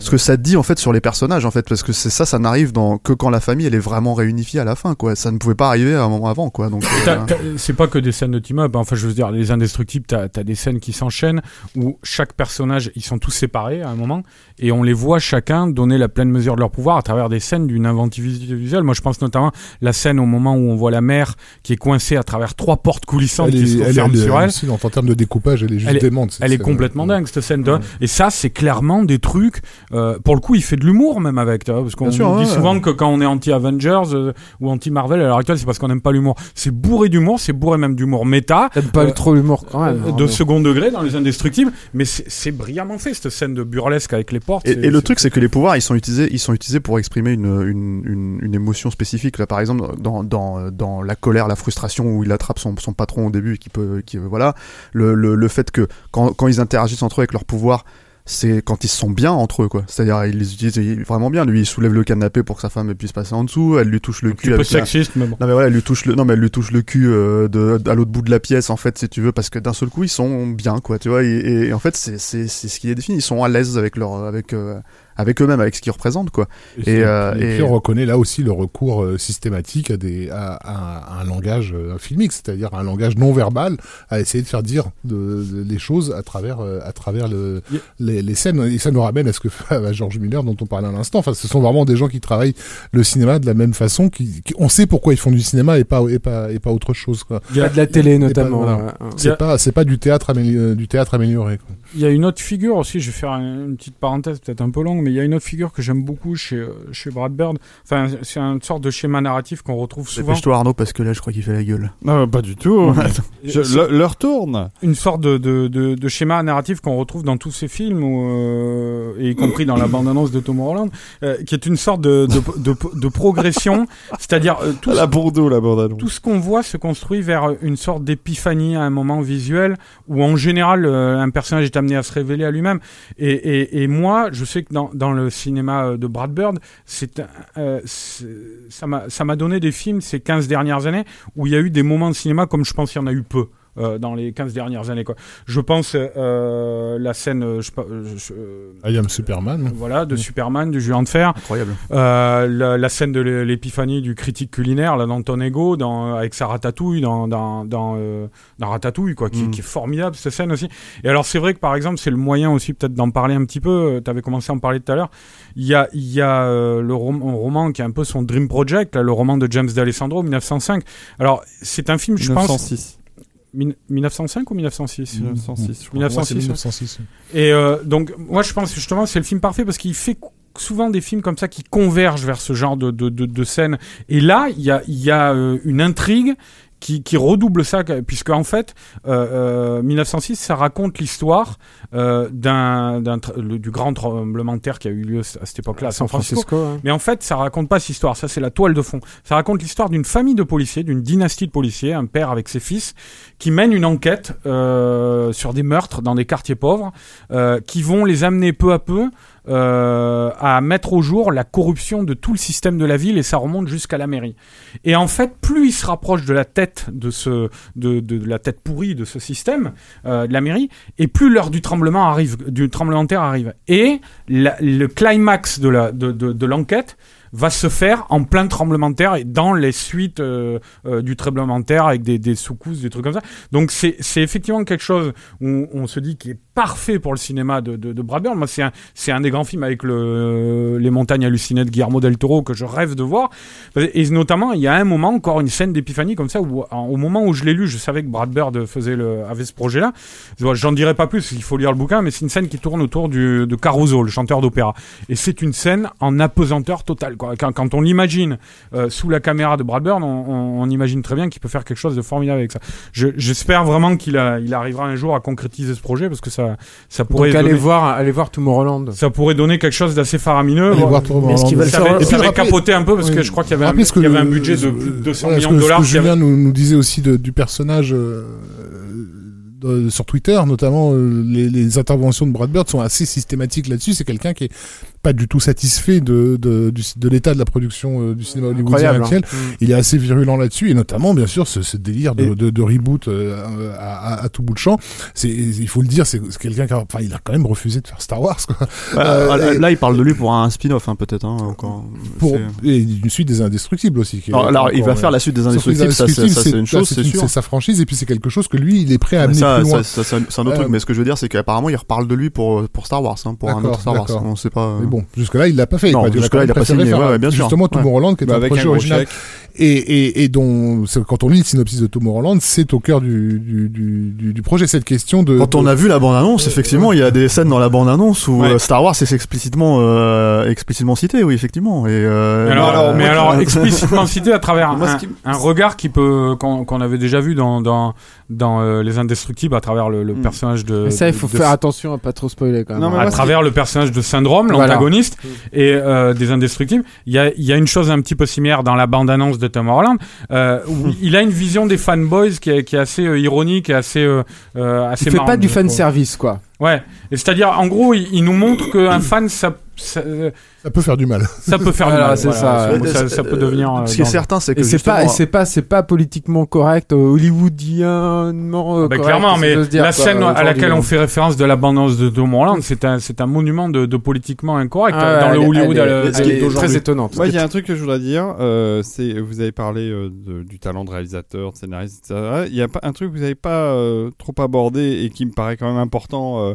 Speaker 3: ce que dit en fait sur les personnages en fait, parce que c'est ça, ça n'arrive dans que quand la famille elle est vraiment réunifiée à la fin, quoi. Ça ne pouvait pas arriver à un moment avant, quoi. Donc euh,
Speaker 5: C'est pas que des scènes de team-up. hein. Enfin, je veux dire, les indestructibles, t'as as des scènes qui s'enchaînent où chaque personnage, ils sont tous séparés à un moment et on les voit chacun donner la pleine mesure de leur pouvoir à travers des scènes d'une inventivité visuelle. Moi, je pense notamment la scène au moment où on voit la mère qui est coincée à travers trois portes coulissantes
Speaker 6: Elle
Speaker 5: qui se
Speaker 6: est, elle,
Speaker 5: referment
Speaker 6: elle est
Speaker 5: sur elle.
Speaker 6: hallucinante. En termes de découpage, elle est juste
Speaker 5: Elle
Speaker 6: démente. cette
Speaker 5: Elle est complètement dingue cette scène de
Speaker 6: Ouais.
Speaker 5: et ça c'est clairement des trucs euh, pour le coup il fait de l'humour même avec parce qu'on dit
Speaker 3: ouais,
Speaker 5: souvent
Speaker 3: ouais.
Speaker 5: que quand on est anti Avengers euh, ou anti Marvel à l'heure actuelle c'est parce qu'on n'aime pas l'humour c'est bourré d'humour c'est bourré même d'humour méta
Speaker 2: T'aimes pas
Speaker 5: Euh,
Speaker 2: trop l'humour quand même.
Speaker 5: euh, de second degré dans les indestructibles mais c'est brillamment fait cette scène de burlesque avec les portes
Speaker 3: Et, le truc, c'est que les pouvoirs, ils sont utilisés, ils sont utilisés pour exprimer une, une, une, une émotion spécifique. Là, par exemple, dans, dans, dans la colère, la frustration, où il attrape son, son patron au début, et qui peut, qui, voilà, le, le, le fait que quand, quand ils interagissent entre eux avec leurs pouvoirs, c'est quand ils sont bien entre eux, quoi. C'est-à-dire, ils les utilisent vraiment bien. Lui, il soulève le canapé pour que sa femme puisse passer en dessous. Elle lui touche le
Speaker 5: un
Speaker 3: cul
Speaker 5: peu
Speaker 3: avec la-
Speaker 5: sexiste bon
Speaker 3: non mais voilà, elle lui touche le non mais elle lui touche le cul euh, de à l'autre bout de la pièce en fait si tu veux parce que d'un seul coup ils sont bien quoi tu vois et, et- et en fait c'est c'est c'est ce qui est défini ils sont à l'aise avec leur avec euh, avec eux-mêmes avec ce qu'ils représentent quoi et, euh,
Speaker 6: Et,
Speaker 3: et-
Speaker 6: puis on reconnaît là aussi le recours euh, systématique à, des, à, à- à un langage euh, filmique, c'est-à-dire un langage non verbal, à essayer de faire dire de, de- les choses à travers, euh, à travers le,
Speaker 5: Yeah.
Speaker 6: les, les scènes. Et ça nous ramène à ce que fait à George Miller dont on parlait à l'instant. Enfin, ce sont vraiment des gens qui travaillent le cinéma de la même façon, qui, qui- on sait pourquoi ils font du cinéma et pas, et pas, et pas autre chose. Quoi.
Speaker 5: il y a,
Speaker 2: de la télé notamment.
Speaker 6: voilà. C'est
Speaker 5: Yeah.
Speaker 6: pas, c'est pas du théâtre, amélio- euh, du théâtre amélioré. Quoi.
Speaker 5: il y a une autre figure aussi je vais faire une petite parenthèse peut-être un peu longue mais il y a une autre figure que j'aime beaucoup chez euh, chez Brad Bird enfin c'est une sorte de schéma narratif qu'on retrouve souvent
Speaker 3: dépêche-toi Arnaud parce que là je crois qu'il fait la gueule
Speaker 1: Non, pas du tout. Je,
Speaker 5: C'est-
Speaker 1: le- leur tourne.
Speaker 5: une sorte de, de, de, de schéma narratif qu'on retrouve dans tous ces films, où, euh, et y compris dans la bande-annonce de Tomorrowland, euh, qui est une sorte de, de, de, de progression, c'est-à-dire euh, tout,
Speaker 1: La Bordeaux, la bande
Speaker 5: tout ce qu'on voit se construit vers une sorte d'épiphanie à un moment visuel, où en général euh, un personnage est amené à se révéler à lui-même. Et, et, et moi, je sais que dans, dans le cinéma euh, de Brad Bird, c'est, euh, ça m'a donné des films ces 15 dernières années où il y a eu des moments de cinéma comme je pense qu'il y en a eu peu. Euh, dans les 15 dernières années quoi. Je pense euh, la scène euh, je, sais pas, euh, je- euh,
Speaker 6: I am Superman.
Speaker 5: voilà de. Superman du géant de fer
Speaker 3: incroyable
Speaker 5: euh, la, la scène de l'é- l'épiphanie du critique culinaire là dans ton ego dans avec sa ratatouille dans dans dans, euh, dans Ratatouille quoi qui,
Speaker 3: Mm.
Speaker 5: qui est formidable cette scène aussi et alors c'est vrai que par exemple c'est le moyen aussi peut-être d'en parler un petit peu tu avais commencé à en parler tout à l'heure il y a il y a euh, le rom- roman qui est un peu son dream project là, le roman de James d'Alessandro 1905 alors c'est un film je pense
Speaker 1: 1906.
Speaker 5: Min- 1905 ou 1906
Speaker 1: 1906, je crois.
Speaker 5: 1906,
Speaker 6: Moi, c'est 1906.
Speaker 5: et euh, donc, moi, je pense que justement, c'est le film parfait parce qu'il fait souvent des films comme ça qui convergent vers ce genre de, de, de, de scène. Et là, il y a, il y a euh, une intrigue qui, qui redouble ça, puisque en fait, euh, euh, 1906, ça raconte l'histoire euh, d'un, du grand tremblement de terre qui a eu lieu à cette époque-là à San Francisco. Mais en fait, ça raconte pas cette histoire. Ça, c'est la toile de fond. Ça raconte l'histoire d'une famille de policiers, d'une dynastie de policiers, un père avec ses fils, qui mènent une enquête euh, sur des meurtres dans des quartiers pauvres, euh, qui vont les amener peu à peu euh, à mettre au jour la corruption de tout le système de la ville, et ça remonte jusqu'à la mairie. Et en fait, plus ils se rapprochent de la tête de ce, de, de, la tête pourrie de ce système, euh, de la mairie, et plus l'heure du tremblement arrive, du tremblement de terre arrive. Et le climax de la, de, de, l'enquête va se faire en plein tremblement de terre et dans les suites euh, du tremblement de terre avec des, des secousses, des trucs comme ça. Donc c'est c'est effectivement quelque chose où on se dit qui est parfait pour le cinéma de, de, de Brad. Moi, c'est un, c'est un des grands films avec le, les montagnes hallucinées de Guillermo del Toro que je rêve de voir. Et notamment, il y a un moment, encore une scène d'épiphanie comme ça, où au moment où je l'ai lu, je savais que Brad faisait le, avait ce projet-là. J'en dirai pas plus, il faut lire le bouquin, mais c'est une scène qui tourne autour du, de Caruso, le chanteur d'opéra. Et c'est une scène en apesanteur totale. Quoi. Quand, quand on l'imagine euh, sous la caméra de Brad on, on- on imagine très bien qu'il peut faire quelque chose de formidable avec ça. Je- J'espère vraiment qu'il a- il arrivera un jour à concrétiser ce projet parce que ça, ça pourrait
Speaker 2: Donc allez
Speaker 5: donner,
Speaker 2: voir, allez voir Tomorrowland.
Speaker 5: ça pourrait donner quelque chose d'assez faramineux.
Speaker 6: Allez voir Tomorrowland.
Speaker 4: Est-ce qu'il va le
Speaker 5: ça
Speaker 4: faire
Speaker 5: avait, ça avait capoté un peu parce que je crois qu'il y avait, un,
Speaker 6: Rappelez ce que
Speaker 5: il y avait un
Speaker 6: le-
Speaker 5: budget de plus de 200
Speaker 6: voilà, ce
Speaker 5: millions de dollars.
Speaker 6: Ce que
Speaker 5: avait-
Speaker 6: Julien nous, nous disait aussi de- du personnage euh, sur Twitter, notamment euh, les, les interventions de Brad Bird sont assez systématiques là-dessus. C'est quelqu'un qui est pas du tout satisfait de, de, de l'état de la production euh, du cinéma hollywoodien actuel.
Speaker 2: hein. Mm.
Speaker 6: Il est assez virulent là-dessus, et notamment, bien sûr, ce, ce délire de, de, de reboot euh, à, à- à tout bout de champ. C'est, il faut le dire, c'est quelqu'un qui, a, enfin, il a quand même refusé de faire Star Wars, quoi.
Speaker 3: Euh,
Speaker 6: Euh,
Speaker 3: là, il parle de lui pour un spin-off, hein, peut-être. Hein, encore.
Speaker 6: Pour, et une suite des Indestructibles aussi. qui
Speaker 3: Alors, il va faire la suite des Indestructibles, ça, c'est- une chose, c'est sûr.
Speaker 6: C'est sa franchise, et puis c'est quelque chose que lui, il est prêt à amener
Speaker 3: ça,
Speaker 6: plus loin.
Speaker 3: c'est un autre truc, mais ce que je veux dire, c'est qu'apparemment, il reparle de lui pour, pour Star Wars, hein, pour un autre Star Wars. On sait pas.
Speaker 6: Bon, jusque-là, il l'a pas fait.
Speaker 3: Non, jusque-là, il a
Speaker 6: même
Speaker 3: pas signé,
Speaker 6: faire,
Speaker 3: ouais, ouais, bien sûr.
Speaker 6: Justement,
Speaker 3: Ouais.
Speaker 6: Tomorrowland, qui est
Speaker 1: Bah,
Speaker 6: un
Speaker 1: avec
Speaker 6: projet original. Et, et, et dont, quand on lit le synopsis de Tomorrowland, c'est au cœur du, du, du, du, du projet, cette question de...
Speaker 3: Quand on a vu la bande-annonce, effectivement, il y a des scènes dans la bande-annonce où
Speaker 1: Ouais.
Speaker 3: euh, Star Wars est explicitement, euh, explicitement cité, oui, effectivement. Et, euh,
Speaker 5: Mais alors, mais *laughs* explicitement cité à travers un, regard qui peut qu'on qu'on avait déjà vu dans dans dans euh, les Indestructibles à travers le, le
Speaker 1: Mm.
Speaker 5: personnage de
Speaker 2: Mais ça, il faut
Speaker 5: de-
Speaker 2: faire attention à pas trop spoiler quand même.
Speaker 1: Non, mais
Speaker 5: à travers le personnage de Syndrome,
Speaker 2: Voilà.
Speaker 5: Et euh, des Indestructibles. Il y a, y a une chose un petit peu similaire dans la bande-annonce de Tom Holland, euh, où *laughs* il a une vision des fanboys qui est, qui est assez euh, ironique et assez, assez
Speaker 2: Il fait pas du fan service quoi.
Speaker 5: Ouais. Et c'est-à-dire, en gros, il, il nous montre qu'un fan, ça, ça, euh,
Speaker 6: Ça peut faire du mal.
Speaker 5: ça peut faire du mal.
Speaker 2: c'est ça.
Speaker 5: Ça, ça- ça peut devenir. euh,
Speaker 3: Ce qui est certain, c'est que
Speaker 2: c'est pas, et c'est pas, c'est pas politiquement correct, euh, hollywoodiennement euh,
Speaker 5: Bah,
Speaker 2: correct,
Speaker 5: clairement, mais
Speaker 2: dire,
Speaker 5: la
Speaker 2: quoi,
Speaker 5: scène à
Speaker 2: aujourd'hui,
Speaker 5: laquelle on fait référence de l'abondance de Tom Holland, c'est un, c'est un monument de, de politiquement incorrect
Speaker 2: Ah,
Speaker 5: dans
Speaker 2: elle
Speaker 5: le
Speaker 2: est-
Speaker 5: Hollywood
Speaker 2: elle
Speaker 5: à la-
Speaker 2: elle est très étonnante.
Speaker 1: Moi, il y a un truc que je voudrais dire. euh, c'est vous avez parlé euh, de- du talent de réalisateur, de scénariste, etc. Il y a un truc que vous n'avez pas euh, trop abordé et qui me paraît quand même important euh,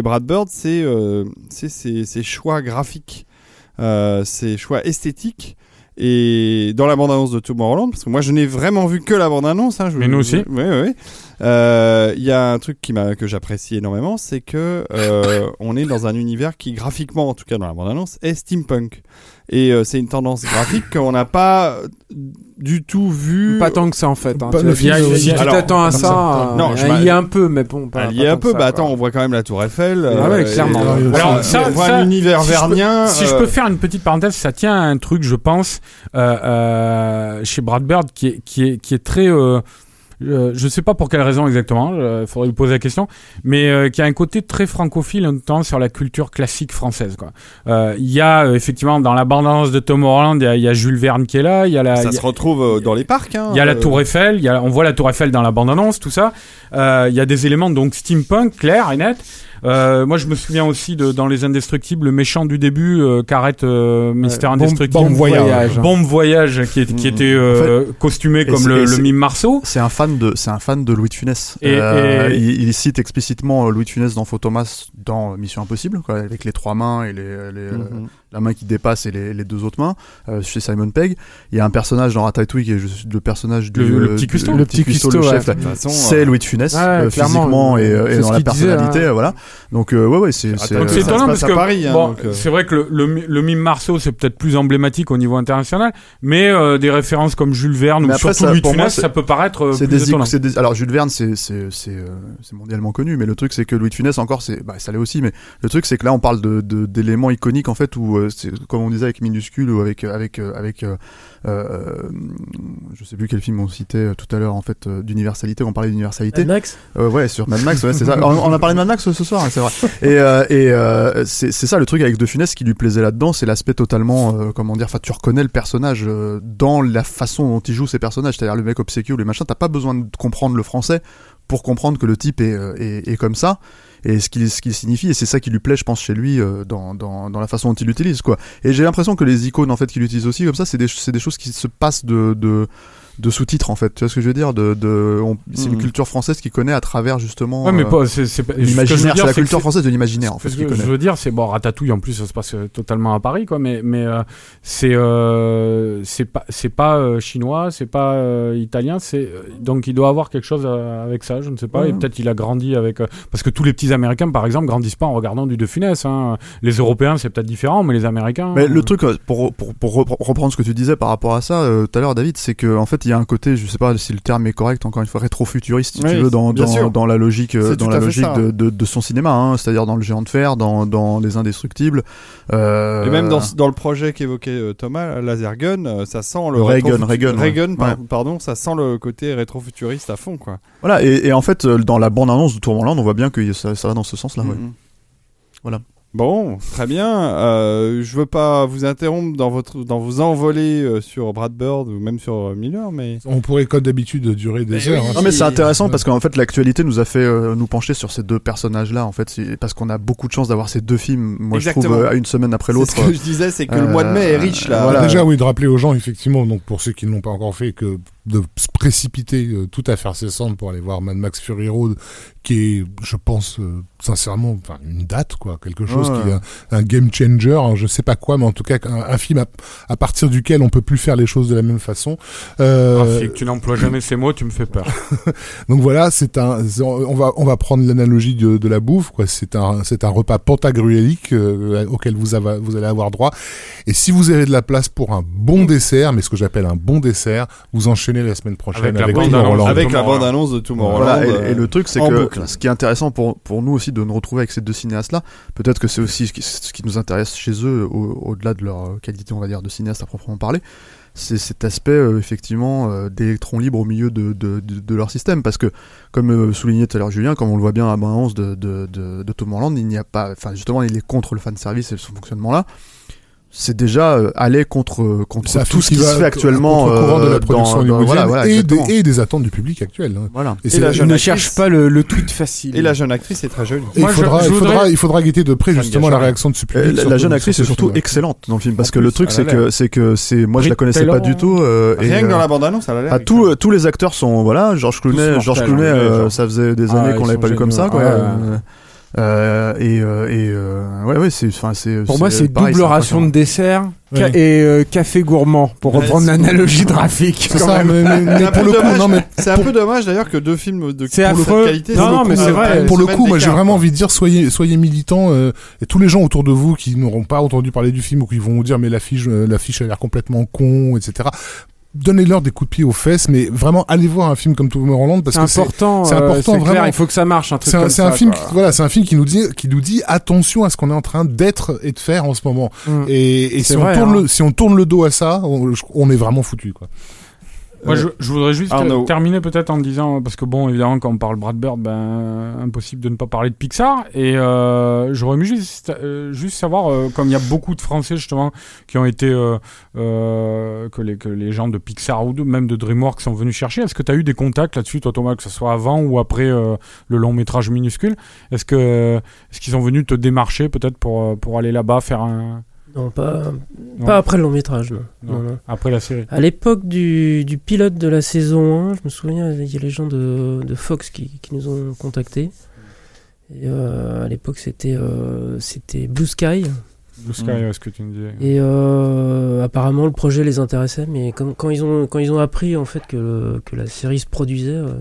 Speaker 1: chez Brad Bird, c'est euh, ses, choix graphiques, euh, ses choix esthétiques. Et dans la bande-annonce de Tomorrowland, parce que moi je n'ai vraiment vu que la bande-annonce. Hein, je-
Speaker 5: Mais nous aussi.
Speaker 1: Oui, oui. Euh, Il y a un truc qui que j'apprécie énormément, c'est que euh, on est dans un univers qui graphiquement, en tout cas dans la bande-annonce, est steampunk. Et euh, c'est une tendance graphique qu'on n'a pas du tout vu.
Speaker 2: Pas tant que ça en fait. Hein.
Speaker 6: Le film, euh,
Speaker 1: alors,
Speaker 2: t'attends à ça,
Speaker 6: ça.
Speaker 2: euh,
Speaker 1: Non, je
Speaker 2: il y a un peu, mais bon, pas.
Speaker 1: Il y a un peu,
Speaker 2: ça,
Speaker 1: bah
Speaker 2: quoi.
Speaker 1: attends, on voit quand même la Tour Eiffel.
Speaker 2: Ah ouais,
Speaker 1: et-
Speaker 2: clairement.
Speaker 1: et-
Speaker 5: Alors,
Speaker 1: on
Speaker 5: ça-
Speaker 1: voit
Speaker 5: ça-
Speaker 1: un univers
Speaker 5: si je peux-
Speaker 1: vernien.
Speaker 5: Si je
Speaker 1: euh,
Speaker 5: peux faire une petite parenthèse, ça tient à un truc, je pense, euh, euh, chez Brad Bird, qui est, qui est, qui est très. Euh, euh, je sais pas pour quelle raison exactement, il faudrait lui poser la question, mais euh, qui a un côté très francophile, notamment sur la culture classique française. Euh, Il y a euh, effectivement dans la bande-annonce de Tom Holland, il y y, a Jules Verne qui est là, il y a la,
Speaker 1: ça se retrouve euh, dans les parcs. hein,
Speaker 5: il y a la
Speaker 1: euh,
Speaker 5: Tour Eiffel, y a, on voit la Tour Eiffel dans la bande-annonce, tout ça. Euh, il y a des éléments donc steampunk, clair et net. Euh, moi, je me souviens aussi de dans les Indestructibles, le méchant du début, euh, qu'arrête euh, Mister Indestructible.
Speaker 6: Bombe Voyage.
Speaker 5: Bombe Voyage, qui, est- qui
Speaker 1: Mhm.
Speaker 5: était euh, costumé
Speaker 3: et
Speaker 5: comme
Speaker 3: c'est-
Speaker 5: le, le mime Marceau.
Speaker 3: c'est un fan de, c'est un fan de Louis de Funès.
Speaker 5: Et-
Speaker 3: Euh,
Speaker 5: et-
Speaker 3: il, il cite explicitement euh, Louis de Funès dans Photomas dans Mission Impossible, quoi, avec les trois mains et les, les, euh,
Speaker 1: Mhm.
Speaker 3: La main qui dépasse et les, les deux autres mains euh, chez Simon Pegg. Il y a un personnage dans Ratatouille qui est juste le personnage du
Speaker 5: Le- le
Speaker 3: euh,
Speaker 5: petit cuistot.
Speaker 3: le
Speaker 2: Le
Speaker 3: petit cuistot, le chef.
Speaker 2: ouais.
Speaker 3: C'est Louis de Funès
Speaker 2: Ouais,
Speaker 3: euh,
Speaker 2: clairement,
Speaker 3: physiquement et, euh, et dans la
Speaker 2: disait,
Speaker 3: personnalité,
Speaker 2: hein.
Speaker 3: voilà. Donc euh, ouais ouais c'est c'est
Speaker 1: Euh,
Speaker 5: étonnant parce que
Speaker 1: Paris, hein,
Speaker 5: bon,
Speaker 1: euh.
Speaker 5: c'est vrai que le, le, le mime Marceau c'est peut-être plus emblématique au niveau international, mais euh, des références comme Jules Verne
Speaker 3: Mais
Speaker 5: ou
Speaker 3: après,
Speaker 5: surtout
Speaker 3: ça,
Speaker 5: Louis de Funès, ça peut paraître
Speaker 3: c'est
Speaker 5: plus
Speaker 3: des,
Speaker 5: étonnant.
Speaker 3: c'est des- alors Jules Verne c'est c'est c'est euh, c'est mondialement connu mais le truc c'est que Louis de Funès encore c'est bah ça l'est aussi mais le truc c'est que là on parle de- d'éléments iconiques en fait où euh, comme on disait avec minuscule ou avec avec euh, avec euh, euh, je sais plus quel film on citait tout à l'heure en fait d'universalité on parlait d'universalité
Speaker 4: Mad Max
Speaker 3: Euh, ouais, sur Mad Max, ouais, c'est ça. *laughs* On, on a parlé de Mad Max ce, soir, hein, c'est vrai. Et, euh, et euh, c'est ça le truc avec De Funès qui lui plaisait là-dedans, c'est l'aspect totalement, comment dire, enfin tu reconnais le personnage dans la façon dont il joue ses personnages, c'est-à-dire le mec obséquieux, le machin, t'as pas besoin de comprendre le français pour comprendre que le type est, euh, est, comme ça et ce qu'il signifie. Et c'est ça qui lui plaît je pense chez lui euh, dans, dans, dans la façon dont il l'utilise quoi. Et j'ai l'impression que les icônes en fait qu'il utilise aussi comme ça c'est des, des choses qui se passent de de sous-titres en fait tu vois ce que je veux dire? De, de on- c'est une
Speaker 1: Mhm.
Speaker 3: culture française qui connaît à travers justement
Speaker 5: Ouais, mais
Speaker 3: euh,
Speaker 5: pas, c'est, c'est pas-
Speaker 3: l'imaginaire c'est la culture française de l'imaginaire en fait
Speaker 5: Ce que je veux dire, c'est bon, Ratatouille en plus, ça se passe euh, totalement à Paris, quoi. Mais mais euh, c'est euh, c'est pas c'est pas euh, chinois, c'est pas italien, c'est donc il doit avoir quelque chose avec ça, je ne sais pas. Et
Speaker 3: Ouais.
Speaker 5: peut-être il a grandi avec parce que tous les petits Américains, par exemple, grandissent pas en regardant du De Funès. Hein. Les Européens, c'est peut-être différent, mais les Américains.
Speaker 3: Mais le truc, pour, pour, pour repre- reprendre ce que tu disais par rapport à ça tout à l'heure, David, c'est que en fait, il y a un côté, je sais pas si le terme est correct, encore une fois, rétro-futuriste, si
Speaker 1: Oui,
Speaker 3: tu veux, dans, la logique, euh, dans la logique de, de, de son cinéma, hein, c'est-à-dire dans le géant de fer, dans, dans les indestructibles. Euh,
Speaker 1: Et même dans, dans le projet qu'évoquait euh, Thomas, Laser Gun, ça sent le
Speaker 3: Reagan, Reagan, ouais.
Speaker 1: Reagan, par-
Speaker 3: Ouais.
Speaker 1: pardon, ça sent le côté rétro-futuriste à fond, quoi.
Speaker 3: Voilà, et, et en fait, dans la bande-annonce de Tourmentland, on voit bien que ça, ça va dans ce sens-là. ouais.
Speaker 1: Mhm.
Speaker 3: Voilà.
Speaker 1: Bon, très bien. Euh, je veux pas vous interrompre dans votre dans vos envolées euh, sur Brad Bird ou même sur euh, Miller, mais
Speaker 6: On pourrait, comme d'habitude, durer des
Speaker 1: Mais
Speaker 6: heures.
Speaker 1: oui.
Speaker 6: hein.
Speaker 3: Non mais c'est intéressant
Speaker 6: Ouais.
Speaker 3: parce qu'en fait l'actualité nous a fait euh, nous pencher sur ces deux personnages là en fait parce qu'on a beaucoup de chance d'avoir ces deux films moi je trouve euh, une semaine après
Speaker 1: c'est
Speaker 3: l'autre
Speaker 1: ce que je disais, c'est que le
Speaker 3: euh,
Speaker 1: mois de mai est riche là.
Speaker 3: voilà.
Speaker 6: Déjà, oui, de rappeler aux gens, effectivement, donc pour ceux qui ne l'ont pas encore fait, que de se précipiter euh, tout à faire ses cendres pour aller voir Mad Max Fury Road, qui est, je pense, euh, sincèrement, enfin, une date, quoi, quelque chose
Speaker 3: Ouais.
Speaker 6: qui est un, un game changer, hein, je sais pas quoi, mais en tout cas, un, un film à, à partir duquel on peut plus faire les choses de la même façon. Euh,
Speaker 5: Rafik, tu n'emploies jamais ces mots, tu me fais peur. *laughs*
Speaker 6: donc voilà, c'est un, on va, on va prendre l'analogie de, de la bouffe, quoi. C'est un, c'est un repas pentagruélique euh, auquel vous, avez, vous allez avoir droit. Et si vous avez de la place pour un bon dessert, mais ce que j'appelle un bon dessert, vous enchaînez la semaine prochaine
Speaker 5: Avec la
Speaker 6: avec,
Speaker 5: bande-annonce.
Speaker 6: Tomorrowland.
Speaker 1: Avec la bande-annonce de Tomorrowland.
Speaker 3: Voilà, et,
Speaker 1: euh,
Speaker 3: et le truc, c'est que
Speaker 1: boucle.
Speaker 3: ce qui est intéressant pour, pour nous aussi de nous retrouver avec ces deux cinéastes-là, peut-être que c'est aussi ce qui, ce qui nous intéresse chez eux, au- au-delà de leur qualité, on va dire, de cinéaste à proprement parler, c'est cet aspect, euh, effectivement, euh, d'électrons libres au milieu de, de, de, de leur système. Parce que, comme euh, soulignait tout à l'heure Julien, comme on le voit bien à la bande-annonce de, de, de, de Tom Holland, il n'y a pas, enfin, justement, il est contre le fan service et son fonctionnement-là. C'est déjà euh, aller contre, contre
Speaker 6: C'est un
Speaker 3: tout ce qui
Speaker 6: va
Speaker 3: se fait actuellement
Speaker 6: à contre-courant de
Speaker 3: euh,
Speaker 6: la production
Speaker 3: dans- dans-
Speaker 6: hollywoodienne
Speaker 3: voilà, voilà,
Speaker 6: et, des, et des attentes du public actuel. hein.
Speaker 3: Voilà.
Speaker 6: Et,
Speaker 1: la
Speaker 2: Je
Speaker 1: jeune
Speaker 2: ne
Speaker 1: actrice-
Speaker 2: cherche pas le, le tweet facile.
Speaker 1: Et la jeune actrice est très jolie.
Speaker 6: et il,
Speaker 5: je-
Speaker 6: faudra,
Speaker 5: je
Speaker 6: il, faudra,
Speaker 5: voudrais-
Speaker 6: il faudra guetter de près
Speaker 1: Ça
Speaker 6: justement la réaction de ce
Speaker 3: Euh,
Speaker 6: public.
Speaker 3: la, jeune actrice
Speaker 6: ce
Speaker 3: est surtout excellente dans le film parce que le truc
Speaker 1: elle
Speaker 3: c'est que c'est que c'est moi je la connaissais pas du tout euh,
Speaker 1: Rien que dans
Speaker 3: euh,
Speaker 1: la bande-annonce, elle a l'air.
Speaker 3: à tous euh, tous les acteurs sont voilà George Clooney
Speaker 1: Tous
Speaker 3: George
Speaker 1: mortels,
Speaker 3: Clooney
Speaker 1: hein,
Speaker 3: euh,
Speaker 1: genre.
Speaker 3: ça faisait des
Speaker 2: Ah,
Speaker 3: années qu'on l'avait pas vu comme ça quoi euh, euh, et euh, et euh, ouais ouais c'est enfin c'est
Speaker 2: Pour moi, c'est
Speaker 3: pareil,
Speaker 2: double ration de dessert ca- et euh, café gourmand, pour
Speaker 1: Ouais,
Speaker 2: reprendre l'analogie *laughs* Rafik.
Speaker 6: C'est
Speaker 1: un
Speaker 6: pour
Speaker 1: peu dommage.
Speaker 6: non, mais
Speaker 1: C'est un peu dommage d'ailleurs que deux films de
Speaker 2: C'est affreux.
Speaker 1: qualité.
Speaker 2: Non, mais c'est vrai.
Speaker 6: pour le coup, moi j'ai vraiment envie de dire soyez soyez militants euh, et tous les gens autour de vous qui n'auront pas entendu parler du film ou qui vont vous dire mais l'affiche euh, l'affiche a l'air complètement con, etc. Donnez-leur des coups de pied aux fesses, mais vraiment allez voir un film comme Tomorrowland parce que c'est
Speaker 2: important.
Speaker 6: c'est
Speaker 2: euh,
Speaker 6: important,
Speaker 2: clair,
Speaker 6: vraiment.
Speaker 2: il faut que ça marche. Un truc
Speaker 6: c'est un, un film, qui, voilà, c'est un film qui nous dit, qui nous dit attention à ce qu'on est en train d'être et de faire en ce moment.
Speaker 2: Mm.
Speaker 6: Et, si on tourne
Speaker 2: hein.
Speaker 6: le, si on tourne le dos à ça, on, on est vraiment foutu, quoi.
Speaker 5: Moi,
Speaker 1: Euh,
Speaker 5: je, je voudrais juste
Speaker 1: Arnaud.
Speaker 5: terminer peut-être en disant, parce que bon, évidemment, quand on parle Brad Bird, ben, impossible de ne pas parler de Pixar. Et euh, j'aurais aimé juste, euh, juste savoir, euh, comme il y a beaucoup de Français justement qui ont été, euh, euh, que, les, que les gens de Pixar ou de, même de DreamWorks sont venus chercher, est-ce que tu as eu des contacts là-dessus, toi Thomas, que ce soit avant ou après euh, le long métrage minuscule? Est-ce que est-ce qu'ils sont venus te démarcher peut-être pour, pour aller là-bas faire un.
Speaker 4: Non, pas,
Speaker 5: Non.
Speaker 4: pas après le long métrage, non.
Speaker 5: Non.
Speaker 4: Non, non.
Speaker 5: Après la série
Speaker 4: À l'époque du, du pilote de la saison 1, je me souviens, il y a les gens de, de Fox qui, qui nous ont contactés. Et euh, à l'époque, c'était euh, c'était Blue Sky.
Speaker 5: Blue Sky, ouais, ce que tu me disais.
Speaker 4: Et euh, apparemment, le projet les intéressait, mais comme, quand, ils ont, quand ils ont appris en fait que, le- que la série se produisait, euh,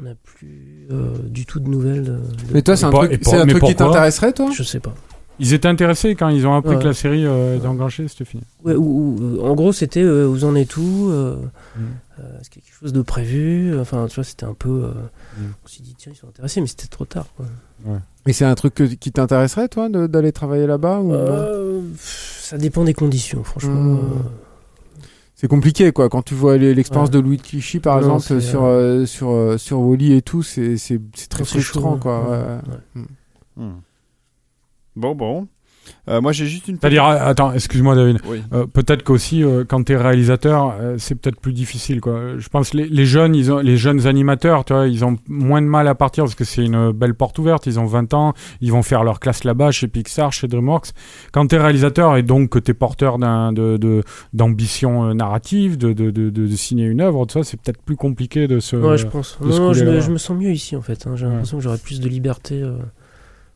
Speaker 4: on n'a plus euh, du tout de nouvelles. de-
Speaker 2: Mais toi, c'est un un truc qui t'intéresserait, toi?
Speaker 4: Je sais pas.
Speaker 5: Ils étaient intéressés quand ils ont appris
Speaker 4: Ouais.
Speaker 5: que la série euh, était engagée, c'était fini.
Speaker 4: Ouais, ou- ou- en gros, c'était euh, vous en êtes où euh,
Speaker 5: Mm.
Speaker 4: euh, Est-ce qu'il y a quelque chose de prévu Enfin, tu vois, c'était un peu. euh,
Speaker 5: Mm.
Speaker 4: On s'est dit, tiens, ils sont intéressés, mais c'était trop tard. Quoi.
Speaker 2: Et c'est un truc que- qui t'intéresserait, toi, d'aller travailler là-bas ou
Speaker 4: Euh, ça dépend des conditions, franchement.
Speaker 2: Mm.
Speaker 4: euh,
Speaker 2: C'est compliqué, quoi. Quand tu vois l'expérience
Speaker 4: Ouais.
Speaker 2: de Louis de Clichy, par
Speaker 4: Non,
Speaker 2: exemple, sur, euh, sur, euh, sur Wally et tout, c'est c'est- c'est très frustrant, quoi.
Speaker 4: ouais.
Speaker 2: ouais.
Speaker 4: Ouais.
Speaker 1: Hmm. Bon, bon. Euh, moi, j'ai juste une.
Speaker 5: C'est-à-dire, euh, attends, excuse-moi David.
Speaker 1: Oui.
Speaker 5: Euh, peut-être qu'aussi euh, quand t'es réalisateur, euh, c'est peut-être plus difficile quoi. Je pense les, les jeunes, ils ont les jeunes animateurs, tu vois, ils ont moins de mal à partir parce que c'est une belle porte ouverte. Ils ont 20 ans, ils vont faire leur classe là-bas chez Pixar, chez DreamWorks. Quand t'es réalisateur et donc que t'es porteur d'un de de- d'ambition narrative, de de, de de de signer une œuvre, tout ça, c'est peut-être plus compliqué de se.
Speaker 4: Ouais, je pense.
Speaker 5: se
Speaker 4: Non, je me, je me sens mieux ici, en fait. hein. J'ai
Speaker 5: Ouais.
Speaker 4: l'impression que j'aurais plus de liberté.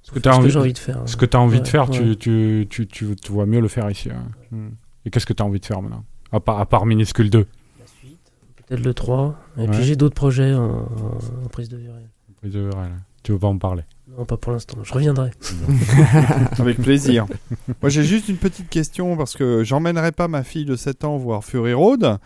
Speaker 4: Euh,
Speaker 5: Ce que t'as
Speaker 4: ce
Speaker 5: envie-
Speaker 4: de faire.
Speaker 5: Ce que t'as envie de
Speaker 4: Ouais,
Speaker 5: faire,
Speaker 4: ouais.
Speaker 5: tu, tu, tu, tu, tu vois mieux le faire ici. ouais. Hmm. Et qu'est-ce que t'as envie de faire maintenant à part, à part Minuscule 2
Speaker 4: La suite, peut-être le 3. Et
Speaker 5: Ouais.
Speaker 4: puis j'ai d'autres projets en, en- en prise de vue réelle.
Speaker 5: Oui, de- là. Tu veux pas en parler?
Speaker 4: Non, pas pour l'instant. Je reviendrai. *laughs*
Speaker 1: Avec plaisir. *laughs* Moi, j'ai juste une petite question parce que j'emmènerai pas ma fille de 7 ans voir Fury Road.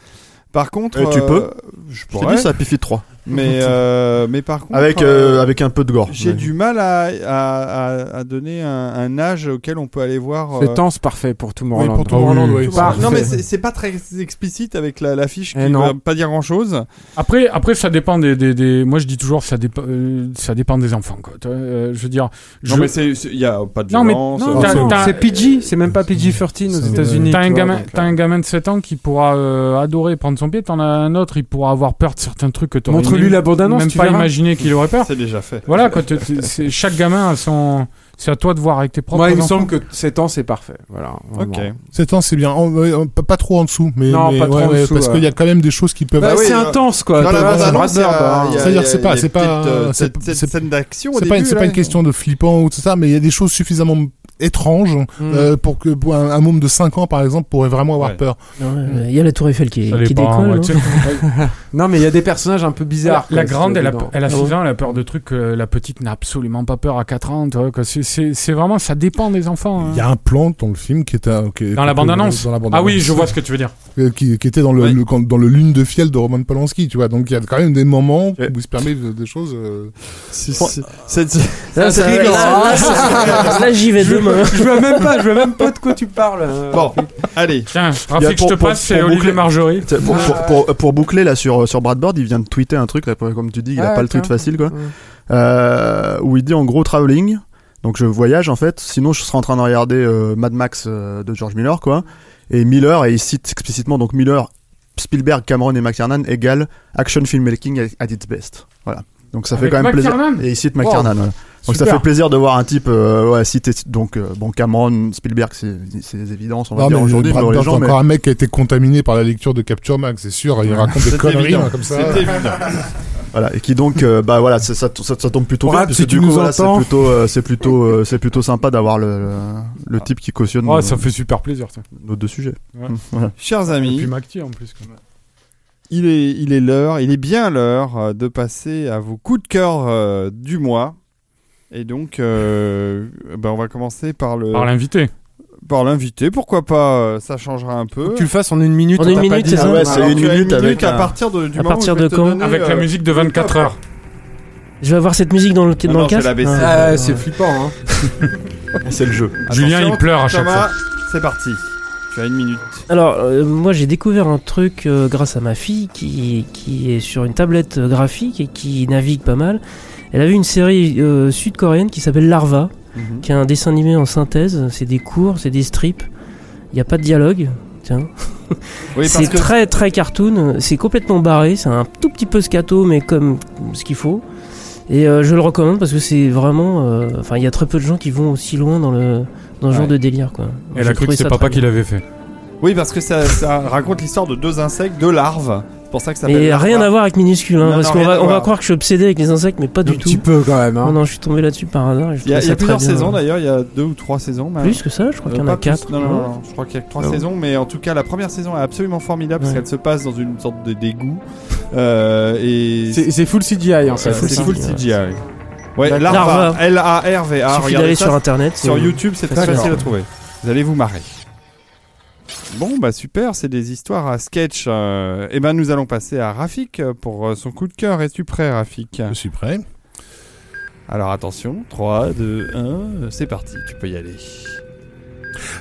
Speaker 1: Par contre,
Speaker 3: Eh, tu
Speaker 1: euh,
Speaker 3: peux.
Speaker 1: Je
Speaker 3: Je t'ai
Speaker 1: pourrais.
Speaker 3: dit, ça Pifi 3.
Speaker 1: Mais, *laughs* euh, mais par contre,
Speaker 3: Avec,
Speaker 1: euh,
Speaker 3: euh, avec un peu de gore.
Speaker 1: j'ai
Speaker 3: Ouais.
Speaker 1: du mal à, à, à- à donner un, un âge auquel on peut aller voir. euh,
Speaker 2: C'est temps, c'est parfait pour tout
Speaker 6: Oui,
Speaker 2: Tomorrowland.
Speaker 6: pour oui.
Speaker 1: Bah,
Speaker 2: Parfait.
Speaker 1: non mais c'est pas très explicite avec la- l'affiche qui
Speaker 2: Eh
Speaker 1: ne
Speaker 2: non.
Speaker 1: veut pas dire grand chose.
Speaker 5: Après, après, ça dépend des, des, des- Moi, je dis toujours, ça dépend, euh, ça dépend des enfants. Quoi. Tu vois, euh, je veux dire, je...
Speaker 1: Non mais c'est il y a pas de
Speaker 5: Non, mais-
Speaker 1: violence. euh,
Speaker 2: c'est PG, c'est même pas PG-13 aux États-Unis.
Speaker 5: T'as un, gamin,
Speaker 2: euh,
Speaker 5: un gamin de 7 ans qui pourra euh, adorer prendre son pied, t'en as un autre, il pourra avoir peur de certains trucs que t'aurais Même-
Speaker 2: la bande-annonce,
Speaker 5: même
Speaker 2: tu
Speaker 5: pas
Speaker 2: verras.
Speaker 5: imaginer qu'il aurait peur.
Speaker 1: C'est déjà fait.
Speaker 5: Voilà, c'est- chaque gamin a son. C'est à toi de voir avec tes propres
Speaker 2: Moi, il me semble que 7 ans, c'est parfait. Voilà. vraiment.
Speaker 1: Ok.
Speaker 6: 7 ans, c'est bien. En- euh, pas, pas trop en dessous, mais,
Speaker 2: Non,
Speaker 6: mais
Speaker 2: pas trop
Speaker 6: ouais,
Speaker 2: en dessous,
Speaker 6: parce
Speaker 2: ouais.
Speaker 6: qu'il y a quand même des choses qui peuvent.
Speaker 2: Bah, c'est
Speaker 1: euh,
Speaker 2: intense, quoi.
Speaker 1: Dans
Speaker 2: T'as-
Speaker 1: la bande-annonce, il y
Speaker 2: hein.
Speaker 1: il y a-
Speaker 6: C'est-à-dire,
Speaker 1: il y a-
Speaker 6: c'est pas-
Speaker 1: il y a
Speaker 6: c'est pas-
Speaker 1: petite, euh,
Speaker 6: c'est-
Speaker 1: cette- cette
Speaker 6: c'est-
Speaker 1: scène d'action au
Speaker 6: c'est pas, une-
Speaker 1: début,
Speaker 6: c'est pas
Speaker 1: là.
Speaker 6: une question de flippant ou tout ça, mais il y a des choses suffisamment étranges
Speaker 2: Mm.
Speaker 6: euh, pour que pour un, un môme de 5 ans, par exemple, pourrait vraiment avoir
Speaker 1: Ouais.
Speaker 6: peur.
Speaker 4: Ouais, Il y a la Tour Eiffel qui, qui décolle. *laughs*
Speaker 5: ouais,
Speaker 4: non
Speaker 2: mais il y a des personnages un peu bizarres.
Speaker 5: La, grande, elle a, elle a
Speaker 4: Ah
Speaker 5: 6
Speaker 4: ouais.
Speaker 5: ans, elle a peur de trucs que la petite n'a absolument pas peur à 4 ans. C'est- vraiment, ça dépend des enfants. hein.
Speaker 6: Il y a un plan dans le film qui était euh, qui-
Speaker 5: Dans la
Speaker 6: dans la
Speaker 5: Ah oui, je vois ce que tu veux dire.
Speaker 6: Euh, qui, qui était dans le, dans le lune de fiel de Roman Polanski, tu vois. Donc il y a quand même des moments
Speaker 3: Ouais.
Speaker 6: où il se permet de- des choses. euh,
Speaker 1: C'est-
Speaker 4: ça- là, j'y vais demain.
Speaker 2: Je vois même pas, je vois même pas de quoi tu parles. euh.
Speaker 1: Bon, allez.
Speaker 5: Tiens, Rafik, je
Speaker 3: pour-
Speaker 5: te
Speaker 3: pour-
Speaker 5: passe, c'est
Speaker 3: pour
Speaker 5: Olivier
Speaker 3: boucler-
Speaker 5: Marjorie.
Speaker 3: Pour, pour, pour, pour boucler là sur, sur Brad Bird, il vient de tweeter un truc, là, comme tu dis, il a
Speaker 2: Ah,
Speaker 3: pas le tweet
Speaker 2: tiens.
Speaker 3: facile quoi. Euh, où il dit en gros traveling. Donc je voyage en fait, sinon je serais en train de regarder euh, Mad Max euh, de George Miller quoi. Et Miller, et il cite explicitement donc Miller, Spielberg, Cameron et McTiernan égale action filmmaking at its best. Voilà. Donc ça fait quand même
Speaker 5: McTiernan
Speaker 3: plaisir. Et il cite McTiernan. voilà. Donc ça
Speaker 5: Super.
Speaker 3: fait plaisir de voir un type euh, ouais, donc euh, bon Cameron, Spielberg, c'est c'est des évidences on va
Speaker 6: Non,
Speaker 3: dire aujourd'hui pour les gens. mais-
Speaker 6: encore un mec qui a été contaminé par la lecture de Capture Max, c'est sûr. Il raconte des conneries
Speaker 1: évident.
Speaker 6: hein, comme ça.
Speaker 1: C'est évident. *laughs*
Speaker 3: Voilà, et qui donc, euh, bah voilà, ça, ça, ça tombe plutôt bien,
Speaker 2: Brad,
Speaker 3: puisque
Speaker 2: si tu
Speaker 3: du coup,
Speaker 2: nous
Speaker 3: voilà, c'est
Speaker 2: entends.
Speaker 3: plutôt, euh, c'est plutôt, euh, c'est plutôt sympa d'avoir le, le, le type qui cautionne
Speaker 5: Ouais,
Speaker 3: nos,
Speaker 5: ça fait super plaisir. ça.
Speaker 3: nos deux sujets.
Speaker 5: Ouais. *laughs*
Speaker 3: Voilà.
Speaker 1: Chers
Speaker 5: Et
Speaker 1: amis,
Speaker 5: puis Macti en plus. quoi.
Speaker 1: il est il est l'heure, il est bien l'heure euh, de passer à vos coups de cœur euh, du mois. Et donc, euh, ben, on va commencer par le
Speaker 5: Par l'invité.
Speaker 1: par l'invité. Pourquoi pas euh, Ça changera un peu.
Speaker 2: Faut que tu le fasses en une minute.
Speaker 4: En
Speaker 2: on
Speaker 4: une minute, c'est ça
Speaker 3: Ah ouais,
Speaker 1: Alors,
Speaker 3: c'est une minute avec
Speaker 1: à
Speaker 3: un-
Speaker 1: partir de, du
Speaker 4: À
Speaker 1: moment
Speaker 4: partir
Speaker 1: où je
Speaker 4: de
Speaker 1: vais
Speaker 4: quand
Speaker 1: donner,
Speaker 5: Avec la
Speaker 1: euh,
Speaker 5: musique de 24 heures.
Speaker 4: Je vais avoir cette musique dans le, dans
Speaker 1: non,
Speaker 4: le
Speaker 1: c'est
Speaker 4: casque.
Speaker 2: Ah,
Speaker 4: Ouais.
Speaker 2: c'est flippant. Hein.
Speaker 3: C'est le jeu.
Speaker 5: Julien,
Speaker 1: Attention,
Speaker 5: il pleure à chaque
Speaker 1: Thomas,
Speaker 5: fois.
Speaker 1: c'est parti. Tu as une minute.
Speaker 4: Alors, euh, moi j'ai découvert un truc euh, grâce à ma fille qui, qui est sur une tablette graphique et qui navigue pas mal. Elle a vu une série euh, sud-coréenne qui s'appelle Larva, qui est un dessin animé en synthèse. C'est des cours, c'est des strips. Il n'y a pas de dialogue. Tiens. *laughs*
Speaker 1: Oui, parce
Speaker 4: c'est
Speaker 1: que
Speaker 4: très très cartoon. C'est complètement barré. C'est un tout petit peu scato, mais comme ce qu'il faut. Et euh, je le recommande parce que c'est vraiment. euh, Enfin, il y a très peu de gens qui vont aussi loin dans le dans ce genre de délire, quoi.
Speaker 5: Elle a cru que
Speaker 4: ça
Speaker 5: papa qui l'avait fait.
Speaker 1: Oui, parce que ça, ça raconte l'histoire de deux insectes, deux larves, C'est pour ça que ça
Speaker 4: Mais rien
Speaker 1: larva.
Speaker 4: à voir avec minuscule, hein,
Speaker 1: Non,
Speaker 4: parce qu'on va, on va croire que je suis obsédé avec les insectes, mais pas
Speaker 2: Un
Speaker 4: du
Speaker 2: petit
Speaker 4: tout.
Speaker 2: peu quand même. hein.
Speaker 4: Non, non, je suis tombé là-dessus par hasard.
Speaker 1: Il y a, y a plusieurs saisons d'ailleurs, il y a deux ou trois saisons. même.
Speaker 4: Plus que ça, je crois
Speaker 1: Euh,
Speaker 4: qu'il y en a
Speaker 1: plus.
Speaker 4: quatre.
Speaker 1: Non, non, non, je crois qu'il y a trois
Speaker 4: Ah
Speaker 1: saisons, mais en tout cas, la première saison est absolument formidable parce
Speaker 4: Ouais.
Speaker 1: qu'elle se passe dans une sorte de d'égout. Euh, et *laughs*
Speaker 2: C'est c'est full CGI en
Speaker 1: c'est
Speaker 2: fait.
Speaker 1: full,
Speaker 4: ça.
Speaker 1: CGI. Ouais. Larva,
Speaker 4: Larva.
Speaker 1: L-A-R-V-A.
Speaker 4: Il suffit
Speaker 1: Regardez
Speaker 4: sur internet.
Speaker 1: sur
Speaker 4: c'est-
Speaker 1: YouTube, c'est très facile à trouver. Vous allez vous marrer. Bon, bah super, c'est des histoires à sketch. Euh, et ben, nous allons passer à Rafik pour euh, son coup de cœur. Es-tu prêt, Rafik?
Speaker 6: Je suis prêt.
Speaker 1: Alors attention, 3, 2, 1, c'est parti, tu peux y aller.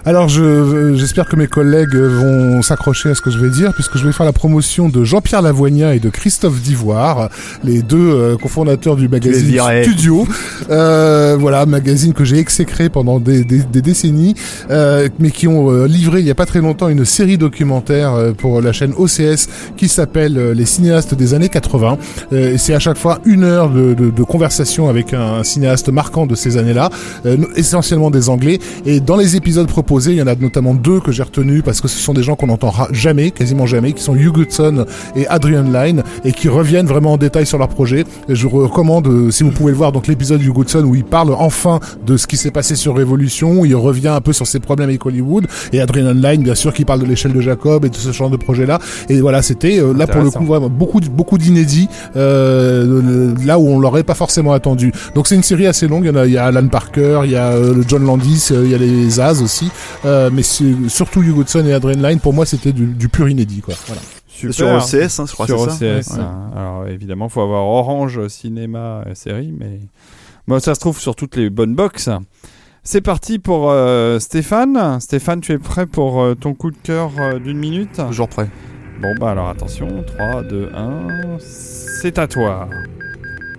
Speaker 6: Alors, je, j'espère que mes collègues vont s'accrocher à ce que je vais dire, puisque je vais faire la promotion de Jean-Pierre Lavoignat et de Christophe Divoire, les deux euh, cofondateurs du magazine. Studio. Euh, voilà, magazine que j'ai exécré pendant des, des, des décennies, euh, mais qui ont euh, livré il y a pas très longtemps une série documentaire euh, pour la chaîne OCS qui s'appelle Les cinéastes des années 80. Euh, et c'est à chaque fois une heure de, de, de conversation avec un, cinéaste marquant de ces années-là, euh, essentiellement des Anglais. Et dans les épisodes proposés, il y en a notamment deux que j'ai retenus parce que ce sont des gens qu'on n'entend ra- jamais, quasiment jamais, qui sont Hugh Goodson et Adrian Lyne et qui reviennent vraiment en détail sur leur projet. Et je vous recommande, euh, si vous pouvez le voir, donc l'épisode Hugh Goodson où il parle enfin de ce qui s'est passé sur Révolution, où il revient un peu sur ses problèmes avec Hollywood et Adrian Lyne, bien sûr, qui parle de l'échelle de Jacob et de ce genre de projet-là. Et voilà, c'était euh, là pour le coup vraiment beaucoup beaucoup d'inédits euh, là où on l'aurait pas forcément attendu. Donc c'est une série assez longue. Il y en a, il y a Alan Parker, il y a euh, le John Landis, il y a les Zaz aussi, euh, mais c'est- surtout Hugh Goodson et Adrian Lyne. Pour moi, c'était du, du pur inédit, quoi. Voilà.
Speaker 1: Super.
Speaker 3: Sur OCS, hein, je crois
Speaker 1: sur
Speaker 3: que c'est
Speaker 1: OCS.
Speaker 3: ça. Ouais.
Speaker 1: hein. Alors évidemment, faut avoir Orange Cinéma euh, série, mais bon, ça se trouve sur toutes les bonnes box. C'est parti pour euh, Stéphane. Stéphane, tu es prêt pour euh, ton coup de cœur euh, d'une minute?
Speaker 3: Toujours prêt.
Speaker 1: Bon bah alors attention, 3, 2, 1, c'est à toi.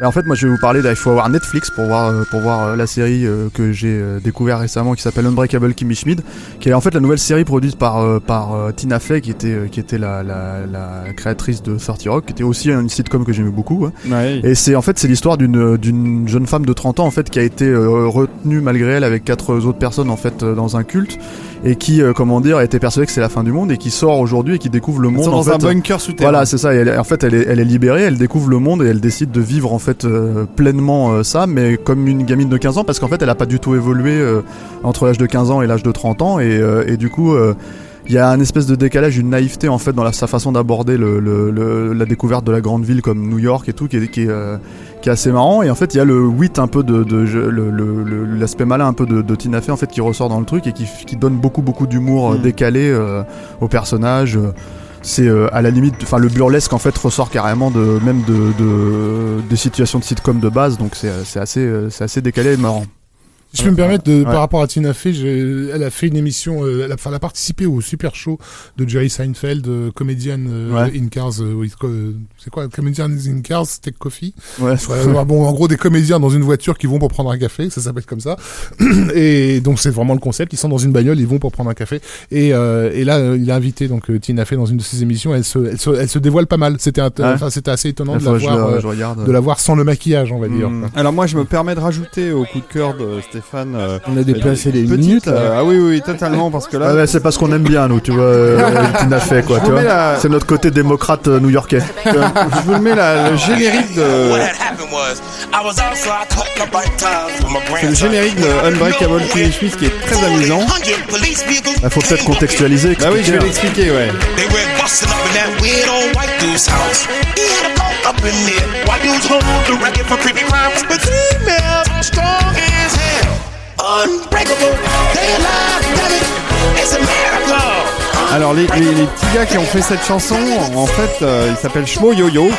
Speaker 3: Et en fait, moi, je vais vous parler là. Il faut avoir Netflix pour voir euh, pour voir euh, la série euh, que j'ai découvert récemment, qui s'appelle Unbreakable Kimmy Schmid, qui est en fait la nouvelle série produite par par Tina Fey, qui était qui était la, la, la créatrice de 30 Rock, qui était aussi une sitcom que j'aimais beaucoup. hein.
Speaker 1: Ouais.
Speaker 3: Et c'est en fait c'est l'histoire d'une d'une jeune femme de 30 ans en fait qui a été retenue malgré elle avec quatre autres personnes en fait dans un culte et qui euh, comment dire était persuadée que c'est la fin du monde et qui sort aujourd'hui et qui découvre le monde
Speaker 1: sont
Speaker 3: en
Speaker 1: dans
Speaker 3: fait,
Speaker 1: un bunker souterrain.
Speaker 3: voilà, c'est ça. Et elle- en fait, elle est, elle est libérée, elle découvre le monde et elle décide de vivre en fait euh, pleinement euh, ça, mais comme une gamine de 15 ans, parce qu'en fait, elle a pas du tout évolué euh, entre l'âge de 15 ans et l'âge de 30 ans, et, euh, et du coup. Il y a un espèce de décalage, une naïveté en fait dans la, sa façon d'aborder le, le- le- la découverte de la grande ville comme New York et tout, qui est, qui est, euh, qui est assez marrant. Et en fait, il y a le wit un peu de, de je- le- le- le- l'aspect malin un peu de, de Tina Fey en fait qui ressort dans le truc et qui, qui donne beaucoup beaucoup d'humour euh,
Speaker 1: Mm.
Speaker 3: décalé euh, au personnage. C'est euh, à la limite enfin le burlesque en fait ressort carrément de même de, de des situations de sitcom de base donc c'est c'est assez euh, c'est assez décalé et marrant
Speaker 6: Si je peux me permettre, de,
Speaker 3: Ouais.
Speaker 6: par rapport à Tina Fey, j'ai- elle a fait une émission, euh, elle, a, enfin, elle a participé au super show de Jerry Seinfeld, euh, Comedian euh,
Speaker 3: Ouais.
Speaker 6: in Cars, euh, c'est quoi, Comedian in Cars, Take Coffee?
Speaker 3: Ouais
Speaker 6: Ouais, bon, en gros, des comédiens dans une voiture qui vont pour prendre un café, ça s'appelle comme ça. *clears throat* Et donc, c'est vraiment le concept. Ils sont dans une bagnole, ils vont pour prendre un café. Et, euh, et là, il a invité donc Tina Fey dans une de ses émissions. Elle se, elle se, elle se dévoile pas mal. C'était, enfin, assez étonnant de la voir, euh, de la voir sans le maquillage, on va dire.
Speaker 3: Mm.
Speaker 1: Alors moi, je me permets de rajouter au coup de cœur de Stéphane. euh,
Speaker 2: On a déplacé les
Speaker 1: petite,
Speaker 2: minutes. là.
Speaker 1: euh, ah oui, oui, totalement, parce que là,
Speaker 3: Ah ouais, c'est parce qu'on aime bien nous tu vois euh, *laughs* Fey quoi tu vois
Speaker 1: la-
Speaker 3: c'est notre côté démocrate euh, new-yorkais *laughs*
Speaker 1: je vous mets la- le générique de. C'est le générique de Unbreakable Kimmy Schmidt qui est très amusant.
Speaker 3: il faut peut-être contextualiser
Speaker 1: Bah oui, je vais
Speaker 3: expliquer.
Speaker 1: l'expliquer, ouais.
Speaker 10: Strong as hell. Unbreakable, they alive, damn it, it's.
Speaker 1: Alors les, les- les petits gars qui ont fait cette chanson, en fait, euh, ils s'appellent Shmo Yo-Yo.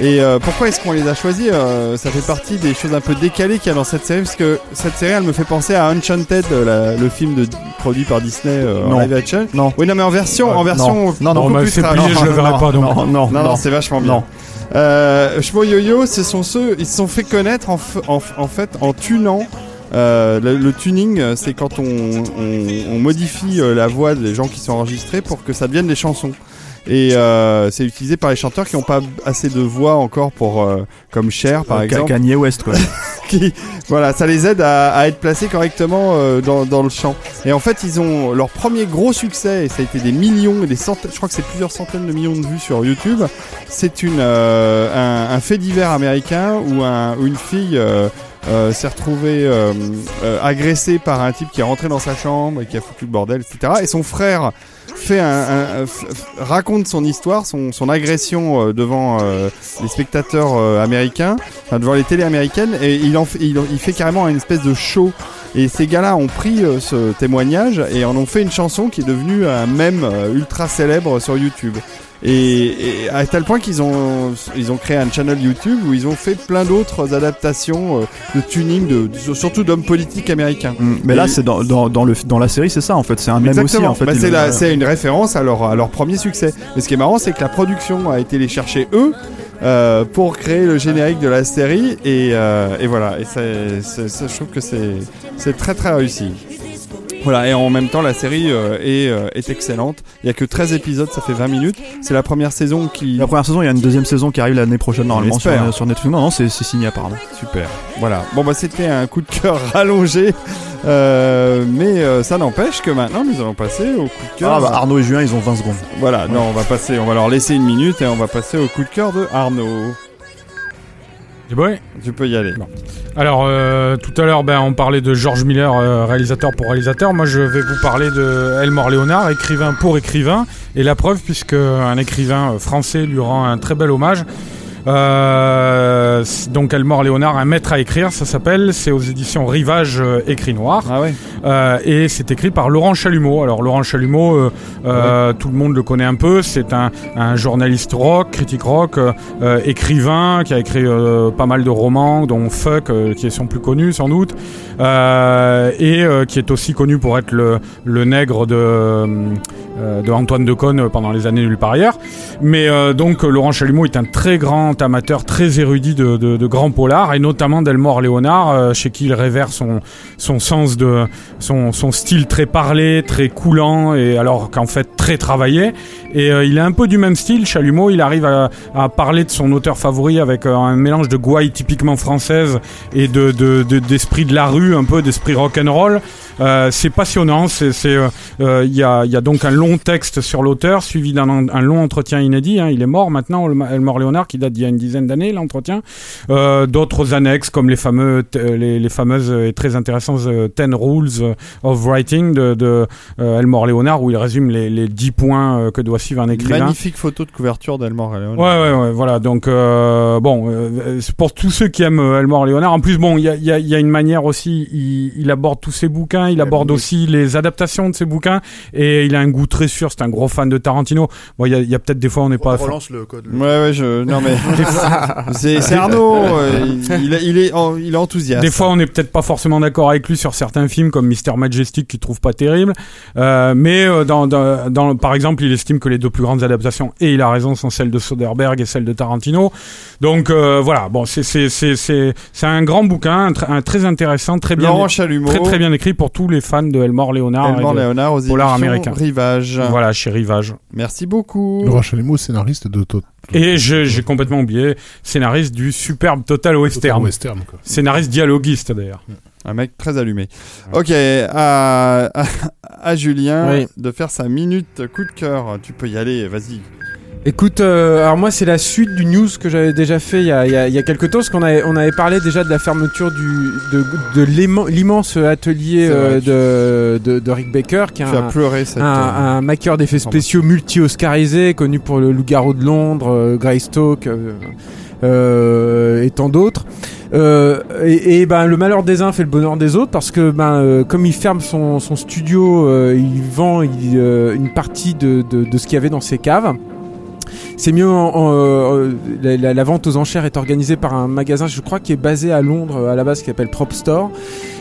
Speaker 1: Et euh, pourquoi est-ce qu'on les a choisis Euh, Ça fait partie des choses un peu décalées qu'il y a dans cette série, parce que cette série, elle me fait penser à Enchanted, la- le film de, produit par Disney euh, en
Speaker 3: Non.
Speaker 1: live action.
Speaker 3: Non.
Speaker 1: Oui, non, mais en version, en
Speaker 3: non.
Speaker 1: version plus
Speaker 5: je le verrai pas, donc.
Speaker 3: Non, non,
Speaker 1: non c'est vachement bien. Euh, Shmo Yo-Yo, ce sont ceux, ils se sont fait connaître en, en, en fait en tunant. euh, le, le tuning, euh, c'est quand on, on- on modifie euh, la voix des gens qui sont enregistrés pour que ça devienne des chansons. Et euh, c'est utilisé par les chanteurs qui n'ont pas assez de voix encore pour, euh, comme Cher par
Speaker 3: Euh,
Speaker 1: exemple.
Speaker 3: Kanye West quoi *laughs*
Speaker 1: voilà, ça les aide à, être placés correctement euh, dans, le champ. Et en fait, ils ont leur premier gros succès, et ça a été des millions et des centaines, je crois que c'est plusieurs centaines de millions de vues sur YouTube. C'est une euh, un, fait divers américain où, un, où une fille euh, s'est retrouvée euh, euh, agressée par un type qui est rentré dans sa chambre et qui a foutu le bordel, etc. Et son frère fait raconte son histoire, son, agression euh, devant euh, les spectateurs euh, américains, devant les télés américaines, et il, en fait, il, il fait carrément une espèce de show. Et ces gars-là ont pris ce témoignage et en ont fait une chanson qui est devenue un mème ultra célèbre sur YouTube. Et, et à tel point qu'ils ont, ils ont créé un channel YouTube où ils ont fait plein d'autres adaptations euh, de tuning, de, de- surtout d'hommes politiques américains.
Speaker 3: Mm, Mais là, c'est dans, dans, dans, le, dans la série, c'est ça en fait. C'est un même aussi en fait.
Speaker 1: Bah, c'est, la- c'est une référence à leur, à leur premier succès. Mais ce qui est marrant, c'est que la production a été les chercher eux euh, pour créer le générique de la série. Et, euh, et voilà. Et c'est- je trouve que c'est, c'est très très réussi. Voilà, et en même temps, la série euh, est, euh, est excellente. Il y a que 13 épisodes, ça fait 20 minutes. C'est la première saison qui.
Speaker 3: La première saison, il y a une deuxième saison qui arrive l'année prochaine normalement sur, sur Netflix. Non, non, c'est c'est signé apparemment.
Speaker 1: Super. Voilà. Bon, bah, c'était un coup de cœur *laughs* rallongé. Euh, mais euh, ça n'empêche que maintenant, nous allons passer au coup de cœur.
Speaker 3: Ah, bah, Arnaud et Julien, ils ont 20 secondes.
Speaker 1: Voilà, non, on va passer, on va leur laisser une minute et on va passer au coup de cœur de Arnaud.
Speaker 5: C'est bon
Speaker 1: Tu peux y aller.
Speaker 5: Alors, euh, tout à l'heure, ben, on parlait de George Miller, euh, réalisateur pour réalisateur. Moi, je vais vous parler de Elmore Léonard, écrivain pour écrivain. Et la preuve, puisque un écrivain euh, français lui rend un très bel hommage. Euh, donc Elmore Léonard, un maître à écrire, ça s'appelle. C'est aux éditions Rivage euh, Écrit Noir.
Speaker 1: Ah ouais.
Speaker 5: Euh, et c'est écrit par Laurent Chalumeau. Alors Laurent Chalumeau, euh, tout le monde le connaît un peu. C'est un, un journaliste rock, critique rock, écrivain qui a écrit pas mal de romans, dont Fuck, qui est son plus connu sans doute, et qui est aussi connu pour être le, le nègre de, de Antoine Decaune pendant les années nulle part ailleurs. Mais donc Laurent Chalumeau est un très grand amateur, très érudit de, grands polars, et notamment d'Elmore Léonard, euh, chez qui il révère son, sens de son style très parlé, très coulant, et alors qu'en fait très travaillé. Et euh, il est un peu du même style, Chalumeau. Il arrive à, parler de son auteur favori avec euh, un mélange de gouaille typiquement française et de de- de- d'esprit de, la rue, un peu d'esprit rock'n'roll. Euh, c'est passionnant. C'est euh, il y a donc un long texte sur l'auteur suivi d'un un long entretien inédit. hein. Il est mort maintenant, Elmore Léonard, qui date d'il y a une dizaine d'années l'entretien. D'autres annexes comme les fameux les, fameuses et très intéressantes 10 Rules of Writing de, de Elmore Léonard où il résume les, les 10 points que doit suivre un écrivain.
Speaker 1: Magnifique photo de couverture d'Elmore Léon.
Speaker 5: Ouais, ouais, ouais, voilà. Donc, euh, bon, euh, c'est pour tous ceux qui aiment euh, Elmore Léonard. En plus, bon, il y a, il y, a, il y a une manière aussi. Il, il aborde tous ses bouquins, il aborde aussi les adaptations de ses bouquins, et il a un goût très sûr. C'est un gros fan de Tarantino. Bon, il y a, il y a peut-être des fois on n'est pas.
Speaker 3: relance le code.
Speaker 1: Ouais, ouais, je. Non, mais. *laughs* c'est Arnaud. euh, il, il est- il est, en- il est enthousiaste.
Speaker 5: Des fois, on n'est peut-être pas forcément d'accord avec lui sur certains films comme Mister Majestic qu'il trouve pas terrible, Euh, mais euh, dans, dans, dans- par exemple, il estime que les deux plus grandes adaptations, et il a raison, sont celles de Soderbergh et celles de Tarantino. Donc euh, voilà, bon, c'est c'est c'est c'est c'est un grand bouquin, un, tr- un très intéressant, très bien très très bien écrit pour tous les fans de Elmore Léonard. et
Speaker 1: Elmore Léonard aux
Speaker 5: polar américain.
Speaker 1: Rivage.
Speaker 5: Voilà, chez Rivage.
Speaker 1: Merci beaucoup.
Speaker 6: Laurent Chalumeau, scénariste de Toto.
Speaker 5: Et je- j'ai complètement oublié, scénariste du superbe Total Western.
Speaker 6: Western, quoi.
Speaker 5: Scénariste dialoguiste d'ailleurs.
Speaker 1: Un mec très allumé. Ok, à, à, à Julien
Speaker 2: Oui.
Speaker 1: de faire sa minute coup de cœur. Tu peux y aller, vas-y.
Speaker 2: Écoute, euh, alors moi c'est la suite du news que j'avais déjà fait il y a, il y a- il y a quelques temps, parce qu'on avait, on avait parlé déjà de la fermeture du, de, de l'immen- l'immense atelier euh, de, de, de Rick Baker, qui est
Speaker 1: Tu as
Speaker 2: un,
Speaker 1: pleuré cette.
Speaker 2: un,
Speaker 1: euh,
Speaker 2: un maquilleur d'effets spéciaux multi-oscarisé, connu pour le Loup-garou de Londres, euh, Greystoke et tant d'autres. Euh, et, et ben le malheur des uns fait le bonheur des autres parce que ben euh, comme il ferme son, studio, euh, il vend euh, une partie de, de, de ce qu'il y avait dans ses caves. C'est mieux. Euh, la, vente aux enchères est organisée par un magasin, je crois, qui est basé à Londres à la base, qui s'appelle Prop Store.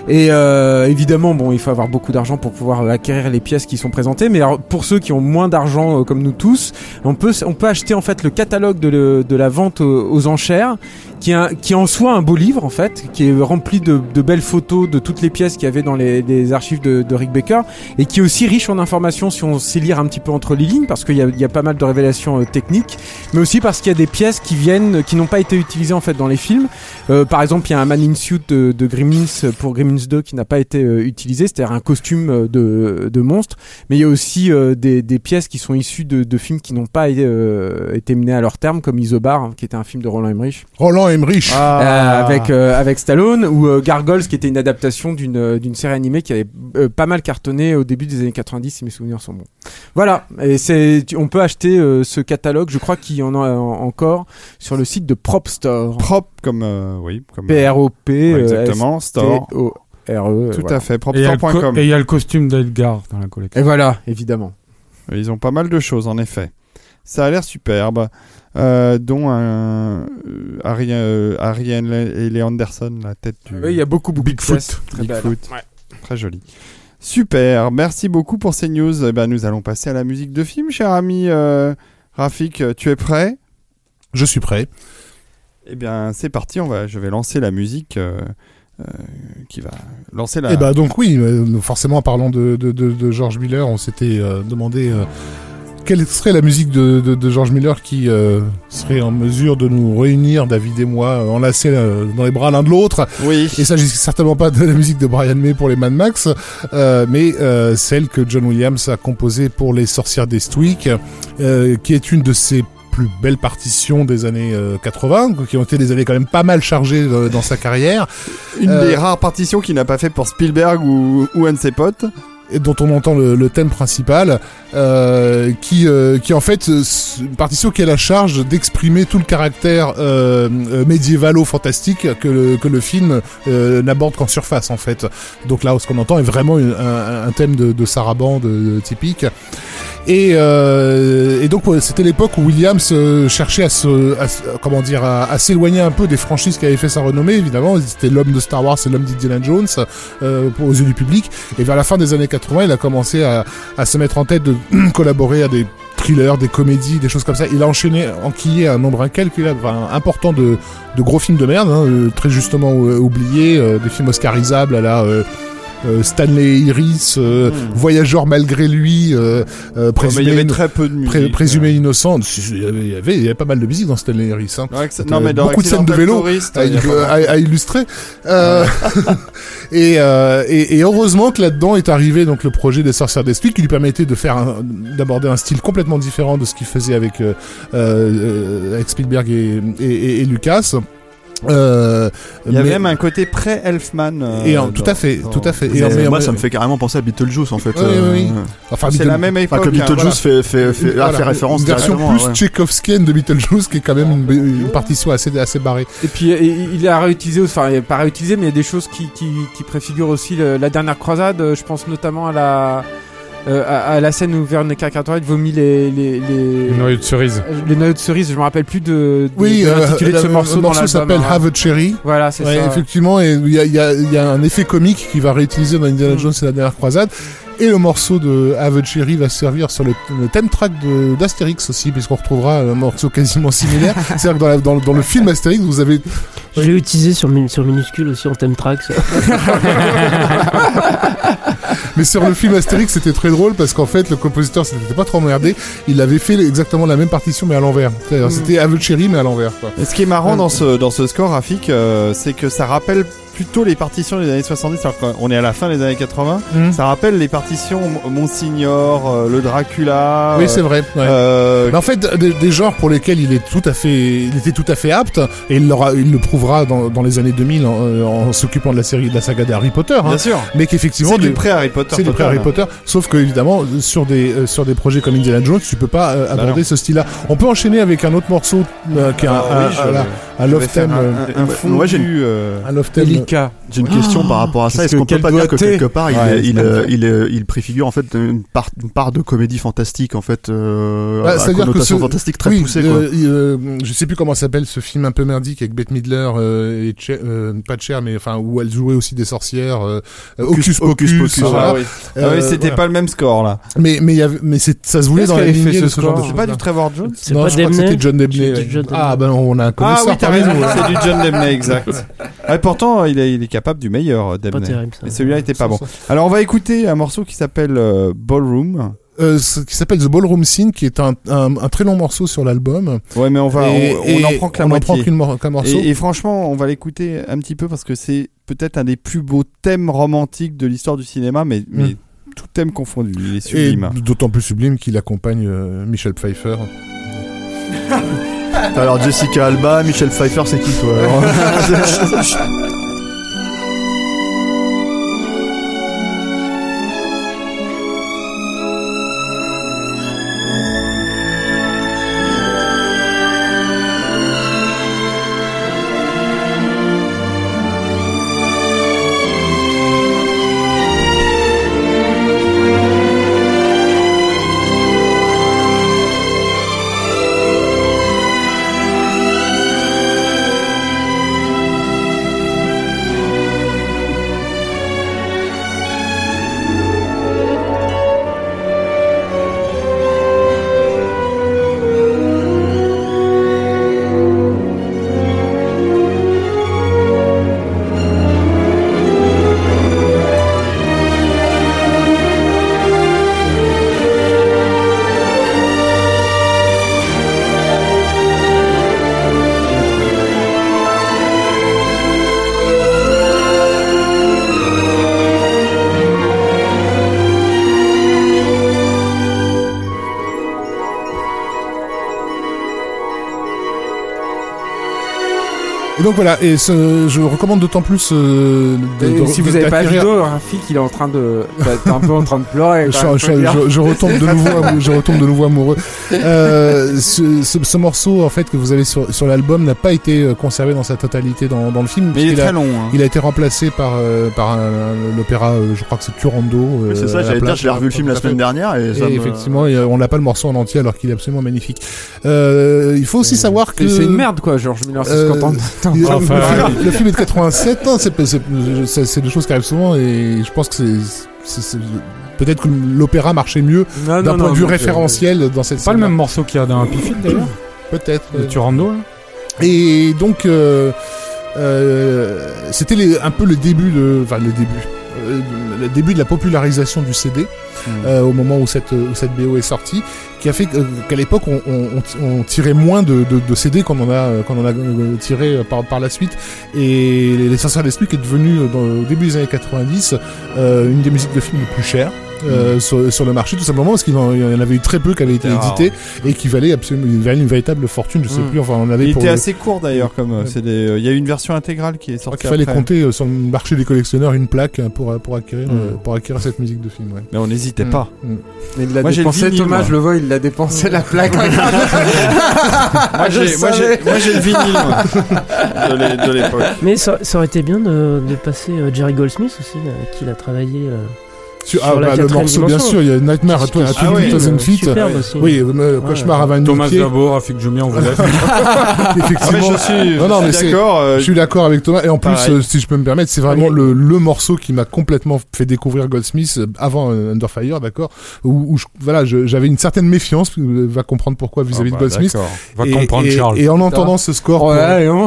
Speaker 2: Et euh, évidemment, bon, il faut avoir beaucoup d'argent pour pouvoir acquérir les pièces qui sont présentées. Mais alors, pour ceux qui ont moins d'argent, euh, comme nous tous, on peut, acheter en fait le catalogue de, la vente aux enchères, qui est, un- qui est en soi un beau livre en fait, qui est rempli de, de belles photos de toutes les pièces qu'il y avait dans les, les archives de, de Rick Baker, et qui est aussi riche en informations si on sait lire un petit peu entre les lignes, parce qu'il y a, y a pas mal de révélations euh, techniques, mais aussi parce qu'il y a des pièces qui viennent, qui n'ont pas été utilisées en fait dans les films. Euh, par exemple, il y a un man in suit de, de Gremlins pour Gremlins 2 qui n'a pas été euh, utilisé, c'est-à-dire un costume euh, de, de monstre. Mais il y a aussi des, des pièces qui sont issues de, films qui n'ont pas été, menés à leur terme, comme Isobar, hein, qui était un film de Roland Emmerich.
Speaker 6: Emmerich.
Speaker 2: Euh, avec euh, avec Stallone ou euh, Gargoyles qui était une adaptation d'une d'une série animée qui avait euh, pas mal cartonné au début des années 90 si mes souvenirs sont bons. Voilà, et c'est on peut acheter euh, ce catalogue, je crois qu'il y en a encore sur le site de Prop Store.
Speaker 1: Prop comme euh, oui, comme
Speaker 2: P R O P
Speaker 1: Ouais, exactement, store.
Speaker 2: O R E
Speaker 1: Tout à fait, propstore.com.
Speaker 5: et il y a le costume d'Edgar dans la collection.
Speaker 2: Et voilà, évidemment.
Speaker 1: Ils ont pas mal de choses en effet. Ça a l'air superbe. Euh, dont un euh, euh, Harry et Lee Anderson, la tête du
Speaker 2: Oui, il y a beaucoup beaucoup de
Speaker 1: Bigfoot.
Speaker 2: Très belles.
Speaker 1: Bigfoot. Très joli. Super, merci beaucoup pour ces news. Eh ben, nous allons passer à la musique de film, cher ami euh, Rafik. Tu es prêt?
Speaker 6: Je suis prêt.
Speaker 1: Eh bien, c'est parti. On va, je vais lancer la musique euh, euh, qui va lancer la.
Speaker 6: Et bah donc oui, forcément en parlant de, de, de, de George Miller, on s'était euh, demandé euh, quelle serait la musique de, de, de George Miller qui euh, serait en mesure de nous réunir, David et moi, euh, enlacés euh, dans les bras l'un de l'autre?
Speaker 1: Oui.
Speaker 6: Et ça, certainement pas de la musique de Brian May pour les Mad Max, euh, mais celle que John Williams a composée pour les Sorcières d'Estwick, qui est une de ses plus belles partitions des années euh, 80, qui ont été des années quand même pas mal chargées dans sa carrière.
Speaker 1: Une des rares partitions qu'il n'a pas fait pour Spielberg ou, ou un de ses potes.
Speaker 6: et dont on entend le, le thème principal, euh, qui, euh, qui en fait euh, partition qui a la charge d'exprimer tout le caractère euh, euh, médiévalo-fantastique que le, que le film n'aborde qu'en surface en fait. Donc là, ce qu'on entend est vraiment un, un thème de, de sarabande typique. Et, et donc c'était l'époque où Williams cherchait à se, à comment dire, à, s'éloigner un peu des franchises qui avaient fait sa renommée. Évidemment, c'était l'homme de Star Wars et l'homme d'Indiana Jones aux yeux du public. Et vers la fin des années 80, il a commencé à, à se mettre en tête de *clears throat* collaborer à des thrillers, des comédies, des choses comme ça. Il a enchaîné, enquillé un nombre incalculable, enfin, important de, de gros films de merde, hein, euh, très justement euh, oubliés, euh, des films oscarisables à la Stanley Iris, euh, Voyageur malgré lui, euh, euh,
Speaker 1: Ouais,
Speaker 6: présumé, innocent. Il y, avait, il, y avait, il y avait pas mal de musique dans Stanley Iris. Hein.
Speaker 1: Ouais, ça-
Speaker 6: C'était,
Speaker 1: non, mais
Speaker 6: euh,
Speaker 1: dans
Speaker 6: beaucoup de scènes de vélo à, illustrer. Euh, *laughs* et, euh, et, et heureusement que là-dedans est arrivé donc le projet des Sorcières d'Esprit qui lui permettait de faire d'aborder un style complètement différent de ce qu'il faisait avec euh, euh, avec Spielberg et Lucas. Euh,
Speaker 1: Il y
Speaker 6: mais-
Speaker 1: même un côté pré-Elfman. euh,
Speaker 6: et en- tout à fait,
Speaker 1: dans-
Speaker 6: tout à fait.
Speaker 3: Et moi, ça me fait carrément penser à Beetlejuice en fait.
Speaker 6: Oui, oui, oui.
Speaker 3: Euh,
Speaker 6: Enfin,
Speaker 1: C'est
Speaker 6: Beetle-
Speaker 1: la même époque.
Speaker 3: Enfin, que
Speaker 1: hein,
Speaker 3: Beetlejuice
Speaker 1: voilà.
Speaker 3: fait, fait, fait, a
Speaker 6: Voilà,
Speaker 3: fait référence
Speaker 6: une version plus
Speaker 3: ouais.
Speaker 6: tchékovskienne de Beetlejuice qui est quand même une, une partition assez assez barrée.
Speaker 2: Et puis et- il a réutilisé, enfin il a pas réutilisé, mais il y a des choses qui, qui, qui préfigurent aussi le- la dernière croisade. Euh, Je pense notamment à la euh, à, à la scène où Verne Cartwright vomit les les les,
Speaker 5: Une noyau de cerise.
Speaker 2: euh, les noyaux de cerise. Je me rappelle plus de, de,
Speaker 6: Oui,
Speaker 2: de
Speaker 6: euh,
Speaker 2: de ce
Speaker 6: le-
Speaker 2: morceau.
Speaker 6: le morceau s'appelle
Speaker 2: hein.
Speaker 6: Have a Cherry.
Speaker 2: Voilà, c'est
Speaker 6: Ouais,
Speaker 2: ça.
Speaker 6: effectivement, et il y a, y, a, y a un effet comique qui va réutiliser dans Indiana Jones et la dernière croisade. Et le morceau de Have a Cherry va servir sur le, le thème track de- d'Astérix aussi, puisqu'on retrouvera un morceau quasiment similaire. *laughs* C'est-à-dire que dans, la- dans, le- dans le film Astérix, vous avez
Speaker 4: Je l'ai utilisé sur, sur minuscule aussi en thème track. ça. *laughs*
Speaker 6: Mais sur le film Astérix, c'était très drôle parce qu'en fait, le compositeur s'était pas trop emmerdé. Il avait fait exactement la même partition mais à l'envers. C'est-à-dire,
Speaker 1: Mm.
Speaker 6: C'était Have a Cherry mais à l'envers. quoi.
Speaker 1: Et ce qui est marrant dans ce, dans ce score graphique, euh, c'est que ça rappelle plutôt les partitions des années 70, alors qu'on est à la fin des années 80.
Speaker 6: Mhm.
Speaker 1: Ça rappelle les partitions Monsignor, euh, le Dracula.
Speaker 6: Oui,
Speaker 1: euh,
Speaker 6: c'est vrai. ouais.
Speaker 1: euh,
Speaker 6: Mais en fait, des, des genres pour lesquels il est tout à fait, il était tout à fait apte, et il, l'aura- il le prouvera dans, dans les années 2000 en, euh, en s'occupant de la série, de la saga d'Harry Potter. hein.
Speaker 1: bien sûr.
Speaker 6: Mais qu'effectivement,
Speaker 1: C'est du
Speaker 6: des-
Speaker 1: pré-Harry Potter.
Speaker 6: c'est du pré-Harry
Speaker 1: hein.
Speaker 6: Potter. Sauf que évidemment, sur des euh, sur des projets comme Indiana Jones, tu peux pas
Speaker 1: Bah
Speaker 6: aborder ce style-là. On peut enchaîner avec un autre morceau qui est un,
Speaker 1: Ah
Speaker 6: un-
Speaker 1: oui,
Speaker 6: un-
Speaker 1: je-
Speaker 6: un- un
Speaker 1: je
Speaker 6: love theme,
Speaker 1: un- un, un
Speaker 3: Ouais,
Speaker 1: euh,
Speaker 6: un love theme.
Speaker 2: Jessica.
Speaker 3: J'ai une question par rapport à ça. Est-ce qu'on
Speaker 2: que-
Speaker 3: peut pas dire que quelque part il,
Speaker 1: Ouais,
Speaker 3: il, euh,
Speaker 1: magnifique.
Speaker 3: il, euh, il préfigure en fait une part, une part de comédie fantastique en fait, euh,
Speaker 6: Bah,
Speaker 3: à
Speaker 6: c'est-à-dire que
Speaker 3: connotation
Speaker 6: ce-
Speaker 3: fantastique très
Speaker 6: oui,
Speaker 3: poussée quoi.
Speaker 6: euh, il, euh, je sais plus comment s'appelle ce film un peu merdique avec Bette Midler euh, et Cher- euh, pas Cher mais enfin où elle jouait aussi des sorcières
Speaker 3: Hocus
Speaker 6: Hocus Pocus,
Speaker 3: Pocus,
Speaker 6: voilà.
Speaker 1: Ah oui. Ah oui, c'était
Speaker 6: voilà.
Speaker 1: pas le même score là.
Speaker 6: mais mais il y avait mais ça se voulait dans lignée
Speaker 2: fait
Speaker 6: de
Speaker 2: ce score
Speaker 1: C'est pas du Trevor Jones
Speaker 4: C'est
Speaker 6: non,
Speaker 4: pas
Speaker 6: je crois que
Speaker 4: Debney
Speaker 6: c'était John Debney. Ah ben on a un
Speaker 1: Ah oui, t'as raison, c'est du John Debney, exact. *laughs* Ah, pourtant, il est, il est capable du meilleur, euh,
Speaker 4: Pas
Speaker 1: Debney.
Speaker 4: terrible ça.
Speaker 1: Et celui-là était pas bon.
Speaker 6: ça.
Speaker 1: Alors, on va écouter un morceau qui s'appelle euh, Ballroom.
Speaker 6: Euh, ce qui s'appelle The Ballroom Scene qui est un, un, un très long morceau sur l'album.
Speaker 1: Ouais, mais on va,
Speaker 6: Et-
Speaker 1: on, on
Speaker 6: et
Speaker 1: en prend que la
Speaker 6: on en prend
Speaker 1: moitié.
Speaker 6: qu'une mor- qu'un morceau.
Speaker 1: Et, et franchement, on va l'écouter un petit peu parce que c'est peut-être un des plus beaux thèmes romantiques de l'histoire du cinéma, mais, mais tout thème confondu. Il est
Speaker 6: Et
Speaker 1: sublime.
Speaker 6: d'autant plus sublime qu'il accompagne euh, Michel Pfeiffer. *laughs*
Speaker 3: Alors Jessica Alba, Michel Pfeiffer, c'est qui toi *laughs* *laughs*
Speaker 6: Et donc voilà, et ce, je recommande d'autant plus. euh, de-
Speaker 2: Et
Speaker 6: de-
Speaker 2: si
Speaker 6: de-
Speaker 2: vous avez pas vidéo, Rafik, il est en train de. bah, T'es un peu en train de pleurer.
Speaker 6: Je,
Speaker 2: même,
Speaker 6: je- je- je retombe de nouveau, je retombe de nouveau amoureux. Euh, ce, ce- ce morceau en fait que vous avez sur, sur l'album n'a pas été euh, conservé dans sa totalité dans, dans le film.
Speaker 1: Mais il est
Speaker 6: a-
Speaker 1: très long. hein.
Speaker 6: Il a été remplacé par euh, par un- l'opéra, euh, je crois que c'est Turando. euh,
Speaker 3: C'est ça,
Speaker 6: la
Speaker 3: j'allais dire, j'ai revu le film la semaine dernière et,
Speaker 6: Et
Speaker 3: me-
Speaker 6: effectivement, et, on n'a pas le morceau en entier alors qu'il est absolument magnifique. Euh, il faut aussi savoir que
Speaker 2: C'est c'est une merde, quoi, Georges Miller,
Speaker 5: Enfin,
Speaker 6: le, film,
Speaker 5: ouais.
Speaker 6: le film est de 87 ans, c'est c'est- c'est- c'est des choses qui arrivent souvent et je pense que c'est- c'est c'est- peut-être que l'opéra marchait mieux
Speaker 2: Non,
Speaker 6: d'un
Speaker 2: non,
Speaker 6: point
Speaker 2: non,
Speaker 6: de vue référentiel dans cette
Speaker 5: C'est pas le même morceau qu'il y a dans Happy Feet d'ailleurs
Speaker 6: Peut-être.
Speaker 5: de
Speaker 6: ouais.
Speaker 5: Turando là
Speaker 6: Et donc, euh, euh, c'était les- un peu le début de, enfin le début, le début de la popularisation du CD euh, au moment où cette, où cette BO est sortie, qui a fait que- qu'à l'époque on, on, on- tirait moins de, de, de CD qu'on en a, qu'on en a euh, tiré euh, par, par la suite. Et les, les Sorcières d'Esprit qui est devenu euh, dans, au début des années 90 euh, une des musiques de film les plus chères. Euh, sur, sur le marché tout simplement parce qu'il en, il y en avait eu très peu qui avaient été édités et qui valaient absolument il valait une véritable fortune je sais
Speaker 2: Mm.
Speaker 6: plus enfin on avait
Speaker 1: Il
Speaker 6: pour
Speaker 1: était
Speaker 6: le-
Speaker 1: assez court d'ailleurs, comme euh,
Speaker 6: Ouais.
Speaker 1: c'est des- euh, Il y a eu une version intégrale qui est sortie
Speaker 6: qu'il fallait
Speaker 1: après.
Speaker 6: compter euh, sur le marché des collectionneurs une plaque euh, pour, pour, acquérir,
Speaker 1: Mm.
Speaker 6: euh, pour acquérir cette musique de film. Ouais.
Speaker 1: Mais on n'hésitait
Speaker 6: Mm.
Speaker 1: pas.
Speaker 6: Mm.
Speaker 2: Mais il l'a
Speaker 1: Moi, j'ai le
Speaker 2: dépensé,
Speaker 1: vinyle,
Speaker 2: Thomas,
Speaker 1: moi.
Speaker 2: je le vois, il l'a dépensé la plaque. *laughs*
Speaker 1: Moi j'ai le vinyle *laughs* de l'é- de l'époque.
Speaker 4: Mais ça, ça aurait été bien de, de passer euh, Jerry Goldsmith aussi, qui l'a travaillé. Euh,
Speaker 6: Sur, ah, bah, le morceau, bien sûr, il y a Nightmare
Speaker 4: est
Speaker 6: at
Speaker 4: sublime,
Speaker 6: 2000
Speaker 4: euh,
Speaker 6: Feet.
Speaker 4: superbe aussi.
Speaker 6: Oui, euh,
Speaker 4: Ouais.
Speaker 6: Cauchemar à 20
Speaker 5: Thomas. Dabo, Rafik Djumi, on vous laisse.
Speaker 1: Ah, mais
Speaker 6: Effectivement.
Speaker 1: je suis,
Speaker 6: Non, non,
Speaker 1: je
Speaker 6: mais
Speaker 1: d'accord. euh,
Speaker 6: Je suis d'accord avec Thomas. Et en plus, euh, si je peux me permettre, c'est vraiment
Speaker 4: Oui.
Speaker 6: le, le morceau qui m'a complètement fait découvrir Goldsmith euh, avant euh, Under Fire, d'accord où, où je- voilà, je- j'avais une certaine méfiance, euh, va comprendre pourquoi vis-à-vis
Speaker 1: ah,
Speaker 6: de
Speaker 1: bah,
Speaker 6: Goldsmith.
Speaker 1: d'accord.
Speaker 5: Va
Speaker 6: et,
Speaker 5: comprendre
Speaker 6: et-
Speaker 5: Charles.
Speaker 6: et en entendant ce score,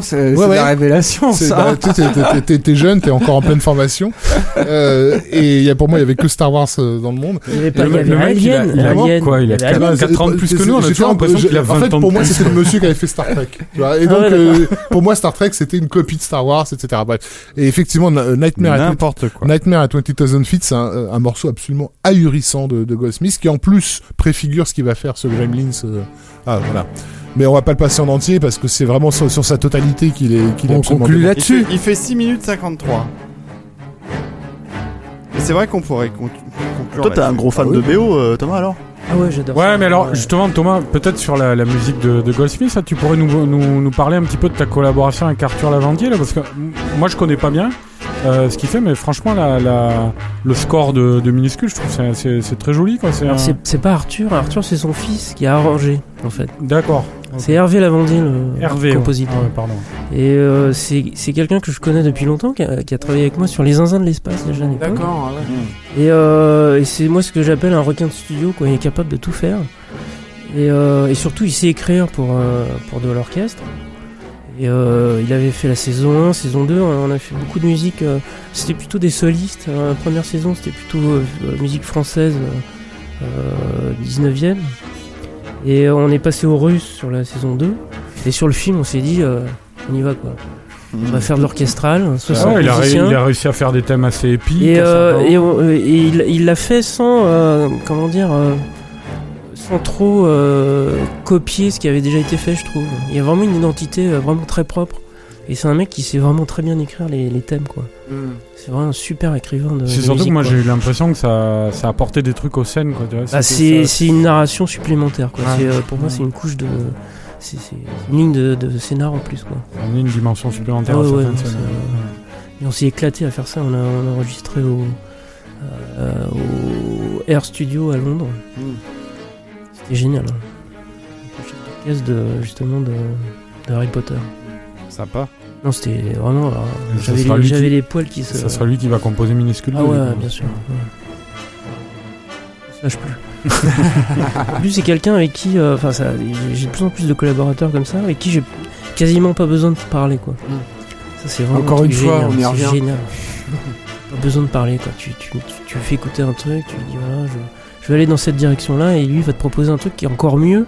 Speaker 2: c'est
Speaker 6: Ouais, ouais.
Speaker 2: la révélation, ça.
Speaker 6: bah, tu sais, t'es- jeune, t'es encore en pleine formation. Euh, et il y a, pour moi, il y avait que Star Wars euh, dans le monde.
Speaker 4: Il avait pas
Speaker 5: Le-
Speaker 4: il
Speaker 5: le mec, il a- il a
Speaker 4: Alien,
Speaker 5: quoi, il a
Speaker 4: y avait
Speaker 5: quatre-
Speaker 4: Alien.
Speaker 5: quatre ans de plus que nous, on a toujours l'impression qu'il a
Speaker 6: En
Speaker 5: 20
Speaker 6: fait,
Speaker 5: ans de
Speaker 6: pour moi, c'était le monsieur qui avait fait Star Trek. tu vois. Et
Speaker 4: Ah
Speaker 6: donc,
Speaker 4: ouais,
Speaker 6: euh, pour moi, Star Trek, c'était une copie de Star Wars, etc. Bref. Et effectivement, Na- Nightmare at,
Speaker 1: N'importe quoi.
Speaker 6: Nightmare at 20,000 Feet, c'est un, un morceau absolument ahurissant de, de Goldsmith, qui en plus préfigure ce qu'il va faire ce Gremlins. euh, Ah, voilà. Mais on va pas le passer en entier parce que c'est vraiment sur, sur sa totalité qu'il est, qu'il est
Speaker 2: On
Speaker 6: absolument
Speaker 2: conclut
Speaker 1: Il
Speaker 2: là-dessus.
Speaker 1: fait, il fait 6 minutes 53. C'est vrai qu'on pourrait con- conclure.
Speaker 3: Toi, t'es un gros fan
Speaker 1: Ah oui.
Speaker 3: de BO, euh, Thomas, alors?
Speaker 4: Ah ouais, j'adore.
Speaker 5: Ouais,
Speaker 4: ça.
Speaker 5: mais alors
Speaker 4: Ouais.
Speaker 5: justement, Thomas, peut-être sur la, la musique de, de Goldsmith, ça, tu pourrais nous, nous, nous parler un petit peu de ta collaboration avec Arthur Lavandier, là, parce que moi je connais pas bien. euh, ce qu'il fait, mais franchement, la, la- le score de, de minuscule, je trouve que c'est- c'est très joli. quoi. C'est
Speaker 4: Alors,
Speaker 5: un-
Speaker 4: c'est c'est pas Arthur, Arthur c'est son fils qui a arrangé en fait.
Speaker 5: D'accord.
Speaker 4: C'est Hervé Lavandier, le
Speaker 5: Hervé, ouais.
Speaker 4: compositeur.
Speaker 5: Ouais, pardon.
Speaker 4: Et euh, c'est quelqu'un que je connais depuis longtemps, qui a, qui a travaillé avec moi sur les zinzins de l'espace déjà.
Speaker 2: D'accord, ouais.
Speaker 4: Et, euh, et c'est moi ce que j'appelle un requin de studio, quoi. Il est capable de tout faire. Et, euh, et surtout, il sait écrire pour, euh, pour de l'orchestre. Et euh, il avait fait la saison 1, saison 2, on a fait beaucoup de musique. euh, c'était plutôt des solistes. Euh, La première saison, c'était plutôt euh, euh, musique française, euh, 19e. Et on est passé au russe sur la saison 2. Et sur le film, on s'est dit, euh, on y va quoi. On va faire de l'orchestral, 60
Speaker 5: Ouais, il, a, il réussi à faire des thèmes assez épiques.
Speaker 4: Et, euh,
Speaker 5: sympas.
Speaker 4: et, on- et il l'a fait sans, euh, comment dire, euh, sans trop euh, copier ce qui avait déjà été fait, je trouve. Il y a vraiment une identité euh, vraiment très propre. Et c'est un mec qui sait vraiment très bien écrire les, les thèmes, quoi. C'est vraiment un super écrivain de.
Speaker 5: C'est surtout
Speaker 4: musique,
Speaker 5: que moi j'ai eu l'impression que ça, ça apportait des trucs aux scènes. Quoi,
Speaker 4: Bah, c'est
Speaker 5: ça-
Speaker 4: une narration supplémentaire, quoi.
Speaker 5: Ouais.
Speaker 4: Euh, pour moi, c'est une couche de. C'est une ligne de, de scénar en plus, quoi.
Speaker 5: On a une dimension supplémentaire
Speaker 4: Ah
Speaker 5: à
Speaker 4: ouais,
Speaker 5: certaines scènes.
Speaker 4: Et on s'est éclaté à faire ça. On a, on a enregistré au, euh, au Air Studio à Londres. C'était génial. hein. D'orchestre de justement de, de Harry Potter.
Speaker 1: Sympa.
Speaker 4: Non, c'était vraiment.
Speaker 5: ça
Speaker 4: J'avais les,
Speaker 5: lui
Speaker 4: j'avais
Speaker 5: qui-
Speaker 4: les poils qui se.
Speaker 5: Ça sera lui qui va composer minuscule.
Speaker 4: Ah ouais, bien sûr. ouais. Ça, je peux. en plus, c'est quelqu'un avec qui. euh, Enfin, ça, j'ai- j'ai de plus en plus de collaborateurs comme ça, avec qui j'ai quasiment pas besoin de parler, quoi. Ça, c'est vraiment.
Speaker 2: Encore
Speaker 4: un truc
Speaker 2: une fois,
Speaker 4: génial,
Speaker 2: on y
Speaker 4: c'est
Speaker 2: revient.
Speaker 4: génial. pas besoin de parler, quoi. Tu, tu, tu, tu fais écouter un truc, tu lui dis, voilà, je, je vais aller dans cette direction-là, et lui va te proposer un truc qui est encore mieux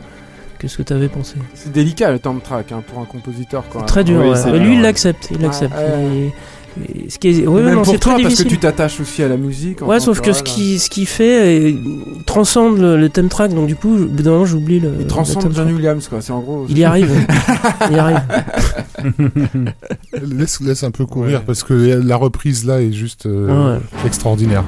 Speaker 4: que ce que tu avais pensé.
Speaker 2: C'est délicat le time track hein, pour un compositeur. Quand même.
Speaker 4: Très dur,
Speaker 1: Oui,
Speaker 4: ouais.
Speaker 1: c'est
Speaker 4: Mais lui, il l'accepte. Il l'accepte.
Speaker 2: Ouais.
Speaker 4: Et- et ce qui est... ouais,
Speaker 2: Même
Speaker 4: non,
Speaker 2: pour
Speaker 4: c'est
Speaker 2: toi,
Speaker 4: très
Speaker 2: parce que tu t'attaches aussi à la musique. en
Speaker 4: Ouais, sauf que ce qui, ce qu'il fait transcende le, le theme track, donc du coup, au bout d'un moment, j'oublie le.
Speaker 2: Il transcende John. Williams, quoi. C'est en gros.
Speaker 4: Il y arrive. *laughs* il y arrive.
Speaker 6: Laisse, laisse un peu courir
Speaker 5: Ouais.
Speaker 6: parce que la reprise là est juste euh,
Speaker 4: Ah ouais.
Speaker 6: extraordinaire.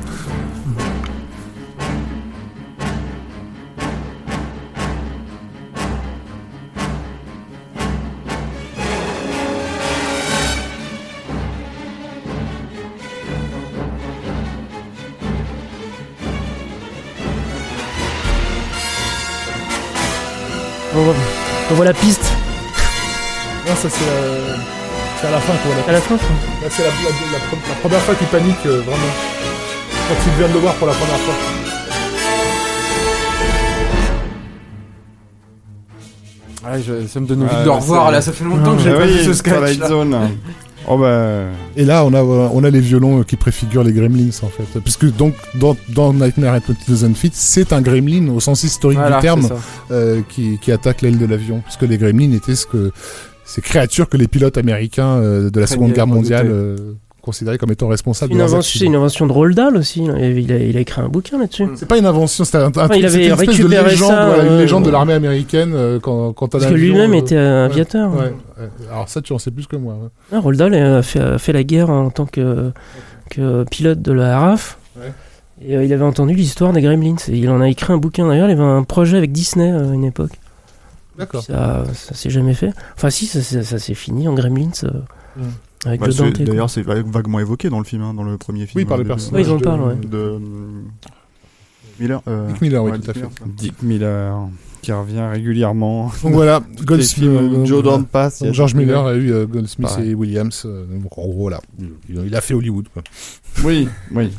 Speaker 4: On voit la piste
Speaker 6: Non, ça c'est euh, c'est à la fin quoi.
Speaker 4: à la fin.
Speaker 6: Là, c'est la, la- la la première fois qu'il panique euh, vraiment. Quand il vient de le voir pour la première fois.
Speaker 2: Ouais, je- ça me donne envie
Speaker 1: Ouais,
Speaker 2: de le revoir
Speaker 1: c'est-
Speaker 2: là. Ça fait longtemps que j'ai
Speaker 1: Ah
Speaker 2: pas
Speaker 1: oui,
Speaker 2: vu ce sketch.
Speaker 1: Twilight
Speaker 2: là.
Speaker 1: Zone. *laughs* Oh bah.
Speaker 6: Et là, on a, euh, on a les violons qui préfigurent les gremlins en fait. Puisque donc dans, dans Nightmare at Pleasant Feet, c'est un gremlin au sens historique
Speaker 2: Voilà,
Speaker 6: du terme euh, qui, qui attaque l'aile de l'avion. Puisque les gremlins étaient ce que ces créatures que les pilotes américains euh, de la Seconde Guerre mondiale euh, considéraient comme étant responsables
Speaker 4: Une invention, c'est une invention de Roald Dahl aussi. là. Il a, il a écrit un bouquin là-dessus.
Speaker 2: Mm.
Speaker 6: C'est pas une invention, c'était un, un truc-
Speaker 4: il avait
Speaker 6: une espèce de légende,
Speaker 4: ça,
Speaker 6: voilà, une
Speaker 4: euh,
Speaker 6: légende de l'armée américaine euh, quand, quand un
Speaker 4: Parce que
Speaker 6: avion,
Speaker 4: lui-même
Speaker 6: euh,
Speaker 4: était un aviateur.
Speaker 6: ouais, ouais. Alors ça, tu en sais plus que moi. ouais.
Speaker 4: Ah, Roald Dahl a fait, a fait la guerre en tant que, que pilote de la RAF.
Speaker 6: Ouais.
Speaker 4: Et euh, il avait entendu l'histoire des Gremlins. Et il en a écrit un bouquin d'ailleurs. Il avait un projet avec Disney euh, à une époque.
Speaker 6: D'accord.
Speaker 4: Ça, ça s'est jamais fait. Enfin, si, ça, s'est- ça s'est fini en Gremlins. euh,
Speaker 6: Mm.
Speaker 4: Avec
Speaker 3: Bah,
Speaker 4: le.
Speaker 3: D'ailleurs, c'est va- vaguement évoqué dans le film, hein, dans le premier film.
Speaker 6: Oui, par les
Speaker 3: de-
Speaker 6: personnages.
Speaker 4: Ouais, ils en
Speaker 6: de-
Speaker 4: parlent, ouais.
Speaker 3: De euh, Miller. euh,
Speaker 6: Dick Miller, oui,
Speaker 3: ouais,
Speaker 6: tout à
Speaker 3: Dick
Speaker 6: fait.
Speaker 3: Miller,
Speaker 1: Dick Miller qui revient régulièrement.
Speaker 6: Donc voilà, *laughs* Goldsmith, euh,
Speaker 1: Joe. Dante passe.
Speaker 6: George Miller a eu euh, Goldsmith
Speaker 1: Pareil.
Speaker 6: et Williams. euh, donc en gros, voilà, il, il a fait Hollywood. Quoi.
Speaker 1: Oui, oui.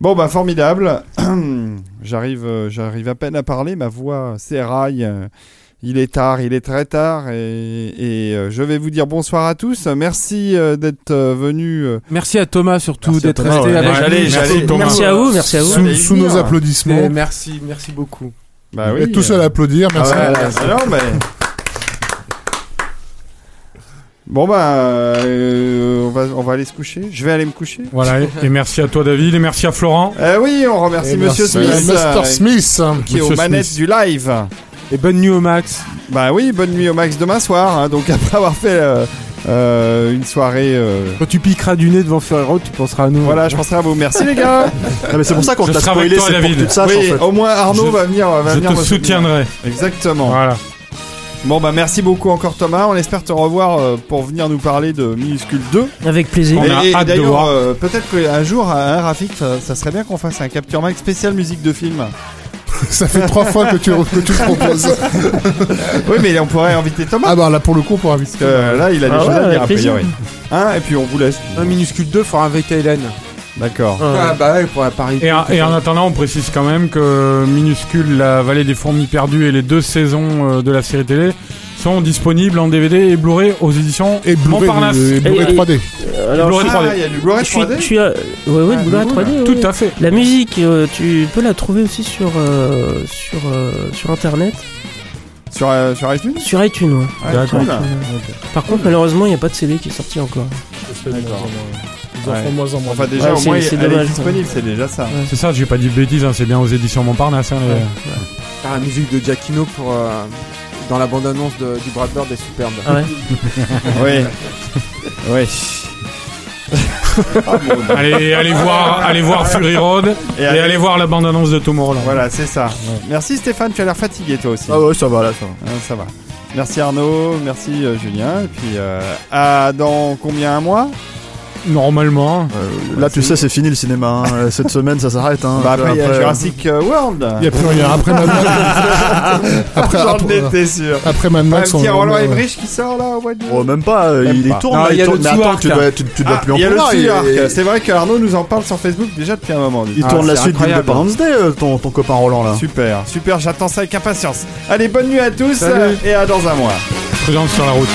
Speaker 1: Bon, bah formidable. *clears throat* j'arrive, euh, j'arrive à peine à parler. Ma voix s'éraille. Il est tard, il est très tard. Et, et, euh, je vais vous dire bonsoir à tous. Merci euh, d'être euh, venus. euh,
Speaker 2: Merci à Thomas surtout d'être resté
Speaker 1: ouais.
Speaker 2: avec
Speaker 1: J'allais-
Speaker 2: nous.
Speaker 1: j'allais-
Speaker 2: Merci,
Speaker 1: Thomas.
Speaker 4: Merci à vous, merci à vous.
Speaker 6: Sous,
Speaker 1: allez
Speaker 6: sous
Speaker 1: venir.
Speaker 6: nos applaudissements.
Speaker 2: Et Merci, merci beaucoup.
Speaker 1: Bah oui.
Speaker 6: êtes tous
Speaker 1: euh,
Speaker 6: à l'applaudir,
Speaker 1: ah
Speaker 6: merci.
Speaker 1: ouais, là, non, mais- Bon bah, euh, on, va, on va aller se coucher. Je vais aller me coucher.
Speaker 5: Voilà, et, et merci à toi David, et merci à Florent.
Speaker 1: Euh, oui, on remercie
Speaker 6: Et
Speaker 1: Monsieur
Speaker 6: merci,
Speaker 1: Smith,
Speaker 6: Master Smith.
Speaker 1: qui est aux manettes
Speaker 5: Smith.
Speaker 1: du live.
Speaker 2: Et bonne nuit au max.
Speaker 1: Bah oui, bonne nuit au max demain soir. hein. donc après avoir fait euh, euh, une soirée, euh,
Speaker 2: Quand tu piqueras du nez devant Ferrero, tu penseras à nous.
Speaker 1: voilà, je penserai à vous. Merci les gars. *laughs*
Speaker 3: Mais c'est pour ça qu'on
Speaker 5: avec
Speaker 3: spoilé, c'est pour que tu le saches
Speaker 1: oui,
Speaker 3: en fait.
Speaker 1: au moins Arnaud
Speaker 5: Je-
Speaker 1: va venir. Va
Speaker 5: Je
Speaker 1: venir
Speaker 5: te
Speaker 1: me soutenir.
Speaker 5: soutiendrai.
Speaker 1: Exactement.
Speaker 5: Voilà.
Speaker 1: Bon bah merci beaucoup encore Thomas, on espère te revoir euh, pour venir nous parler de Minuscule 2.
Speaker 4: Avec plaisir.
Speaker 5: On a
Speaker 1: et et
Speaker 5: hâte de
Speaker 1: d'ailleurs,
Speaker 5: voir.
Speaker 1: euh, peut-être qu'un jour, hein, Rafik, ça, ça serait bien qu'on fasse un Capture Mag spécial musique de film. *laughs*
Speaker 6: Ça fait trois fois que tu, que tu proposes.
Speaker 1: oui, mais on pourrait inviter Thomas.
Speaker 6: Ah bah là pour le coup pour inviter.
Speaker 1: Parce que là, il a des
Speaker 4: Ah
Speaker 1: choses
Speaker 4: ouais,
Speaker 1: à dire a priori. Hein, et puis on vous laisse.
Speaker 2: Un minuscule 2 fera avec Hélène.
Speaker 1: D'accord.
Speaker 2: Ah bah ouais, pour la Paris.
Speaker 5: Et, en- et en attendant, on précise quand même que Minuscule, la vallée des fourmis perdues et les deux saisons euh, de la série télé sont disponibles en DVD et Blu-ray aux éditions
Speaker 6: Et Blu-ray
Speaker 5: Montparnasse.
Speaker 6: et Blu-ray
Speaker 4: Et- et-
Speaker 6: 3D.
Speaker 4: Alors,
Speaker 5: Blu-ray
Speaker 4: je,
Speaker 5: 3D.
Speaker 1: Ah, il y a du Blu-ray
Speaker 4: je suis,
Speaker 1: 3D
Speaker 4: je suis à- ouais, ouais,
Speaker 1: Ah,
Speaker 4: le Blu-ray
Speaker 1: nouveau,
Speaker 4: 3D.
Speaker 5: Tout à fait.
Speaker 4: La musique, euh, tu peux la trouver aussi sur euh, sur euh, sur internet,
Speaker 1: sur, euh, sur iTunes?
Speaker 4: Sur iTunes. ouais.
Speaker 1: Ah.
Speaker 4: Par contre, malheureusement, il n'y a pas de CD qui est sorti encore.
Speaker 1: D'accord.
Speaker 6: Ils en
Speaker 1: Ouais.
Speaker 6: font moins en moins.
Speaker 1: Enfin, déjà,
Speaker 4: Ouais,
Speaker 1: au
Speaker 4: c'est-
Speaker 1: moins,
Speaker 4: c'est
Speaker 1: elle est
Speaker 4: dommage,
Speaker 1: disponible, c'est déjà ça.
Speaker 5: C'est ça, j'ai pas dit de bêtises, hein, c'est bien aux éditions Montparnasse. hein, les-
Speaker 2: la musique de Giacchino pour euh, dans la bande annonce du Brad Bird est superbe.
Speaker 4: Ah ouais. *laughs*
Speaker 1: Oui. oui. Ah,
Speaker 5: allez, allez voir, allez voir Fury Road
Speaker 1: Et
Speaker 5: et,
Speaker 1: allez-
Speaker 5: allez voir la bande-annonce de Tomorrowland.
Speaker 1: Voilà, c'est ça. Merci Stéphane, tu as l'air fatigué toi aussi.
Speaker 3: Ah ouais, ça va là, ça va.
Speaker 1: Hein, ça va. Merci Arnaud, merci euh, Julien. Et puis, euh, à dans combien un mois?
Speaker 5: Normalement.
Speaker 3: Euh, là, tu sais, c'est fini le cinéma. hein. *laughs* Cette semaine, ça s'arrête. Hein.
Speaker 1: Bah, après, il y a
Speaker 3: Après,
Speaker 1: Jurassic euh, World.
Speaker 6: Il y a plus rien. Après *laughs* Mad Max. après,
Speaker 1: J'en
Speaker 6: après,
Speaker 1: étais sûr.
Speaker 6: après Mad
Speaker 1: petit Roland
Speaker 6: on-
Speaker 1: Emmerich qui sort là au mois de
Speaker 3: Oh, même pas, euh,
Speaker 1: Même
Speaker 3: il
Speaker 1: pas.
Speaker 3: y tourne.
Speaker 2: Non,
Speaker 3: là,
Speaker 2: il y a
Speaker 3: tourne.
Speaker 2: le
Speaker 3: Mais attends,
Speaker 2: Tsuark,
Speaker 3: tu dois, tu, tu dois
Speaker 1: Ah,
Speaker 3: plus en
Speaker 1: il y a le
Speaker 3: pouvoir, il-
Speaker 1: C'est vrai qu'Arnaud nous en parle sur Facebook déjà depuis un moment.
Speaker 3: Il
Speaker 2: Ah,
Speaker 3: tourne la
Speaker 2: c'est
Speaker 3: suite d'Independence Day, euh, ton, ton copain Roland là.
Speaker 1: Super, super, j'attends ça avec impatience. Allez, bonne nuit à tous
Speaker 2: Salut.
Speaker 1: et à dans un mois.
Speaker 5: Prudence sur la route.